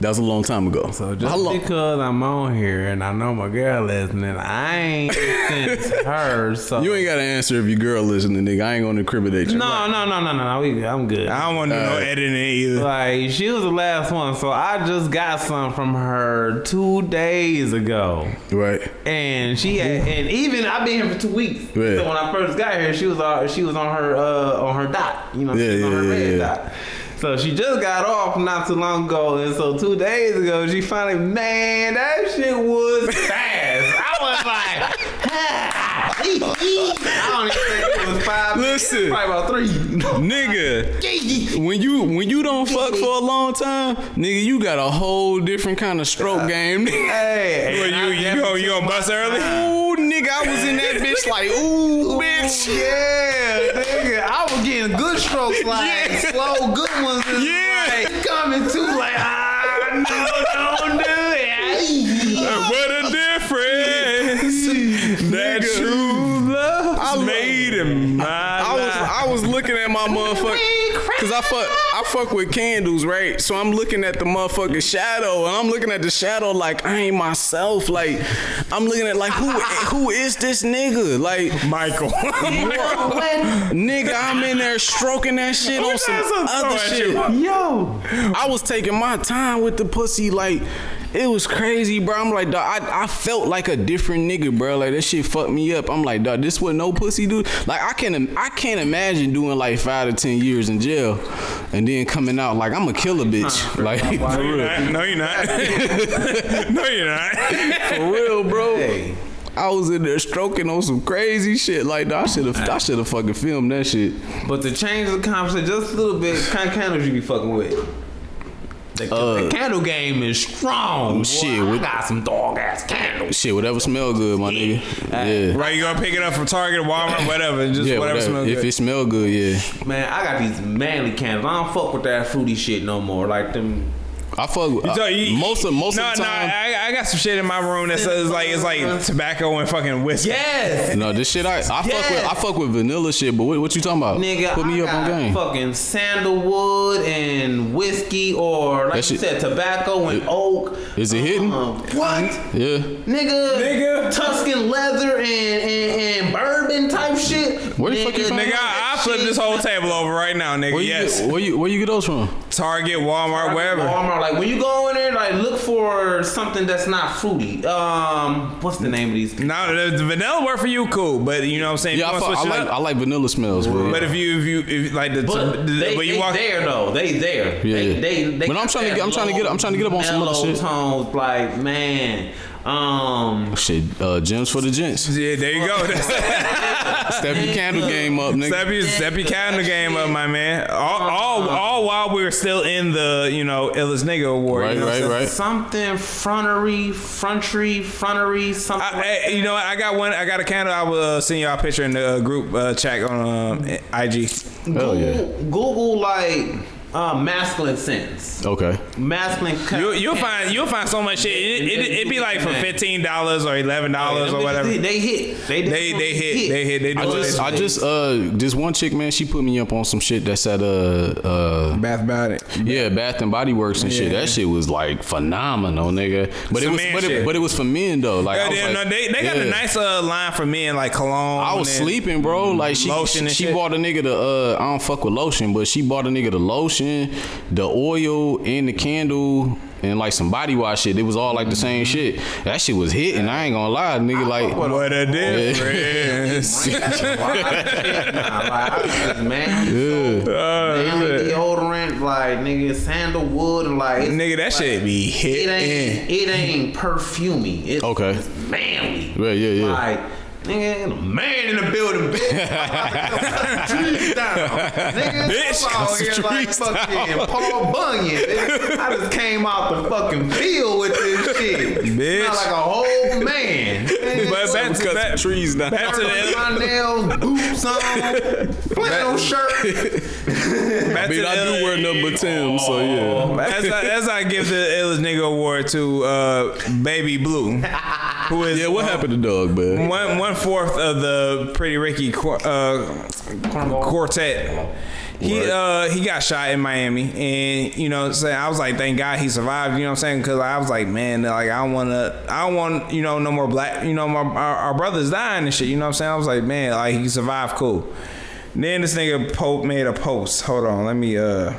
That was a long time ago. So How just long? because I'm on here and I know my girl listening, I ain't sent her. So You ain't got to answer if your girl listening, nigga. I ain't gonna incriminate you. no, no, no, no, no, no. We, I'm good. I don't want to do no editing either. Like she was the last one, so I just got some from her two days ago, Right. and she had, and even I've been here for two weeks. Yeah. So when I first got here, she was uh, she was on her uh, on her dot, you know, Yeah, she was on yeah, her yeah, red yeah. dot. So she just got off not too long ago, and so two days ago she finally, man, that shit was fast. I was like, ah, I don't even think it was five. minutes. Listen. probably about three. Nigga, when you when you don't fuck for a long time, nigga, you got a whole different kind of stroke game. Hey, Well, you, you, gonna, you gonna bust early? Ooh, nigga, I was in that bitch like, ooh, bitch. Yeah, nigga, I was getting good was like slow good ones is Yeah. like coming too like ah no don't do it. What a difference that true love made in my I was. I was looking at my motherfucker because I fuck I fuck with candles, right? So I'm looking at the motherfucking shadow, and I'm looking at the shadow like I ain't myself. Like I'm looking at like who who is this nigga? Like Michael. nigga, I'm in there stroking that shit on some other shit. Yo, I was taking my time with the pussy, like it was crazy, bro. I'm like, dog, I, I felt like a different nigga, bro. Like that shit fucked me up. I'm like, dog, this what no pussy do. Like I can I can't imagine doing like five to ten years in jail, and then coming out like I'm a killer bitch. Like for real, no, you're not. no, you're not. for real, bro. hey, I was in there stroking on some crazy shit. Like, I should have I should have fucking filmed that shit. but to change the conversation just a little bit, kind of candles you be fucking with. The, the candle game is strong. Uh, shit, we got some dog ass candles. Shit, whatever smell good, my nigga. Yeah. Right, you gonna pick it up from Target, Walmart, whatever, just Yeah, whatever, whatever. smells If good. it smell good, yeah. Man, I got these manly candles. I don't fuck with that fruity shit no more. Like them. I fuck with So uh, you- most of most no, of the no, time. I, I got some shit in my room that says like it's like tobacco and fucking whiskey. Yes. No, this shit I I fuck with I fuck with vanilla shit, but what, what you talking about? Nigga, Put me I up on game. Fucking sandalwood and whiskey, or like That you shit- said, tobacco and oak. Is it hitting? Um, what? Yeah. Nigga, Nigga. Tuscan leather and, and, and bourbon type shit. Where the fuck you from? Nigga, I, I flip this whole table over right now, nigga. Where you yes, get, where you where you get those from? Target, Walmart, wherever. Walmart, like when you go in there, like look for something that's not fruity. Um, what's the name of these? Now the, the vanilla work for you, cool, but you know what I'm saying. Yeah, I, you fuck, wanna I switch it like up? I like vanilla smells, but, But if you if you if like the, But the they, when you they walk there though. They there. Yeah, They, yeah. they, they But I'm trying to get- I'm trying to get- I'm trying to get up on some other shit. Tones, like man, um, shit, uh, gems for the gents. yeah, there you go. Step your candle game up, nigga. Step your candle game up, my man. All, all all while we were still in the you know illest nigga award. Right, you know right, saying? right. something frontery, frontery, frontery, something. I, I- you know. I got one. I got a candle. I will uh, send y'all a picture in the uh, group uh, chat on uh, IG. Hell yeah. Google, Google like uh, masculine scents. Okay. Masculine. You, you'll find you'll find so much shit. It, it, it, be like for fifteen dollars or eleven dollars or whatever. They hit. They They they hit they hit they do I just they I just uh this one chick man she put me up on some shit that's at uh uh Bath about it. yeah Bath and Body Works and shit that shit was like phenomenal nigga but it was man but it, but it was for men though like I Yeah, was they, like, no, they, they got a yeah. nice uh, line for men like cologne. I was and- sleeping, bro. Like she, lotion she, and she shit. bought a nigga the uh, I don't fuck with lotion, but she bought a nigga the lotion, the oil, and the candle, and like some body wash shit. It was all like the same mm-hmm. shit. That shit was hitting. I ain't gonna lie, nigga. Like, What a difference. man, manly uh, deodorant, like nigga, sandalwood, like Nigga, that shit be It hitting. ain't, it ain't perfumey. It's, Okay. it's manly. yeah, yeah, yeah. Like, nigga, a man in the building, bitch. Trees down. Nigga, Bitch, I'm out here some like trees fucking Paul Bunyan. Nigga. I just came out the fucking field with this shit. Bitch. Smell like a whole man. Nigga, But back to Cut back, some trees down. back to the my nails, boots on, flannel shirt. back I mean, to I do wear number ten, so yeah. As I, as I give the illest nigga award to uh, Baby Blue, who is Yeah, what happened to Doug, man? one one fourth of the Pretty Ricky qu- uh, quartet. He uh he got shot in Miami, and you know, saying I was like, thank God he survived. You know what I'm saying? Because I was like, man, like I don't want to, I don't want you know no more black, you know, my our, our brothers dying and shit. You know what I'm saying? I was like, man, like he survived, cool. Then this nigga Pope made a post. Hold on, let me uh,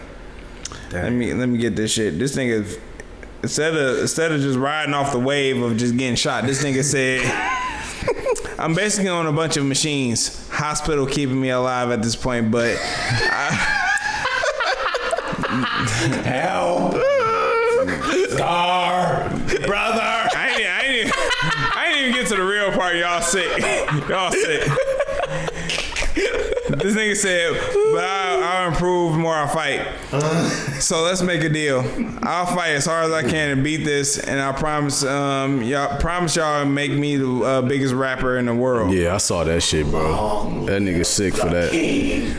let me let me get this shit. This nigga instead of instead of just riding off the wave of just getting shot, this nigga said. I'm basically on a bunch of machines. Hospital keeping me alive at this point, but Hell. Scar. brother, I ain't, I ain't, even, I ain't even get to the real part. Y'all sick. Y'all sick. This nigga said, but I, I I improve, the more I fight. so let's make a deal. I'll fight as hard as I can to beat this, and I promise, um, y'all promise y'all make me the uh, biggest rapper in the world. Yeah, I saw that shit, bro. That nigga sick for that.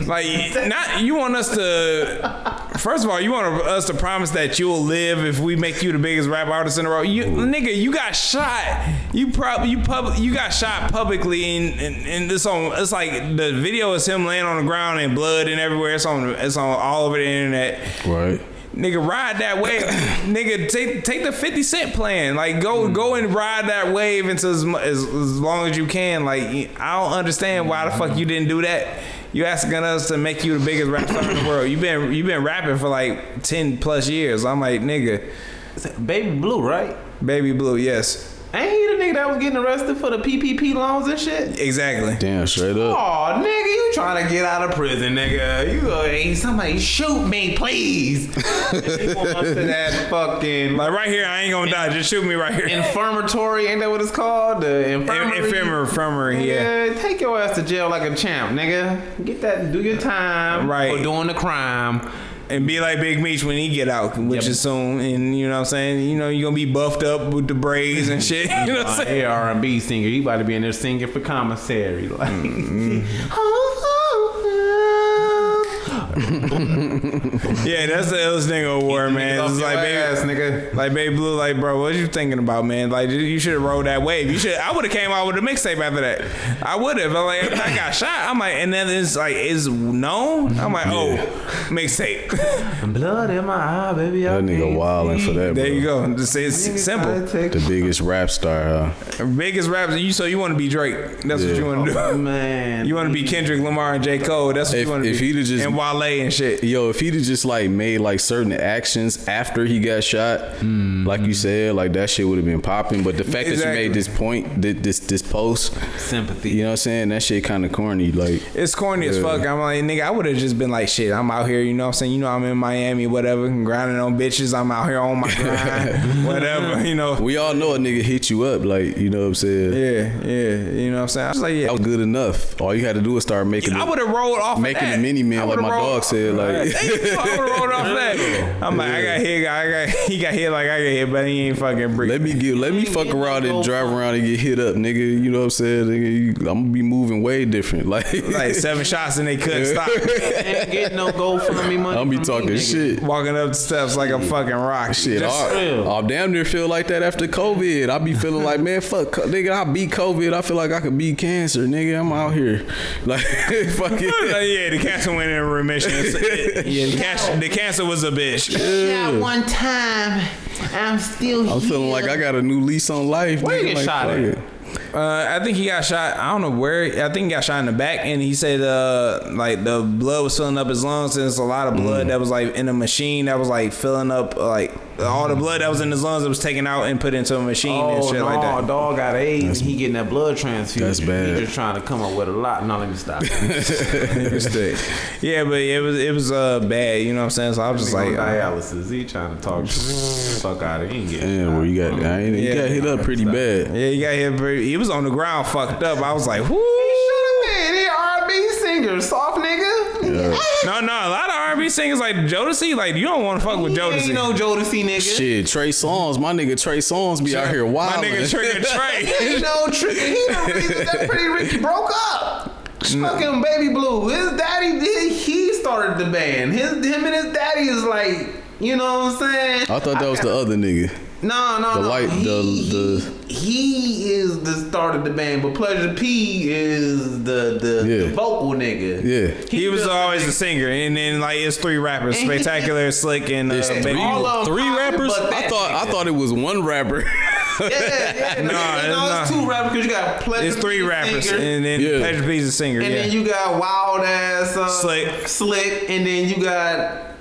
Like, not you want us to. First of all, you want us to promise that you'll live if we make you the biggest rap artist in the world. You nigga, you got shot. You probably you pub you got shot publicly, and, and, and this on. It's like the video is him laying on the ground and blood and everywhere. It's on. It's on all over the internet. Right. Nigga, ride that wave. nigga, take take the fifty cent plan. Like, go mm. go and ride that wave until as, as as long as you can. Like, I don't understand why the fuck mm. you didn't do that. You asking us to make you the biggest rapper in the world. You've been you been rapping for like ten plus years. I'm like, nigga, Baby Blue, right? baby blue, yes, Ain't he the nigga that was getting arrested for the PPP loans and shit? exactly. Damn, straight up. Oh, nigga, you trying to get out of prison, nigga. You go, hey, somebody shoot me, please. you want to that fucking Like right here, I ain't gonna die. Just shoot me right here. infirmatory, ain't that what it's called? The infirmary. Infirmary, infirmary, yeah. Yeah, take your ass to jail like a champ, nigga. Get that, do your time Right. for doing the crime. And be like Big Meech when he get out, which Yep. is soon. And you know what I'm saying? You know, you're gonna be buffed up with the braids and shit. You know what I'm saying? Uh, R&B singer, he about to be in there singing for commissary, like. Yeah, that's the illest nigga award, man. It's like baby, ass, nigga. like baby blue, like bro, what you thinking about, man? Like you should have rolled that wave. You should. I would have came out with a mixtape after that. I would have. Like if I got shot, I'm like, and then it's like is known. I'm like, oh, mixtape. Blood in my eye, baby. I That nigga can't wildin' for see. that, bro. there you go. Just say it's simple. The biggest rap star, huh? Biggest rapper. You so you want to be Drake? That's what you want to do. Oh, man. You want to be Kendrick Lamar and J Cole? That's what If- you want to if be. he'd have just- and Wale and shit. Yo, if he'd have just like made like certain actions after he got shot, hmm. like you said, like that shit would have been popping. But the fact that Exactly. you made this point, thi- this this post, sympathy. you know what I'm saying? That shit kind of corny. Like, It's corny as fuck. I'm like, nigga, I would have just been like, shit, I'm out here, you know what I'm saying? You know, I'm in Miami, whatever, grinding on bitches. I'm out here on my grind, whatever, you know. we all know a nigga hit you up, like you know what I'm saying. Yeah, yeah, you know what I'm saying? I was like, yeah. That was good enough. All you had to do was start making. I the- would have rolled off making of that. the mini man I like my rolled- dog said. Like, I would have rolled off that. I'm like, I got hit, I got he got hit like I got hit, but he ain't fucking breathe. let me get, let me fuck around and drive around and get hit up, nigga. You know what I'm saying? Nigga, I'm gonna be moving way different. Like, like seven shots and they couldn't stop. Ain't getting no GoFundMe money. I'm be from me, talking shit. Walking up the steps like a fucking rock. Shit, Just- I, real. I damn near feel like that after COVID. I be feeling like, man, fuck, nigga, I beat COVID. I feel like I could beat cancer, nigga. I'm out here, like, fuck it. yeah, the cancer went in remission. yeah, the cancer, the cancer was a bitch. Shot one time, I'm still I'm feeling like I got a new lease on life. Where you nigga. get like, shot fuck at? Uh, I think he got shot. I don't know where. I think he got shot in the back, and he said uh, like the blood was filling up his lungs, and it's a lot of blood Mm. that was like in a machine that was like filling up like all the blood that was in his lungs that was taken out and put into a machine and Oh shit no, like that. dog got AIDS and he getting that blood transfusion. That's bad. He just trying to come up with a lot. No, let me stop. yeah, but it was it was uh bad. You know what I'm saying? So I was just like like, dialysis. He trying to talk fuck out of. He ain't getting. Damn, where you got, I ain't, you Yeah. got hit up pretty bad. yeah, you got hit. pretty- He was on the ground, fucked up. I was like, whoo. Man, R&B singer, soft nigga. No, no, a lot of R&B singers like Jodeci, like you don't want to fuck with He Jodeci. ain't no Jodeci nigga. Shit, Trey Songz, my nigga Trey Songz be out here wild. My nigga Trigger Trey. Ain't no trick. He the reason that Pretty Ricky broke up. Fucking Baby Blue. His daddy did. He started the band. His him and his daddy is like. You know what I'm saying? I thought that was the other nigga. No, no, The no. light- he, the- he, he is the start of the band, but Pleasure P is the the, the vocal nigga. Yeah. He was always a singer, and then like it's three rappers: And Spectacular, Slick, and uh, Baby. three, All of 'em three rappers. I that thought I thought it was one rapper. Yeah, yeah. Nah, no, it's nah. two rappers because you got Pleasure. It's three P, rappers, singer, and then Yeah. Pleasure P's a singer. and yeah, then you got wild ass uh, Slick. slick, and then you got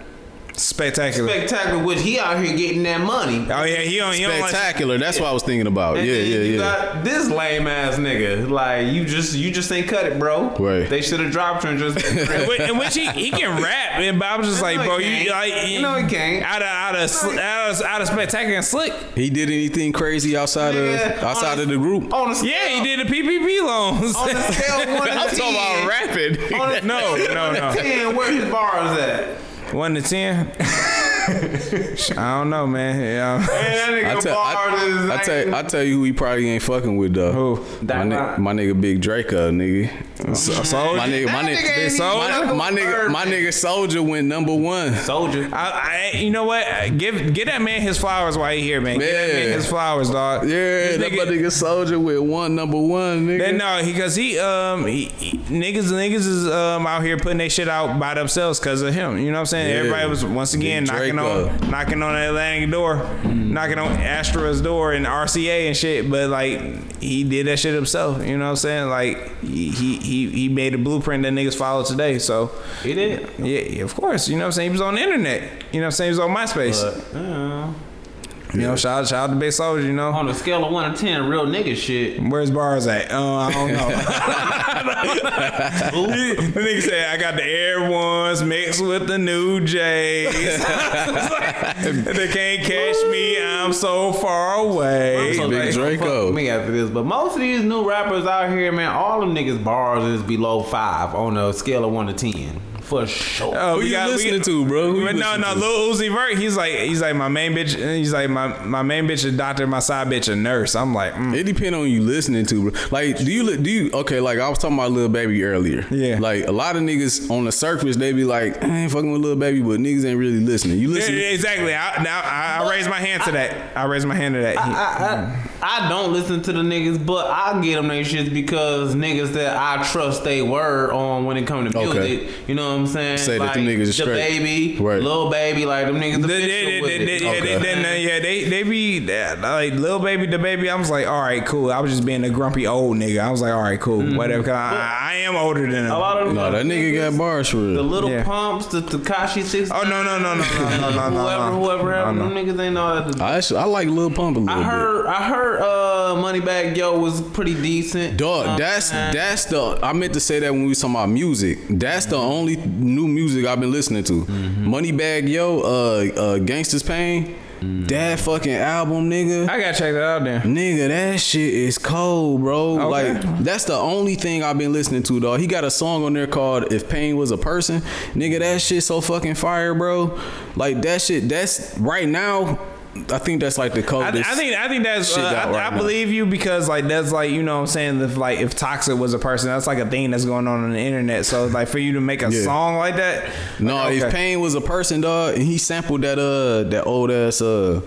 Spectacular. spectacular, which he out here getting that money. oh yeah, he don't. He don't like, Spectacular. That's what I was thinking about. And Yeah, yeah, you yeah. got this lame ass nigga. Like you just you just ain't cut it, bro. Right. They should have dropped you and just. in which- he, he can rap, and I was just like, bro, you can't. like, No, he can't. Out of out of sl- out of, out of Spectacular and Slick. He did anything crazy outside Nigga, of outside on of the group? On the scale, Yeah, he did the PPP loans. On the scale one to I'm talking about ten, rapping. On the- No, no, no. Ten, where his bars at? One to ten. I don't know, man. Yeah. Nigga I tell, I, I, tell, I tell you who he probably ain't fucking with though. Who? My, ni- my nigga Big Draco, nigga. Soulja. My nigga, my nigga nigga, ain't Soulja? my, my nigga, my nigga Soulja went number one. Soulja. I, I, you know what? Give give that man his flowers while he here, man. Give that man his flowers, dog. Yeah, This that nigga- my nigga Soulja with one number one, nigga. That, no, because he um he, he- niggas niggas is um out here putting their shit out by themselves because of him. You know what I'm saying? Yeah. Everybody was once again Big knocking Draco. on knocking on the Atlantic door, knocking on Astra's door and RCA and shit. But like he did that shit himself. You know what I'm saying? Like he he he, he made a blueprint that niggas follow today. So He did. yeah, yeah, of course. You know what I'm saying? He was on the internet. You know what I'm saying? He was on MySpace. But, uh, you know, shout out, shout out to Big Soulja. You know. on a scale of one to ten, real nigga shit. Where's bars at? Uh, I don't know. the nigga said, I got the Air Ones mixed with the New Jays. they can't catch me. I'm so far away. So Big like, Draco. fuck Me after this, but most of these new rappers out here, man, all them niggas bars is below five on a scale of one to ten, for sure. Oh, Who we you got- we listening got- to, bro? Who you But no, no, to? Lil Uzi Vert. He's like, he's like my main bitch. He's like my my main bitch a doctor, my side bitch a nurse. I'm like, mm. It depends on you listening to, bro. Like, do you li- do you okay? Like I was talking about Lil Baby earlier. Yeah. Like a lot of niggas on the surface, they be like, I ain't fucking with Lil Baby, but niggas ain't really listening. You Yeah, listen? yeah, exactly. I, now I, I raise my hand to that. I raise my hand to that. He- I, I, I don't listen to the niggas, but I get them they shits because niggas that I trust they word on when it comes to music. Okay. You know what I'm saying? Say like, that them niggas straight. the baby, right. little baby, like them niggas. The they, they, they, they, yeah, they they be that, like little baby, the baby. I was like, all right, cool. I was just being a grumpy old nigga. I was like, all right, cool, mm-hmm. whatever. Cause I, I am older than him. A lot of no, that nigga got bars for real. The little yeah. pumps, the Tekashi six. Oh no no no no no no no. Whoever whoever had them niggas ain't know that. I actually I like Lil Pump a little I heard. I heard uh back Yo was pretty decent. Dog, that's that's the I meant to say that when we was talking about music. That's the only new music I've been listening to. Mm-hmm. Moneybagg Yo, uh, uh, Gangsta's Pain. Mm-hmm. That fucking album, nigga. I gotta check that out then. Nigga, that shit is cold, bro. Okay. Like that's the only thing I've been listening to, dog. He got a song on there called "If Pain Was a Person." Nigga, that shit so fucking fire, bro. Like that shit. That's right now. I think that's like the I, coldest. I think I think that's uh, I, right I now. believe you because like that's like you know what I'm saying if like if toxic was a person that's like a thing that's going on on the internet so like for you to make a Yeah. song like that No, like, if. Pain was a person, dog, and he sampled that uh that old ass uh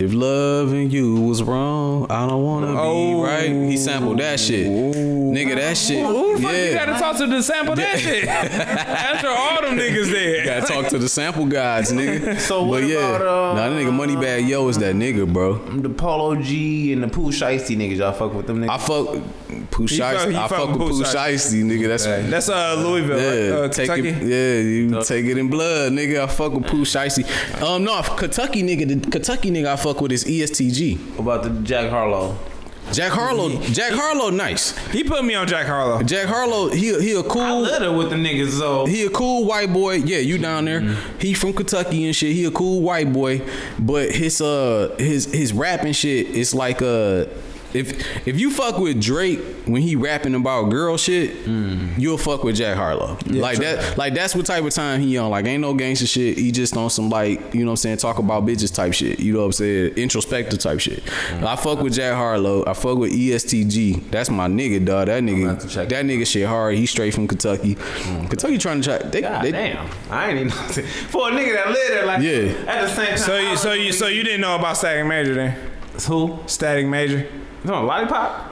if loving you was wrong, I don't wanna Oh. be right. He sampled that shit. Nigga, that shit. Who the fuck you gotta talk to to sample that shit after all them niggas there Gotta talk to the sample guys, nigga. So what but yeah, about, uh, nah, that nigga Moneybagg Yo is that nigga, bro. I'm the Polo G and the Pooh Shiesty niggas, y'all fuck with them niggas. I fuck Pooh Shiesty. I fuck with Pooh Shiesty. Nigga. That's that's uh Louisville yeah, right? uh, take Kentucky it. Yeah, you take it in blood, nigga. I fuck with Pooh Shiesty. Um, no, Kentucky nigga. The Kentucky nigga I fuck with his ESTG. about the Jack Harlow. Jack Harlow. Jack Harlow, nice. he put me on Jack Harlow Jack Harlow. He he a I cool. I litter with the niggas, so He a cool white boy. Yeah, you down there. He from Kentucky and shit. He a cool white boy, but his uh his his rapping shit is like uh if if you fuck with Drake when he rapping about girl shit, you'll fuck with Jack Harlow. like true. that like that's what type of time he on. Like ain't no gangster shit. He just on some like, you know what I'm saying, talk about bitches type shit. You know what I'm saying? Introspective type shit. Mm. I fuck with Jack Harlow. I fuck with ESTG. That's my nigga, dog. That nigga that nigga shit hard. He straight from Kentucky. Mm. Kentucky trying to try they, God they damn, I ain't even for a nigga that live there like Yeah. At the same time, so you so you so you didn't know about Static Major then who? Static Major No, lollipop.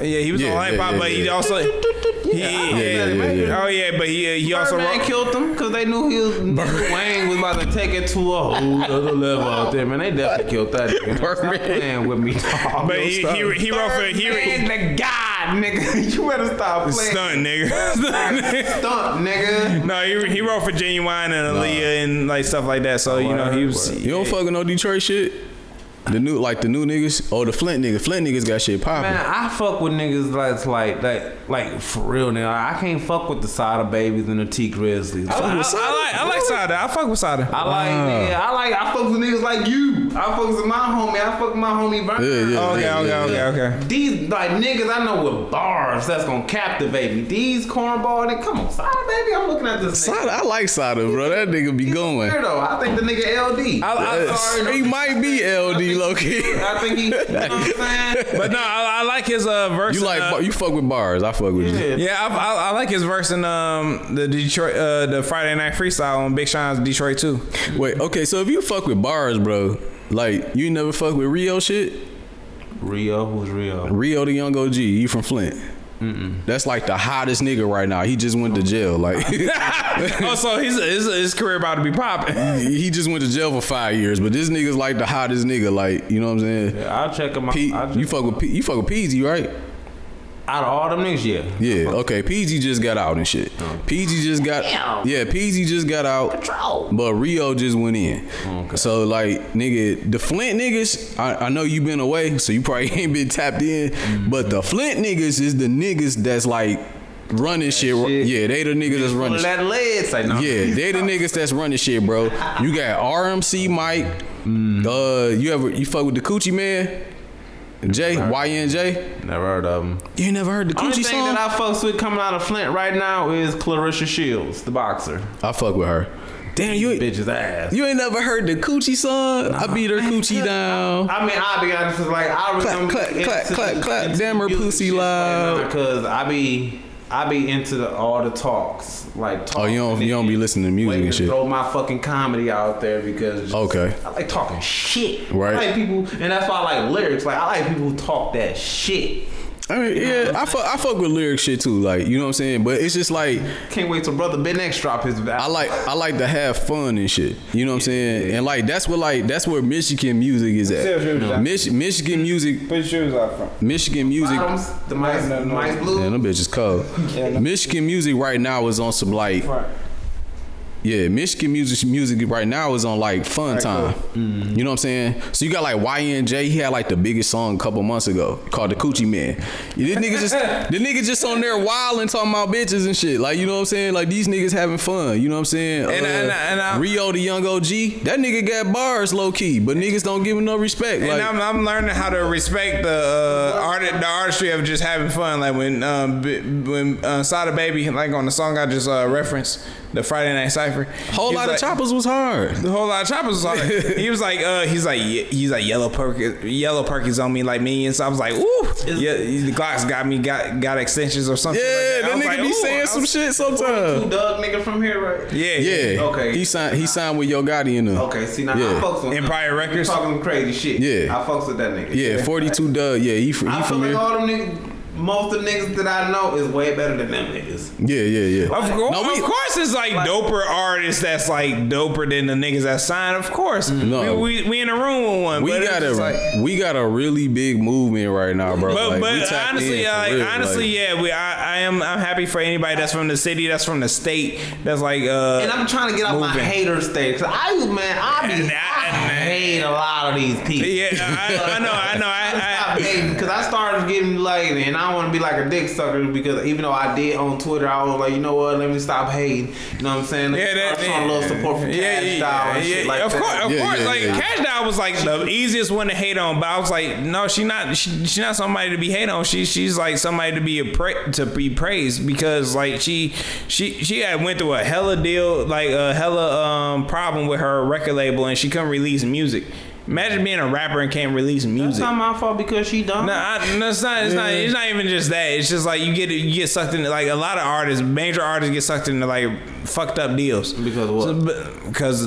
yeah he was Yeah, on Light yeah, Pop yeah, but he also he yeah, yeah, yeah. oh yeah but he he also Birdman wrote, killed them because they knew he was Wayne was about to take it to a whole other level out there, man. They definitely killed that nigga. Stop playing with me, dog. but he, he, he wrote for he Birdman, the god, nigga. You better stop playing. stunt nigga Stunt. Stunt, nigga. No, he, he wrote for Ginuwine and Aaliyah and like stuff like that. So you know he was. You don't fuck with no Detroit shit? The new like the new niggas. Oh, the Flint niggas. Flint niggas got shit popping. Man, I fuck with niggas that's like like like for real nigga. I can't fuck with the Sada babies and the Tee Grizzleys. I, I, I like I like Sada. I fuck with Sada. I like, nigga, I like, I fuck with niggas like you. I fuck with my homie. I fuck with my homie Vern. Yeah, yeah, okay, yeah, okay, yeah, okay, okay. These like niggas I know with bars that's gonna captivate me. These cornball niggas, come on, Sada baby. I'm looking at this nigga. Sada, I like Sada, bro. That nigga be going. Weirdo. I think the nigga LD. I- I- I'm sorry, He might be LD low key. I think he. You know what I'm saying? But no, I, I like his uh verse. You like uh, you fuck with bars. I fuck with you. Yeah. Yeah, I, I, I like his verse in um the Detroit uh the Friday Night Freestyle on Big Sean's Detroit too. Wait, okay, so if you fuck with bars, bro, like you never fuck with Rio shit? Rio, who's Rio? Rio Da Yung OG, he from Flint. That's like the hottest nigga right now. He just went to jail. Like oh, so his, his his career about to be popping. he just went to jail for five years, but this nigga's like the hottest nigga. Like you know what I'm saying? Yeah, I'll check him out. P, I'll check you fuck with P, you fuck with PZ, right? Out of all them niggas, yeah. Yeah, okay. PG just got out and shit. PG just got Damn. yeah. PG just got out, but Rio just went in. So like, nigga, the Flint niggas. I, I know you been away, so you probably ain't been tapped in. But the Flint niggas is the niggas that's like running shit. shit. Yeah, they the niggas that's running. Full of shit. that lead, say no. Yeah, they the niggas that's running shit, bro. You got RMC Mike. Uh, you ever you fuck with the Coochie Man? Jay YN Jay. Never heard of him. You never heard the Only Coochie thing song? that I fucks with coming out of Flint right now is Claressa Shields, the boxer. I fuck with her. Damn, you ain't- Bitch's ass. You ain't never heard the coochie song? I beat her coochie down. I mean, I'll be honest, it's like I really Clap, don't clap, be clap, clap, clap. Damn her pussy loud. Cause I be I be into the, all the talks, like talking Oh, you don't- you don't be listening to music and shit. Throw my fucking comedy out there because just- Okay. I like talking shit. Right. I like people, and that's why I like lyrics. Like I like people who talk that shit. I mean, yeah, I fuck, I fuck with lyric shit too, like you know what I'm saying. But it's just like Can't wait till brother Ben X drop his. I like I like to have fun and shit. You know what I'm saying? And like that's what like that's where Michigan music is at. you what, Mich- Michigan music, Put your shoes out front. Michigan music. bottoms, the mice, No, no, no. mice blue. Yeah, them bitches cold. Yeah, no. Michigan music right now is on some like Front. Yeah, Michigan music music right now is on like fun time. You know what I'm saying? So you got like YN Jay, he had like the biggest song a couple months ago called the Coochie Man. This nigga just the nigga just on there wild and talking about bitches and shit. Like you know what I'm saying? Like these niggas having fun. You know what I'm saying? And- and- and I- Rio Da Yung OG, that nigga got bars low key, but niggas don't give him no respect. And Like I'm, I'm learning how to respect the uh, art, the artistry of just having fun. Like when um, when uh, Sada Baby, like on the song I just uh, referenced, the Friday Night Cipher. whole lot like- of choppers was hard. The whole lot of choppers was on it. He was like, uh, he's like, he's like yellow perky, yellow perky's on me like me, and so I was like, ooh, yeah, the Glocks got me, got got extensions or something. Yeah, like that. That nigga like, be ooh, saying some was- shit Two sometimes. Dugg nigga from here, right? Yeah, Yeah, Okay. He signed. He signed with Yo Gotti in the. Okay, see now Yeah. I fucks with Empire Records? talking crazy shit. Yeah. I fucks with that nigga. Yeah, 42 Dugg. Yeah, he he I feel from like all them niggas, most of the niggas that I know is way better than them niggas. Yeah, yeah, yeah. Of, course, No, we- of course, it's like, doper artists that's like doper than the niggas that sign. Of course, No. we, we we in a room with one. We but it's got a like, we got a really big movement right now, bro. But, Like, but honestly, in like, real, honestly, like- yeah, we I, I am I'm happy for anybody that's from the city, that's from the state, that's like uh. And I'm trying to get out my moving. hater state. Cause I, man, I be, I I- hate a lot of these people. Yeah, I, I know, I know, I, hating, cause I started getting like, and I want to be like a dick sucker because even though I did on Twitter, I was like, you know what, let me stop hating. You know what I'm saying? Let me Yeah, that, start showing a little support for yeah, Cash yeah, Doll and yeah, shit yeah, like of that. course, of Yeah, course. yeah, like yeah. Kash Doll was like the easiest one to hate on, but I was like, no, she not, she, she not somebody to be hate on. She, she's like somebody to be a pra- to be praised because like she, she, she had went through a hella deal, like a hella um problem with her record label, and she couldn't release music. Imagine being a rapper and can't release music. That's music. not my fault because she dumb. No, I, no, it's not. It's not. It's not even just that. It's just like you get you get sucked into like a lot of artists, major artists get sucked into like fucked up deals Because of what? So, because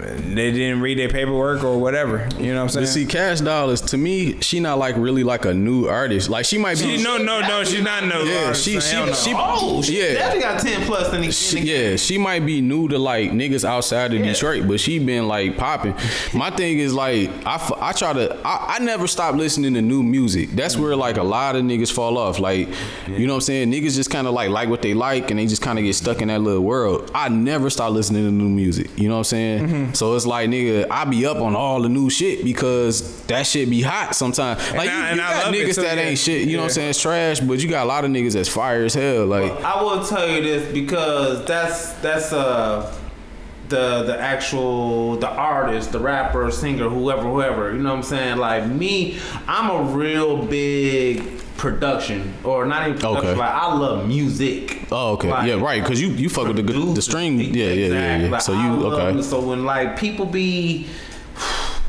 they didn't read their paperwork or whatever. You know what I'm But saying? see, Kash Doll is to me, she not like really like a new artist. Like she might be. She, no, no, no. She's not no. Yeah, artist. she- she- no. she- oh, she Yeah. definitely got 10 plus in the, She, in the yeah, she might be new to like niggas outside of Yeah. Detroit, but she been like popping. My thing is like I, f- I try to I, I never stop listening to new music. That's where like a lot of niggas fall off. Like you know what I'm saying? Niggas just kind of like like what they like and they just kind of get stuck in that little world. I never stop listening to new music. You know what I'm saying? Mm-hmm. So it's like nigga, I be up on all the new shit because that shit be hot sometimes. Like you, I- you and I got love niggas too, that yeah. ain't shit. You know what I'm saying? It's trash, but you got a lot of niggas that's fire as hell. Like I will tell you this because that's that's uh the the actual the artist, the rapper, singer, whoever, whoever. You know what I'm saying? Like me, I'm a real big production or not even production. Okay. Like I love music. Oh, okay. Like, yeah, right. Because you, you fuck with the the string. Yeah, yeah, yeah, yeah. Like, So you okay? So when like people be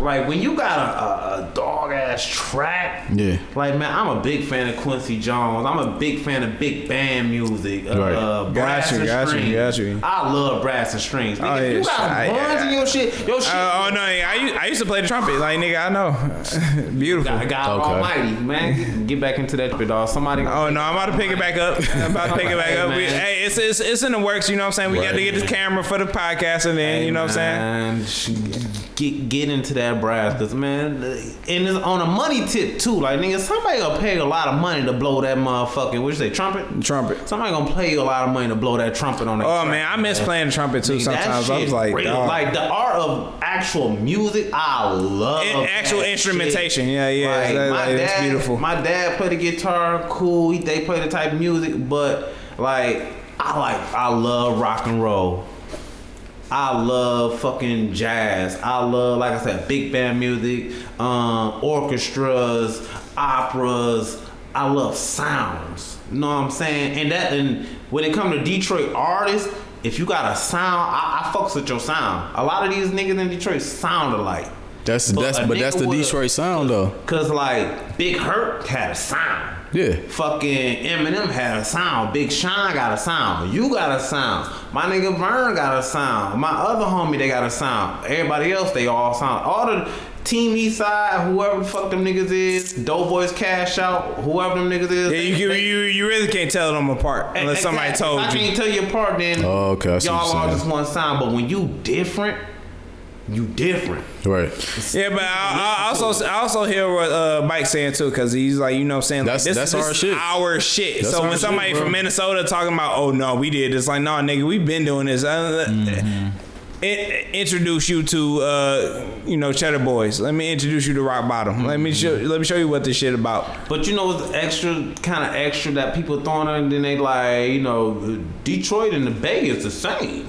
like when you got a, a, a dog ass track, Yeah. Like man, I'm a big fan of Quincy Jones. I'm a big fan of big band music. Uh, Right. uh, brass Got you, and got you, strings. got you. I love brass and strings. Nigga, Oh, if yeah, you got I- horns I- in your shit, your shit. Uh, oh no, I used, I used to play the trumpet. Like nigga, I know. Beautiful. God, God Okay. Almighty, man, get, get back into that, bit, dog. Somebody. Oh no, I'm about to pick it back up. I'm about to pick it back up. We, Hey, it's, it's it's in the works. You know what I'm saying? We got to get this camera for the podcast, and then you know what I'm saying. Get get into that brass, cause man, and it's on a money tip too. Like nigga, somebody gonna pay a lot of money to blow that motherfucking. What you say, trumpet? Trumpet. Somebody gonna pay you a lot of money to blow that trumpet on that. Oh track, man, I miss playing trumpet too. Nigga, Sometimes I was like, like the art of actual music. I love In- actual instrumentation. shit. Yeah, yeah, Like, that- my like, that's dad, beautiful. My dad played the guitar, cool. He, they play the type of music, but like I like I love rock and roll. I love fucking jazz. I love, like I said, big band music, um, orchestras, operas. I love sounds. You know what I'm saying? And that, and when it comes to Detroit artists, if you got a sound, I, I fucks with your sound. A lot of these niggas in Detroit sound alike. That's that's a but that's the with a- Detroit sound though. Cause like Big Hurt had a sound. Yeah. Fucking Eminem had a sound. Big Sean got a sound. You got a sound. My nigga Vern got a sound. My other homie, they got a sound. Everybody else, they all sound. All the Team East Side, whoever the fuck them niggas is, Doughboyz Cashout, whoever them niggas is. yeah, you, you, you you really can't tell them apart unless somebody Exactly. told if I you. can't tell you apart, then Oh, okay, I see y'all all just one sound. But when you different, you different. Right. Yeah, but I, I also I also hear what uh, Mike's saying too, because he's like, you know, what I'm saying like, That's- this, that's this our shit. Our shit. That's so our when somebody bro. from Minnesota talking about, oh no, we did, it's like, no, nigga, we've been doing this. Uh, Mm-hmm. In- introduce you to uh, you know Cheddar Boys. Let me introduce you to Rock Bottom. Let me show let me show you what this shit about. But you know what's extra, kind of extra that people throwing on, and then they like, you know, Detroit and the Bay is the same.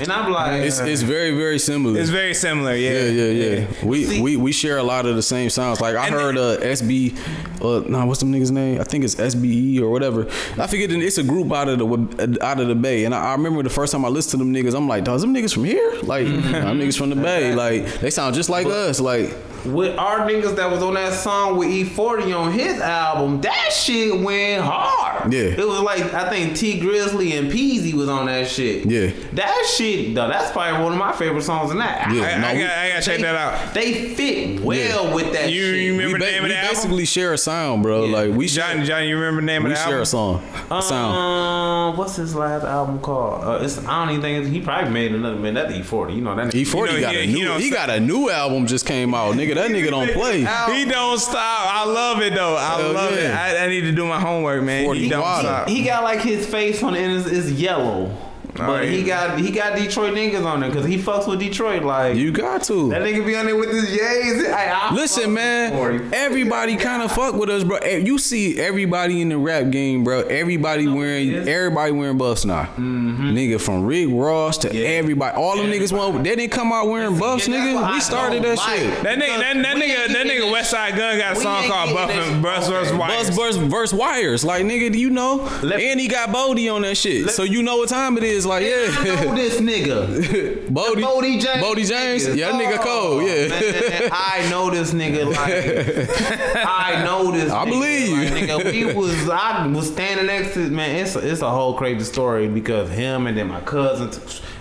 And I'm like, It's it's very very similar. It's very similar. Yeah, yeah, yeah, yeah. We, See- we we share a lot of the same sounds. Like I And- heard uh SB, uh, nah, what's them niggas name? I think it's SBE or whatever. I forget. It's a group out of the out of the Bay, and I, I remember the first time I listened to them niggas, I'm like, dog, them niggas from here? Like, them niggas from the Bay. Like, they sound just like us. Like, with our niggas that was on that song with E40 on his album, that shit went hard. Yeah. It was like, I think Tee Grizzley and Peasy was on that shit. Yeah. That shit, though, that's probably one of my favorite songs in that. Yeah. I, No, I, we- got, I gotta check They- that out. They fit well with that You- shit. you remember we, the ba- name of we the album? basically share a sound, bro. Yeah. Like we Johnny, share, Johnny, you remember the name we of the share a song, a sound. Um, what's his last album called? Uh, it's I don't even think it's, he probably made another man. That E40, you know that. E40 You know, got he- a he new. don't He, got a new album just came out, nigga. That nigga don't play. He don't stop. I love it though. I Hell love it. I, I need to do my homework, man. 40 He don't water. stop. He got like his face on it is, is yellow, but he got he got Detroit niggas on there because he fucks with Detroit. Like You got to. that nigga be on there with his yays. I, I Listen, man. Everybody kind of fuck with us, bro. Eh, You see everybody in the rap game, bro. Everybody wearing, everybody wearing buffs now. Nigga, from Rick Ross to Yeah. everybody. All them niggas want. They didn't come out wearing buffs, Yeah, nigga. We started that like. shit. That nigga, that, that We nigga, ain't that nigga Westside Gunn got a song called getting Buff this- Bus vs. Wires. Buzz verse, verse wires, like nigga, do you know, Let- and he got Boldy on that shit, so you know what time it is. Like, yeah. I know this nigga. Boldy, Boldy James. Boldy James, yeah, that nigga Oh, cold, yeah. man, I know this nigga. Like, I know this. I nigga. believe you. Like, nigga, we was I was standing next to man. It's a, it's a whole crazy story because him and then my cousin.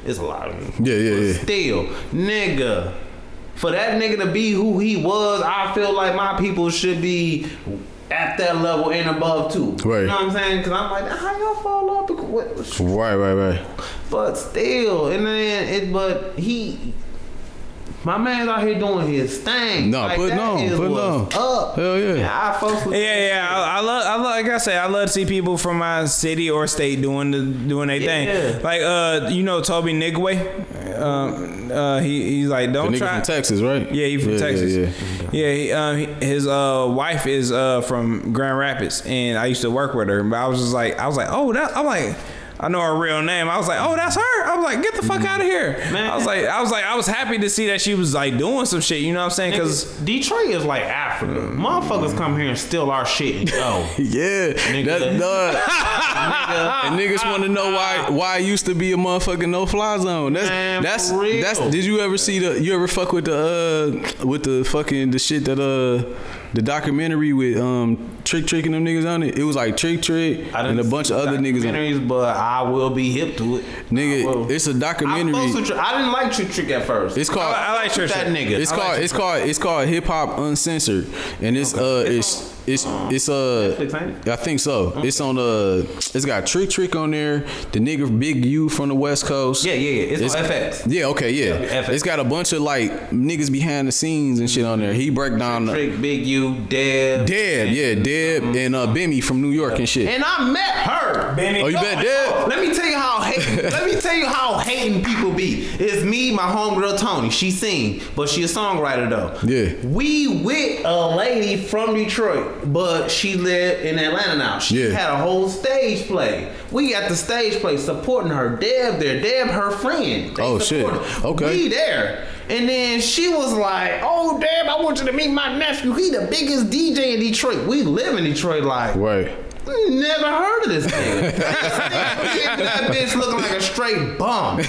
It's a lot of them. Yeah, yeah, But yeah. Still, nigga. For that nigga to be who he was, I feel like my people should be at that level and above too. Right. You know what I'm saying? Because I'm like, how y'all fall off? What, Right, right, right. but still, and then it, but he, My man's out here doing his thing. No, like, put that no, put what's no. Up. Hell yeah. Yeah, I fucks with Yeah, yeah. I, I love, I love, like I said, I love to see people from my city or state doing the doing their Yeah. thing. Like, uh, you know, Tobe Nwigwe. Um, uh, he he's like, don't nigga try. from Texas, right? Yeah, he from yeah, Texas. Yeah, Yeah, he, uh, his uh, wife is uh, from Grand Rapids, and I used to work with her. But I was just like, I was like, oh, that. I'm like, I know her real name. I was like, oh, that's her. I was like, get the fuck out of here. I was like, I was like, I was happy to see that she was like doing some shit. You know what I'm saying? Because Detroit is like Africa. Motherfuckers come here and steal our shit and go. Yeah, Nigga. that's done. and niggas want to know why why it used to be a motherfucking no fly zone. That's Man, that's that's. Did you ever see the? You ever fuck with the uh with the fucking the shit that uh the documentary with um Trick Trick and them niggas on it? It was like Trick Trick I and a bunch of other niggas. On it. documentaries, but I will be hip to it. I Nigga, it's a documentary. with Trick- I didn't like Trick Trick at first. It's called. I like Trick that nigga. It's I like called it's called it's called hip hop uncensored, and it's uh it's it's it's uh Netflix, I think so. It's on uh it's got Trick Trick on there, the nigga Big U from the West Coast. Yeah, yeah, yeah. It's, on FX. Yeah, okay, yeah. Yeah, FX. It's got a bunch of like niggas behind the scenes and shit on there. He break down the Trick, Big U, Deb. Deb, yeah, Deb and uh Bimmy from New York and shit. And I met her. Benny. Oh, you bet Deb? Let me tell you how hating. let me tell you how people be. It's me, my homegirl Tony. She sing, but she a songwriter though. Yeah. We with a lady from Detroit, but she lived in Atlanta now. She Yeah. had a whole stage play. We at the stage play supporting her. Deb there. Deb her friend. They Oh, shit. her. Okay. We there. And then she was like, "Oh, Deb, I want you to meet my nephew. He the biggest DJ in Detroit. We live in Detroit, like." Right. Never heard of this nigga. that bitch looking like a straight bum.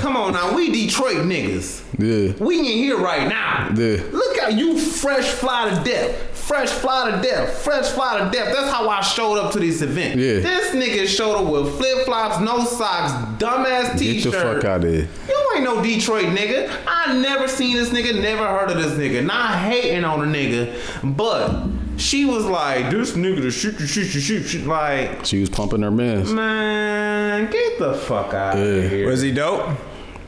Come on now, we Detroit niggas. Yeah. We in here right now. Yeah. Look at you, fresh fly to death. Fresh fly to death. Fresh fly to death. That's how I showed up to this event. Yeah. This nigga showed up with flip flops, no socks, dumbass Get t-shirt. Get the fuck out of here. You ain't no Detroit nigga. I never seen this nigga, never heard of this nigga. Not hating on a nigga, but she was like, this nigga to shoot you, shoot you, shoot you. Like, She was pumping her mans. man, get the fuck out Yeah. of here. was he dope?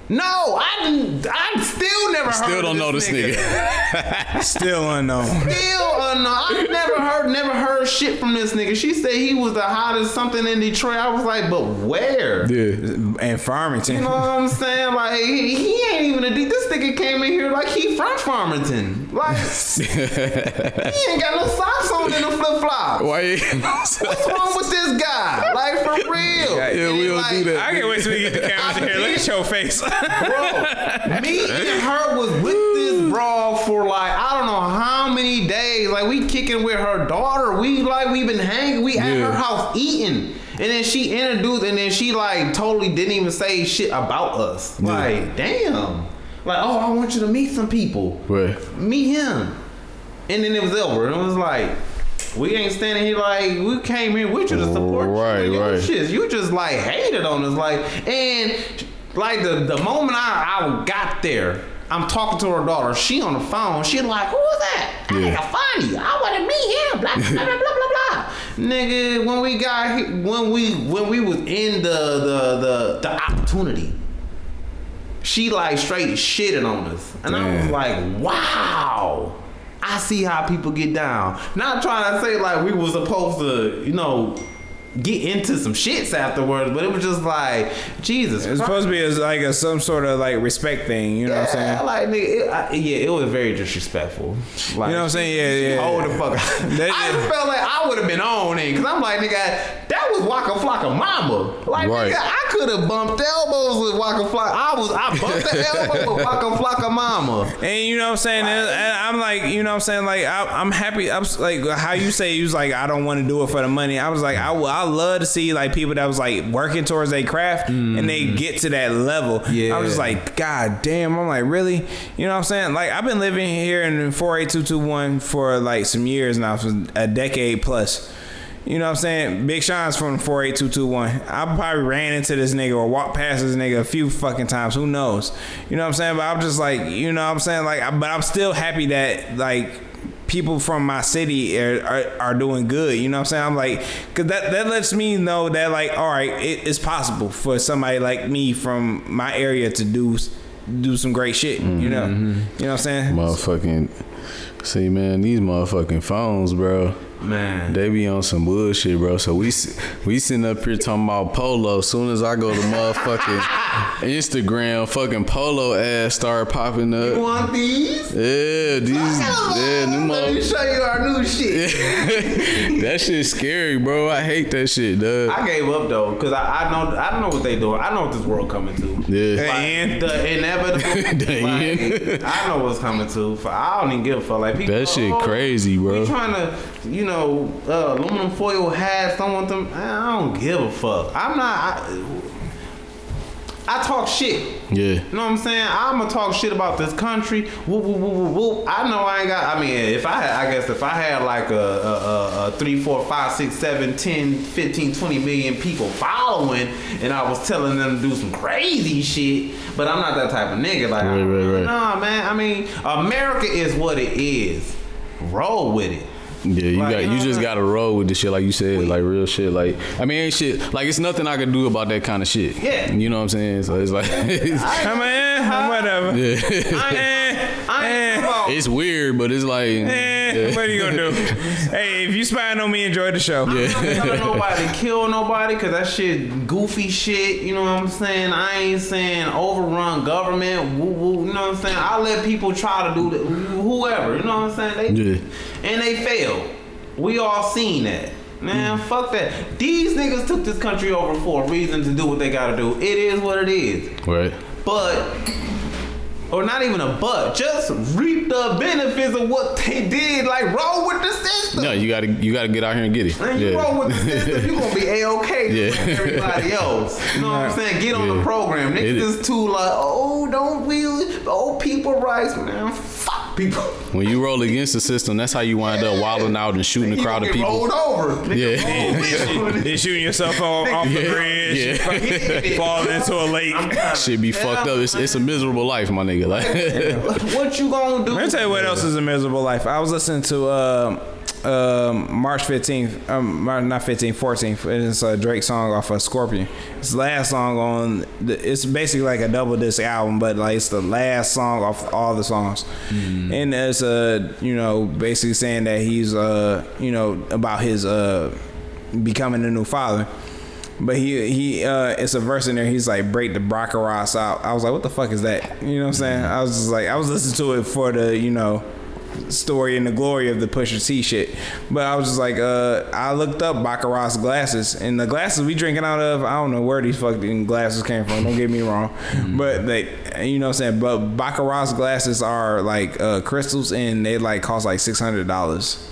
No, I didn't. I still never heard. Still don't know this nigga. Still unknown. Still unknown. I never heard, never heard shit from this nigga. She said he was the hottest something in Detroit. I was like, but where? Yeah. And Farmington. You know what I'm saying? Like he, he ain't even a D. This nigga came in here like he from Farmington. Like he ain't got no socks on and no flip flops. Why you What's wrong with this guy? Like for real? Yeah, And we he don't like, do that. I can't wait till we get the cameras in here. Look at your face. Bro, me and her was with this broad for like I don't know how many days. Like we kicking with her daughter. We like we been hanging. We at Yeah. her house eating. And then she introduced, and then she like totally didn't even say shit about us. Like, damn. Like, oh, I want you to meet some people. Right. Meet him. And then it was over. And it was like, we ain't standing here like we came here with you to support Right, you. right. Shit, you just like hated on us, like, and like the the moment I, I got there, I'm talking to her daughter. She on the phone. She like, who is that? I Yeah. I find you. I want to meet him. Blah blah blah blah blah. Nigga, when we got he- when we when we was in the the the the opportunity, she like straight shitted on us, and I was like, wow. I see how people get down. Not trying to say like we was supposed to, you know, get into some shits afterwards, but it was just like Jesus. It's Christ. supposed to be as like a some sort of like respect thing. You know what I'm saying? like nigga, it, I, yeah, it was very disrespectful. Like, You know what I'm saying? Yeah, yeah. Hold the fuck. That- I just felt like I would have been on it because I'm like, nigga, that was Waka Flocka Mama. Like, Right. nigga, I could have bumped elbows with Waka Flocka. I was, I bumped the elbow with Waka Flocka Mama. And you know what I'm saying? And and I'm like, you know what I'm saying? Like, I, I'm happy. I'm like, how you say you was like, I don't want to do it for the money. I was like, I, would- I love to see like people that was like working towards their craft and they mm. get to that level. Yeah. I was just like, God damn. I'm like, really? You know what I'm saying? Like, I've been living here in 48221 for like some years now, for a decade plus. You know what I'm saying? Big Sean's from 48221. I probably ran into this nigga or walked past this nigga a few fucking times. Who knows? You know what I'm saying? But I'm just like, you know what I'm saying? Like, but I'm still happy that, like, people from my city are, are, are doing good. You know what I'm saying? I'm like, cause that, that lets me know that like, all right, it, it's possible for somebody like me from my area to do do some great shit. You know, Mm-hmm. you know what I'm saying? Motherfucking. See, man, these motherfucking phones, bro. Man. They be on some bullshit, bro. So we we sitting up here talking about polo. Soon as I go to motherfucking Instagram, fucking polo ass start popping You up. want these? Yeah, these yeah, new Let me show you our new shit. that shit scary, bro. I hate that shit, dog. I gave up though, cause I, I know I don't know what they doing. I know what this world coming to. Yeah. And The inevitable. The like, I know what's coming to. For I don't even give a fuck. Like people. That shit oh, crazy, bro. We trying to, you know, uh, aluminum foil hats. Don't want them. I don't give a fuck. I'm not. I, I talk shit. Yeah. You know what I'm saying? I'm gonna talk shit about this country. Whoop, whoop, whoop, whoop, whoop. I know I ain't got. I mean, if I had, I guess if I had like a, a, a, a three, four, five, six, seven, 10, 15, 20 million people following, and I was telling them to do some crazy shit, but I'm not that type of nigga. Like, Right, right, right. nah, man. I mean, America is what it is. Roll with it. Yeah, you Like, got you you just gotta roll with the shit like you said, like real shit. Like I mean, ain't shit like it's nothing I can do about that kind of shit. Yeah. you know what I'm saying. So it's like, it's, I'm eh, whatever. yeah. I ain't, I ain't eh, it's weird, but it's like, eh, what are you gonna do? hey, if you spying on me, enjoy the show. I'm not telling nobody to kill nobody because that shit goofy shit. You know what I'm saying? I ain't saying overrun government. Woo woo. You know what I'm saying? I let people try to do that. Whoever. You know what I'm saying? They Yeah. and they failed. We all seen that. Man, fuck that. These niggas took this country over for a reason to do what they gotta do. It is what it is. right. But or not even a but, just reap the benefits of what they did. Like roll with the system. No, you gotta you gotta get out here and get it. Man, you roll with the system, you gonna be a okay Yeah. everybody else. You know what I'm saying? Get on Yeah. the program. Niggas is too like, oh, don't we? old oh, people rights, man. Fuck people. When you roll against the system, that's how you wind up wilding out and shooting a crowd gonna of people. Rolled over. Yeah. Nigga, roll with it. Then shooting yourself off, off the Yeah. bridge, Yeah. falling into a lake. I'm trying to Shit be tell fucked up. It's, it's a miserable life, my nigga. Like, What you gonna do? Let me tell you what else is a miserable life. I was listening to um um March 15th, um, not 15th, 14th. It's a Drake song off of Scorpion. It's the last song on. The, it's basically like a double disc album, but like it's the last song off all the songs. And it's uh you know basically saying that he's uh you know about his uh becoming a new father. But he he uh it's a verse in there. He's like break the Baccarat out. I was like, what the fuck is that? You know what I'm saying? I was just like, I was listening to it for the you know story and the glory of the Pusha T shit. But I was just like, uh, I looked up Baccarat's glasses, and the glasses we drinking out of, I don't know where these fucking glasses came from. Don't get me wrong, but they, you know what I'm saying. But Baccarat's glasses are like uh, crystals, and they like cost like six hundred dollars.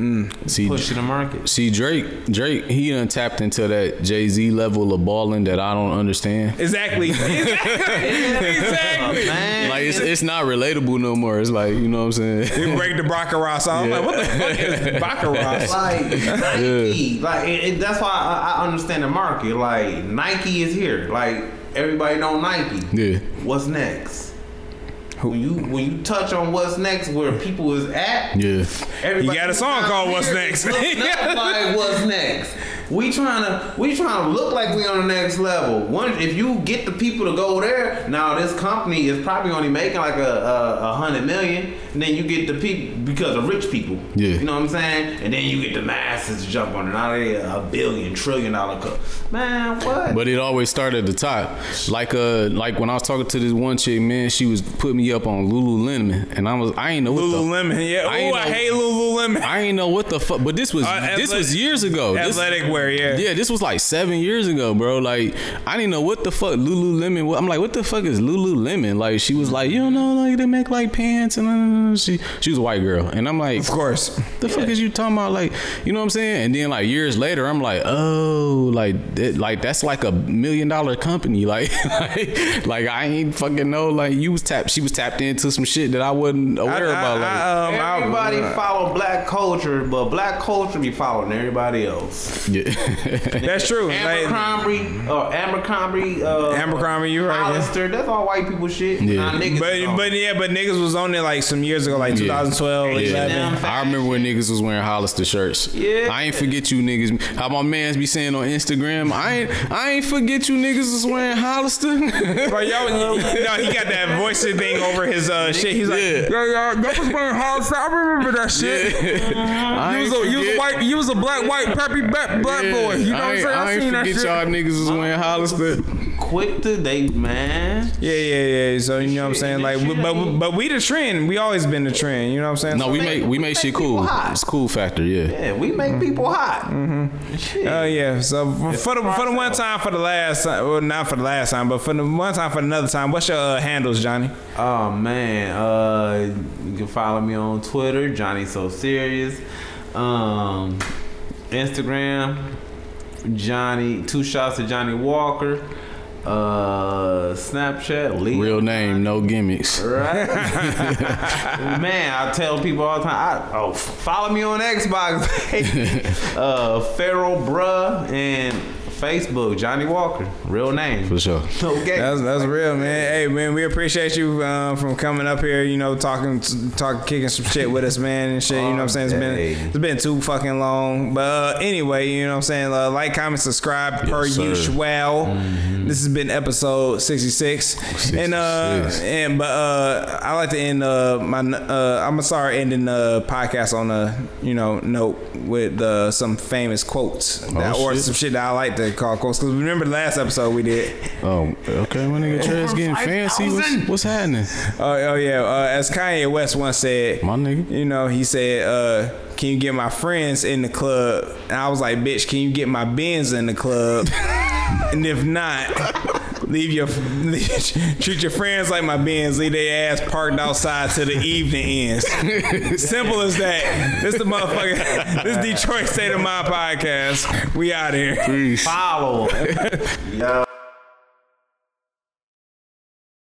Shit. See, Push to the market. see, Drake, Drake, he done tapped into that Jay Z level of balling that I don't understand. Exactly. exactly. Oh, man, Like it's it's not relatable no more. It's like you know what I'm saying. We break the Baccarat. So I'm like, what the fuck is Baccarat? like Nike, like it, it- that's why I, I understand the market. Like Nike is here. Like everybody know Nike. Yeah. What's next? When you when you touch on what's next, where people is at, Yeah. You got a song called What's Next. like what's next. We trying to we trying to look like we on the next level. One, if you get the people to go there, now this company is probably only making like a a, a hundred million, and then you get the people because of rich people. Yeah. you know what I'm saying, and then you get the masses to jump on it. Now they a billion trillion dollar cup. Man, what? But it always started at the top. Like uh like when I was talking to this one chick, man, she was putting me up on Lululemon and I was I ain't know what the Lululemon. Yeah. I Oh, ain't I know- hate Lululemon. I ain't know what the fuck but this was Uh, this athletic- was years ago. This- Athletic wear. Yeah. yeah, this was like seven years ago, bro. Like, I didn't know what the fuck Lululemon. was. I'm like, what the fuck is Lululemon? Like, she was like, you don't know, like they make like pants and uh, she she was a white girl, and I'm like, Of course. the fuck is you talking about? Like, you know what I'm saying? And then like years later, I'm like, oh, like that, like that's like a million dollar company. Like, like, like I ain't fucking know. Like you was tapped, she was tapped into some shit that I wasn't aware I- about. I- Like, I, um, I- Everybody follow black culture, but black culture be following everybody else. yeah. That's true. Like, Abercrombie, uh, Abercrombie, uh, Abercrombie, you right, yeah. Hollister, that's all white people shit. Yeah. Nah, but don't. but yeah, but niggas was on it like some years ago, like Yeah. 2012, Yeah. 11. I remember when niggas was wearing Hollister shirts. Yeah. I ain't forget you niggas. How my mans be saying on Instagram, I ain't I ain't forget you niggas was wearing Hollister. Bro, y'all, no, he got that voice thing over his uh, shit. He's like, Yeah. yo, y'all, that was wearing Hollister. I remember that shit. I You was, a, you was a white, you was a black, white, preppy black, black boy. You know what I'm saying? I, I, ain't seen that forget shit. y'all niggas was wearing Hollister. quick to date, man. Yeah, yeah, yeah. So you know what I'm saying? Like, shit but ain't- but we the trend. We always been the trend. You know what I'm saying? No, So- we make we make shit cool. hot. It's cool factor, yeah. Yeah, we make people hot. Mm-hmm. Shit. Oh yeah. So for, for the for the one time, for the last time, well not for the last time, but for the one time, for another time. What's your uh, handles, Johnny? Oh man, uh, you can follow me on Twitter, Johnny So Serious, um, Instagram, Johnny Two Shots to Johnny Walker, uh, Snapchat, Lee. Real name, no gimmicks. Right, man. I tell people all the time. I, oh, follow me on Xbox, uh, Pharaoh Bruh and Facebook, Johnny Walker, real name. For sure. Okay. That's that's real, man. Hey, man, we appreciate you um, from coming up here. You know, talking, talking, kicking some shit with us, man, and shit. You know what I'm saying? It's been it's been too fucking long. But uh, anyway, you know what I'm saying? Uh, like, comment, subscribe per sir. usual. This has been episode 66. and uh, and but uh, I like to end uh my uh I'm gonna start ending the podcast on a you know note with uh, some famous quotes that, or some shit that I like to call quotes. Cause remember the last episode we did. Oh, okay, my nigga Trez getting fancy. What's, what's happening? Oh, oh yeah. Uh, as Kanye West once said, My nigga. you know, he said, uh, "Can you get my friends in the club?" And I was like, "Bitch, can you get my Benz in the club?" and if not, leave your treat your friends like my Benz. Leave their ass parked outside till the evening ends. Simple as that. This the motherfucker. This Detroit State of Mind podcast. We out here. Peace. Follow. yeah.